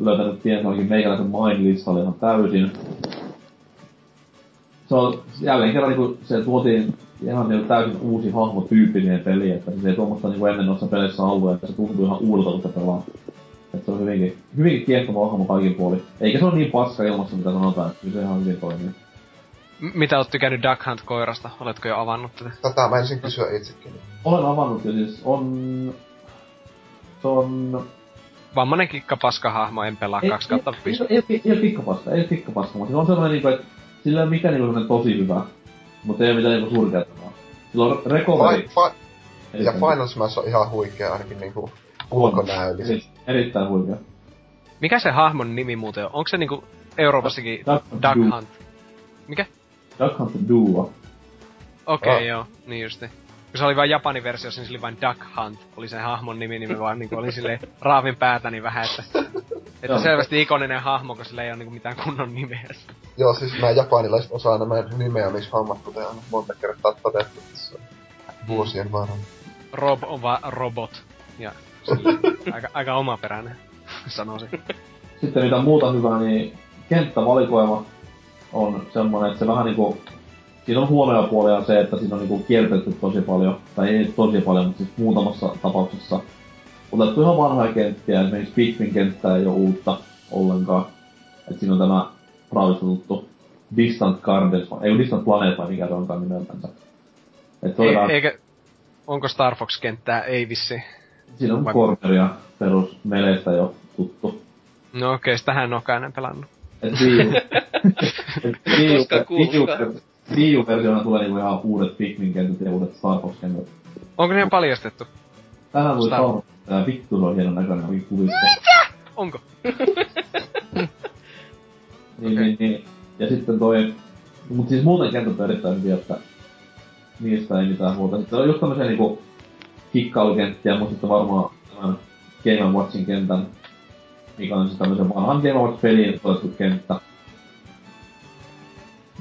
löytänyt tien johonkin meikäläisen main-listalle ihan täysin. Se on jälleen kerran niinku se tuotiin ihan niinku täysin uusi hahmotyyppi siihen peliin, että se ei tuommoista niinku ennen noissa peleissä ollut, että se tuntuu ihan uudelta, kun se pelaa. Et se on hyvinkin, hyvinkin kiehtova hahmo kaikin puolin. Eikä se ole niin paska ilmassa, mitä sanotaan, että kyllä se ihan hyvin toimii. M- mitä oot tykännyt Duck Hunt koirasta? Oletko jo avannut tätä? Tätä mä ensin kysyä itsekin. Olen avannut ja siis on... Se on... Vammanen kikka paska hahmo, en pelaa 2 kautta ei, ei, ei, ei, pikkapaska, ei pikkapaska, mutta sillä on sellainen niinku, että sillä ei ole mikään niinku tosi hyvä. Mutta ei ole mitään niinku surkeattomaa. Sillä on recovery. Fi- fi- ja Final Smash on ihan huikea ainakin niinku ulkonäöllisesti. Eri- Erittäin huikea. Mikä se hahmon nimi muuten on? Onko se niinku Euroopassakin Duck Duck. Hunt? Mikä? Duck Hunt Duo. Okei, okay, Ah. joo, niin justi. Kun se oli vain Japanin versiossa, niin se oli vain Duck Hunt. Oli sen hahmon nimi, niin mä vaan niinku olin silleen raavin päätäni vähän, että... Että selvästi ikoninen hahmo, kun sillä ei ole niinku mitään kunnon nimeä. Joo, siis nämä japanilaiset osaa nämä nimeämishommat, kuten on monta kertaa todettu tässä vuosien varrella. Rob on vaan robot. Ja silleen, <laughs> aika, aika omaperäinen, sanoisin. Sitten mitä muuta hyvää, niin kenttävalikoima on semmonen, että se vähän niinku... Siinä on huonoja puolia se, että siinä on niinku kiertetty tosi paljon, tai ei nyt tosi paljon, mutta siis muutamassa tapauksessa otettu ihan vanhoja kenttiä, esimerkiksi Pikmin kenttää ei ole uutta ollenkaan. Et siinä on tämä Braavista tuttu Distant Gardens, ei Distant Planet vai mikä se onkaan nimeltänsä. Et on Ei, ihan- eikä... Onko Star Fox-kenttää? Ei vissi. siinä on vai- corneria perus meleistä jo tuttu. No okei, okay, sitähän ennen pelannut. Et Wii U. <laughs> Wii U-versiona tulee niinku ihan uudet Pikmin kentät ja uudet Star Fox kentät. Onko ne paljastettu? Tänään tuli Star- Fox, tää vittu se on hienon näköinen kuvissa. Onko? <laughs> Niin, Okei. niin, niin. Ja sitten toi... Mut siis muuten kentät on erittäin hyviä, että niistä ei mitään huolta. Sitten on just tämmösiä niinku kikkailukenttiä, mutta sitten varmaan tämän Game Watchin kentän, mikä on siis tämmösen vanhan Game Watch-peliin otettu kenttä.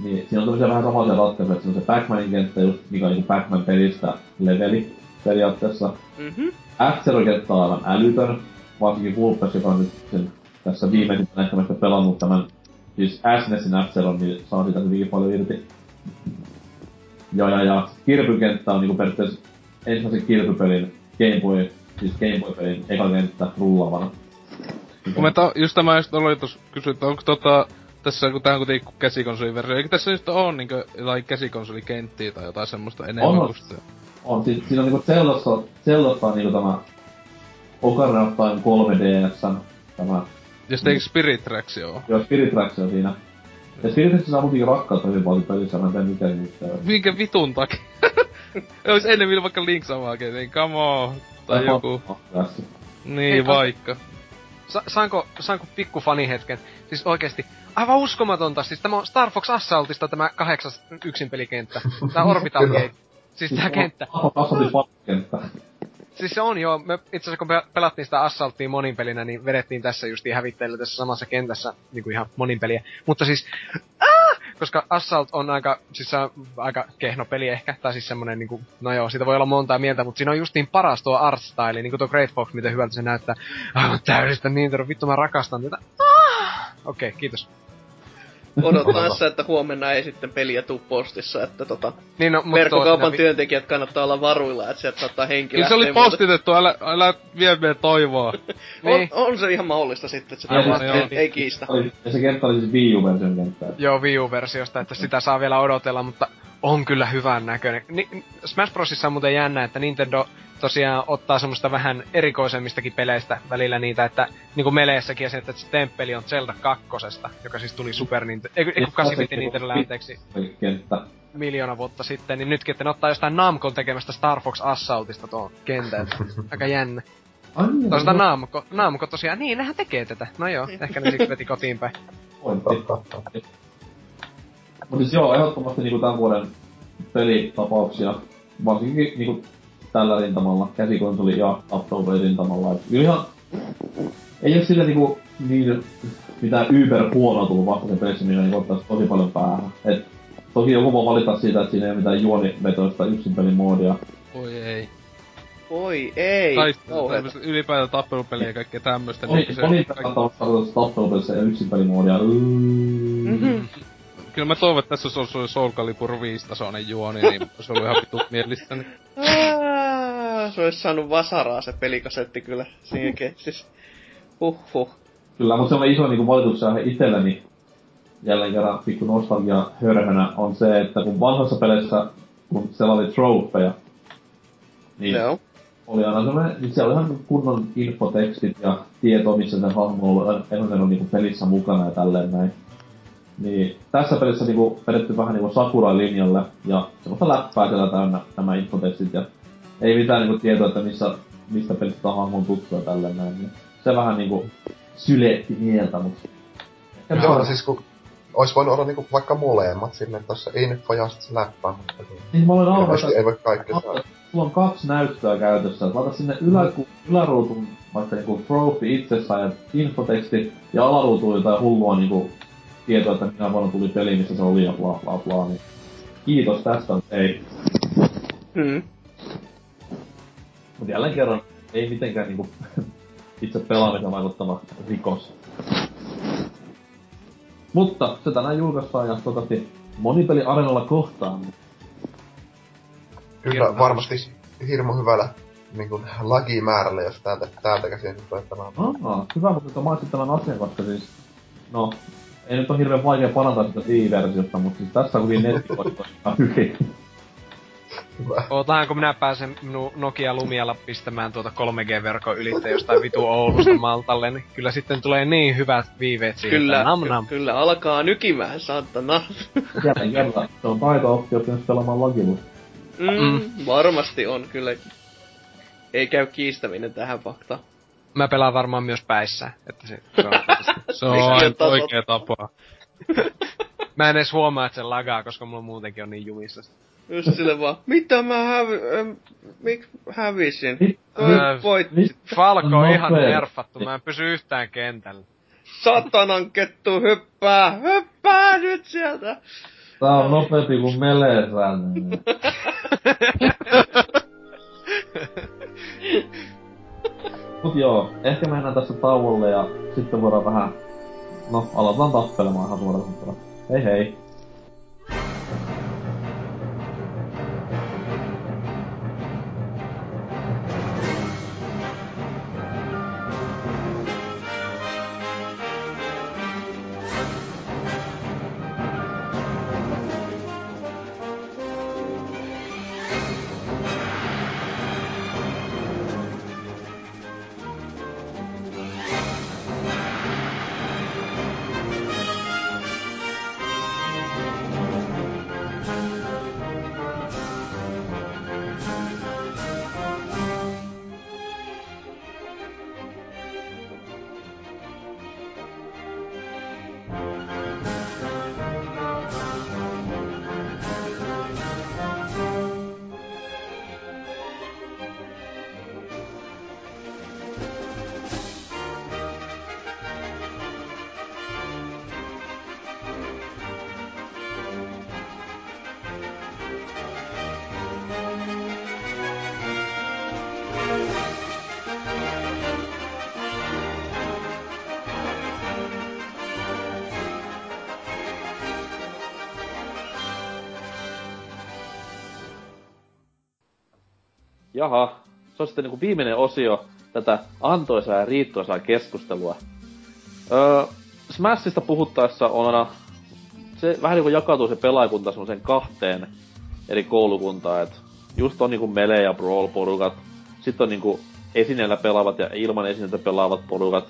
Niin, siinä on tämmösiä vähän samanlaisia ratkaisuja, että se on se Pac-Manin kenttä just, mikä on niinku Pac-Man pelistä leveli periaatteessa. Mhm. F-Zero-kenttä on aivan älytön, varsinkin Vulpes, joka on nyt sen tässä viimeisimpänä ehkä meistä pelannut tämän, siis SNESin f niin saa siitä hyvinkin paljon irti. Ja, ja, ja Kirpykenttä on niinku periaatteessa ensimmäisen Kirpypelin Game Boy, siis Game Boy-pelin eka kenttä rullaavana. Kun mä ta- just tämä just kysyä, että onko tota, tässä kun tähän kuitenkin käsikonsoliversio, eikö tässä nyt on niinkö jotain käsikonsolikenttiä tai jotain semmoista enemmän On. kuin sitä? On, siis, siinä on niinku Zeldassa, Zeldassa on niinku tämä Ocarina of Time 3DSn, tämä Ja sitten eikö Spirit Tracks oo? Joo, Spirit Tracks on siinä. Ja Spirit Tracks saa muutenkin rakkautta hyvin paljon pelissä, mä en tiedä mikä on. Minkä vitun takia? <laughs> Ois enemmän vaikka Link samaa niin come on. Tai joku. Tässä. Niin, vaikka. Sa- saanko, saanko pikku fanihetken? Siis oikeesti, aivan uskomatonta. Siis tämä on Star Fox Assaultista tämä kahdeksas yksin pelikenttä. Tää Orbital. Gate. Siis tää kenttä. Siis se on joo, me itse asiassa kun pe- pelattiin sitä Assaulttia monin pelinä, niin vedettiin tässä justiin hävittäjillä tässä samassa kentässä niinku ihan monin peliä. Mutta siis, aah! koska Assault on aika, siis on aika kehno peli ehkä, tai siis semmonen niinku, no joo, siitä voi olla montaa mieltä, mutta siinä on justiin paras tuo art style, niinku tuo Great Fox, miten hyvältä se näyttää. Aivan täydellistä Nintendo, vittu mä rakastan tätä. Okei, okay, kiitos. Odottaessa, että huomenna ei sitten peliä tuu postissa, että tota, Niin no, mutta verkkokaupan työntekijät kannattaa olla varuilla, että sieltä saattaa henki Kyllä se oli postitettu, älä, älä vie meidän toivoa. <laughs> Niin. On, on, se ihan mahdollista sitten, että se Aivan, joo. ei kiistä. Oli- Ja se kenttä oli siis Wii U-version kenttää. Joo, Wii U-versiosta, että sitä saa vielä odotella, mutta on kyllä hyvän näköinen. Ni- Smash Brosissa on muuten jännä, että Nintendo tosiaan ottaa semmoista vähän erikoisemmistakin peleistä välillä niitä, että niinku Meleessäkin ja se, että se temppeli on Zelda kakkosesta, joka siis tuli Super Nintendo, ei, kun 8 Nintendolle anteeksi, Oli Kenttä. miljoona vuotta sitten, niin nytkin, että ne ottaa jostain Namcon tekemästä Star Fox Assaultista tuon kentän. <laughs> Aika jännä. Niin, Toisaalta Namco, Namco tosiaan, niin nehän tekee tätä. No joo, ehkä ne siksi veti kotiin päin. Totta. Mutta siis joo, ehdottomasti niinku tämän vuoden pelitapauksia, varsinkin niinku tällä rintamalla, käsikonsoli ja Apple rintamalla. Et kyllä ihan, ei oo sillä niinku niin mitään yber huonoa tullut vasta sen pelissä, mikä niinku ottaisi tosi paljon päähän. Et Toki joku voi valita siitä, että siinä ei ole mitään juonivetoista yksin pelimoodia. Oi ei. Oi ei. Taistelu, kauheeta. tämmöstä ylipäätään tappelupeliä ja kaikkea tämmöstä. Oli, niin se- oli kaikki- tappelupelissä ja yksin pelimoodia. Mhm. Kyllä mä toivon, että tässä olisi ollut Soul Calibur 5 tasoinen juoni, niin se oli ihan vittu mielistä. Niin. Se olisi saanut vasaraa se pelikasetti kyllä siinä keississä. Huhhuh. Kyllä, mutta se on iso niinku valitus itselleni. Jälleen kerran pikku nostalgia hörhönä on se, että kun vanhoissa peleissä, kun siellä oli trofeja, niin Joo. oli aina semmoinen, niin siellä oli ihan kunnon infotekstit ja tieto, missä se hahmo on ollut niinku pelissä mukana ja tälleen näin. Niin tässä pelissä niinku vedetty vähän niinku Sakurai-linjalle ja semmoista läppää siellä täynnä nämä infotekstit ja ei mitään niinku tietoa, että missä, mistä pelistä tämä hahmo on tuttu ja tälleen näin. Niin se vähän niinku syletti mieltä, mut... Ehkä Joo, se- siis kun ois voinut olla niinku vaikka molemmat sinne, että tossa info ja sit se läppä, mutta Niin mä olen ilmeisesti ei voi kaikki saada. sulla on kaksi näyttöä käytössä. Laita sinne ylä, yläruutun vaikka niinku trophy itsessään ja infoteksti ja alaruutuun jotain hullua niinku tietoa, että minä vuonna tuli peli, missä se oli ja bla bla bla. Niin kiitos tästä, mutta ei. Mm. Mut jälleen kerran, ei mitenkään niinku <laughs> itse pelaamisen vaikuttava rikos. Mutta se tänään julkaistaan ja toivottavasti monipeli areenalla kohtaan. Kyllä varmasti hirmu hyvällä niinku lagimäärällä, jos täältä, täältä käsin rupeaa pelaamaan. Aa, hyvä, mutta että mainitsit tämän asian, koska siis, no, ei nyt ole hirveän vaikea parantaa sitä Wii-versiota, mutta siis tässä on kuitenkin netti ihan hyvin. Ootahan kun minä pääsen minun Nokia Lumialla pistämään tuota 3G-verkon ylitse jostain vitu Oulusta Maltalle, niin kyllä sitten tulee niin hyvät viiveet siitä. Kyllä, että Nam nam. ky- kyllä alkaa nykimään, saatana. Jälleen kerran, se on taito oppi oppinut pelaamaan lagilla. Mm, varmasti on kyllä. Ei käy kiistäminen tähän faktaan. Mä pelaan varmaan myös päissä, että se, se on Se on oikea tapa. Mä en edes huomaa, että se lagaa, koska mulla muutenkin on niin jumissa. Just sille vaan, mitä mä hävi... Ähm, mik hävisin? Falco on ihan Nopea. nerfattu, mä en pysy yhtään kentällä. Satanan kettu, hyppää! Hyppää nyt sieltä! Tää on nopeampi kuin Melesään. <laughs> Mut joo, ehkä mennään tässä tauolle ja sitten voidaan vähän... No, aloitetaan tappelemaan ihan suoraan. Hei hei! Jaha, se on sitten niinku viimeinen osio tätä antoisaa ja riittoisaa keskustelua. Öö, Smashista puhuttaessa on aina, se vähän niinku jakautuu se pelaajakunta semmoisen kahteen eri koulukuntaan, et just on niinku melee ja brawl porukat, sitten on niinku esineellä pelaavat ja ilman esineitä pelaavat porukat.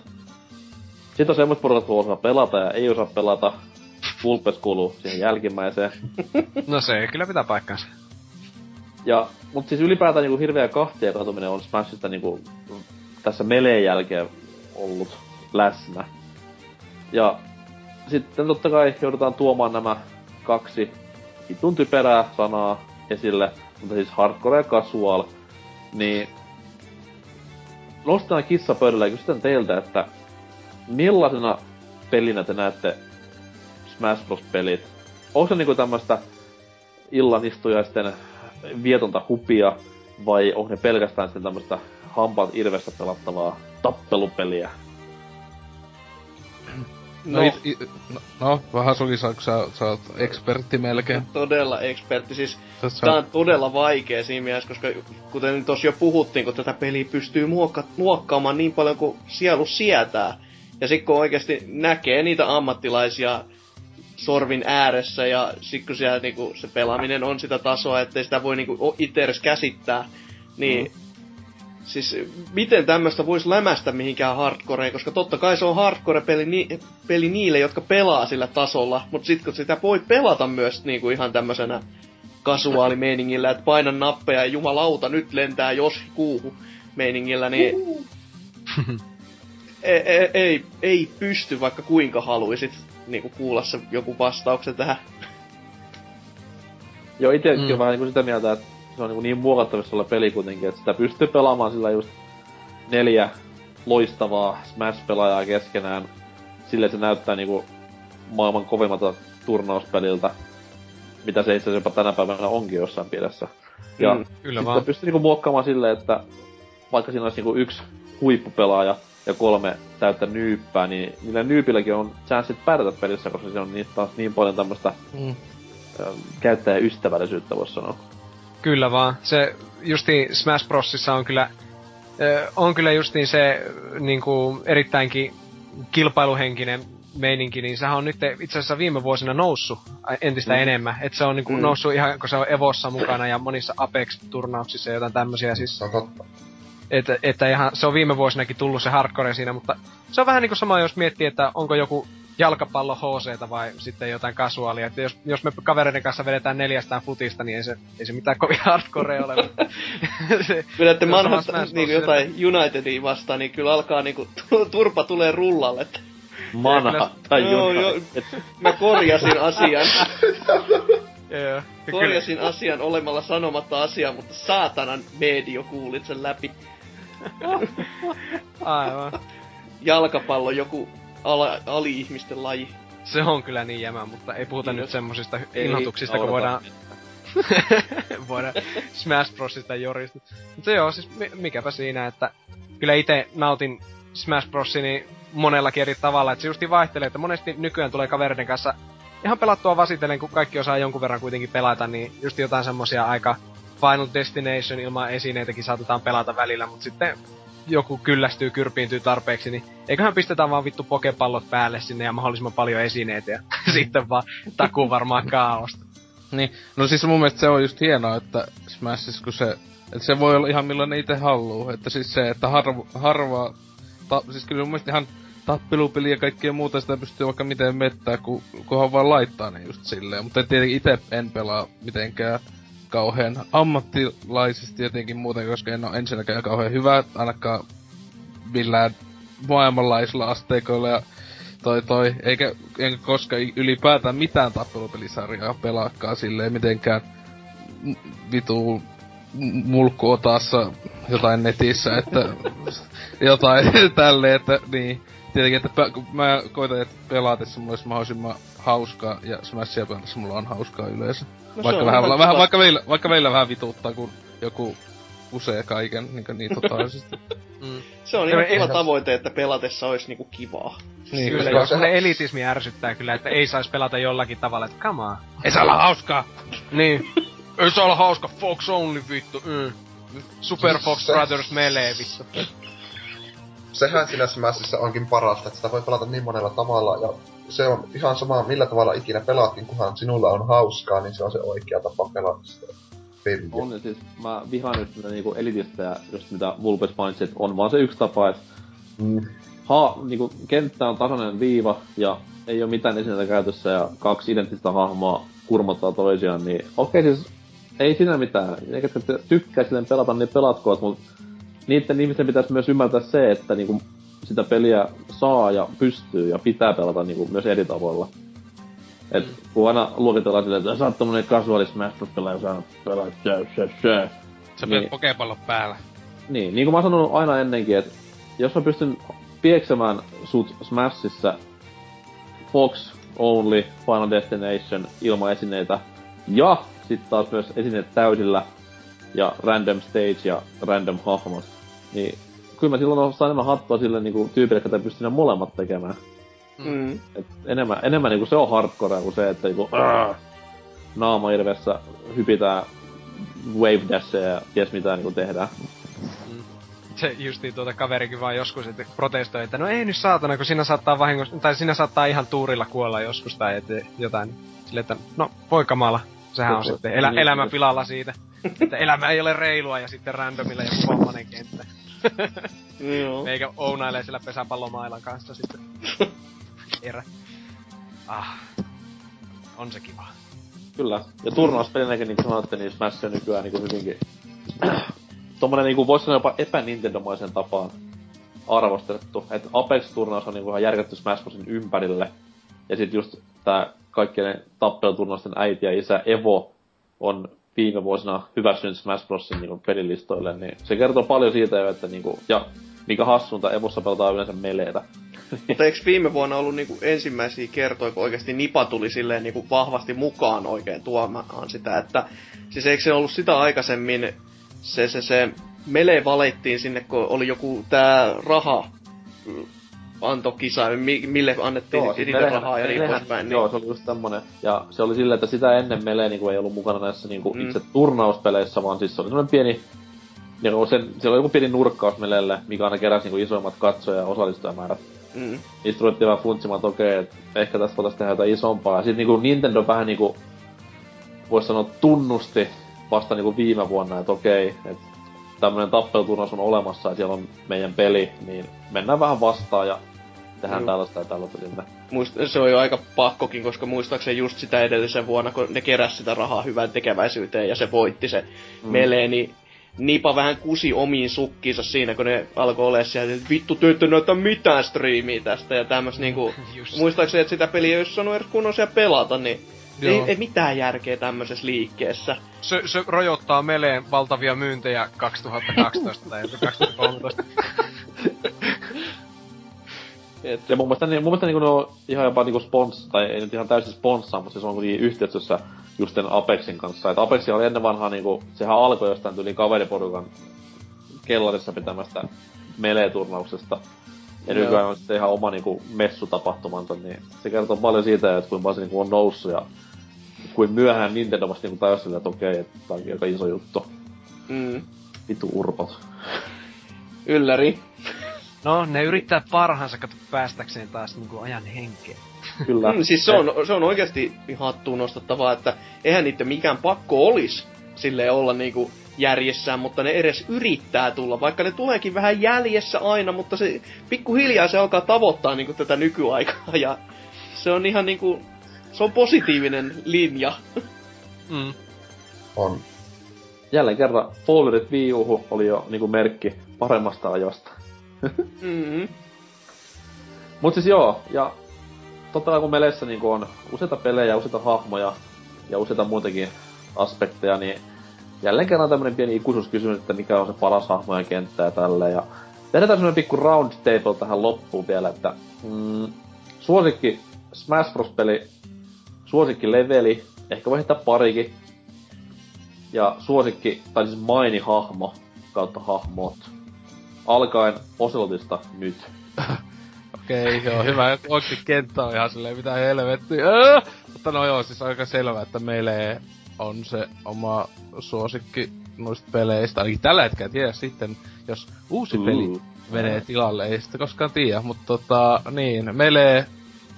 Sitten on semmoiset porukat, kun osaa pelata ja ei osaa pelata. Vulpes kuuluu siihen jälkimmäiseen. No se kyllä pitää paikkansa. Ja, mut siis ylipäätään niinku hirveä kahtia katuminen on Smashista niinku tässä meleen jälkeen ollut läsnä. Ja sitten totta kai joudutaan tuomaan nämä kaksi vitun typerää sanaa esille, mutta siis hardcore ja casual, niin nostetaan kissa pöydälle ja kysytään teiltä, että millaisena pelinä te näette Smash Bros. pelit? Onko se niinku tämmöstä illanistujaisten vietonta hupia, vai onko ne pelkästään sitten tämmöistä hampaat irvessä pelattavaa tappelupeliä? No, no, it, it, no, no vähän suki, sä, sä, sä oot ekspertti melkein. <laughs> Todella ekspertti, siis Tässä tää on todella vaikea siinä mielessä, koska kuten tuossa jo puhuttiin, kun tätä peliä pystyy muokka, muokkaamaan niin paljon kuin sielu sietää. Ja sitten kun oikeasti näkee niitä ammattilaisia sorvin ääressä ja sitten kun siellä niinku, se pelaaminen on sitä tasoa, ettei sitä voi niinku, itse edes käsittää, niin mm. Siis miten tämmöistä voisi lämästä mihinkään hardcoreen, koska totta kai se on hardcore-peli ni- peli niille, jotka pelaa sillä tasolla, mutta sitten kun sitä voi pelata myös niinku ihan tämmöisenä kasuaalimeiningillä, että painan nappeja ja jumalauta, nyt lentää jos kuuhu meiningillä, niin ei, <laughs> ei, ei, ei pysty vaikka kuinka haluisit niinku kuulla se joku vastauksen tähän. Joo, itsekin mm. vähän niinku sitä mieltä, että se on niin, niin muokattavissa olla peli kuitenkin, että sitä pystyy pelaamaan sillä just neljä loistavaa Smash-pelaajaa keskenään. Sille se näyttää niinku maailman kovimmalta turnauspeliltä, mitä se itse jopa tänä päivänä onkin jossain mielessä. Ja mm, kyllä vaan. pystyy niinku muokkaamaan silleen, että vaikka siinä olisi niinku yksi huippupelaaja ja kolme täyttä nyyppää, niin niillä nyypilläkin on chanssit pärjätä pelissä, koska se on niin, taas niin paljon tämmöistä mm. käyttäjäystävällisyyttä, voisi sanoa. Kyllä vaan. Se justi Smash Brosissa on kyllä, on kyllä justiin se niinku, erittäinkin kilpailuhenkinen meininki, niin sehän on nyt itse asiassa viime vuosina noussut entistä mm. enemmän. Että se on niinku mm. noussut ihan, kun se on Evossa mukana ja monissa Apex-turnauksissa ja jotain tämmöisiä siis. Se on totta. Että, että ihan, se on viime vuosinakin tullut se hardcore siinä, mutta se on vähän niinku sama, jos miettii, että onko joku jalkapallo hc vai sitten jotain kasuaalia. Että jos, jos me kavereiden kanssa vedetään neljästään futista, niin ei se, ei se mitään kovin hardcore ole. <laughs> se, Vedätte manhat niin jotain Unitedia vastaan, niin kyllä alkaa niinku turpa tulee rullalle. Manha tai joo, joo, Mä korjasin asian. yeah, korjasin asian olemalla sanomatta asiaa, mutta saatanan medio kuulit sen läpi. <laughs> Aivan. Jalkapallo joku ala, ali-ihmisten laji. Se on kyllä niin jämä, mutta ei puhuta Kiitos. nyt semmosista innotuksista, kun voidaan... <laughs> voidaan Smash Brosista jorista. Mutta joo, siis mikäpä siinä, että kyllä itse nautin Smash Brosin niin monellakin eri tavalla, että se justi vaihtelee, että monesti nykyään tulee kavereiden kanssa ihan pelattua vasitellen, kun kaikki osaa jonkun verran kuitenkin pelata, niin just jotain semmosia aika Final Destination ilman esineitäkin saatetaan pelata välillä, mutta sitten joku kyllästyy, kyrpiintyy tarpeeksi, niin eiköhän pistetään vaan vittu pokepallot päälle sinne ja mahdollisimman paljon esineitä ja <laughs> sitten vaan takuu varmaan kaaosta. Niin, no siis mun mielestä se on just hienoa, että Smashis, kun se, että se voi olla ihan millainen itse haluaa, että siis se, että harva, harva ta, siis kyllä mun mielestä ihan tappelupeli ja kaikkea muuta sitä pystyy vaikka miten mettää, kun, kunhan vaan laittaa ne just silleen, mutta tietenkin itse en pelaa mitenkään kauhean ammattilaisesti jotenkin muuten, koska en ole ensinnäkään kauhean hyvä, ainakaan millään maailmanlaisilla asteikoilla ja toi toi, eikä enkä koskaan ylipäätään mitään tappelupelisarjaa pelaakaan silleen mitenkään vitu mulkkuotassa jotain netissä, että jotain <laughs> tälleen, että niin. Tietenkin, että kun mä koitan, että pelaatessa mulla olisi mahdollisimman hauskaa, ja Smashia pelaatessa mulla on hauskaa yleensä. No vaikka, vähän, vähän, vähän, vaikka, meillä, vaikka meillä vähän vituuttaa, kun joku usee kaiken niin, niin totaalisesti. <laughs> mm. Se on ihan kiva tavoite, että pelatessa olisi niinku kivaa. Niin, kyllä, jos se elitismi ärsyttää kyllä, että ei saisi pelata jollakin tavalla, että come on. Ei saa olla hauskaa! <laughs> niin. Ei saa olla hauska, Fox only vittu. Mm. Super Fox Brothers melee vittu <laughs> sehän siinä Smashissa onkin parasta, että sitä voi pelata niin monella tavalla, ja se on ihan sama millä tavalla ikinä pelaatkin, kunhan sinulla on hauskaa, niin se on se oikea tapa pelata sitä peliä. On, ja siis mä vihaan nyt tätä niinku elitistä ja just mitä Vulpes mainitsi, että on vaan se yksi tapa, että mm. ha, niinku, kenttä on tasainen viiva ja ei ole mitään esineitä käytössä ja kaksi identtistä hahmoa kurmottaa toisiaan, niin okei okay, siis ei siinä mitään. Eikä tykkää silleen pelata, niin pelatkoot, mutta niiden ihmisten pitäisi myös ymmärtää se, että niinku sitä peliä saa ja pystyy ja pitää pelata niinku myös eri tavoilla. Et mm. kun aina luokitellaan silleen, että sä oot tommonen casual smash pelaaja, sä pelaat shö, shö, shö. Sä niin, pokepallon päällä. Niin, niin kuin mä oon sanonut aina ennenkin, että jos mä pystyn pieksemään sut Smashissa Fox Only Final Destination ilman esineitä ja sitten taas myös esineet täysillä ja random stage ja random hahmot. Niin kyllä mä silloin osaan enemmän hattua sille niinku tyypille, että pystyy ne molemmat tekemään. Mm. Et enemmän, enemmän niinku se on hardcore kuin se, että niinku aah, naama ilmeessä hypitään wave dashia ja ties mitä niinku tehdään. Se justiin tuota kaverikin vaan joskus että protestoi, että no ei nyt saatana, kun siinä saattaa vahingossa, tai siinä saattaa ihan tuurilla kuolla joskus tai et, jotain. Silleen, että no voi kamala. Sehän on sitten elä, niin, elämä niin. pilalla siitä. että elämä ei ole reilua ja sitten randomilla joku vammanen kenttä. Joo. <laughs> Meikä ounailee siellä pesäpallomailan kanssa sitten. <laughs> Erä. Ah. On se kiva. Kyllä. Ja turnauspelinäkin, niin kuin sanoitte, niin Smash on nykyään niin hyvinkin... <clears throat> Tommonen niin kuin voisi sanoa jopa epänintendomaisen tapaan arvostettu. Et Apex-turnaus on niinku ihan järkätty Smash Brosin ympärille. Ja sit just tää kaikkien tappeluturnausten äiti ja isä Evo on viime vuosina hyväksynyt Smash Brosin niinku pelilistoille, niin se kertoo paljon siitä että niinku, ja mikä hassunta, Evossa pelataan yleensä meleitä. Mutta eikö viime vuonna ollut niinku ensimmäisiä kertoja, kun oikeasti Nipa tuli silleen niinku vahvasti mukaan oikein tuomaan sitä, että siis eikö se ollut sitä aikaisemmin se, se, se Mele valittiin sinne, kun oli joku tää raha mm, antokisa, mi, mille annettiin Joo, siis siis Melehän- rahaa ja niin poispäin. Joo, Niin. se oli just tämmönen. Ja se oli silleen, että sitä ennen Melee niinku ei ollut mukana näissä niinku Mm. itse turnauspeleissä, vaan siis se oli semmonen pieni... Niinku sen, siellä oli joku pieni nurkkaus Melelle, mikä aina keräsi niinku isoimmat katsoja- ja osallistujamäärät. Mm. Niistä ruvettiin vähän funtsimaan, että okei, että ehkä tästä voitaisiin tehdä jotain isompaa. Ja sit niinku Nintendo vähän niinku, vois sanoa, tunnusti vasta niinku viime vuonna, että okei, että tämmönen tappeluturnaus on olemassa ja siellä on meidän peli, niin mennään vähän vastaan ja tehdään Juu. tällaista ja tällaista sinne. Muist, se on jo aika pakkokin, koska muistaakseni just sitä edellisen vuonna, kun ne keräs sitä rahaa hyvän tekeväisyyteen ja se voitti se mm. Melee, niin Nipa vähän kusi omiin sukkiinsa siinä, kun ne alkoi olla siellä, että vittu te ette näytä mitään striimiä tästä ja tämmös niinku, <laughs> muistaakseni, että sitä peliä ei olisi saanut edes kunnon siellä pelata, niin ei, ei, mitään järkeä tämmöisessä liikkeessä. Se, se rajoittaa meleen valtavia myyntejä 2012 tai 2013. Ja mun mielestä, niin, mun mielestä niin ne on ihan jopa niinku spons, tai ei nyt ihan täysin sponssaa, mutta se on kuitenkin yhteistyössä just sen Apexin kanssa. Et Apexi oli ennen vanhaa niinku, sehän alkoi jostain tyyli kaveriporukan kellarissa pitämästä melee-turnauksesta. Ja Joo. nykyään on sitten ihan oma niinku messutapahtumansa, niin se kertoo paljon siitä, että kuinka se niinku on noussut ja kuin myöhään Nintendo vasta niinku sille, että okei, että tää onkin aika iso juttu. Mm. Vitu urpot. Ylläri. No, ne yrittää parhaansa kato päästäkseen taas niinku ajan henkeen. Kyllä. Mm, siis se on, se on oikeasti hattuun nostettavaa, että eihän niitä mikään pakko olisi sille olla niinku järjessään, mutta ne edes yrittää tulla, vaikka ne tuleekin vähän jäljessä aina, mutta se pikkuhiljaa se alkaa tavoittaa niinku tätä nykyaikaa ja se on ihan niinku, se on positiivinen linja. Mm. On. Jälleen kerran Fallerit Wii Uhu oli jo niinku merkki paremmasta ajosta. Mm-hmm. Mut siis joo, ja totta kai kun meleissä niinku on useita pelejä, useita hahmoja ja useita muitakin aspekteja, niin jälleen kerran tämmönen pieni ikuisuuskysymys, että mikä on se paras hahmo ja kenttä ja tälleen. Ja tehdään semmonen pikku round table tähän loppuun vielä, että mm, suosikki Smash Bros. peli, suosikki leveli, ehkä voi heittää parikin, ja suosikki, tai siis maini hahmo kautta hahmot. Alkaen Ocelotista nyt. <laughs> Okei, joo, hyvä. Oikeesti kenttä on ihan silleen, mitä helvettiä. Mutta no joo, siis aika selvä, että meille on se oma suosikki noista peleistä. Ainakin tällä hetkellä tiedä sitten, jos uusi peli menee tilalle, ei sitä koskaan tiedä. Mutta tota, niin, melee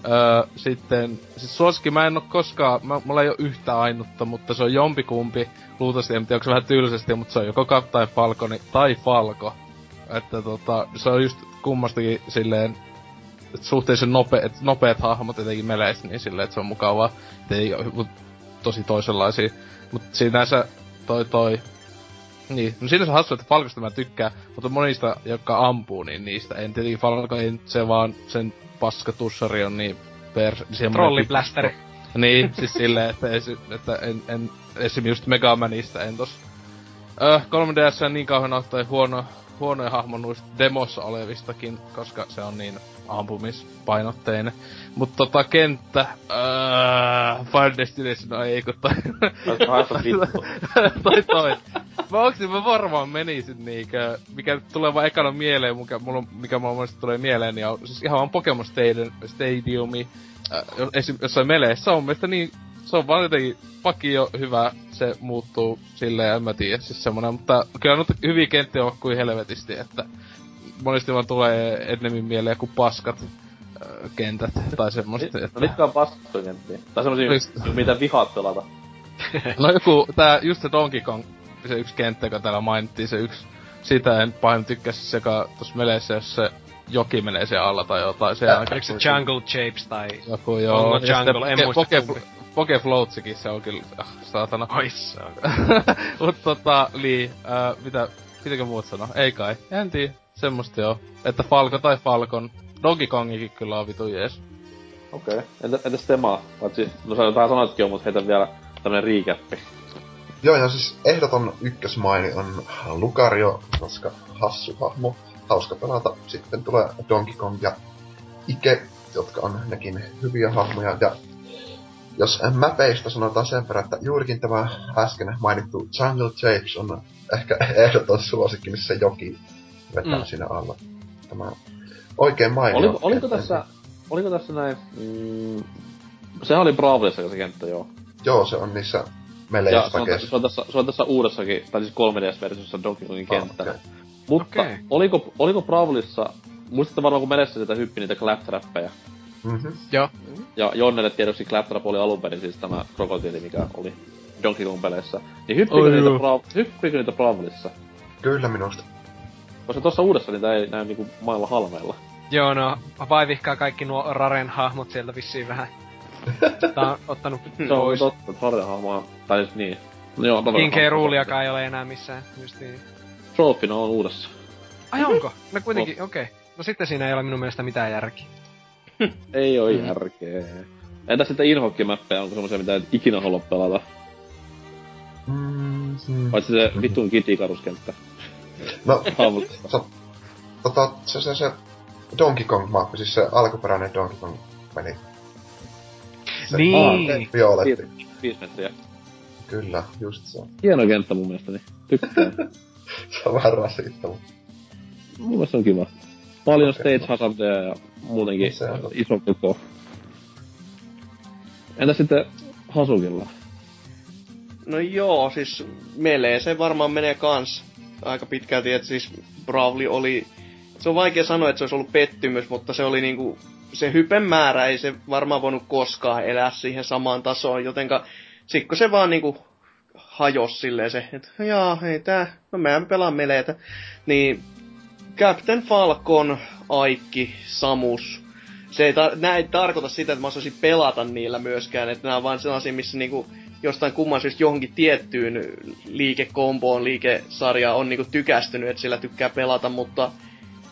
Öö, sitten, siis suosikki mä en oo koskaan, mä, mulla ei oo yhtä ainutta, mutta se on jompikumpi. Luultavasti, en tiedä, onko se vähän tylsästi, mutta se on joko Kat tai Falconi tai Falco. Että tota, se on just kummastakin silleen, että suhteellisen nope, et nopeat hahmot etenkin meleissä, niin silleen, että se on mukavaa. Et ei oo tosi toisenlaisia. Mut sinänsä toi toi... Niin, no siinä on hassu, että Falcosta mä tykkään, mutta monista, jotka ampuu, niin niistä en tietenkin Falco, ei nyt se vaan sen paskatussari on niin per... pikku- Niin, siis silleen, että, esi, että en, en, esim. just Mega Manista en tos... Öh, 3DS on niin kauhean ottaen huono, huonoja hahmo noista demossa olevistakin, koska se on niin ampumispainotteinen. Mutta tota kenttä, öö, Fire Destination, no ei kun vittu. toi toi. Mä onks mä varmaan menisin niinkö, mikä tulee vaan ekana mieleen, mikä mulla, mikä mulla tulee mieleen, niin on siis ihan vaan Pokemon Stadium, Stadiumi, äh, esim, jossain meleissä on mielestä niin, se on vaan jotenkin vakio hyvä, se muuttuu silleen, en mä tiedä, siis semmonen, mutta kyllä nyt hyviä kenttiä on kuin helvetisti, että monesti vaan tulee ennemmin mieleen kuin paskat äh, kentät tai semmoista. No mitkä on paskoja kenttiä? Tai semmosia, mitä vihaat pelata. <laughs> No joku, tää, just se Donkey Kong, se yksi kenttä, joka täällä mainittiin, se yksi, sitä en pahemmin tykkää se seka tossa meleissä, jos se joki menee siellä alla tai jotain. Se Oliko se Jungle Shapes tai... Joku joo. Onko Ja Jungle? En Poke- muista Poke, kumpi. Poke Floatsikin se on kyllä, ah, saatana. Oi se on. <laughs> Mut tota, Lee, ää, mitä, pitäkö muut sanoa? Ei kai, en tiedä. Semmosta joo. Että Falco tai Falcon. Donkey Kongikin kyllä on vitu jees. Okei. Okay. Entä, entäs Tema? Paitsi, no sä jotain sanoitkin jo, mutta heitä vielä tämmönen riikäppi. Joo, ja siis ehdoton ykkösmaini on Lucario, koska hassu hahmo, hauska pelata. Sitten tulee Donkey Kong ja Ike, jotka on nekin hyviä hahmoja. Ja jos mäpeistä sanotaan sen verran, että juurikin tämä äsken mainittu Jungle Japes on ehkä <laughs> ehdoton suosikki, missä joki vetää Mm. siinä alla. Tämä oikein mainio. Oliko, oliko tässä, oliko tässä näin, mm, sehän oli Bravlissa se kenttä, joo. Joo, se on niissä Ja meleissä se on, se, on tässä, se on tässä uudessakin, tai siis 3DS-versiossa Donkey Kongin kenttä. okei. Mutta Okei. oliko, oliko Bravlissa, muistatte varmaan kun menessä sitä hyppi niitä claptrappeja. Mhm. Joo. Ja Jonnelle tiedoksi Claptrap oli alun perin siis tämä krokotiili, mikä oli Donkey Kong peleissä. Niin hyppikö, Oi niitä. Bra- hyppikö niitä Bravlissa? Kyllä minusta. Koska tuossa uudessa niitä ei näy niinku mailla halmeilla. Joo, no, vaivihkaa kaikki nuo Raren hahmot sieltä vissiin vähän. Tää on ottanut Se on pois. totta, että Harja hahmoa, tai siis niin. No joo, Kinkei hahmo- ruuliakaan ei ole enää missään. Justiin. Trophyna on uudessa. Ai onko? No kuitenkin, okei. Okay. No sitten siinä ei ole minun mielestä mitään järkeä. <laughs> Ei oo Mm. järkeä. Entä sitten inhokkimäppejä, onko semmoisia, mitä et ikinä halua pelata? Mm-hmm. Paitsi se vittun kitikaruskenttä. No, <laughs> se, tota, se, se, se Donkey Kong-mappi, siis se alkuperäinen Donkey Kong-peli. Se Niin. Violetti. Viisi metriä. Kyllä, just se. Hieno kenttä mun mielestäni. Tykkään. <laughs> Se on vähän rasittava. mun mielestä on kiva. Paljon Okei. stage hazardeja ja muutenkin Se on. iso koko. Entä sitten Hasukilla? No joo, siis melee se varmaan menee kans aika pitkälti, että siis Bravli oli... Se on vaikea sanoa, että se olisi ollut pettymys, mutta se oli niinku... Se hypen määrä ei se varmaan voinut koskaan elää siihen samaan tasoon, jotenka sikko se vaan niinku hajos silleen se, että jaa, ei tää, no mä pelaan meleitä. Niin Captain Falcon, Aikki, Samus, se ei, tar- nää ei tarkoita sitä, että mä osaisin pelata niillä myöskään, että nämä on vaan sellaisia, missä niinku jostain kumman syystä johonkin tiettyyn liikekomboon, liikesarjaan on niinku tykästynyt, että sillä tykkää pelata, mutta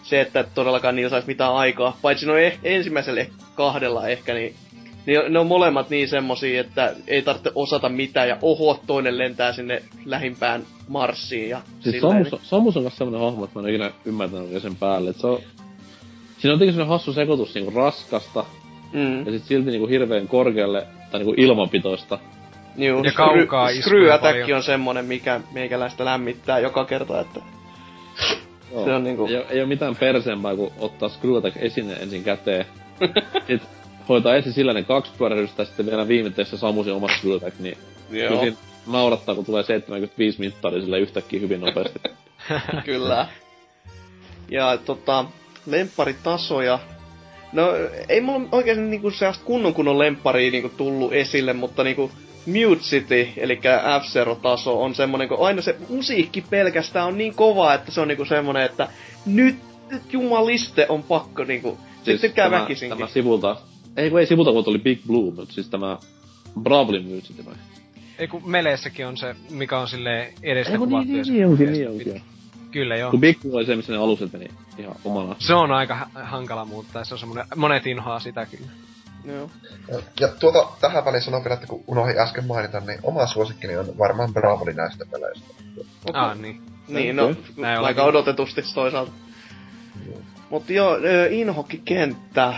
se, että todellakaan niillä saisi mitään aikaa, paitsi no eh- ensimmäiselle kahdella ehkä, niin niin ne on molemmat niin semmosia, että ei tarvitse osata mitään ja oho, toinen lentää sinne lähimpään Marsiin ja Siis Samus, Samus on myös semmonen hahmo, että mä en ikinä ymmärtänyt oikein sen päälle. Et se on... Siinä on semmonen hassu sekoitus niinku raskasta mm, ja sit silti niinku hirveen korkealle tai niinku ilmanpitoista. Juu, Ja kaukaa iskuja Screw Attack on semmonen, mikä meikäläistä lämmittää joka kerta, että Joo. Se on niinku- Ei, ei oo mitään perseempää kuin ottaa Screw Attack esine ensin käteen. <laughs> sit hoitaa ensin sillä ne kaksi pyörähdystä ja sitten vielä viimeisessä Samusin oma Screw Attack, niin kyllä joo, siinä naurattaa, kun tulee 75 mittari sille yhtäkkiä hyvin nopeasti. <laughs> kyllä. Ja tota, lempparitasoja. No, ei mulla oikein niinku sellaista kunnon kunnon lempparia niinku tullut esille, mutta niinku Mute City, eli F-Zero-taso, on semmonen, kun aina se musiikki pelkästään on niin kova, että se on niinku semmonen, että nyt, nyt jumaliste on pakko niinku, siis tykkää tämä, väkisinkin. tämä sivulta, ei kun ei sivulta, kun oli Big Blue, mutta siis tämä Bravely Music vai? Ei kun meleessäkin on se, mikä on sille edestä Ei kun kuvattu. niin, niin, se- niin onkin, niin onkin. Kyllä joo. Kun Big Blue oli se, missä ne alukset meni ihan omana. Se on aika ha- hankala muuttaa, se on semmonen, monet inhoaa sitä kyllä. Joo. Ja tuota, tähän väliin sanon vielä, että kun unohdin äsken mainita, niin oma suosikkini on varmaan Bravoli näistä peleistä. Ah niin. Niin, no, Näin aika olikin. odotetusti toisaalta. Mutta joo, Inhokki-kenttä,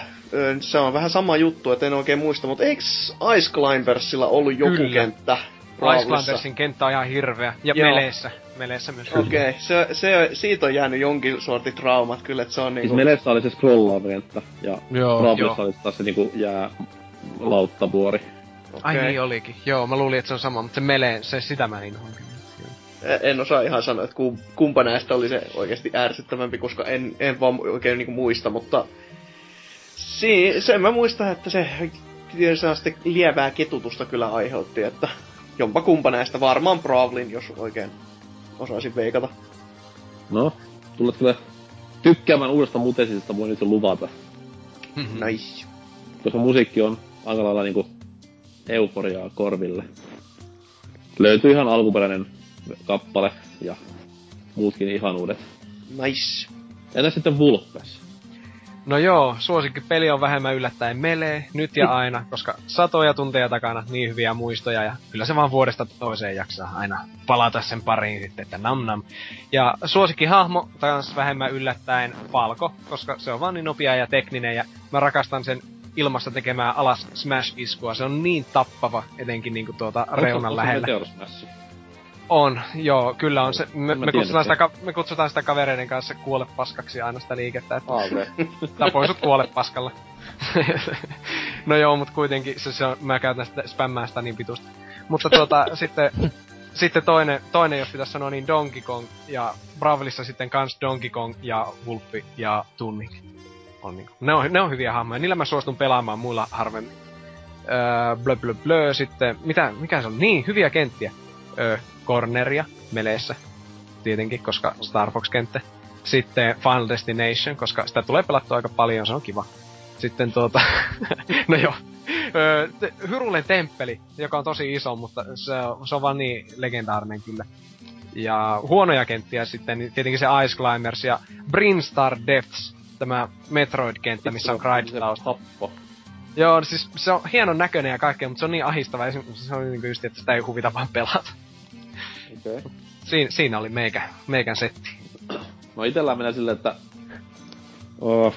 se on vähän sama juttu, että en oikein muista, mutta eiks Ice Climbersilla ollut joku Kyllä. kenttä? Ice? Climbersin kenttä on ihan hirveä. Ja Joo. meleessä. Meleessä myös. Okei, okay. se, se, siitä on jäänyt jonkin sortin traumat kyllä, että se on Siis niinku... Melessä oli se scrollaava kenttä, ja Joo. Bravlissa oli taas se niinku jää lauttavuori. Ai Okei. niin olikin. Joo, mä luulin, että se on sama, mutta se melee, se sitä mä inhoan kyllä. En osaa ihan sanoa, että kum- kumpa näistä oli se oikeasti ärsyttävämpi, koska en, en vaan oikein niinku muista, mutta... Si- sen mä muistan, että se sellaista lievää ketutusta kyllä aiheutti, että jompa kumpa näistä varmaan Brawlin, jos oikein osaisin veikata. No, tulet kyllä tykkäämään uudesta mutesista, voin nyt jo luvata. Nice. Koska musiikki on aika lailla niinku euforiaa korville. Löytyy ihan alkuperäinen kappale ja muutkin ihanuudet. Nice. Entä sitten Vulpes? No joo, suosikki peli on vähemmän yllättäen melee, nyt ja aina, koska satoja tunteja takana niin hyviä muistoja ja kyllä se vaan vuodesta toiseen jaksaa aina palata sen pariin sitten, että nam nam. Ja suosikki hahmo taas vähemmän yllättäen Falko, koska se on vaan niin nopea ja tekninen ja mä rakastan sen ilmassa tekemään alas smash-iskua. Se on niin tappava, etenkin niinku tuota reunan lähellä. Meteor Smash. On, joo, kyllä on se. Me, me, kutsutaan sitä, me kutsutaan sitä kavereiden kanssa kuolepaskaksi aina sitä liikettä, että Ah, <laughs> okei. tapoin sut kuolepaskalla. <laughs> no joo, mut kuitenkin se, se on, mä käytän sitä spämmää sitä niin pitusti. Mutta tuota, <laughs> sitten, sitten toinen, toinen, jos pitäisi sanoa, niin Donkey Kong ja Bravlissa sitten kans Donkey Kong ja Wolfi ja Tunnik. On niinku, ne, on, ne on hyviä hahmoja, niillä mä suostun pelaamaan muilla harvemmin. Öö, blö blö blö, sitten, mitä, mikä se on? Niin, hyviä kenttiä. Öö, Corneria, meleessä, tietenkin, koska Star Fox-kenttä. Sitten Final Destination, koska sitä tulee pelattua aika paljon, se on kiva. Sitten tuota, <laughs> no joo, Hyrulen temppeli, joka on tosi iso, mutta se on, se on vaan niin legendaarinen kyllä. Ja huonoja kenttiä sitten, niin tietenkin se Ice Climbers ja Brinstar Depths, tämä Metroid-kenttä, missä on grindausta. Tappo. Joo, siis se on hienon näköinen ja kaikkea, mutta se on niin ahistava, se- on niinku just, että sitä ei huvita vaan pelata. Okei. Okay. Siin, siinä oli meikä, meikän setti. No itellä menee silleen, että... Oh,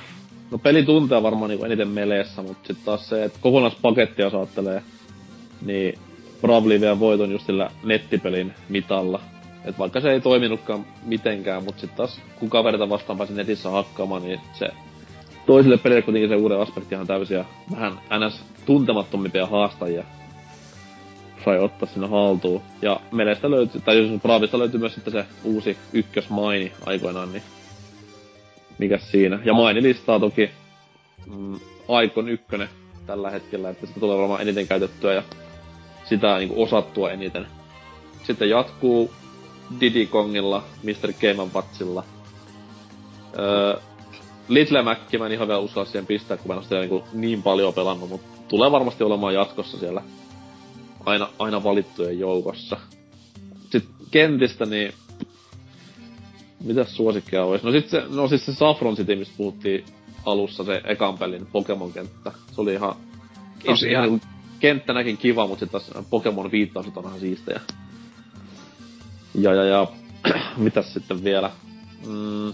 no peli tuntee varmaan niinku eniten meleessä, mutta sitten taas se, että kokonaispakettia jos ajattelee, niin Bravely vie voiton just sillä nettipelin mitalla. Et vaikka se ei toiminutkaan mitenkään, mutta sitten taas kun kaverita vastaan pääsi netissä hakkaamaan, niin se toisille pelille kuitenkin se uuden aspekti ihan täysiä vähän ns. tuntemattomimpia haastajia sai ottaa sinne haltuun. Ja Melestä löytyy, tai jos Bravista löytyy myös sitten se uusi ykkösmaini aikoinaan, niin mikäs siinä. Ja maini listaa toki mm, Aikon ykkönen tällä hetkellä, että sitä tulee varmaan eniten käytettyä ja sitä niin osattua eniten. Sitten jatkuu Diddy Kongilla, Mr. Game Watsilla. Öö, Little Macki mä en ihan vielä uskalla siihen pistää, kun mä en ole sitä niin, niin paljon pelannut, mutta tulee varmasti olemaan jatkossa siellä aina, aina valittujen joukossa. Sitten kentistä, niin... Mitäs suosikkeja olisi? No sit se, no siis se Saffron City, mistä puhuttiin alussa, se ekan pelin Pokemon-kenttä. Se oli ihan... Tosi ihan ihan- kenttänäkin kiva, mutta sitten taas Pokemon viittaukset on ihan siistejä. Ja, ja, ja... <clears throat> Mitäs sitten vielä? Mm,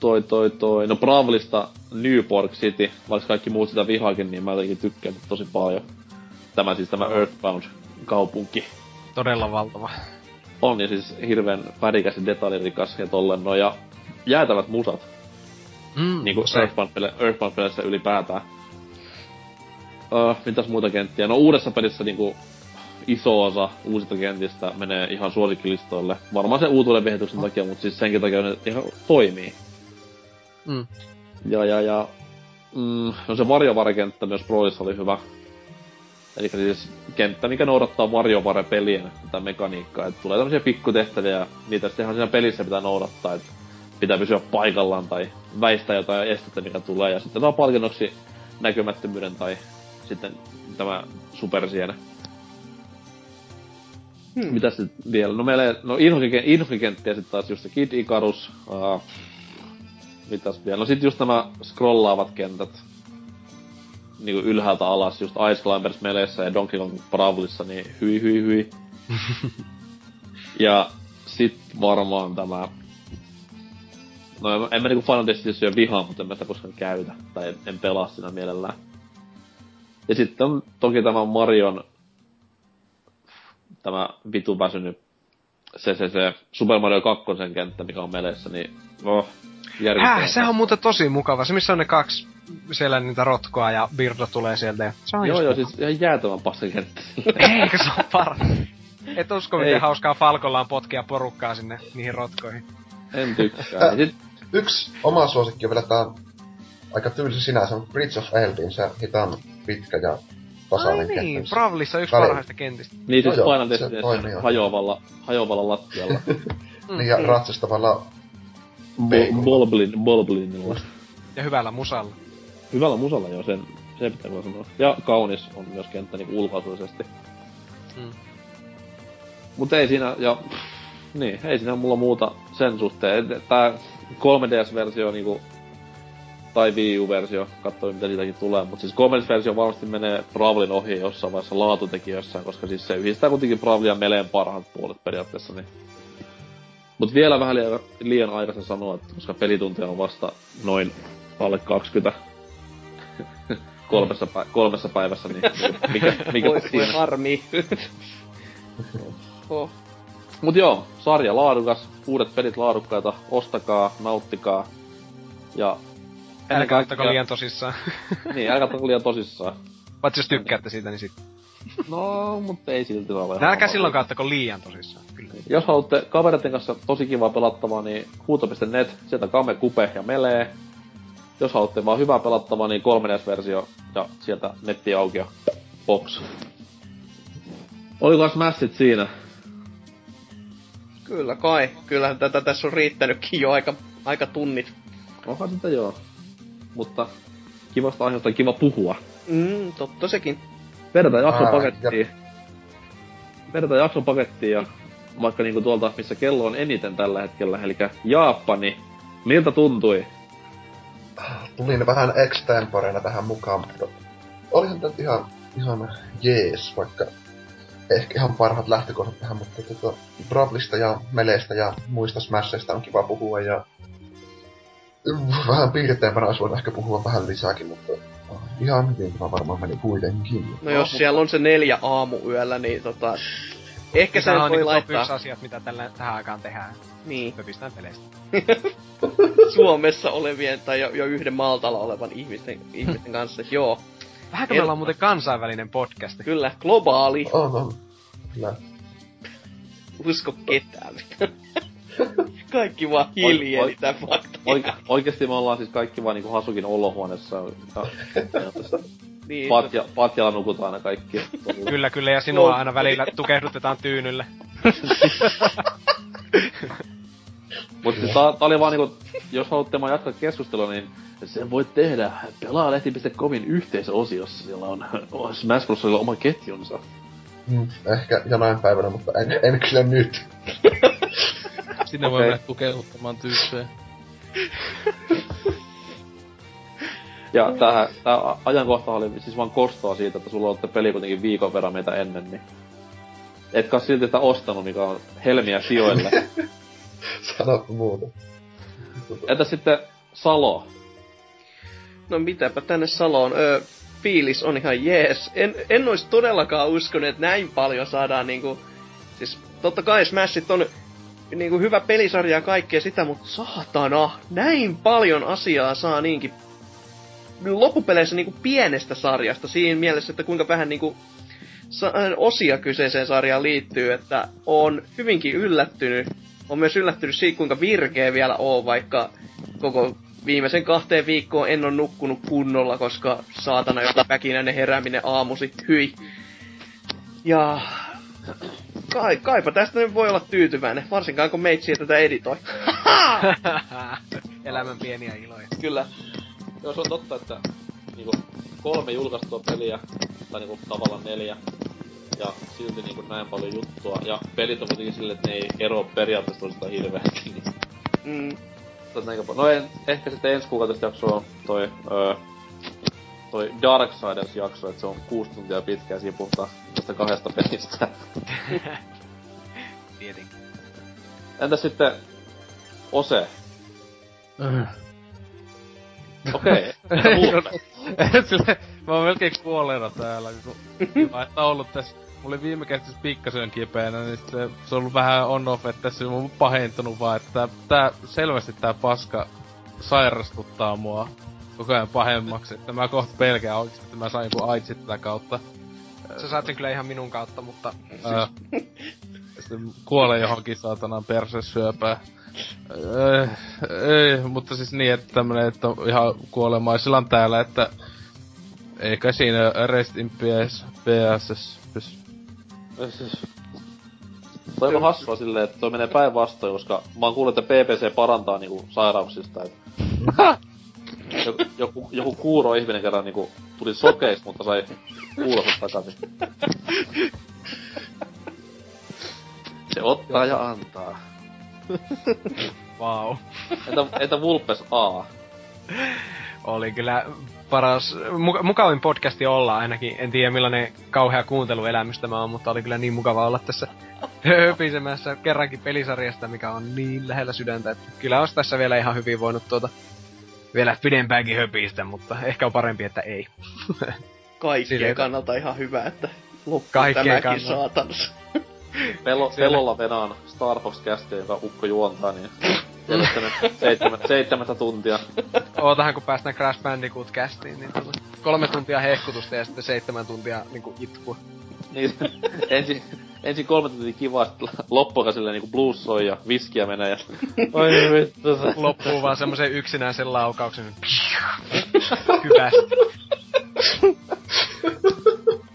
toi, toi, toi. No Bravlista Newport City, vaikka kaikki muut sitä vihaakin, niin mä jotenkin tykkään tosi paljon. Tämä siis tämä Earthbound-kaupunki Todella valtava. on ja siis hirveän värikäs ja detaljirikas ja tolleen no ja jäätävät musat, Mm, niinku se. Earthbound-pele- Earthbound-peleissä ylipäätään. Öö, mitäs muita kenttiä? No uudessa pelissä niinku iso osa uusista kentistä menee ihan suosikkilistoille. Varmaan se uutuuden viehätyksen takia, mutta siis senkin takia ne ihan toimii. Mm. Ja, ja, ja... Mm, no se varjovarekenttä myös Proissa oli hyvä. Eli siis kenttä, mikä noudattaa varjovare-pelien tätä mekaniikkaa. Että tulee tämmöisiä pikkutehtäviä ja niitä sitten ihan siinä pelissä pitää noudattaa. Että pitää pysyä paikallaan tai väistää jotain estettä, mikä tulee. Ja sitten saa palkinnoksi näkymättömyyden tai sitten tämä supersiene. Hmm. Mitäs sit vielä? No meillä, no Inhoki- Inhoki-kenttiä sitten taas just se Kid Icarus. Uh, mitäs vielä? No sit just nämä scrollaavat kentät. Niinku ylhäältä alas, just Ice Climbers meleissä ja Donkey Kong Bravlissa, niin hyi hyi hyi. <laughs> ja sit varmaan tämä... No en, en mä niinku Final Destination vihaa, mutta en mä sitä koskaan käytä. Tai en, en pelaa siinä mielellään. Ja sitten on toki tämä Marion tämä vitu väsynyt se, se, se Super Mario 2 kenttä, mikä on meleissä, niin oh, Häh, se on muuten tosi mukava. Se, missä on ne kaksi siellä niitä rotkoa ja Birdo tulee sieltä. Ja se on Joo, joo, siis ihan jäätävän paskan kenttä. Eikö se on paras? Et usko, miten Ei. hauskaa Falkolla on potkia porukkaa sinne niihin rotkoihin. En tykkää. Sit, Yksi oma suosikki on vielä tää aika tylsä sinänsä, mutta Bridge of Eldin, se hitaan pitkä ja Ai tasainen niin, kenttä. Bravlissa yksi Väliin. parhaista kentistä. niin siis No joo, Final se hajoavalla, hajoavalla lattialla. <laughs> Niin, ja ratsastavalla Bo- Bolblin, Bolblinilla. Ja hyvällä musalla. Hyvällä musalla joo, sen, se pitää kyllä sanoa. Ja kaunis on myös kenttä niinku ulkoasullisesti. Mm. Mut ei siinä, ja pff, niin, ei siinä mulla muuta sen suhteen. Tää 3DS-versio niinku, tai Wii U-versio, katsoi mitä siitäkin tulee. Mut siis 3DS-versio varmasti menee Bravlin ohi jossain vaiheessa laatutekijöissä, koska siis se yhdistää kuitenkin Bravlin ja Meleen parhaat puolet periaatteessa. Niin. Mut vielä vähän liian, liian aikaisen sanoa, että koska pelitunteja on vasta noin alle 20 kolmessa, pä- kolmessa päivässä, niin mikä, mikä Voi, siinä? harmi. <laughs> oh. Mut joo, sarja laadukas, uudet pelit laadukkaita, ostakaa, nauttikaa. Ja Älkää ottako liian tosissaan. <laughs> Niin, älkää ottako liian tosissaan. Paitsi jos tykkäätte siitä, niin sitten. No, mutta ei silti ole. Älkää silloin ottako liian tosissaan. Kyllä. Jos haluatte kavereiden kanssa tosi kivaa pelattavaa, niin huuto.net, sieltä Kame, Kupe ja Melee. Jos haluatte vaan hyvää pelattavaa, niin 3DS-versio ja sieltä netti auki ja box. Oliko Smashit siinä? Kyllä kai. Kyllähän tätä tässä on riittänytkin jo aika, aika tunnit. Onhan sitä joo. Mutta kivasta aiheesta on kiva puhua. Mm, totta sekin. Vedetään jakson Ää, pakettiin. Vedetään jakson pakettiin ja vaikka niinku tuolta, missä kello on eniten tällä hetkellä, eli Jaapani. Miltä tuntui? Tulin vähän extemporeena tähän mukaan, mutta olihan tämä ihan, ihan jees, vaikka ehkä ihan parhaat lähtökohdat tähän, mutta tota, Bravlista ja Meleistä ja muista Smasheista on kiva puhua ja vähän piirteempänä olisi voinut ehkä puhua vähän lisääkin, mutta ihan hyvin tämä varmaan meni kuitenkin. No jos siellä on se neljä aamuyöllä, niin tota... Ehkä sen voi niinku top laittaa. yksi asiat, mitä tällä, tähän aikaan tehdään. Niin. Pöpistään peleistä. <laughs> Suomessa olevien tai jo, jo yhden Maltalla olevan ihmisten, ihmisten kanssa. Joo, Vähänkö meillä on muuten kansainvälinen podcast? kyllä, globaali. On. Kyllä. Usko ketään. <laughs> Kaikki vaan hiljeli tän fakta. Oike- oikeesti me ollaan siis kaikki vaan niinku Hasukin olohuoneessa. Ja, <laughs> ja Niin, patja, patjalla nukutaan aina kaikki. <laughs> Kyllä, kyllä, ja sinua aina välillä tukehdutetaan tyynylle. Mutta siis tää, tää oli vaan niinku, jos haluatte vaan jatkaa keskustelua, niin sen voit tehdä pelaalehti.comin yhteisöosiossa. Siellä on Smash Bros. oma ketjunsa. Mm, ehkä jonain päivänä, mutta en, en kyllä nyt. <laughs> Sinne voi Okei. mennä tukeuttamaan tyyppejä. <laughs> Ja tämähän, tää ajankohta oli siis vaan kostoa siitä, että sulla olette peli kuitenkin viikon verran meitä ennen, niin... Etkä silti sitä ostanut, mikä on helmiä sijoille. <laughs> Sanoppa muuta. Entä sitten Salo? No mitäpä tänne Saloon. Öö, fiilis on ihan jees. En, en ois todellakaan uskonut, että näin paljon saadaan niinku... Siis totta kai Smashit on niinku hyvä pelisarja ja kaikkea sitä, mutta saatana, näin paljon asiaa saa niinkin loppupeleissä niinku pienestä sarjasta siinä mielessä, että kuinka vähän niinku sa- osia kyseiseen sarjaan liittyy, että on hyvinkin yllättynyt. On myös yllättynyt siitä, kuinka virkeä vielä on, vaikka koko viimeisen kahteen viikkoon en ole nukkunut kunnolla, koska saatana joka väkinäinen herääminen aamusi, hyi. Ja kai, kaipa tästä nyt voi olla tyytyväinen, varsinkaan kun meitsi tätä editoi. <laughs> <laughs> Elämän pieniä iloja. Kyllä. Joo, se on totta, että niinku kolme julkaistua peliä, tai niinku tavallaan neljä, ja silti niinku näin paljon juttua. Ja pelit on kuitenkin silleen, että ne ei ero periaatteessa toisistaan hirveästi. Niin Mm. No en, ehkä sitten ensi kuukautista jakso on toi, öö, toi Darksiders jakso, että se on kuusi tuntia pitkä ja siinä puhutaan tästä kahdesta pelistä. <laughs> Tietenkin. Entä sitten Ose? Okei. <laughs> Okay. <laughs> Sille, mä oon melkein kuolleena täällä, kun kiva, <laughs> että ollut tässä. Mulla oli viime kertaa pikkasen kipeänä, niin se, se on ollut vähän on off, että se on pahentunut vaan, että tää, tää, selvästi tää paska sairastuttaa mua koko ajan pahemmaksi, että mä kohta pelkään oikeesti, että mä sain joku aitsit tätä kautta. Sä saat sen kyllä ihan minun kautta, mutta... Sitten kuolee johonkin saatanaan persesyöpää. Ei, ei, mutta siis niin, että tämmönen, että on ihan kuolemaisilla täällä, että eikä siinä rest in peace, PSS, pys. Siis, toi on hassua silleen, että toi menee päinvastoin, koska mä oon kuullut, että PPC parantaa niinku sairauksista, et <laughs> joku, joku, joku kuuro ihminen kerran niinku tuli sokeiksi, mutta sai kuulonsa takaisin. <laughs> Se ottaa ja antaa. <laughs> Wow. Entä, entä Vulpes A? Oli kyllä paras, mu- mukavin podcasti olla ainakin. En tiedä millainen kauhea kuunteluelämys tämä on, mutta oli kyllä niin mukava olla tässä <laughs> höpisemässä kerrankin pelisarjasta, mikä on niin lähellä sydäntä, että kyllä olisi tässä vielä ihan hyvin voinut tuota vielä pidempäänkin höpistä, mutta ehkä on parempi, että ei. Kaikkien Silleen- kannalta ihan hyvä, että loppuu Kaikkien tämäkin kannalta. saatanas. <laughs> Pelo, pelolla venaan Star Fox-kästiä, joka ukko juontaa, niin seitsemän, seitsemästä tuntia. Ootahan kun päästään Crash Bandicoot castiin, niin tuota, kolme tuntia hehkutusta ja sitten seitsemän tuntia niinku itkua. Niin, ensin, ensin kolme tuntia kivaa, sitten loppuakaan silleen niinku blues soi ja viskiä menee ja... Oi vittu, se Loppuu vaan semmoisen yksinäisen laukauksen. Hyvästi. <laughs>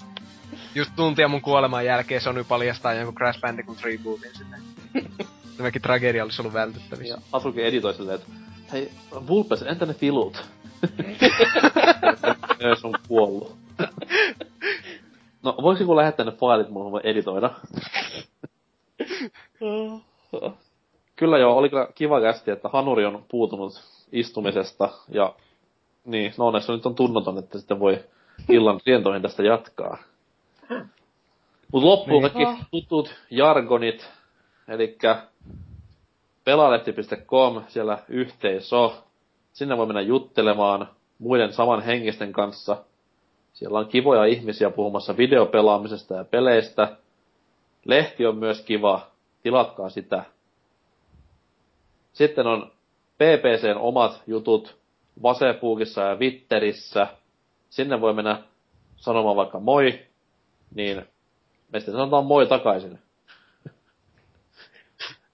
Just tuntia mun kuoleman jälkeen Sony paljastaa jonkun Crash Bandicoot rebootin sinne. <laughs> Tämäkin tragedia olisi ollut vältettävissä. Ja Asukin editoi silleen, että hei, Vulpes, entä ne filut? Nöös <laughs> on kuollut. No, joku lähettää ne failit mulle, voi editoida? Kyllä joo, oli kyllä kiva kästi, että Hanuri on puutunut istumisesta ja niin, no onneksi nyt on tunnoton, että sitten voi illan rientoihin tästä jatkaa. Mut loppuu Niin. kaikki tutut jargonit, elikkä pelalehti.com, siellä yhteisö. Sinne voi mennä juttelemaan muiden samanhenkisten kanssa. Siellä on kivoja ihmisiä puhumassa videopelaamisesta ja peleistä. Lehti on myös kiva, tilatkaa sitä. Sitten on PPCn omat jutut Vasepuukissa ja Vitterissä. Sinne voi mennä sanomaan vaikka moi, niin me sitten sanotaan moi takaisin,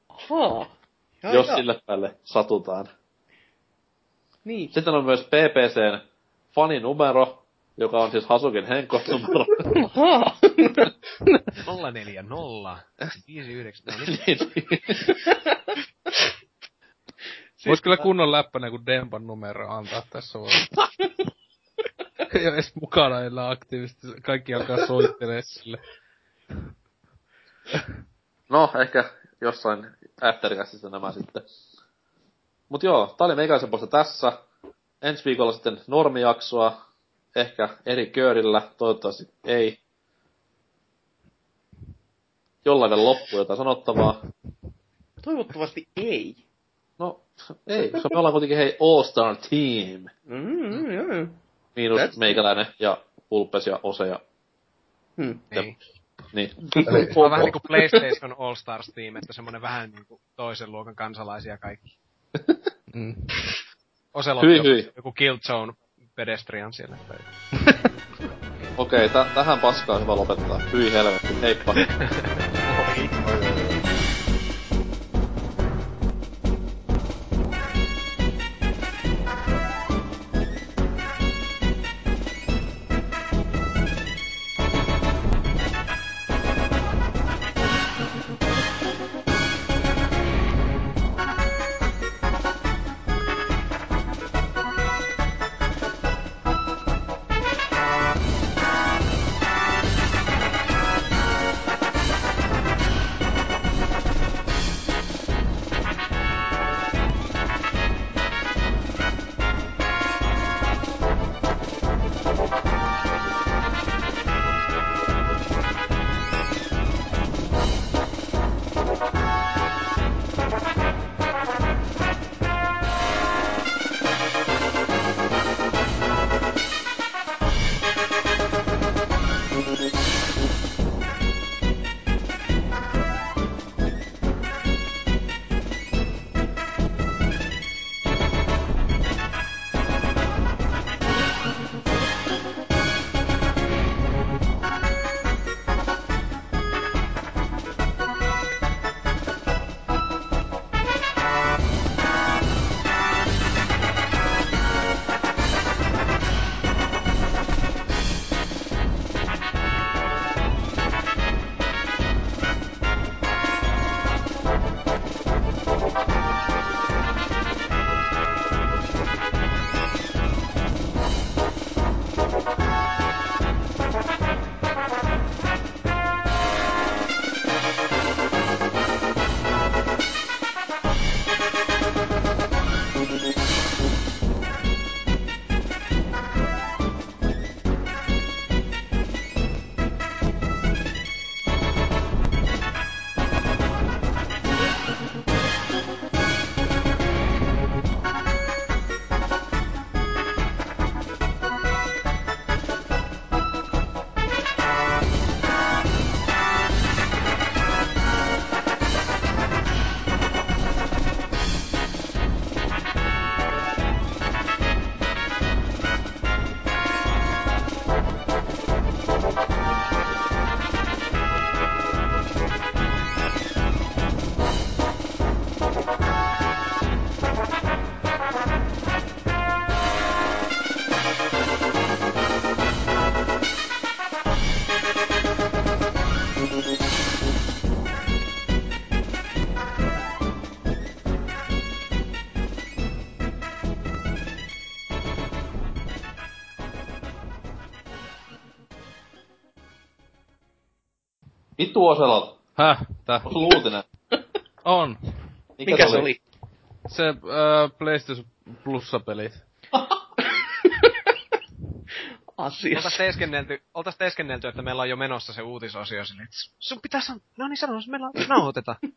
Ahaa. Ja, jos ja. sille päälle satutaan. Niin. Sitten on myös PPCn faninumero, joka on siis Hasukin henkilönumero. Ahaa. 040 59 no Niin, niin. Vois kyllä kunnon läppänä, kun Dempan numero antaa tässä voi. <laughs> <laughs> Ei oo edes mukana enää aktiivisesti. Kaikki alkaa soittelee sille. no, ehkä jossain aftercastissa nämä sitten. Mut joo, tää oli meikäläisen puolesta tässä. Ensi viikolla sitten normijaksoa. Ehkä eri köörillä, toivottavasti ei. Jollain vielä loppuu jotain sanottavaa. Toivottavasti ei. No, ei, koska me ollaan kuitenkin hei All-Star Team. Mm, joo. Miinus That's- meikäläinen ja Pulpes ja Ose ja Hmm. Niin. niin. Se on vähän niinku PlayStation All Stars Team, että semmonen vähän niinku toisen luokan kansalaisia kaikki. Mm. Oselotti Hyi, on hyi. joku Killzone pedestrian siellä. Tai... Okei, tä- tähän paskaan on hyvä lopettaa. Hyi helvetti, heippa. <laughs> Oselot. Häh? Onko sulla uutinen? <laughs> On. Mikä se oli? Se äh, PlayStation Plussa-pelit. <laughs> Asiassa. Oltais teeskennelty, oltais teeskennelty, että meillä on jo menossa se uutisosio että sun pitää sanoa, no niin sano, meillä on, nauhoitetaan. <laughs>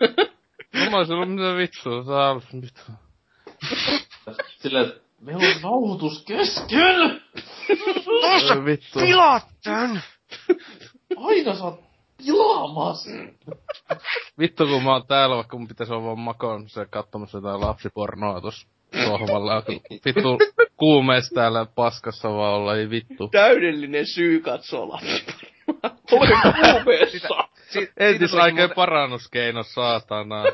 No mä olisin ollut mitä vittua, saa olla vittu. Silleen, meillä on nauhoitus kesken! Vittu. Pilaat tän! Aina sä oot pilaamassa! Vittu kun mä oon täällä, vaikka mun pitäis olla vaan makon se katsomassa jotain lapsipornoa tossa sohvalla. kun Vittu kuumees täällä paskassa vaan olla, ei vittu. Täydellinen syy katsoa lapsipornoa. Olen kuumeessa. Si- Entis siitä tulikin oikein muuten- parannuskeino, saatana.